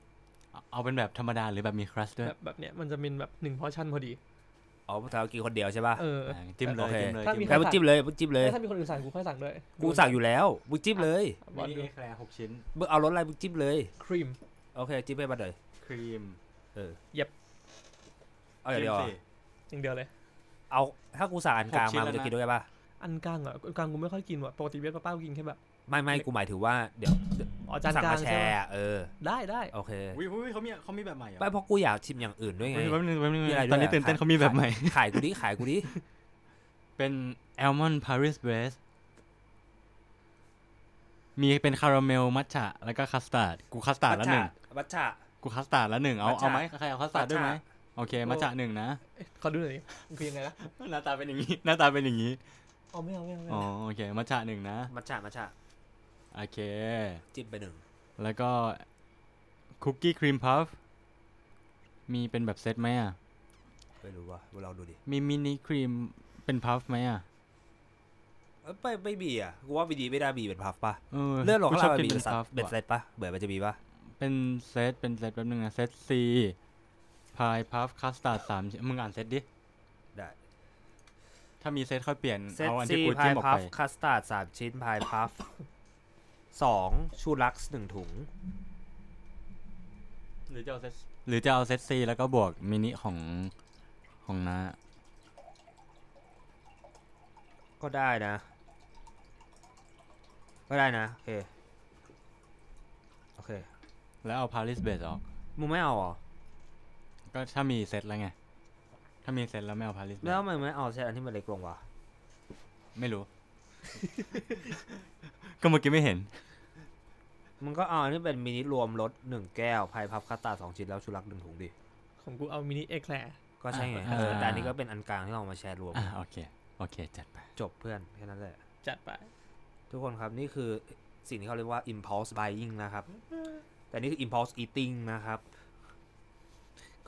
เอาเอาเป็นแบบธรรมดาหรือแบบมีครัสด้วยแบบแบบเนี้ยมันจะเป็นแบบหนึ่งพอชั่นพอดี อ๋อพวกเรากินคนเดียวใช่ป่ะ เออ อ่าจิ้มเลโอยเค จิ้มเลยถ้ามี จิ้มแล้เลวยมึงจิ้มเลยมึงจิ้มเลย แล้วถ้ามีคนอื่นสั่งกูค่อยสั่งด้วยกูสั่งอยู่แล้วมึงจิ้มเลยบอลมิดูนิเอแคลร์หกชิ้น มึงเอารสอะไรมึงจิ้มเลย ครีม โอเค จิ้มไปมาเลยครีมเออเย็บเอาอย่างเดียวเหรอจิ้มสิอย่างเดียวเลย เอาถ้ากูสั่งอันกลางหกชิ้นมามึงแล้วจะนะกินด้วยป่ะอันกลางอะอันกลางกูไม่ค่อยกินว่ะปกติเบียร์ป้าๆกูกินแค่แบบไม่ไม่กูหมายถึงว่าเดี๋ยวเดี๋ยวอ๋อจานสั่งกลางมาแชใช่ไหมร์อะเออได้ได้โอเคอุ้ยอุ้ยเขามีเขามีแบบใหม่เหรอไม่เพราะกูอยากชิมอย่างอื่นด้วยไงแป๊บนึงแป๊บนึงมีอะไรด้วยตอนนี้อะตื่นเต้นขายเขามีแบบใหม่ ขายกูดิขายกูดิเป็น almond paris base มีเป็นคาราเมลมัทฉะแล้วก็คัสตาร์ดกูคัสตาร์ดแล้วหนึ่งมัทฉะกูคัสตาร์ดแล้วหนึ่งเอามัทฉะเอาไหมใครเอาคัสตาร์ดด้วยไหมมัทฉะ โอเคมัทฉะหนึ่งนะขอดูหน่อยดิมันคือยังไงนะหน้าตาเป็นอย่างนี้ หน้าตาเป็นอย่างนี้ อ๋อไม่เอาไม่เอาไม่อ๋อเอาโอเคมัทฉะหนึ่งนะ มัทฉะมัทฉะโอเค จิ้มไปหนึ่งแล้วก็คุกกี้ครีมพัฟมีเป็นแบบเซตไหมอะ ไม่รู้ว่าเราดูดิมีมินิครีมเป็นพัฟไหมอะเอ้ยไม่ไม่บีอะกูว่าบีดีไม่ได้บีเป็นพัฟป่ะเออเลื่อนหลอกกูข้างชอบล่างกินบีเป็เป็นนพัฟเป็นเซตป่ะเบื่อมันจะบีป่ะเป็นเซตเป็นเซตแป๊บนึงนะเซต C พายพัฟคัสตาร์ดสามชิ้นมึงอ่านเซตดิ ได้ ถ้ามีเซตค่อยเปลี่ยน เซตเอาอันซีที่กูจิ้มออกไป พายพัฟ คัสตาร์ดสามชิ้นพายพัฟสองชูลักซ์หนึ่งถุง หรือจะเอาเซตหรือจะเอาเซต C แล้วก็บวกมินิของของน้าก็ได้นะ ก็ได้นะ โอเค โอเค แล้วเอา Paris-Brest ออก มึงไม่เอาเหรอ ก็ถ้ามีเซตแล้วไง ถ้ามีเซตแล้วไม่เอา Paris-Brest แล้ว ทำไมไม่เอาเซตอันที่มันเล็กลงวะ ไม่รู้ ก็เมื่อกี้ไม่เห็นมึงก็เอาอันที่เป็นมินิรวมรสหนึ่งแก้วพายพัฟคัสตาร์ดสองชิ้นแล้วชูลักหนึ่งถุงดิ ของกูเอามินิเอแคลร์ก็ใช่ไงอ่าเออแต่อันนี้ก็เป็นอันกลางที่เรามาแชร์รวม อะโอเค โอเค จัดไป จบเพื่อนแค่นั้นแหละ จัดไป ทุกคนครับนี่คือสิ่งที่เขาเรียกว่า impulse buying นะครับ แต่นี่คือ impulse eating นะครับ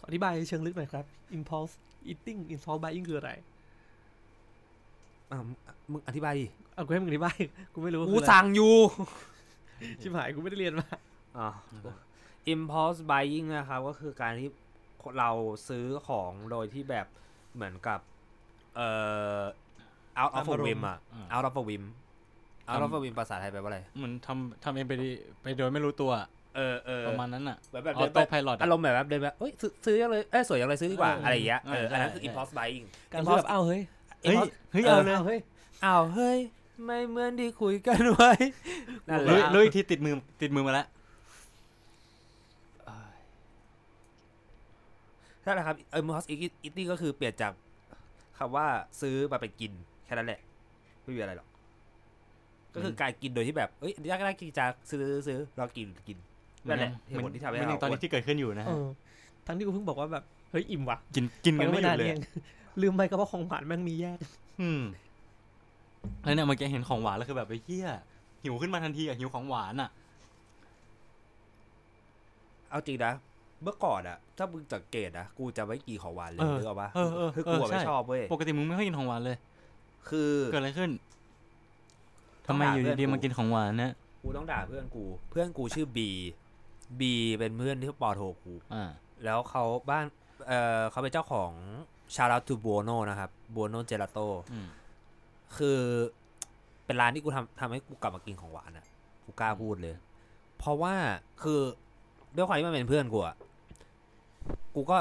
ขออธิบายเชิงลึกหน่อยครับ impulse eating impulse buying คืออะไรอะมึงอธิบายดิเอากูให้มึงอธิบาย กูไม่รู้ว่ากูคืออะไรสั่งอยู่ชิบหายกูไม่ได้เรียนมาอ่า impulse buying นะครับ ก็คือการที่เราซื้อของโดยที่แบบเหมือนกับ เอ่อ out of ตาม a อารมณ์ whim อะอ่า out of a whim out of a whim ภาษาไทยแปลว่าอะไร เหมือนทำทำเองไปดิไปโดยไม่รู้ตัว เออเออประมาณนั้นอะแบบแบบออเดินโต้ไปไพลอตอารมณ์แบบเดินแบบเอ้ยซื้อซื้อยังเลยเอ้ยสวยยังเลยซื้อดีกว่าเออออะไรอย่างเงี้ยเอเออออันนั้นใช่คือ impulse buying การที่แบบเอ้าเฮ้ยเฮ้ย impulse เฮ้ยเออเอาเลยเอ้าเฮ้ยอ้าวเฮ้ยไม่เหมือนที่คุยกันไว้นั่นแหรู้ละรู้อีกทีติดมือติดมือมาแล้วนั่นแหละครับเออ impulse eating ก็คือเปลี่ยนจากคำว่าซื้อมาเป็นกินแค่นั้นแหละไม่มีอะไรหรอกก็คือการกินโดยที่แบบเอ้ยอยากได้กินจากซื้อซื้อซื้อเรากินกิน นั่นแหละเหตุผลที่ทำให้มันเรายังตอนนี้ที่เกิดขึ้นอยู่นะเอฮะอทั้งที่กูเพิ่งบอกว่าแบบเฮ้ยอิ่มว่ะ กินกินกันยังไม่หยุนาดนเลยเองลืมไปก็เพราะของหวานแม่งมีแยก อืมแล้วเนี่ยเมื่อกี้เห็นของหวานแล้วคือแบบไอ้เหี้ยหิวขึ้นมาทันทีอะหิวของหวานอะเอาจริงนะเมื่อก่อนอะถ้ามึงสังเกตนะกูจะไม่กินของหวานเลยเออนึกออกปะเออเออคือกูอะเออใช่ไม่ชอบเว้ยปกติมึงไม่ค่อยกินของหวานเลย คือเกิดอะไรขึ้นต้ทำองไมด่าอยู่เพื่อนดีกูๆมากินของหวานเนี่ยกูต้องด่าเพื่อนกู เพื่อนกูชื่อบี บีเป็นเพื่อนที่ปอโทกูอ่าแล้วเขาบ้านเออเขาเป็นเจ้าของชา o า t ทูบัวโนนะครับบัวโนเจลาโตอืมคือเป็นร้านที่กูทำทำให้กูกลับมากินของหวานอะกูกล้าพูดเลย เพราะว่าคือด้วยความที่มันเป็นเพื่อนกูอะกูก็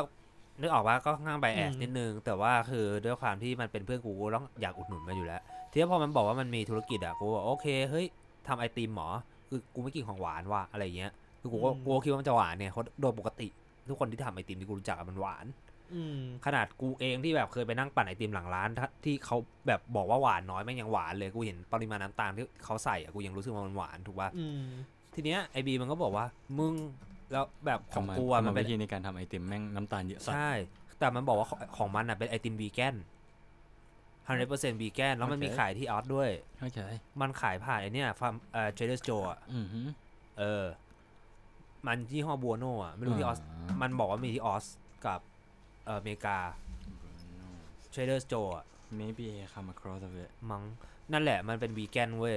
นึกออกว่าก็ง่างไปแอดอืมนิดนึง แต่ว่าคือด้วยความที่มันเป็นเพื่อนกูกูต้องอยากอุดหนุนมาอยู่แล้วทีนี้พอมันบอกว่ามันมีธุรกิจอะกูบอกโอเคเฮ้ยทำไอติมหมอคือกูไม่กินของหวานว่ะอะไรเงี้ย คือกูก็กูก็คิดว่ามันจะหวานเนี่ยเขาโดยปกติ ทุกคนที่ทำไอติมที่กูรู้จักอะมันหวานอืมขนาดกูเองที่แบบเคยไปนั่งปั่นไอติมหลังร้านทที่เขาแบบบอกว่าหวานน้อยแม่งยังหวานเลยกูเห็นปริมาณน้ำตาลที่เขาใส่อะกูยังรู้สึกว่ามันหวานถูกป่ะอืมทีเนี้ยไอบีมันก็บอกว่ามึงแล้วแบบของทำไมกูอะทำไมมันเป็นวิธีในการทำไอติมแม่งน้ำตาลเยอะสัสใช่ แต่มันบอกว่าของของมันอะเป็นไอติมวีแกน100%วีแกนแล้วมันมีขายที่ออสด้วยเข้าใจมันขายผ่านไอเนี้ยฟาร์มเอ่อ Trader Joe อะอือหือเออ มันยี่ห้อบัวโนอะไม่รู้ที่ออส มันบอกว่ามีที่ออสกับเอ่ออเมริกา Trader Joe อะ maybe I come across of it มั้งนั่นแหละมันเป็นวีแกนเว้ย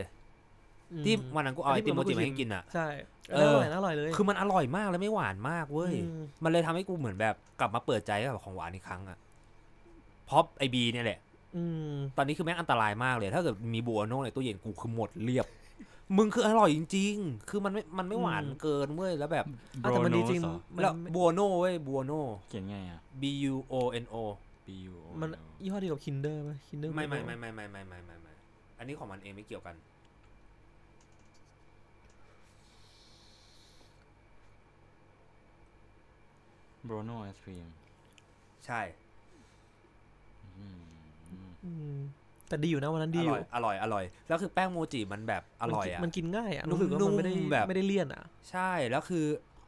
อืมที่วันนั้นกูเอาไอติมโมจิมาที่ให้กินอะใช่เอเออออร่อยนะอร่อยเลย คือมันอร่อยมากแล้วไม่หวานมากเว้ยอืมมันเลยทำให้กูเหมือนแบบกลับมาเปิดใจกับของหวานอีกครั้งอะเพราะไอบีเนี่ยแหละอืมตอนนี้คือแม่งอันตรายมากเลย ถ้าเกิดมีบัวโน่ในตู้เย็นกูคือหมดเรียบ มึงคืออร่อยจริง ๆ คือมันไม่ มันไม่หวานเกินเว้ย แล้วแบบอะแต่มันดีจริงเหอมันแล้วบัวโน่เว้ยบัวโน่ เขียนไงอะ B U O N O B U O มันยี่ห้อเดียวกับ Kinder ไหม Kinder ไม่ไม่ไม่ไม่ไม่ไม่ไม่ไม่ไม่อันนี้ของมันเองไม่เกี่ยวกันโบรโนไอศครีมใช่ อืมอืม แต่แต่ดีอยู่นะวันนั้นอดีอร่ยู่อยอร่อยอร่อยแล้วคือแป้งโมจิมันแบบอร่อยอะ มันกินง่ายอะนุ่มรู้สึกว่ามันไม่ได้นุ่มแบบ ไม่ได้เลี่ยนอะ ใช่แล้วคือ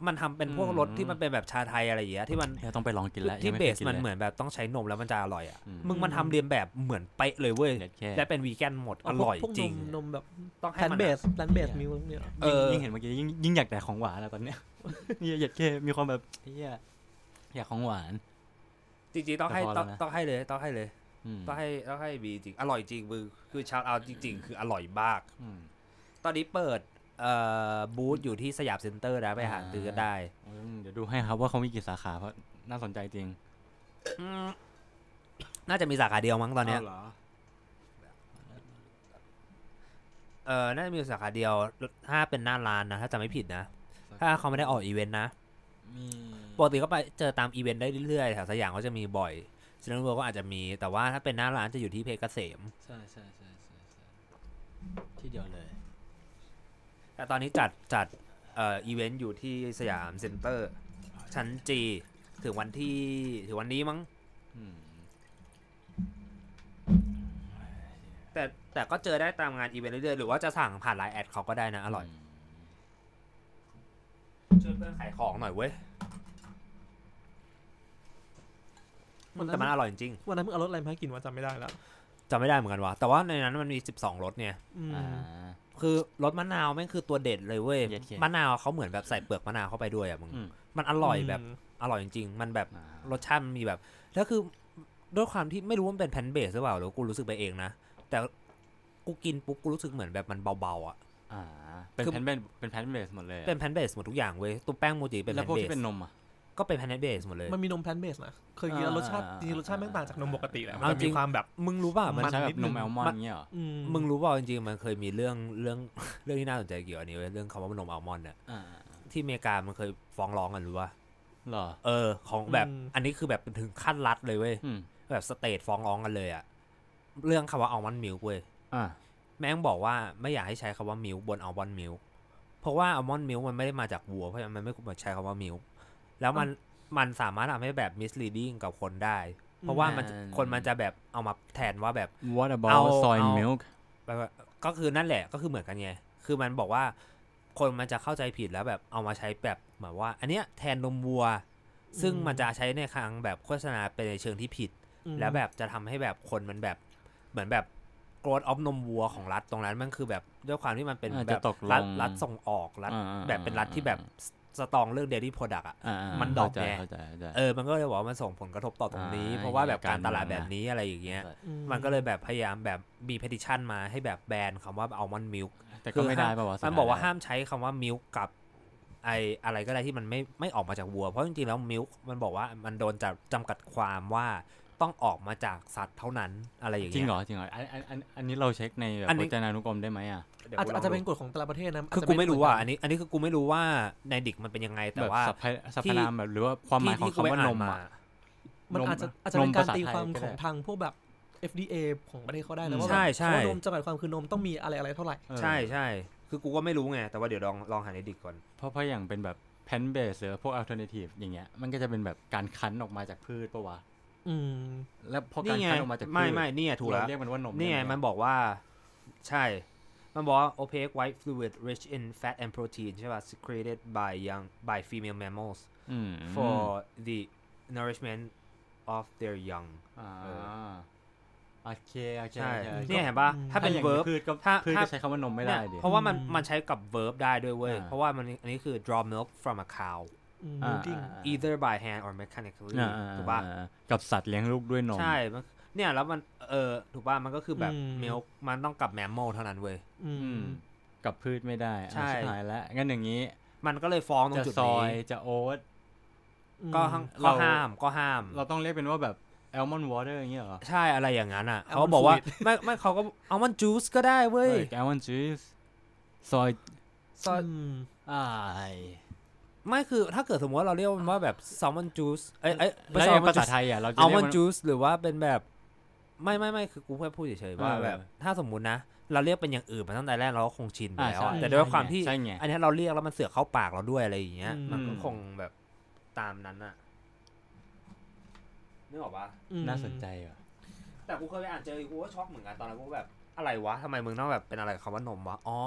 มันทำเป็นพวกอืมรสที่มันเป็นแบบชาไทยอะไรอย่างเงี้ยที่มันเฮียต้องไปลองกินแล้วที่ยังไเบสคยกิมันลย เหมือนแบบต้องใช้นมแล้วมันจะอร่อยอะอืม มึงมันทำเรียนแบบเหมือนเป๊ะเลยเว้ยเด็ดแค่และเป็นวีแกนหมดอพวกร่อยพวกจริง นมนมแบบต้องแพให้นมันเบอะสแพนเบสมิลเนี่ยเออยิ่งเห็นเมื่อกี้ยิ่งยิ่งอยากแต่ของหวานแล้วตอนเนี้ยเฮียอยากแค่มีความแบบเฮียอยากของหวาน จริงๆต้องให้แต่พอแล้ต้อง ต้องให้เลยต้องให้เลยอืม ต้องให้ต้องให้บีจริง อร่อยจริงมือคือชาวเอาจริง ๆ คืออร่อยมากอืมตอนนี้เปิดเอ่อบูธอยู่ที่สยามเซ็นเตอร์นะไปหาอ่าซื้อกันได้อืมเดี๋ยวดูให้ครับว่าเขามีกี่สาขาเพราะน่าสนใจจริงอืมน่าจะมีสาขาเดียวมั้งตอนเนี้ยเหรอเออน่าจะมีสาขาเดียว ถ้าเป็นหน้าร้านนะ ถ้าจำไม่ผิดนะ ถ้าเขาไม่ได้ออกอีเวนต์นะมีปกติก็ไปเจอตามอีเวนต์ได้เรื่อยๆแถวสยามก็จะมีบ่อย ซินนเวิร์ก็อาจจะมี แต่ว่าถ้าเป็นหน้าร้านจะอยู่ที่เพชรเกษม ใช่ใช่ใช่ใช่ที่เดียวเลย แต่ตอนนี้จัดจัดเอ่ออีเวนต์อยู่ที่สยามเซ็นเตอร์ ชั้น G ถึงวันที่ถึงวันนี้มั้งแต่แต่ก็เจอได้ตามงานอีเวนต์เรื่อยๆ หรือว่าจะสั่งผ่านไลน์ add เขาก็ได้นะ อร่อยช่วยเพื่อนขายของหน่อยเว้ย วันนั้แต่มันนอร่อยจริงวันนั้นมึงเอารสอะไรมาให้กินวะจำไม่ได้แล้วจำไม่ได้เหมือนกันวะแต่ว่าในนั้นมันมี12รสเนี่ยอืมอ่าคือรสมะนาวแม่งคือตัวเด็ดเลยเว้ยเย็ดเข็มมะนาวเขาเหมือนแบบใส่เปลือกมะนาวเข้าไปด้วยอะมึงอืมมันอร่อยแบบอร่อยจริงๆ มันแบบอ่ารสชาติมันมีแบบแล้วคือด้วยความที่ไม่รู้ว่ามันเป็นแพนเบสหรือเปล่าหรือกูรู้สึกไปเองนะแต่กูกินปุ๊บกูรู้สึกเหมือนแบบมันเบาๆอะอ่าเป็นคือแพนเบสเป็นแพนเบสหมดเลยอะเป็นแพนเบสหมดทุกอย่างเว้ยตัวแป้งโมจิเป็นแล้แพวนพวกเบที่สเป็นนมอะ ก็เป็นแพนเบสหมดเลย มันมีนมแพนเบสนะ เคยกินแล้วรสชาติอ่าจริงๆรสชาติแม่งต่างจากนมปกติแหละเอามันจริมีงความแบบมึงรู้ป่ะมันมันใช้แบนิบดนึนงมแอลมอนด์เงี้ยเหรออืมึงรู้ป่ะจริงๆมันเคยมีเรื่องเรื่องเรื่องที่น่าสนใจเกี่ยวกับอันนี้เว้ยเรื่องคำว่านมอัลมอนด์เนี่ยอ่าที่อเมริกามันเคยฟ้องร้องกันรู้ป่ะเหรอเออ ของแบบอันนี้คือแบบถึงขั้นรัฐเลยเว้ยอืมแบบสเตทฟ้องร้องกันเลยอะเรื่องคำว่า almond milk เว้ยอ่าแม่งบอกว่าไม่อยากให้ใช้คำว่า milk บน almond milk เพราะว่า almond milk มันไม่ได้มาจากวัวเพราะฉะนั้นมันไม่ควรใช้คำว่า milk แล้วมันมันสามารถทำให้แบบ misleading กับคนได้ เพราะว่ามันคนมันจะแบบเอามาแทนว่าแบบ เอา what about soy milk เอา แบบว่าก็คือนั่นแหละก็คือเหมือนกันไง คือมันบอกว่าคนมันจะเข้าใจผิดแล้วแบบเอามาใช้แบบเหมือนว่า อันเนี้ยแทนนมวัว ซึ่งมันจะใช้ในครั้งแบบโฆษณาไปในเชิงที่ผิดอืมแล้วแบบจะทำให้แบบคนมันแบบเหมือนแบบ growth of นมวัวของรัฐตรงนั้นมันคือแบบด้วยความที่มันเป็นอาจแบจะบตกลงรัฐรัฐส่งออกรัฐอ่าๆๆแบบเป็นรัฐที่แบบ สตรองเรื่อง dairy product อะอ่าๆมันดรอปเข้าใจไงเข้าใจเข้าใจเออมันก็เลยบอกว่ามันส่งผลกระทบต่อตรงนี้อ่าเพราะว่าแบบการตลาดการเมืแบองบนะนี้อะไรอย่างเงี้ยอืมันก็เลยแบบพยายามแบบมี petition มาให้แบบแบนคำว่า almond milk แต่ก็ไม่ได้ป่าวะสุดมันท้ยบอกว่าแล้วห้ามใช้คำว่า milk กับไออะไรก็ได้ที่มันไม่ไม่ออกมาจากวัว เพราะจริงๆแล้ว milk มันบอกว่ามันโดนจะจำกัดความว่า ต้องออกมาจากสัตว์เท่านั้นอะไรอย่างจริเงี้งยเหรอจริงเหรออันอันอันอันนี้เราเช็คในแบบอันนี้พจนานุกรมได้ไหมอะดี๋ยวอาจกูจะลอาองจจะเป็นดูกฎของแต่ละประเทศนะคืออาจจะกูไม่รู้ว่าเหอันนี้อันนี้คือกูไม่รู้ว่าในดิกมันเป็นยังไงแต่แบบว่าสัพพะสัพพนามแบบหรือว่าความหมายของที่ที่กูคำไปว่าอ่นนมมาอะมันนมอาจจะอาจจะเป็นนมการภาษาตีไทยความก็ได้ของทางพวกแบบ FDA ของประเทศเขาได้อืนะมว่าใช่แบบใช่คำว่านมจำกัดความคือนมต้องมีอะไรอะไรเท่าไหร่เออใช่ใช่คือกูก็ไม่รู้ไงแต่ว่าเดี๋ยวลองลองหาในดิกก่อนเพราะเพราะอย่างเป็นแบบแพนเบสหรือพวกอัลเทอร์เนทีฟอย่างเงี้ยมันก็จะเป็นแบบการคั้นออกมาจากพืชปะวะ อืม แล้วพอการนี่ไงคั้นออกมาจากพืชไม่ไม่นี่ไงถูกเราแล้วเรียกมันว่านมนี่ไงด้หมันบอกว่า ใช่ มันบอกว่า opaque white fluid rich in fat and protein ใช่ป่ะ secreted by young by female mammals อืม for the nourishment of their young อ่าเออโอเคโอเคใช่โอเคเนี่ยเห็นป่ะอืมถ้าเป็นอย่ง verb พืชก็ถ้าพืชถ้าก็ใช้คำว่านมไม่ได้เนี่ยดิเพราะว่ามันอืมมันใช้กับ verb ได้ด้วยเว้ยอ่าเพราะว่ามันอันนี้คือ draw milk from a cow อืมอ่า milking อ่า either by hand or mechanically อ่าอ่าถูกป่ะอ่ากับสัตว์เลี้ยงลูกด้วยนม ใช่มันเนี่ยแล้วมัน เออถูกป่ะ มันก็คือแบบอืม milk มันต้องกับ mammal เท่านั้นเว้ยอือืมมกับพืชไม่ได้อะใช่ชิบหายแล้ว งั้นอย่างนี้ มันก็เลยฟ้องตรงจะจุดซอนี้ยจะโอ๊ตก็ห้ามเราก็ห้าม ก็ห้าม เราต้องเรียกเป็นว่าแบบแอลมอนด์วอเตอร์อย่างเงี้ยเหรอ ใช่อะไรอย่างนั้นอะ Almond เขาบอกว่า fluid ไม่ไม่เขาก็เอามันจูสก็ได้เว้ยแอลมอนด์จูสซอย ซอยอืมอ้าย ไม่คือถ้าเกิดสมมติว่าเราเรียกมันว่าแบบแซลมอนจูสเอ้ยเอ้ยไม่แล้วใช่ อย่าง almond ภาษา juice ไทยอะเราจะอัลเรียมกอนมันจูสหรือว่าเป็นแบบ ไม่ไม่ไม่คือกูแค่พูดเฉยๆว่าเออแบบ ถ้าสมมุตินะ เราเรียกเป็นอย่างอื่นมาตั้งแต่แรกเราก็คงชินไปอ่าแล้วใช่อะแต่ด้วยความที่ ใช่ไง อันนี้เราเรียกแล้วมันเสือกเข้าปากเราด้วยอะไรอย่างเงี้ย อืม มันก็คงแบบตามนั้นอะนึกออกปะอืมน่าสนใจอะ แต่กูเคยไปอ่านเจอกูก็ช็อกเหมือนกันตอนนั้นกูแบบ อะไรวะทำไมมึงต้องแบบเป็นอะไรกับคำว่านมวะอ๋อ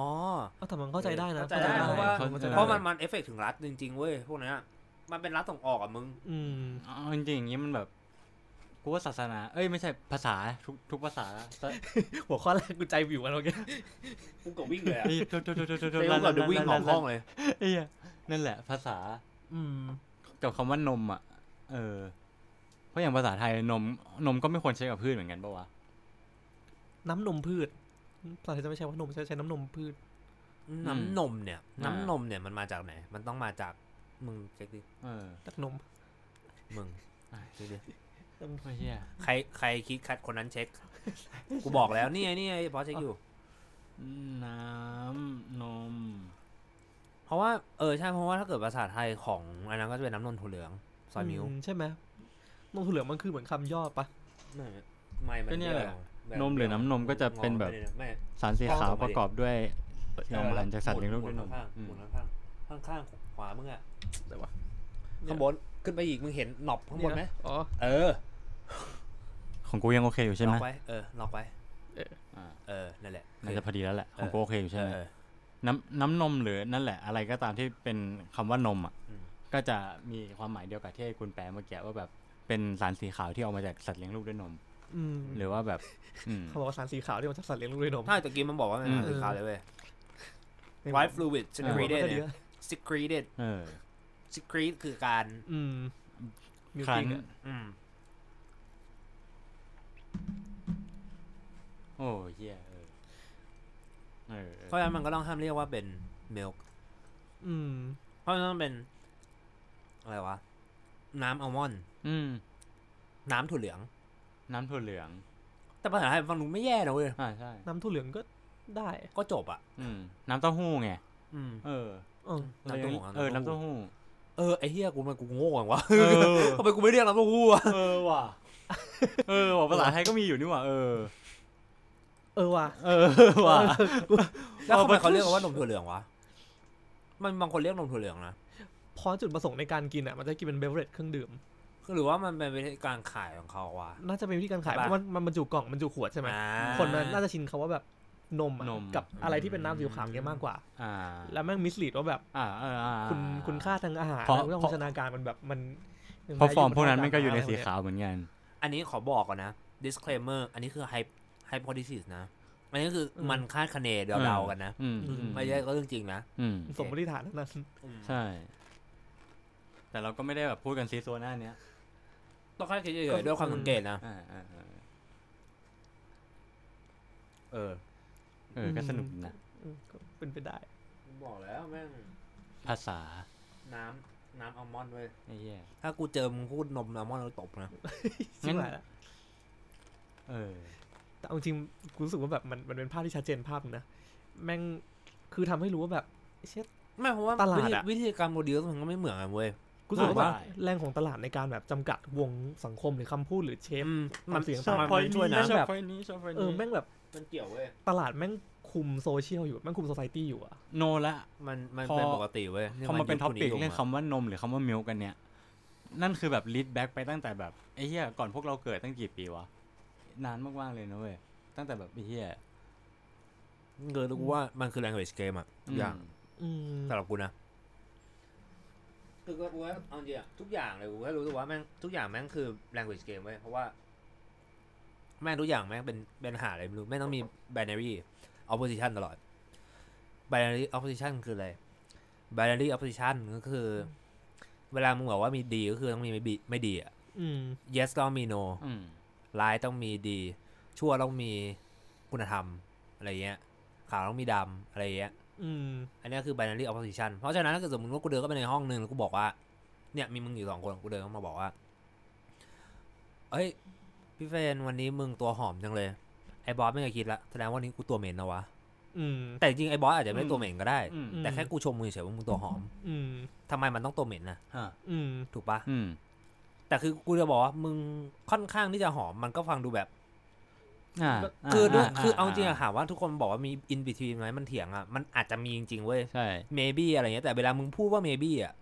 ก็แต่มันเข้าใจได้นะเข้าใจได้เพราะว่าเข้าใจได้เพราะมันมันเอฟเฟกถึงรัฐจริงๆเว้ยพวกเนี้ยมันเป็นรัฐส่งออกอะมึง อืมเอาจริงๆอย่างนี้มันแบบกูว่าศาสนา เอ้ยไม่ใช่ภาษาทุกทุกภาษาแต่หัวข้อแรกกูใจวิวกันโอเคกูก็วิ่งเลยอะเอ้ยทุกทุกทุกทุกทุกเซลล์กับเดวิ่งของห้องเลยเอ้ยนั่นแหละ ภาษา อืมกับคำว่านมอะ เออ เพราะอย่างภาษาไทยนม นมก็ไม่ควรใช้กับพืชเหมือนกันปะวะ น้ำนมพืชตอนนี้จะไม่ใช่ว่านมใช้ใช้น้ำนมพืช น้ำนมเนี่ยอ่าน้ำนมเนี่ยมันมาจากไหน มันต้องมาจากมึงเช็คดิเออจากนม มึงเช็คดิโอ้ยเหี้ยใครใครคิดคัดคนนั้นเช็ค กูบอกแล้วนี่ไงนี่ไงพอเช็คอยู่ น้ำนม เพราะว่าเออใช่เพราะว่าถ้าเกิดภาษาไทยของอันนั้นก็จะเป็นน้ำนมถั่วเหลืองซอยมิลใช่ไหมนมถั่วเหลืองมันคือเหมือนคำย่อปะไม่ไม่มันก็เนี่ยแหละแบบ นมหรือน้ำนมก็จะเป็นแบบงอไปลยะไม่สารสีขาวประกอบด้วยนมอันจากสัตว์เลี้ยงลูกหด้มุวยนมข้างอืๆหมมุนข้างๆข้างข้างๆขวามึงอะแต่ว่าข้างบนขึ้นไปอีกมึงเห็นหนอบข้างบนไหมอ๋อเออ ของกูยังโอเคอยู่ใช่ไหมล็อกไว้เออล็อกไว้อ่าเออนั่นแหละน่าจะพอดีแล้วแหละของกูโอเคอยู่ใช่ไหมเออน้ำน้ำนมหรือนั่นแหละ อะไรก็ตามที่เป็นคำว่านมอะอืมก็จะมีความหมายเดียวกับที่คุณแปลเมื่อกี้ว่าแบบเป็นสารสีขาวที่ออกมาจากสัตว์เลี้ยงลูกด้วยนมอืม หรือว่าแบบอืมเขาบอกว่าสารสีขาวที่มาจากสัตว์เลี้ยงลูกด้วยนมถ้าตะกี้มันบอกว่ามันอืมคือขาวเลยเว้ยใน white fluid ในหัวมัน secreted ก็ดีเนี่ยนะ secreted เออ secrete คือการอืมมิวครั้กิ้นงอะอืมโอ้เหี้ยเออเออเพราะฉะนั้นมันก็ต้องห้ามเรียกว่าเป็น milk อืมเพราะมันต้องเป็น อะไรวะ น้ำอัลมอนด์อืมน้ำถั่วเหลือง น้ำถั่วเหลือง แต่ภาษาไทยฟังดูไม่แย่นะเว้ยอ่าใช่ น้ำถั่วเหลืองก็ได้ก็จบอะ อืม น้ำเต้าหู้ไง อืม เออ เออ น้ำเต้าหู้เออ น้ำเต้าหู้ เออ ไอ้เฮียกูมันกูโง่อย่างวะเออทำไมกูไม่เรียกน้ำเต้าหู้อะ เออว่ะ เออว่ะภาษาไทยก็มีอยู่นี่ว่ะ เออ เออว่ะ เออว่ะ แล้วทำไมเออเขาเรียกว่านมถั่วเหลืองวะ มันบางคนเรียกนมถั่วเหลืองนะเพราะจุดประสงค์ในการกินอะ มันจะกินเป็นเบเวอร์เรจเครื่องดื่มคือ หรือว่ามันเป็นวิธีการขายของเขาวะ น่าจะเป็นวิธีการขายใช่เพปะราะมันมันบรรจุกล่องบรรจุขวดใช่ไหมอ่า คนมันน่าจะชินคาว่าแบบนมอะนม กับอะไรที่เป็นน้ำสีขาวเงี้ยมากกว่า อ่าแล้วแม่งมิสลีดว่าแบบอ่าเอออ่า คุณคุณค่าทางอาหารเพราะ เรื่องโภชนาการมันแบบมันมันเพราะฟอร์ม value พวกนั้นเท่ามันก็อยู่ในะไรสีพวกเยขาวเหมือนกัน อันนี้ขอบอกก่อนนะ disclaimer อันนี้คือ hype hypothesis นะ อันนี้คืออมมันคาดคะเนเดาๆกันนะ อืมอืมไม่ใช่ก็เรื่องจริงนะ อืมสมมติฐานทั้งนั้น ใช่ แต่เราก็ไม่ได้แบบพูดกันซีซัวหน้าเนี้ย ต้องคาดคิดเฉยๆด้วยความสังเกตนะ อ่าอ่าอ่าเออ เออ ก็สนุกดีนะ อืมก็เป็นไปได้ บอกแล้วแม่งภาษาน้ำน้ำอัลมอนด์เว้ย ไอ้เหี้ย ถ้ากูเจอมึงพูดนมอัลมอนด์แล้วตบนะชิบหายละเออ แต่เอาจริงๆกูรู้สึกว่าแบบมันมันเป็นภาพที่ชัดเจนภาพหนึงนะ แม่งคือทำให้รู้ว่าแบบเช็ดไม่เพราะว่าตลาดวิธีอะ วิธีการโมเดลมันก็ไม่เหมือนกันเว้ย กูรู้สึกว่าใช่แรงของตลาดในการแบบจำกัดวงสังคมหรือคำพูดหรือเชฟอืมความเสี่ยงมันต่ำมันช่วยนะชอบแบบไฟนี้ชอบไฟนี้เออแม่งแบบมันเกี่ยวเว้ยตลาดแม่งคุมโซเชียลอยู่แม่งคุมโซซ i ตี้อยู่อะโนละมันมันพอเป็นปกติเว้ยพอมาเป็น topic ยุคเรื่องอะคำว่านมหรือคำว่า milk กันเนี่ย นั่นคือแบบ lead back ไปตั้งแต่แบบไอ้เหี้ยก่อนพวกเราเกิดตั้งกี่ปีวะนานมากๆเลยนะเว้ยตั้งแต่แบบไอ้เหี้ยเกิดรู้ว่ามันคือ language game อะทุกอย่างอืมสำหรับกูนะ คือกูว่าเอาจริงอะทุกอย่างเลยกูแค่รู้สึกว่าแม่งทุกอย่างแม่งคือ language game เว้ยเพราะว่า แม่งทุกอย่างแม่งเป็นเป็นหาอะไรไม่รู้แม่งต้องมี binary opposition ตลอด binary opposition คืออะไร binary opposition ก็คือ เวลามึงบอกว่ามีดีก็คือต้องมีไม่ดีไม่ดีอะอืม yes ต้องมี no อืมร้ายต้องมีดี ชั่วต้องมีคุณธรรมอะไรเงี้ยขาวต้องมีดำอะไรเงี้ย อืมอันนี้คือ binary opposition เพราะฉะนั้นถ้าเกิดสมมติว่ากูเดินเข้าไปในห้องนึงแล้วกูบอกว่า เนี่ยมีมึงอยู่สองคนกูเดินเข้ามาบอกว่าเอ้ยพี่เฟรนวันนี้มึงตัวหอมจังเลยไอ้บอสไม่เคยคิดละแสดงว่าวันนี้กูตัวเหม็นนะวะอืมแต่จริงๆไอ้บอสอาจจะไม่ได้ตัวเหม็นก็ได้อืมแต่แค่กูชมมึงเฉยๆว่ามึงตัวหอม อืมทำไมมันต้องตัวเหม็นนะอ่าอืมถูกปะอืมแต่คือกูจะบอกว่ามึงค่อนข้างที่จะหอมมันก็ฟังดูแบบอ่า คือด้วยคือเอาจริงอะถามว่าทุกคนบอกว่ามี in between ไหมมันเถียงอะมันอาจจะมีจริงๆเว้ยใช่ maybe อะไรเงี้ยแต่เวลามึงพูดว่า maybe อะ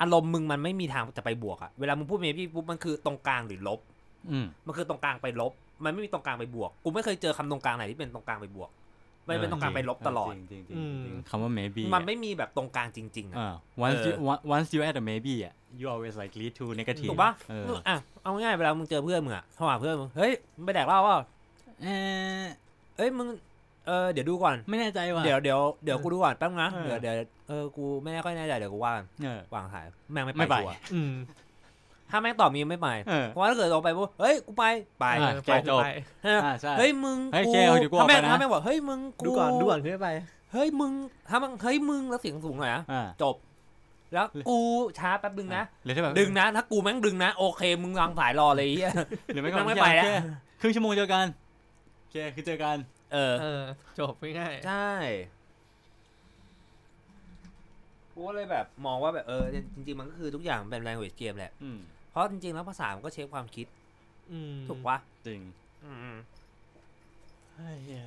อารมณ์มึงมันไม่มีทางจะไปบวกอะเวลามึงพูด maybe ปุ๊บมันคือตรงกลางหรือลบอืมมันคือตรงกลางไปลบ มันไม่มีตรงกลางไปบวก กูไม่เคยเจอคำตรงกลางไหนที่เป็นตรงกลางไปบวกมันเป็นตรงกลางไปลบตลอดจริงจริงจริงอืมจริงคำว่า maybe มันไม่มีแบบตรงกลางจริงๆเออะอ once เอ you อ on- once you at a maybe อะ you always like lead to negative ถูกปะเอออะเอาง่ายๆเวลามึงเจอเพื่อนมึงอะโทรหาเพื่อนมึงเฮ้ยมึงไปแดกเหล้าเปล่า เออเอ้ยมึงเออเดี๋ยวดูก่อน ไม่แน่ใจว่ะ เดี๋ยวเดี๋ยวเดี๋ยวกูดูก่อนแป๊บนึงนะเออเดี๋ยวเดี๋ยวเออกูไม่ค่อยแน่ใจเดี๋ยวกูว่ากันเออวางสายแม่งไม่ไม่ไปไปกูอะอืม ถ้าแม่งตอบมีไม่ไปเออ เพราะว่าถ้าเกิดตรงไปปุ๊บเฮ้ยกูไปไปอะเออแกะจบ ไปอ่าใช่ เฮ้ยมึงเฮ้ยกูแกเดี๋ยวกูออกถ้าแม่งไปนะ ถ้าแม่งบอกเฮ้ยมึงกูดูก่อนดูก่อนขึ้นไป เฮ้ยมึงถ้ามึงเฮ้ยมึงแล้วเสียงสูงหน่อยนะอ่าจบ แล้วกูช้าแป๊บนึงนะ หรือถ้าแบบดึงนะถ้ากูแม่งดึงนะ โอเคมึงวางสายรอเลยไอ้เหี้ย หรือไม่ก็แม่งไม่โอเคไปแล้วโอเคครึ่งชั่วโมงเจอกันโอ เคคือเจอกัน เออ เออ จบง่ายใช่กูก็เลยแบบมองว่าแบบเออจริง ๆ มันก็คือทุกอย่างเป็น language game แหละ อืมเพราะจริง ๆ แล้วภาษามันก็เช็คความคิดๆอืมถูกปะจริงอืมเฮ้ยเหี้ย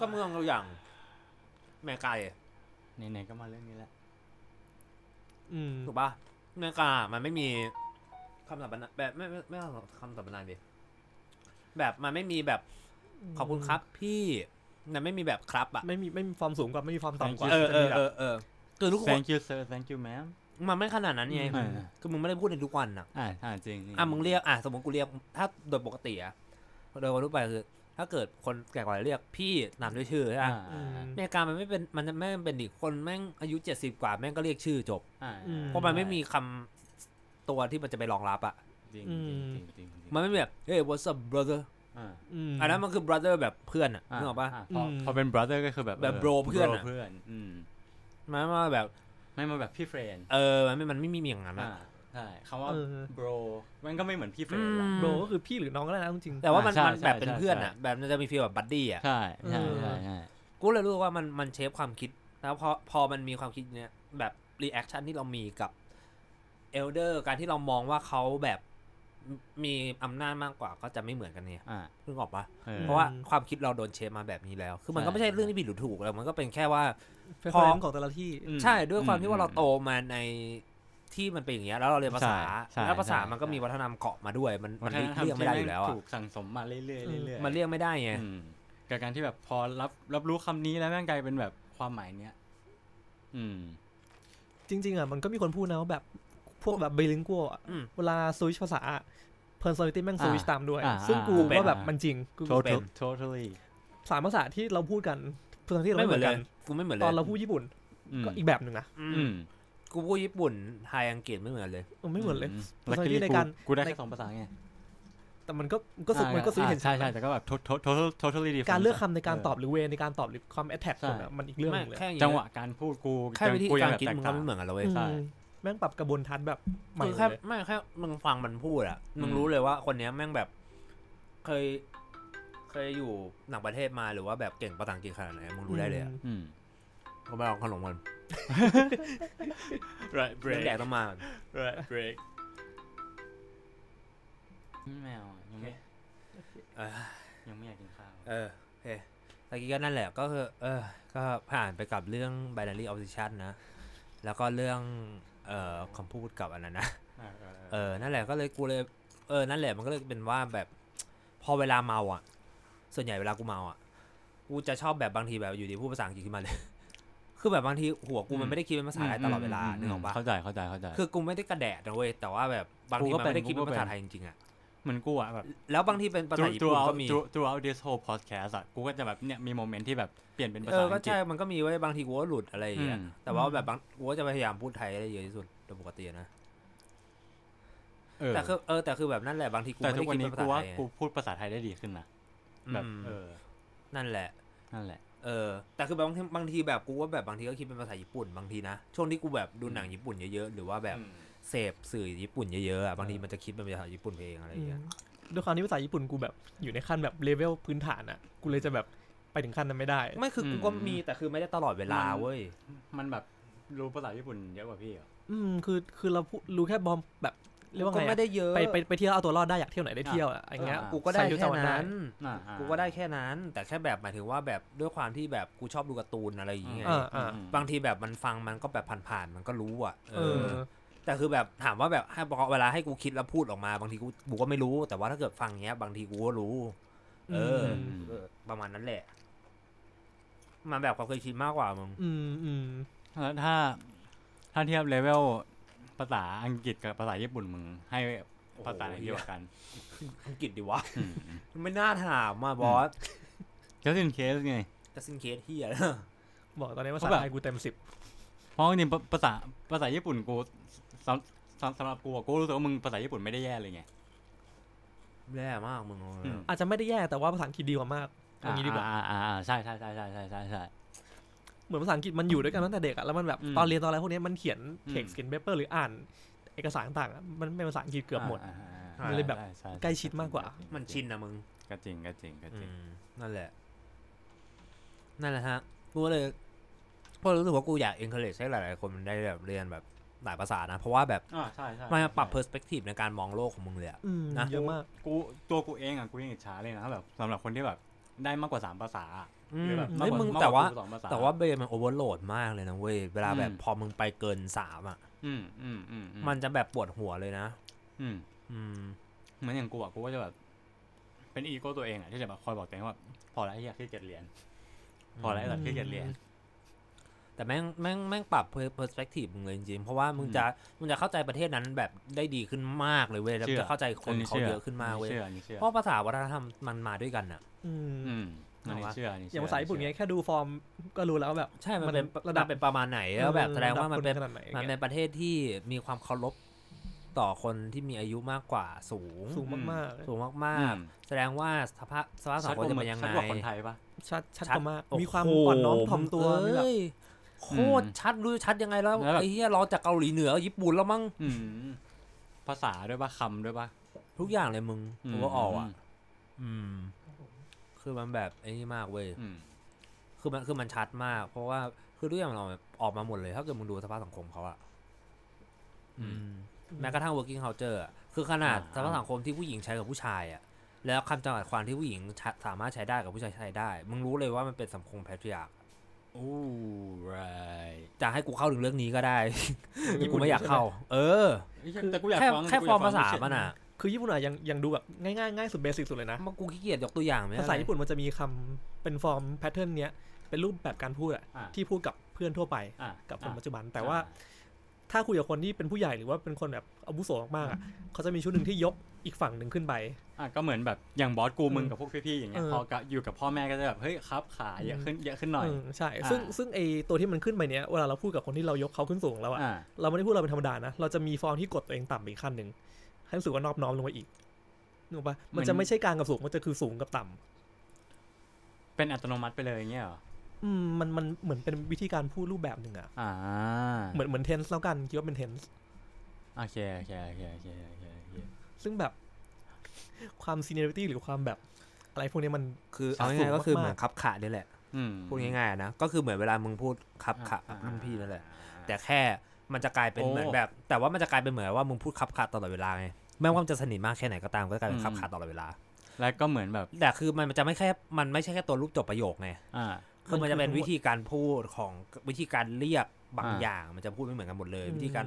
ก็เมืองตัวอย่างอเมริกาเลยไหนๆก็มาเรื่องนี้แหละ อืมถูกปะอเมริกามันไม่มีคำสัมปนานแบบไม่ไม่ไม่เอาคำสัมปนานดิ แบบมันไม่มีแบบขอบคุณครับพี่มันไม่มีแบบครับอะไม่มีไม่มีความสูงกว่าไม่มีความต่ำกว่าเออเออจะมีแบบเออเออคือทุกคน thank you sir thank you ma'am มันไม่ขนาดนั้นไงอืมคือมึงไม่ได้พูดในทุกวันอะอ่าอ่าจริงอะมึงเรียกอะสมมติกูเรียกถ้าโดยปกติอะโดยคนทั่วไปคือ ถ้าเกิดคนแก่กว่าเรียกพี่นามด้วยชื่อใช่อ่าไหมอ่าอเมริกามันไม่เป็นมันจะไม่เป็นดิคนแม่งอายุเจ็ดสิบกว่าแม่งก็เรียกชื่อจบอ่าเพราะมันไม่มีคำตัวที่มันจะไปรองรับอะ จริงอืจริงมจริงจริงจริงมันไม่มีแบบเฮ้ย what's up brother อ่าอืมอันนั้นมันคือ brother แบบเพื่อนอะอ่านึกออกปะาพออืมพอเป็น brother ก็คือแบบแบบ bro เพื่อนอะเพื่อนอืมมันมาแบบไม่มาแบบพี่ friend เออมันไม่มันไม่มีอย่างนั้นอ่าอะใช่คำว่าเออ bro มันก็ไม่เหมือนพี่ friend อืม bro ก็คือพี่หรือน้องก็ได้นะจริงๆแต่ว่ามันใช่มันแบบใช่เป็นใช่เพื่อนใช่อะ แบบมันจะมี feel แบบ buddy อะใช่ใช่เออใช่ใช่กูเลยรู้สึกว่ามันมัน shape ความคิดแล้วพอพอมันมีความคิดเนี้ยแบบ reaction ที่เรามีกับ elder การที่เรามองว่าเขาแบบ มมีอำนาจมากกว่าก็จะไม่เหมือนกันเนี่ยอ่านึกออกปะเออ เพราะว่าความคิดเราโดน shape มาแบบนี้แล้ว คือมันก็ใช่ไม่ใช่เรื่องที่ผิดหรือถูกแล้วมันก็เป็นแค่ว่า เฟรพอนของแต่ละที่อืม ใช่ด้วยความที่ว่าเราอืมโตมาในที่มันเป็นอย่างเงี้ยแล้วเราเรียนภาษา ใช่ใช่แล้วภาษาใช่มันก็มีวัฒนธรรมเกาะมาด้วย มันวัมันฒนธรรมเลี่ยงไม่ได้อยู่แล้วอะถูกสั่งสมมาเรื่อยๆเรื่อยๆมันเลี่ยงไม่ได้ไงอืมกับการที่แบบพอรับรับรู้คำนี้แล้วแม่งกลายเป็นแบบความหมายเนี้ยอืม จริงๆอะมันก็มีคนพูดนะว่าแบบพวกแบบ bilingual อะอืม เวลาสวิชภาษา personality แม่งสวิชอ่าตามด้วยอ่าซึ่งกูอ่าก็แบบอ่ามัมันจริงกู total เป็น totally สามภาษาที่เราพูดกัน personality เราไม่ไม่เหเหมืมืออนนเลกัยนกูไม่เหมือนเลยตอนเราพูดญี่ปุ่นอืมก็อีกแบบหนึ่งนะอือืมมกูพูดญี่ปุ่นไทยอังกฤษไม่เหมือนเลยเออไม่เหมือนเลยลัก personality กี้ในกูการกูได้แค่สองภาษาไงแต่มันก็มันก็สุดมันก็สุดเห็นใช่ใช่แต่ก็แบบ total total totally different การเลือกคำในการตอบหรือเวในการตอบหรือความ attack ใช่คนอะมันอีกเรื่องหไม่นึงเลยแค่อย่างจัเงี้งยหวะการพูดกูแค่วิธีกูยัการแบบคิดแตมึงต่ก็ไม่เหมือนกันแล้วเว้ยใช่อืม แม่งปรับกระบวนทัศน์แบบใหม่คือหมแค่ดเลยไม่แค่มึงฟังมันพูดอะมึงอืมรู้เลยว่าคนเนี้ยแม่งแบบเคย เคยอยู่หนังประเทศมาหรือว่าแบบเก่งภาษาอังกฤษขนาดไหนมึงรู้ได้เลยอะอืม เขาไปลองขนมมัน right เรื่องแดกต้องมา right break แมวอะยังไม่เออ ยังไม่อยากกินข้าว เออโอเคตะกี้ก็นั่นแหละก็คือ เออ ก็ผ่านไปกับเรื่อง binary opposition นะ แล้วก็เรื่อง เอ่อคำพูดกับอันนั้นนะเออเออเออนั่นแหละก็เลยกูเลยเออนั่นแหละมันก็เลยเป็นว่าแบบพอเวลาเมาอะ ส่วนใหญ่เวลากูเมาอะกูจะชอบแบบบางทีแบบอยู่ดีพูดภาษาอังกฤษขึ้นมาเลยคือแบบบางทีหัวกูมันไม่ได้คิดเป็นภาษาไทยตลอดเวลานึกออกปะเข้าใจเข้าใจเข้าใจ คือกูไม่ได้กระแดดนะเว้ยแต่ว่าแบบบางทีกูก็มันไม่ได้เป็นคิดเป็นกูก็ภาษาเป็นไทยจริงๆอะ เหมือนกูอะแบบ แล้วบางทีเป็นภาษาญี่ปุ่น throughout ก็มี through- throughout this whole podcast อะกูก็จะแบบเนี่ยมีโมเมนต์ที่แบบเปลี่ยนเป็นภาเอษาอก็อังกฤษใช่ มันก็มีไว้ยบางทีกูก็หลุดอะไรอย่างเงี้ยอืมแต่ว่าแบบบางกูก็จะพยายามพูดไทยให้ได้เยอะที่สุดโดยปกตินะเออแต่คือเออแต่คือแบบนั่นแหละบางทีกูแต่ไม่ทุได้กวันคิดนี้เป็นภากูษาว่าไทยไงกูพูดภาษาไทยได้ดีขึ้นนะแบบอืมเออ นั่นแหละ นั่นแหละ เออ แต่คือบางทีบางทีแบบกูว่าแบบบางทีก็คิดเป็นภาษาญี่ปุ่นบางทีนะช่วงที่กูแบบดูหนังญี่ปุ่นเยอะๆหรือว่าแบบ เสพสื่อญี่ปุ่นเยอะๆอะบางทีมันจะคิดเป็นภาษาญี่ปุ่นไปเองอะไรอย่างเงี้ยด้วยความที่ภาษาญี่ปุ่นกูแบบอยู่ในขั้นแบบเลเวลพื้นฐานอะกูเลยจะแบบไปถึงขั้นนั้นไม่ได้ ไม่คือกูก็มีแต่คือไม่ได้ตลอดเวลาเว้ยมันแบบรู้ภาษาญี่ปุ่นเยอะกว่าพี่เหรออืมคือคือเราพูดรู้แค่บอมแบบเรียกว่าก็ไงไม่อะได้เยอะไปไปไปเที่ยวเอาตัวรอดได้อยากเที่ยวไหนได้เที่ยวอะอย่างเงี้ยอ่ากูก็ได้ใส่ชุแค่จำวัได้นั้นอ่าอ่ากูก็ได้แค่นั้น แต่แค่แบบหมายถึงว่าแบบด้วยความที่แบบกูชอบดูการ์ตูนอะไรอย่างเงี้ยอ่าอ่าอืมบางทีแบบมันฟังมันก็แบบผ่านๆมันก็รู้อะเอเอออ แต่แต่คือแบบถามว่าแบบให้เวลาให้กูคิดแล้วพูดออกมา บางทีกูกูก็ไม่รู้ แต่ว่าถ้าเกิดฟังเงี้ย บางทีกูก็รู้ เอออมเออประมาณนั้นแหละมันแบบความเคยชินมากกว่ามึงอืมอืมแล้วถ้า ถ้าเทียบเลเวลภาษาอังกฤษกับภาษาญี่ปุ่นมึงให้ภาษาไหนโอ้โหเดียวากัน อังกฤษดิวะอืมไม่น่าถามมาบอส just in case ไงจะซินเคสเฮียบอกตอนนี้ภาเพษาราะแบบไทยกูเต็มสิบเพราะจริงๆภาษาภาษาญี่ปุ่นกู สำสำสำหรับกูอะกูรู้สึกว่ามึงภาษาญี่ปุ่นไม่ได้แย่เลยไง แย่มากมึงอืม อาจจะไม่ได้แย่แต่ว่าภาษาอังกฤษดีกว่ามากอย่างนี้ดีกว่า อ่าอ่าอ่าใช่ใช่ใช่ใช่ใช่ใช่ใช่ เหมือนภาษาอังกฤษมันอยู่ด้วยกันตั้งแต่เด็กอะแล้วมันแบบอืมตอนเรียนตอนอะไรพวกนี้มันเขียนอืม เท็กซ์เขียน paper หรืออ่าน เอกสารต่างๆอะมันเป็นภาษาอังกฤษเกือบหมดาอ่าอ่ามันเลยแบบใช่ใช่ใกล้ชิดมากกว่า มันชินนะมึง ก็จริงก็จริงก็จริง อืมนั่นแหละ นั่นแหละฮะ กูก็เลยก็รู้สึกว่ากูอยาก encourage ให้หลาย ๆ คนมันได้แบบเรียนแบบ หลายภาษานะ เพราะว่าแบบอ่าใช่ใช่มันปรับ perspective ในการมองโลกของมึงเลยอะอืมนะเยอะมากกูตัวกูเองอะกูยังอิจฉาเลยนะแบบสำหรับคนที่แบบได้มากกว่าสามภาษาอะอืหรือมแบบเฮ้ยกกมึงกกแต่ว่ากูสองภษแต่ว่าเบย์มัน overload มากเลยนะเว้ยเวลาแบบอืมพอมึงไปเกินสามอะอืมอืมอืมอืมันจะแบบปวดหัวเลยนะ อืมอืมเหมือนอย่างกูอะกูก็จะแบบเป็นอีโก้ตัวเองอะที่จะแบบคอยบอกตัวเองว่า พอแล้วไอ้เหี้ยขี้เกียจเรียน พอแล้วไอ้สัตว์ขี้เกียจเรียน แต่แม่งแม่งแม่งปรับ perspective มึงเลยจริงๆ เพราะว่ามึงอืมจะมึงจะเข้าใจประเทศนั้นแบบได้ดีขึ้นมากเลยเว้ยแล้วมึงเชื่อจะเข้าใจคนเขาเยอะขึ้นมากเว้ยเชื่ออันนี้เชื่อเพราะภาษาวัฒนธรรมมันมาด้วยกันอะอืมอืมอันนี้เอาวะเชื่ออันนี้อเชื่ย่างภาษาญี่ปุ่นเนี้ยแค่ดูฟอร์มก็รู้แล้วแบบ ใช่มันเป็นมันระระดัดับบเป็นประมาณไหนแล้วแบบแสดงว่ามันเป็นระดับคขนาดไหนมันเงี้เป็นยประเทศที่มีความเคารพต่อคนที่มีอายุมากกว่าสูง สูงมากสูงอืมากๆ แสดงว่าสภาพสภาพสัชังดคมกว่าจะเป็นยังไงชัดกว่าคนไทยปะๆชัดชัดชัดกว่ามากโอ้โหมีความอ่อนน้อมถ่อมตัวมีแบบเอ้ย โคตรชัดรู้ชัดยังไงแล้วแล้วแบบไอ้เหี้ยรอจากเกาหลีเหนือญี่ปุ่นแล้วมั้งอืมภาษาด้วยปะคำด้วยปะทุกอย่างเลยมึงอืมกูก็ออกอะ อืม คือมันแบบไอ้นี่มากเว้ยอืมคือมันคือมันชัดมาก เพราะว่าคือทุกอย่างมันออกมาออกมาหมดเลยถ้าเกิดมึงดูสภาพสังคมเขาอะอืมแม้กระทั่ง working culture อะคือขนาดอ่าสภาพสังคมที่ผู้หญิงใช้กับผู้ชายอะแล้วคำจำกัดความที่ผู้หญิงใช้สามารถใช้ได้กับผู้ชายใช้ได้ มึงรู้เลยว่ามันเป็นสังคมแพทริอาร์ โอ้ right จะให้กูเข้าถึงเรื่องนี้ก็ได้ กูไม่อยากเข้า เออแต่กูอยากแค่ฟังแค่กูฟยอกร์มฟังภาษาเฉยๆมันอะคือญี่ปุ่นอะยังยังดูแบบง่ายๆง่ายสุด basic สุดเลยนะมันกูขี้เกียจยกตัวอย่างไม่ได้ภาษาญี่ปุ่นมันจะมีคำเป็น form pattern เนี้ยเป็นรูปแบบการพูดอะอะที่พูดกับเพื่อนทั่วไปอะกับคนอะปัจจุบันแต่ว่าถ้าคุยกับคนที่เป็นผู้ใหญ่หรือว่าเป็นคนแบบอาวุโสมากๆอะเขาจะมีชุดหนึ่งที่ยก อีกฝั่งหนึ่งขึ้นไปอะก็เหมือนแบบอย่างบอสกูมึงเออกับพวกพี่ๆอย่างเงี้ยเออพอกับอยู่กับพ่อแม่ก็จะแบบเฮ้ยครับขาเยอะขึ้นเยอะขึ้นหน่อยเออใช่อ่าซึ่งซึ่งไอตัวที่มันขึ้นไปเนี้ยเวลาเราพูดกับคนที่เรายกเขาขึ้นสูงแล้วอะอ่าเราไม่ได้พูดเราเป็นธรรมดานะเราจะมีฟอร์มที่กดตัวเองต่ำไปอีกขั้นหนึ่งให้รู้สึกว่านอบน้อมลงไปอีกนึกออกปะมันจะไม่ใช่กลางกับสูงมันจะคือสูงกับต่ำเป็นอัตโนมัติไปเลยอย่างเงี้ยเหรออืมมันมันเหมือนเป็นวิธีการพูดรูปแบบหนึ่งอะอ่า เหมือนเหมือนเทนส์แล้วกันคิดว่าเป็นเทนส์โอเคโอเคโอเคโอเคโอเคโอเค ซึ่งแบบความซีเนียริตี้หรือความแบบอะไรพวกนี้มันคือเอาสูง่างยๆก็คือมากๆเหมือนคับขานี่แหละอืมพูดง่ายๆนะก็คือเหมือนเวลามึงพูดคับขากับรุ่นพี่นั่นแหละ แต่แค่มันจะกลายเป็นโอ้เหมือนแบบ แต่ว่ามันจะกลายเป็นเหมือนว่ามึงพูดคับขาตลอดเวลาไงไม่ว่ามันจะสนิทมากแค่ไหนก็ตามก็จะกลายเป็นอืมคับขาตลอดเวลา แล้วก็เหมือนแบบ แต่คือมันจะไม่แค่มันไม่ใช่แค่ตัวรูปจบประโยคไงอ่าคือมันจะเป็นวิธีการพูดของวิธีการเรียกบางอ่าอย่าง มันจะพูดไม่เหมือนกันหมดเลยอืมวิธีการ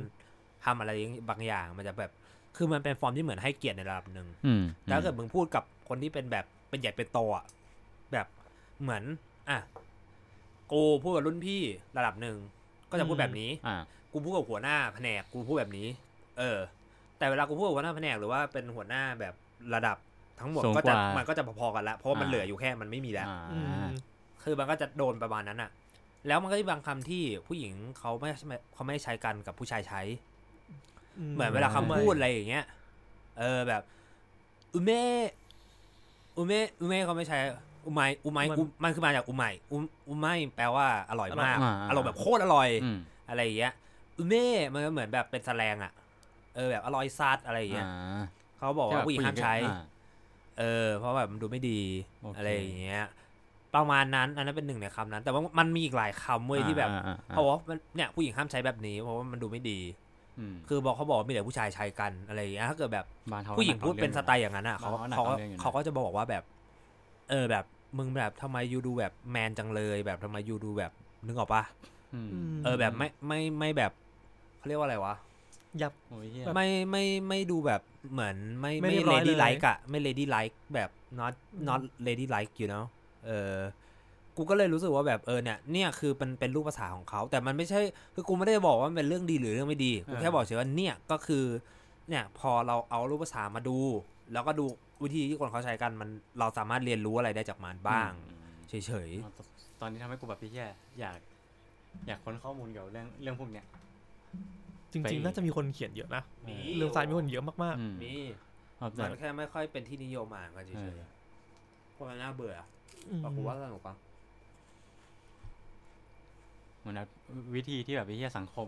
ทำอะไรบางอย่างมันจะแบบ คือมันเป็นฟอร์มที่เหมือนให้เกียรติในระดับหนึ่งอืมแต่ถ้าเกิดมึงพูดกับคนที่เป็นแบบเป็นใหญ่เป็นโตอะแบบเหมือน อะกูพูดกับรุ่นพี่ระดับหนึ่งก็จะพูดแบบนี้อ่ากูพูดกับหัวหน้าแผนกกูพูดแบบนี้ เออ แต่เวลากูพูดกับหัวหน้าแผนกหรือว่าเป็นหัวหน้าแบบระดับทั้งหมดสูงก็กจะว่ามันก็จะพอๆกันละเพราะว่ามันอ่าเหลืออยู่แค่มันไม่มีแล้วอ่าอืมคือมันก็จะโดนประมาณนั้นอะ แล้วมันก็มีบางคำที่ผู้หญิงเขาไม่เขาไม่ใช้กันกับผู้ชายใช้ เหมือนเวลาคำพูดอะไรอย่างเงี้ย เออแบบอุเมะอุเมะอุเมะเขาไม่ใช้อุไมอุไมอุมันคือมาจากอุไมอุอุไมแปลว่าอร่อยมากอ่าอร่อยแบบโคตรอร่อยอืมอะไรอย่างเงี้ยอุเม่มันก็เหมือนแบบเป็นแสลงอะ เออแบบอร่อยซัดอะไรอย่างเงี้ยอ่าเขาบอกว่าผู้หญิงห้ามใช้อ่าเออ เพราะแบบมันดูไม่ดีโอเคอะไรอย่างเงี้ยประมาณนั้นอันนั้นเป็นหนึ่งในคำนั้น แต่ว่ามันมีอีกหลายคำเว้ยที่แบบอ่าอ่าอ่าเพราะว่ามันเนี่ยผู้หญิงห้ามใช้แบบนี้เพราะว่ามันดูไม่ดีอืม คือบอกเขาบอกว่ามีแต่ผู้ชายใช้กันอะไรอย่างเงี้ยถ้าเกิดแบบบ้านเขาผู้หญิงพูดเป็นสไตล์ล์อย่างนั้นอะเขาบ้านเขาเขาหนักเอาเรื่องอยู่นะเขาก็จะบอกว่าแบบ เออแบบมึงแบบทำไมยูดูแบบแมนจังเลย แบบทำไมยูดูแบบนึกออกปะเออแบบไม่ไม่ไม่แบบเขาเรียกว่าอะไรวะยับโอ้ยเหี้ยแบบไม่ไม่ไม่ดูแบบเหมือนไม่ไม่ไม่เรียบร้อย lady เลย like อะไม่ lady like แบบ not not lady like you know เออ กูก็เลยรู้สึกว่าแบบเออเนี่ยเนี่ยคือเป็นเป็นรูปภาษาของเขา แต่มันไม่ใช่คือกูไม่ได้บอกว่ามันเป็นเรื่องดีหรือเรื่องไม่ดีกูแค่บอกเฉยว่าเนี่ยก็คือเนี่ยพอเราเอารูปภาษามาดู แล้วก็ดูวิธีที่คนเขาใช้กันมันเราสามารถเรียนรู้อะไรได้จากมันบ้างอืมเฉยตอนนี้ทำให้กูแบบพี่แย่อยาก อยากค้นข้อมูลเกี่ยวกับเรื่องเรื่องพวกเนี้ยจริงๆน่าจะมีคนเขียนเยอะนะๆมีเรื่องไซน์มีคนเยอะมากอืมมีครับมัแต่นแค่ไม่ค่อยเป็นที่นิยมอ่านกันเฉเอยอๆเพราะมันน่าเบื่อๆอืมแต่กูว่าสนุกปะ เหมือนแบบวิธีที่แบบพี่แย่สังคม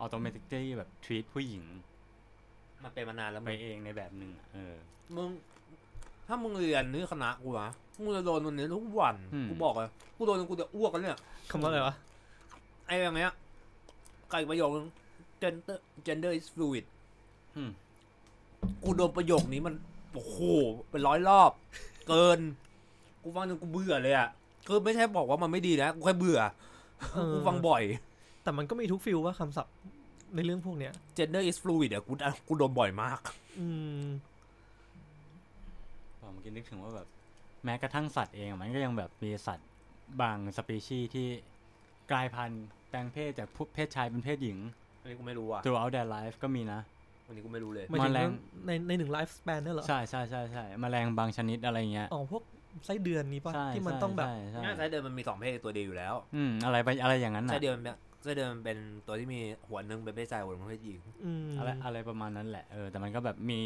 ออโตเมติกที่แบบทวีตผู้หญิง มันเป็นมานานแล้วไปมึงเองในแบบหนึ่งอะเออ มึง ถ้ามึงเรียนนี่คณะกูนะมึงจะโดนวันนี้ทุกวันอืมกูบอกเลยกูโดนจนกูจะอ้วกกันเนี่ยคำว่าอะไรวะไอ้แบบเนี้ยไก่ประโยคนึง gender gender is fluid อืมกูโดนประโยคนี้มันโอ้โหเป็นร้อยรอบ เกิน กูฟังจนกูเบื่อเลยอะคือไม่ใช่บอกว่ามันไม่ดีนะกูแค่เบื่อเออ กูฟังบ่อย แต่มันก็มีทุกฟิลว่าคำศัพท์ในเรื่องพวกเนี้ย gender is fluid อะกูกูโดนบ่อยมาก อืมผมเมื่อกี้นึกถึงว่าแบบ แม้กระทั่งสัตว์เองอะมันก็ยังแบบมีสัตว์บางสปีชีส์ที่กลายพันธุ์แปลงเพศจากเพศชายเป็นเพศหญิง อันนี้กูไม่รู้อะ throughout their life ก็มีนะ อันนี้กูไม่รู้เลยหมายถึงแมลงในในหนึ่งไลฟ์สเปนเนี่ยเหรอ ใช่ใช่ใช่ใช่แมลงบางชนิดอะไรเงี้ย อ๋อพวก ไส้เดือนนี้ป่ะใช่ที่มันใช่ต้องแบบ ใช่ใช่ง่ายไส้เดือนมันมีสองเพศตัวเดียวอยู่แล้วอืมอะไรไปอะไรอย่างนั้นไส้น่ะเดือนมันเป็นไส้เดือนมันเป็นตัวที่มีหัวหนึ่งเป็นเพศชายหัวหนึ่งเป็นเพศหญิง อืมอะไรอะไรประมาณนั้นแหละเออแต่มันก็แบบมี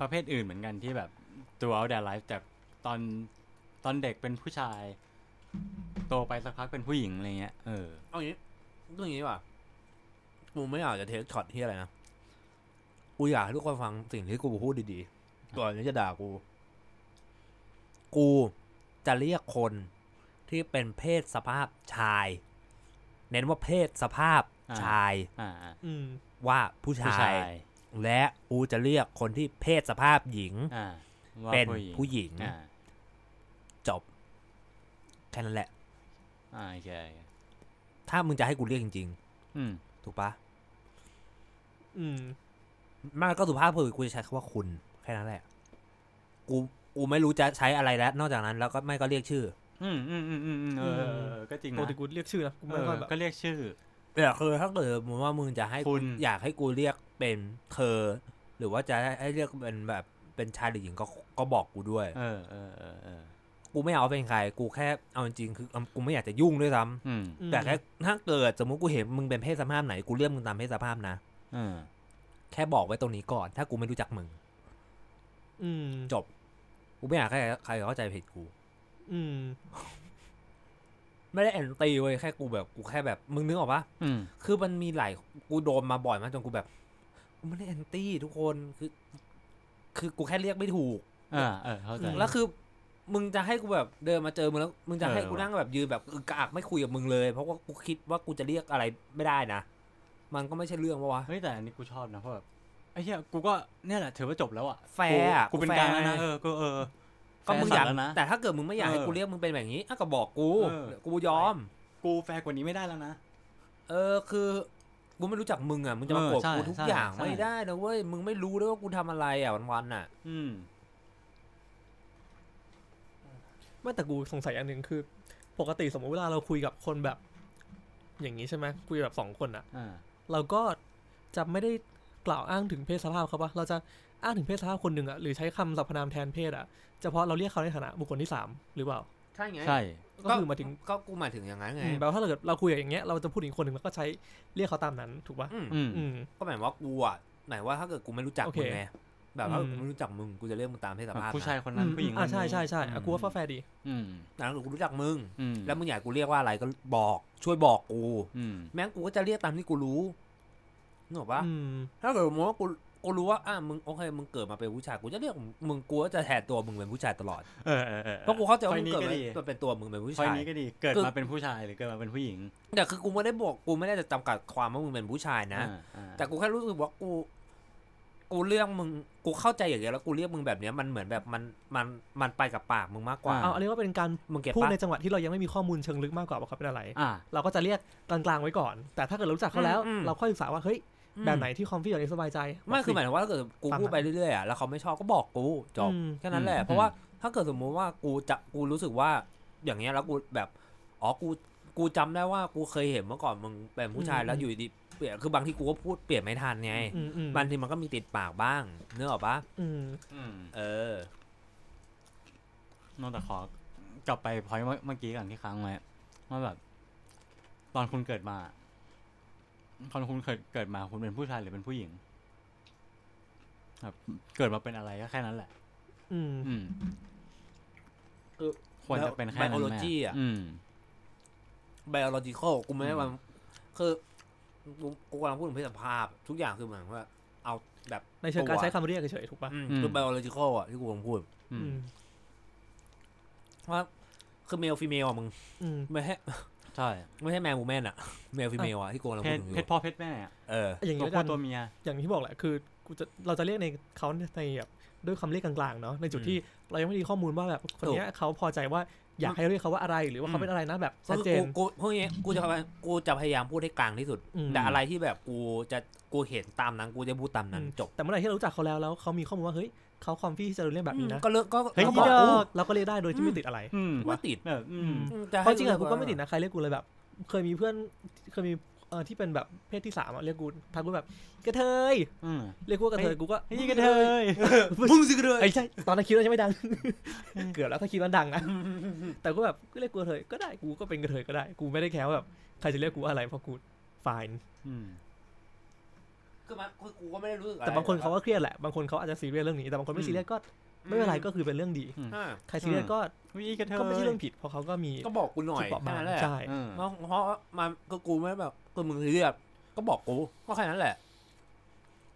ประเภทอื่นเหมือนกันที่แบบ throughout their life จากตอนตอนเด็กเป็นผู้ชาย โตไปสักพักเป็นผู้หญิงอะไรเงี้ยเออเอาอย่างนี้เรื่องอย่างนี้ดีกว่ากูไม่อยากจะเทคช็อตที่อะไรนะ กูอยากให้ทุกคนฟังสิ่งที่กูพูดดีๆก่อนที่จะด่ากู กูจะเรียกคนที่เป็นเพศสภาพชาย เน้นว่าเพศสภาพอ่าชายอ่าอ่าอืมว่าผู้ผู้ชาชายยและกูจะเรียกคนที่เพศสภาพหญิงอ่าว่าเป็นผู้หญิงผู้หญิงอ่าจบ แค่นั้นแหละอ่าโอเคโอเคถ้ามึงจะให้กูเรียกจริงอืมๆถูกปะอืมมากก็สุภาพคือกูจะใช้คำว่าคุณ แค่นั้นแหละ กู กูไม่รู้จะใช้อะไรแล้ว นอกจากนั้นแล้วก็ไม่ก็เรียกชื่อ อืมอืมอืมอืมอืมเออเออเออ ก็จริงปนะกติกูเรียกชื่อนะกูเอไม่อค่อยแบบก็เรียกชื่อ แต่คือถ้าเกิดมึงว่ามึงจะให้คุณ อยากให้กูเรียกเป็นเธอ หรือว่าจะให้เรียกเป็นแบบเป็นชายหรือหญิงก็ก็บอกกูด้วย เออเออเออเออกูไม่เอาเป็นใคร กูแค่เอาจริงๆคือกูไม่อยากจะยุ่งด้วยซ้ำ อืมอืมแต่แค่ถ้าเกิดสมมติกูเห็นมึงเป็นเพศสภาพไหนกูเรียกมึงตามเพศสภาพนะ เออแค่บอกไว้ตรงนี้ก่อน ถ้ากูไม่รู้จักมึง อืมจบ กูไม่อยากให้ใครเข้าใจผิดกู อืม ไม่ได้แอนตี้เว้ยแค่กูแบบกูแค่แบบมึงนึกออกปะอืม คือมันมีหลายกูโดนมาบ่อยมากจนกูแบบกูไม่ได้แอนตี้ทุกคนคือ คือกูแค่เรียกไม่ถูก อ่าเออเข้าใจมแล้วคือ มึงจะให้กูแบบเดินมาเจอมึงแล้ว มึงจะให้เออกูว่ะ นั่งแบบยืนแบบอึกกากไม่คุยกับมึงเลย เพราะว่ากูคิดว่ากูจะเรียกอะไรไม่ได้นะ มันก็ไม่ใช่เรื่องปะวะ เฮ้ยแต่อันนี้กูชอบนะเพราะแบบ ไอ้เหี้ยกูก็เนี่ยแหละถือว่าจบแล้วอะแฟร์อะกูกูเป็นแฟร์กลางแล้วนะเออก็เออก็มึงอยากแฟร์สัตว์แล้วนะแต่ถ้าเกิดมึงไม่อยากให้เออกูเรียกมึงเป็นแบบนี้อะก็บอกกูเออเดี๋ยวกูยอม กูแฟร์กว่านี้ไม่ได้แล้วนะเออคือกูไม่รู้จักมึงอะมึงจะมาเออโกรธใช่กูทุกใช่อย่างใช่ไม่ได้นะเว้ยมึงไม่รู้ด้วยว่ากูทำอะไรอะวันๆอะ อืมไม่แต่กูสงสัยอันหนึ่งคือ ปกติสมมติเวลาเราคุยกับคนแบบ อย่างนี้ใช่ไหมคุยแบบสองคนอะอ่าเราก็จะไม่ได้ กล่าวอ้างถึงเพศสภาพเขาปะเราจะอ้างถึงเพศสภาพคนหนึ่งอะหรือใช้คำสรรพนามแทนเพศอะเฉพาะเราเรียกเขาในฐานะบุคคลที่สามหรือเปล่า ใช่ไงใช่ ก็คือหมายถึงก็กูหมายถึงอย่างนั้นไงอืมแปลว่าถ้าเกิดเราคุยอย่างเงี้ยเราจะพูดถึงคนหนึ่งแล้วก็ใช้เรียกเขาตามนั้นถูกปะอืมอืม อืม ก็หมายว่ากูอะหมายว่าถ้าเกิดกูไม่รู้จักโอเคมึงไงแบบถ้าอืม กูไม่รู้จักมึงกูจะเรียกมึงตามเพศสภาพผู้ชายนะคนนั้นผู้หญิงอ่าคนนี้ใช่ใช่ใช่อะอืมกูว่าแฟร์ดี อืมแต่ถ้าเกิดกูรู้จักมึง อืมแล้วมึงอยากกูเรียกว่าอะไรก็บอกช่วยบอกกู อืมแม้งกูก็จะเรียกตามที่กูรู้ นึกออกปะอืมถ้าเกิดสมมติว่ากูกูรู้ว่าอะมึงโอเคมึงเกิดมาเป็นผู้ชายกูจะเรียกมึงกูก็จะแทนตัวมึงเป็นผู้ชายตลอดเออเออเออเพราะกูเข้าใจว่าข้อมึงนี้เกิดก็มาดีตัวเป็นตัวมึงเป็นผู้ข้อชายนี้ก็ดีเกิดคือมาเป็นผู้ชายหรือเกิดมาเป็นผู้หญิงแต่คือกูไม่ได้บอกกูไม่ได้จะจำกัดความว่ามึงเป็นผู้ชายนะอ่าอ่าแต่กูแค่รู้สึกว่ากู กูเรียกมึงกูเข้าใจอย่างเงี้ยแล้วกูเรียกมึงแบบเนี้ยมันเหมือนแบบมันมันมันไปกับปากมึงมากกว่าเอาอันนี้ว่าเป็นการมึงเก็ตพูดปะในจังหวะที่เรายังไม่มีข้อมูลเชิงลึกมากกว่าว่าเขาเป็นอะไรอ่าเราก็จะเรียกกลางๆไว้ก่อน แต่ถ้าเกิดเรารู้จักเขาแล้วอืมอืมเราค่อยศึกษาว่าเฮ้ย แบบไหนที่คอมฟี่แบบนี้สบายใจไม่บกคือสิหมายถึงว่าถ้าเกิดกูฟังพูดไปเรื่อยๆอะแล้วเขาไม่ชอบก็บอกกูจบอืมแค่นั้นแหละอืมเพราะว่าถ้าเกิดสมมุติว่ากูจะกูรู้สึกว่าอย่างเงี้ยแล้วกูแบบอ๋อกูกูจำได้ว่ากูเคยเห็นเมื่อก่อนมึงเป็นผู้ชายแล้วอยู่ดีเปลี่ยนคือบางทีกูก็พูดเปลี่ยนไม่ทันไงอืมอืมบางทีมันก็มีติดปากบ้างเนื้อออกปะอืมอืมเออนอกจากขอกลับไปพอยเมื่อกี้ก่อนที่ค้างไว้ว่าแบบ ตอนคุณเกิดมา ตอนคุณเกิดเกิดมาคุณเป็นผู้ชายหรือเป็นผู้หญิงแบบเกิดมาเป็นอะไรก็แค่นั้นแหละ อืม อืมคือควรจะเป็นแค่นั้นไหม biology อะอืม biological กูไม่ได้อืมว่าคือกูกูกำลังพูดถึงเพศสภาพ ทุกอย่างคือเหมือนว่า เอาแบบในเชิงการใช้คำเรียกเฉยๆถูกปะอืมอืมคือ biological อะที่กูกำลังพูดอือืมมว่าคือ male female อะมึงอืมไม่ใช่ ใช่ ไม่ใช่ man woman อะ male female อะที่กูกำลังเพพูศดถึงอเพศยู่พ่อเพศแม่อะเออ อย่างตันี้วแล้วผู้กันตัวเมีย อย่างที่บอกแหละคือกูจะเราจะเรียกในเขาในแบบด้วยคำเรียกกลางๆเนาะในจุดอืมที่เรายังไม่มีข้อมูลว่าแบบคนเนี้ยเขาพอใจว่าอยากให้เรียกเขาว่าอะไรหรือว่าเขาเป็นอะไรนะแบบชัดเจน กูกูพวกนี้กูจะพยายามกูจะพยายามพูดให้กลางที่สุด อืม แต่อะไรที่แบบกูจะกูเห็นตามนั้นกูจะพูดตามนั้นอืมจบ แต่เมื่อไหร่ที่เรารู้จักเขาแล้วแล้วเขามีข้อมูลว่าเฮ้ย เขาคอมฟี่ที่จะเรียกแบบนี้นะก็เลิกก็เฮ้ยก็ก็บบออกกกูเราก็เรียกได้โดยที่ไม่ติดอะไรอืมไม่ติดแบบอืมจะเพให้ราะจริงๆอะกูว่าก็ไม่ติดนะใครเรียกกูเลยแบบ เคยมีเพื่อนเคยมีเอ่อที่เป็นแบบเพศที่สามอะเรียกกูทักกูแบบกระเทยอืมเรียกกูว่ากระเทยกูก็เฮ้ยกระเทยมึงสิกระเทยไอ้ยใช่ตอนนั้นคิดว่าจะไม่ดัง เกือบแล้วถ้าคิดว่าดังนะแต่ก็แบบก็เรียกกูกระเทยก็ได้กูก็เป็นกระเทยก็ได้ กูไม่ได้แคร์ว่าแบบใครจะเรียกกูว่าอะไรเพราะกู fine อืม คือมันคือกูก็ไม่ได้รู้สึกอะไรแต่บางคนเขาก็เครียดแหละบางคนเขาอาจจะซีเรียสเรื่องนี้แต่บางคนไม่ซีเรียสก็ไม่เป็นไรก็คือเป็นเรื่องดีอ่าใครซีเรียสก็วิกระเทยก็ไม่ใช่เรื่องผิดเพราะเขาก็มีก็บอกกูหน่อยจุดเปราะแค่บางนั้นแหละใช่อืมเพราะเพราะมันก็กูไม่ได้แบบคือมึงเรียกก็บอกกูก็แค่นั้นแหละ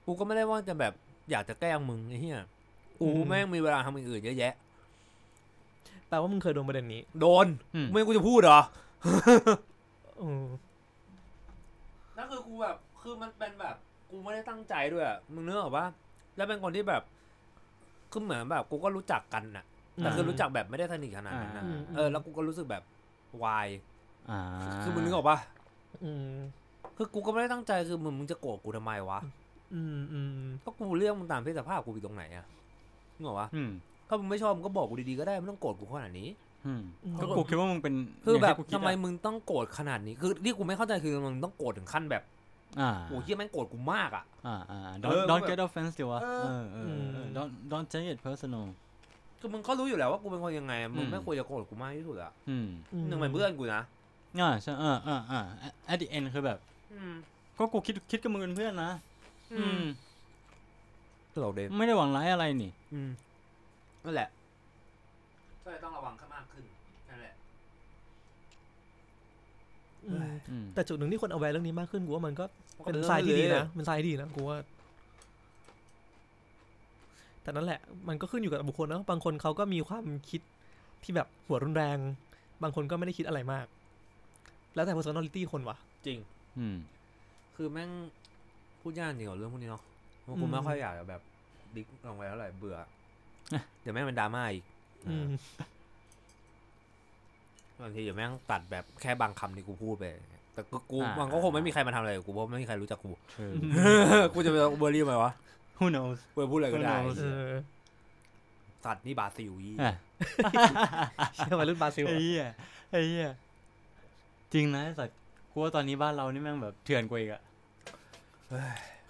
กูก็ไม่ได้ว่าจะแบบอยากจะแกล้งมึงไอ้เหี้ยกูอืมแม่งมีเวลาทำอย่างอื่นเยอะแยะแปลว่ามึงเคยโดนประเด็นนี้ โดนอืมไม่งั้นกูจะพูดเหรออืมนั่นคือกูแบบคือมันเป็นแบบ กูไม่ได้ตั้งใจด้วยอะมึงนึกออกปะแล้วเป็นคนที่แบบคือเหมือนแบบ กูก็รู้จักกันน่ะแต่คือรู้จักแบบไม่ได้สนิทขนาดนั้นนะอ่าเออแล้วกูก็รู้สึกแบบวายอ่าคือมึงนึกออกปะอืมคือกูก็ไม่ได้ตั้งใจคือมึงมึงจะโกรธกูทำไมวะอืมอืมก็กูเรื่องมึงตามเพศสภาพกูผิดตรงไหนอะนึกออกปะอืมถ้ามึงไม่ชอบมึงก็บอกกูดีๆก็ได้ไม่ต้องโกรธกูขนาดนี้อืมอืมก็กูคิดว่ามึงเป็นคือแบบย่างที่กูคิดทำไมอะมึงต้องโกรธขนาดนี้ คือที่กูไม่เข้าใจคือมึงต้องโกรธถึงขั้นแบบอ่า โอ้เฮียแม่งโกรธกูมากอะอ่าอ่าเอ don't อ don't แบบ get offensive วะเอเอออเออเออ don't don't take it personal คือมึงก็รู้อยู่แล้วว่ากูเป็นคนยังไงอะมึงอืมไม่ควรจะโกรธกูมากที่สุดอะอืมหนึ่งเป็นเพื่อนกูนะอ่าใช่อ่าอ่าอ่า at the end คือแบบอืมก็กูคิดคิดกับมึงเป็นเพื่อนนะอืมตลกเดไม่ได้หวังร้ายอะไรนี่อืมนั่นแหละก็เลยต้องระวังมากขึ้นนั่นแหละ อืม อืม แต่จุดหนึ่งที่คนเอาแวร์เรื่องนี้มากขึ้นกูว่ามันก็เป็นเรื่องทรายที่ดีเลยนะเป็นทรายที่ดีนะกูว่า แต่นั่นแหละ มันก็ขึ้นอยู่กับบุคคลนะบางคนเขาก็มีความคิดที่แบบหัวรุนแรง บางคนก็ไม่ได้คิดอะไรมาก แล้วแต่ personality คนว่ะ จริง อืม คือแม่งพูดยากจริงกับเรื่องพวกนี้เนาะเพราะอืกูมไม่ค่อยอยากจะแบบ ดิกลงไปเท่าไหร่เบื่อเดี๋ยวแม่งเป็นดราม่าอีกอืม บางทีเดี๋ยวแม่งตัดแบบแค่บางคำที่กูพูดไป แต่กูกูอ่ามัมันก็คงไม่มีใครมาทำอะไรกับกูเพราะไม่มีใครรู้จักกูเออกูจะไปเบอร์รี่ไหมวะ who knows กูจะพูดอะไรก็ได้ Who knows เออสัตว์นี่บราซิลอีอะเชื่อวัยรุ่นบราซิลไอ้เหี้ยไอ้เหี้ยจริงนะไอ้สัตว์กูว่าตอนนี้บ้านเรานี่แม่งแบบเถื่อนกว่าอีกอะ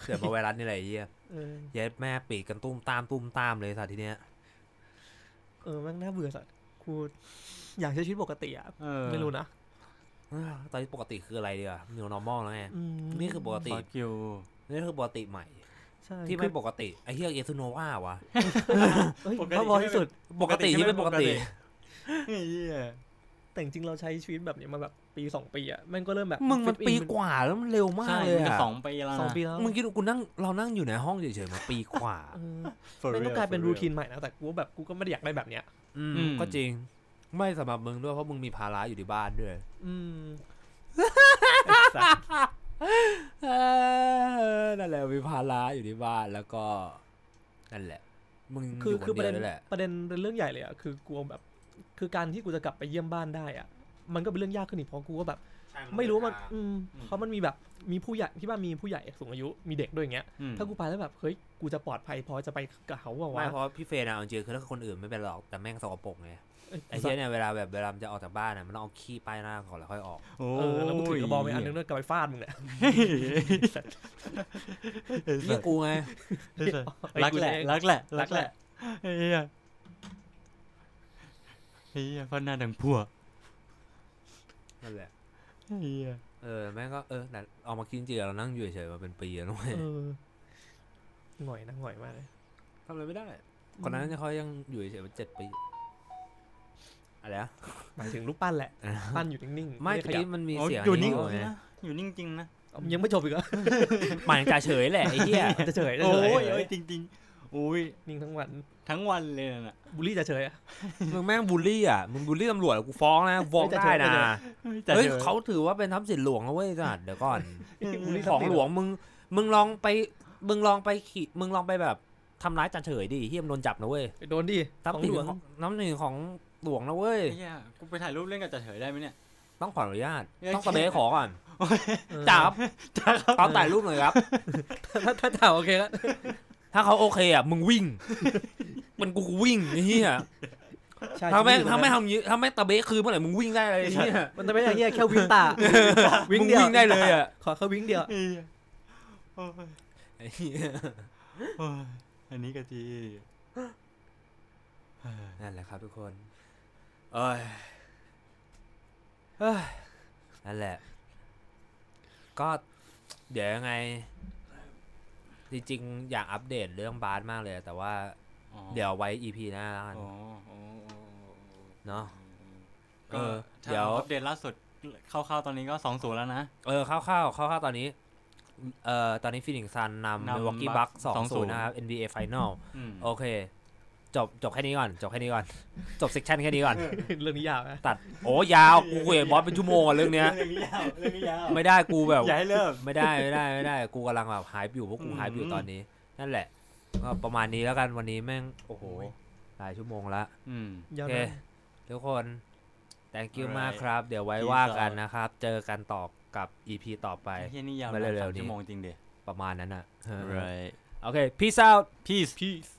เสือมาไวรัสนี่แหละไอ้เหี้ยเออเย็ดแม่ปีกกันตุ้มตามตุ้มตามเลยสัตว์ทีเนี้ยเออแม่งน่าเบื่อสัตว์ กูอยากใช้ชีวิตปกติอะเออไม่รู้นะเอ้ยตอนนี้ปกติคืออะไรดีอะ new normal แล้วไงอืมนี่คือปกติ fuck you นี่คือปกติใหม่ใช่ที่คืไม่อปกติไอ้เหี้ยเอซูโนวาวะเฮ้ยปกติบ้าบอที่สุดปกติที่ไม่ปกติไอ้เหี้ย แต่จริงๆเราใช้ชีวิตแบบนี้มาแบบปีสองปีอะแม่งก็เริ่มแบบมึงมัน fit in ปีกว่าแล้วมันเร็วมากใช่เลยมันจะอะสองปีแล้วนะสองปีแล้วมึงคิดดูกูนั่งเรานั่งอยู่ในห้องเฉยๆมาปีกว่าเออ For แม่งก็ real, กลายเป็น for รู real ทีนใหม่นะแต่กูแบบกูก็ไม่ได้อยากได้แบบเนี้ยอืมอืมก็จริง ไม่สำหรับมึงด้วยเพราะมึงมีภาระอยู่ที่บ้านด้วย อืมเออนั่นแหละมีภาระอยู่ที่บ้านแล้วก็นั่นแหละมึงคืออยู่คือคประนเด็เดียนวนั่นแหละประเด็นเป็นเรื่องใหญ่เลยอะคือกลัวแบบ คือการที่กูจะกลับไปเยี่ยมบ้านได้อะมันก็เป็นเรื่องยากขึ้นอีกเพราะกูก็แบบไม่รู้ว่ามันอืม เพราะมันมีแบบมีผู้ใหญ่ที่บ้านมีผู้ใหญ่สูงอายุมีเด็กด้วยอย่างเงี้ย อืมถ้ากูไปแล้วแบบเฮ้ยกูจะปลอดภัยพอจะไปกับเขาบอกไม่ว่าเพราะพี่เฟรนอะเอาจริงๆคือถ้าคนอื่นไม่เป็นหรอกแต่แม่งสกปรกไงไอ้เชี่ยเนี่ยเวลาแบบเวลามันจะออกจากบ้านอะมันต้องเอาขี้ป้ายหน้าก่อนแล้วค่อยออกโอ้เออแล้วกูถือกระบอกไปอันนึงด้วยกลับไปฟาดมึงเนี่ยเรียกกูไง รักแหละเองรักแหละรัรักกแหแหละละเฮีย เฮียพ่อหน้าดังพัวนั่นแหละเฮียเออแม่งก็เออแต่เอามากินจริงๆเรานั่งอยู่เฉยๆมาเป็นปีแล้วด้วยเออหน่อยนะหน่อยมากเลยทำอะไรไม่ได้คนนั้นเขายังอยู่เฉยๆมาเจ็ดปีอะไรอะ หมายถึงรูปปั้นแหละปั้นอยู่นิ่งๆไม่ด้ขทียับนี้มันมีโอ้ยเสียงอยู่นิ่งไงนะอยู่นิ่งจริงนะยังไม่จบอีกเหรอหมายถึงจ่าเฉยแหละไอ้เหี้ย จะเฉยจะโอ้เฉยยโอ้ยจริงจริงๆโอ้ย นิ่งทั้งวัน ทั้งวันเลยน่ะบูลลี่จะเฉยอะมึงแม่งบูลลี่อะมึงบูลลี่ตำรวจอะกูฟ้องนะฟ้องเฮ้ยจ่าได้เฉยนะแต่เฮ้ยดี๋ยวเขาถือว่าเป็นทรัพย์สินหลวงนะเว้ยจัดเดี๋ยวก่อนบูลลี่ของหลวงมึงมึงลองไปมึงลองไปขี่มึงลองไปแบบทำร้ายจ่าเฉยดิเฮียมนโดนจับนะเว้ยโดนดิทรัพของย์สินหลวงของน้ำหนึ่งของหลวงนะเว้ยไอ้เฮียกูไปถ่ายรูปเล่นกับจ่าเฉยได้ไหมเนี่ยต้องขออนุญาตเอ้ยต้องสเปซขอก่อนเออจ่าครับจ้าครับตอนถ่ายรูปหน่อยครับ ถ้าถ้าถามโอเคแล้ว ถ้าเขาโอเคอะมึงวิ่ง มันกูวิ่งไอ้เหี้ยใช่ถ้าไม่ชีวิตถ้าไม่ทำอย่างนี้ถ้าไม่ตะเบะคืนเมื่อไหร่มึงวิ่งได้เลยไอ้เหี้ยมันจะไม่อย่างเงี้ยแค่วิ่งตามึงวิ่งได้เลยอะขอแค่วิ่งเดียวเฮียโอ้ยไอ้เหี้ยโอ้ยอันนี้ก็ทีเฮ้ยนั่นแหละครับทุกคนเอ้ยเอ้ยนั่นแหละ ก็เดี๋ยวยังไง จริงๆ อยากอัปเดตเรื่องบาสมากเลย แต่ว่าอ๋อเดี๋ยวไว้ EP หน้าแล้วกันอ๋ออ๋ออ๋อเนาะเอก็อถ้าเดี๋ยวอัปเดตล่าสุดคร่าวๆตอนนี้ก็สองศูนย์แล้วนะ เออคร่าวๆคร่าวๆตอนนี้ เอ่อ ตอนนี้ฟินิกซันนำนำมิลวอกกี้ Bucks บัคสองศูน2-0ย์นะครับ NBA Final อืมโอเค จบจบแค่นี้ก่อนจบแค่นี้ก่อน จบ section แค่นี้ก่อน เรื่องนี้ยาวนะตัดโอ้ยาวกูคุยกับบอสเป็นชั่วโมงอะเรื่องเนี้ย เรื่องนี้ยาวเรื่องนี้ยาวไม่ได้กูแบบ อย่าให้เลิกไม่ได้ไม่ได้ไม่ได้กูกำลังแบบหายอยู่เพราะกูอืมหายอยู่ตอนนี้ นั่นแหละก็ประมาณนี้แล้วกันวันนี้แม่งโอ้โหหลายชั่วโมงละอืมยาวโอเคนะทุกคน thank you Alright มากครับ เดี๋ยวไว้ Peace ว่ากัน out นะครับ เจอกันต่อกับ EP ต่อไปไอ้เฮียนี่ยาวมาเร็วๆสามนี้ชั่วโมงจริงเดียประมาณนั้นอะ right โอเค peace out peace peace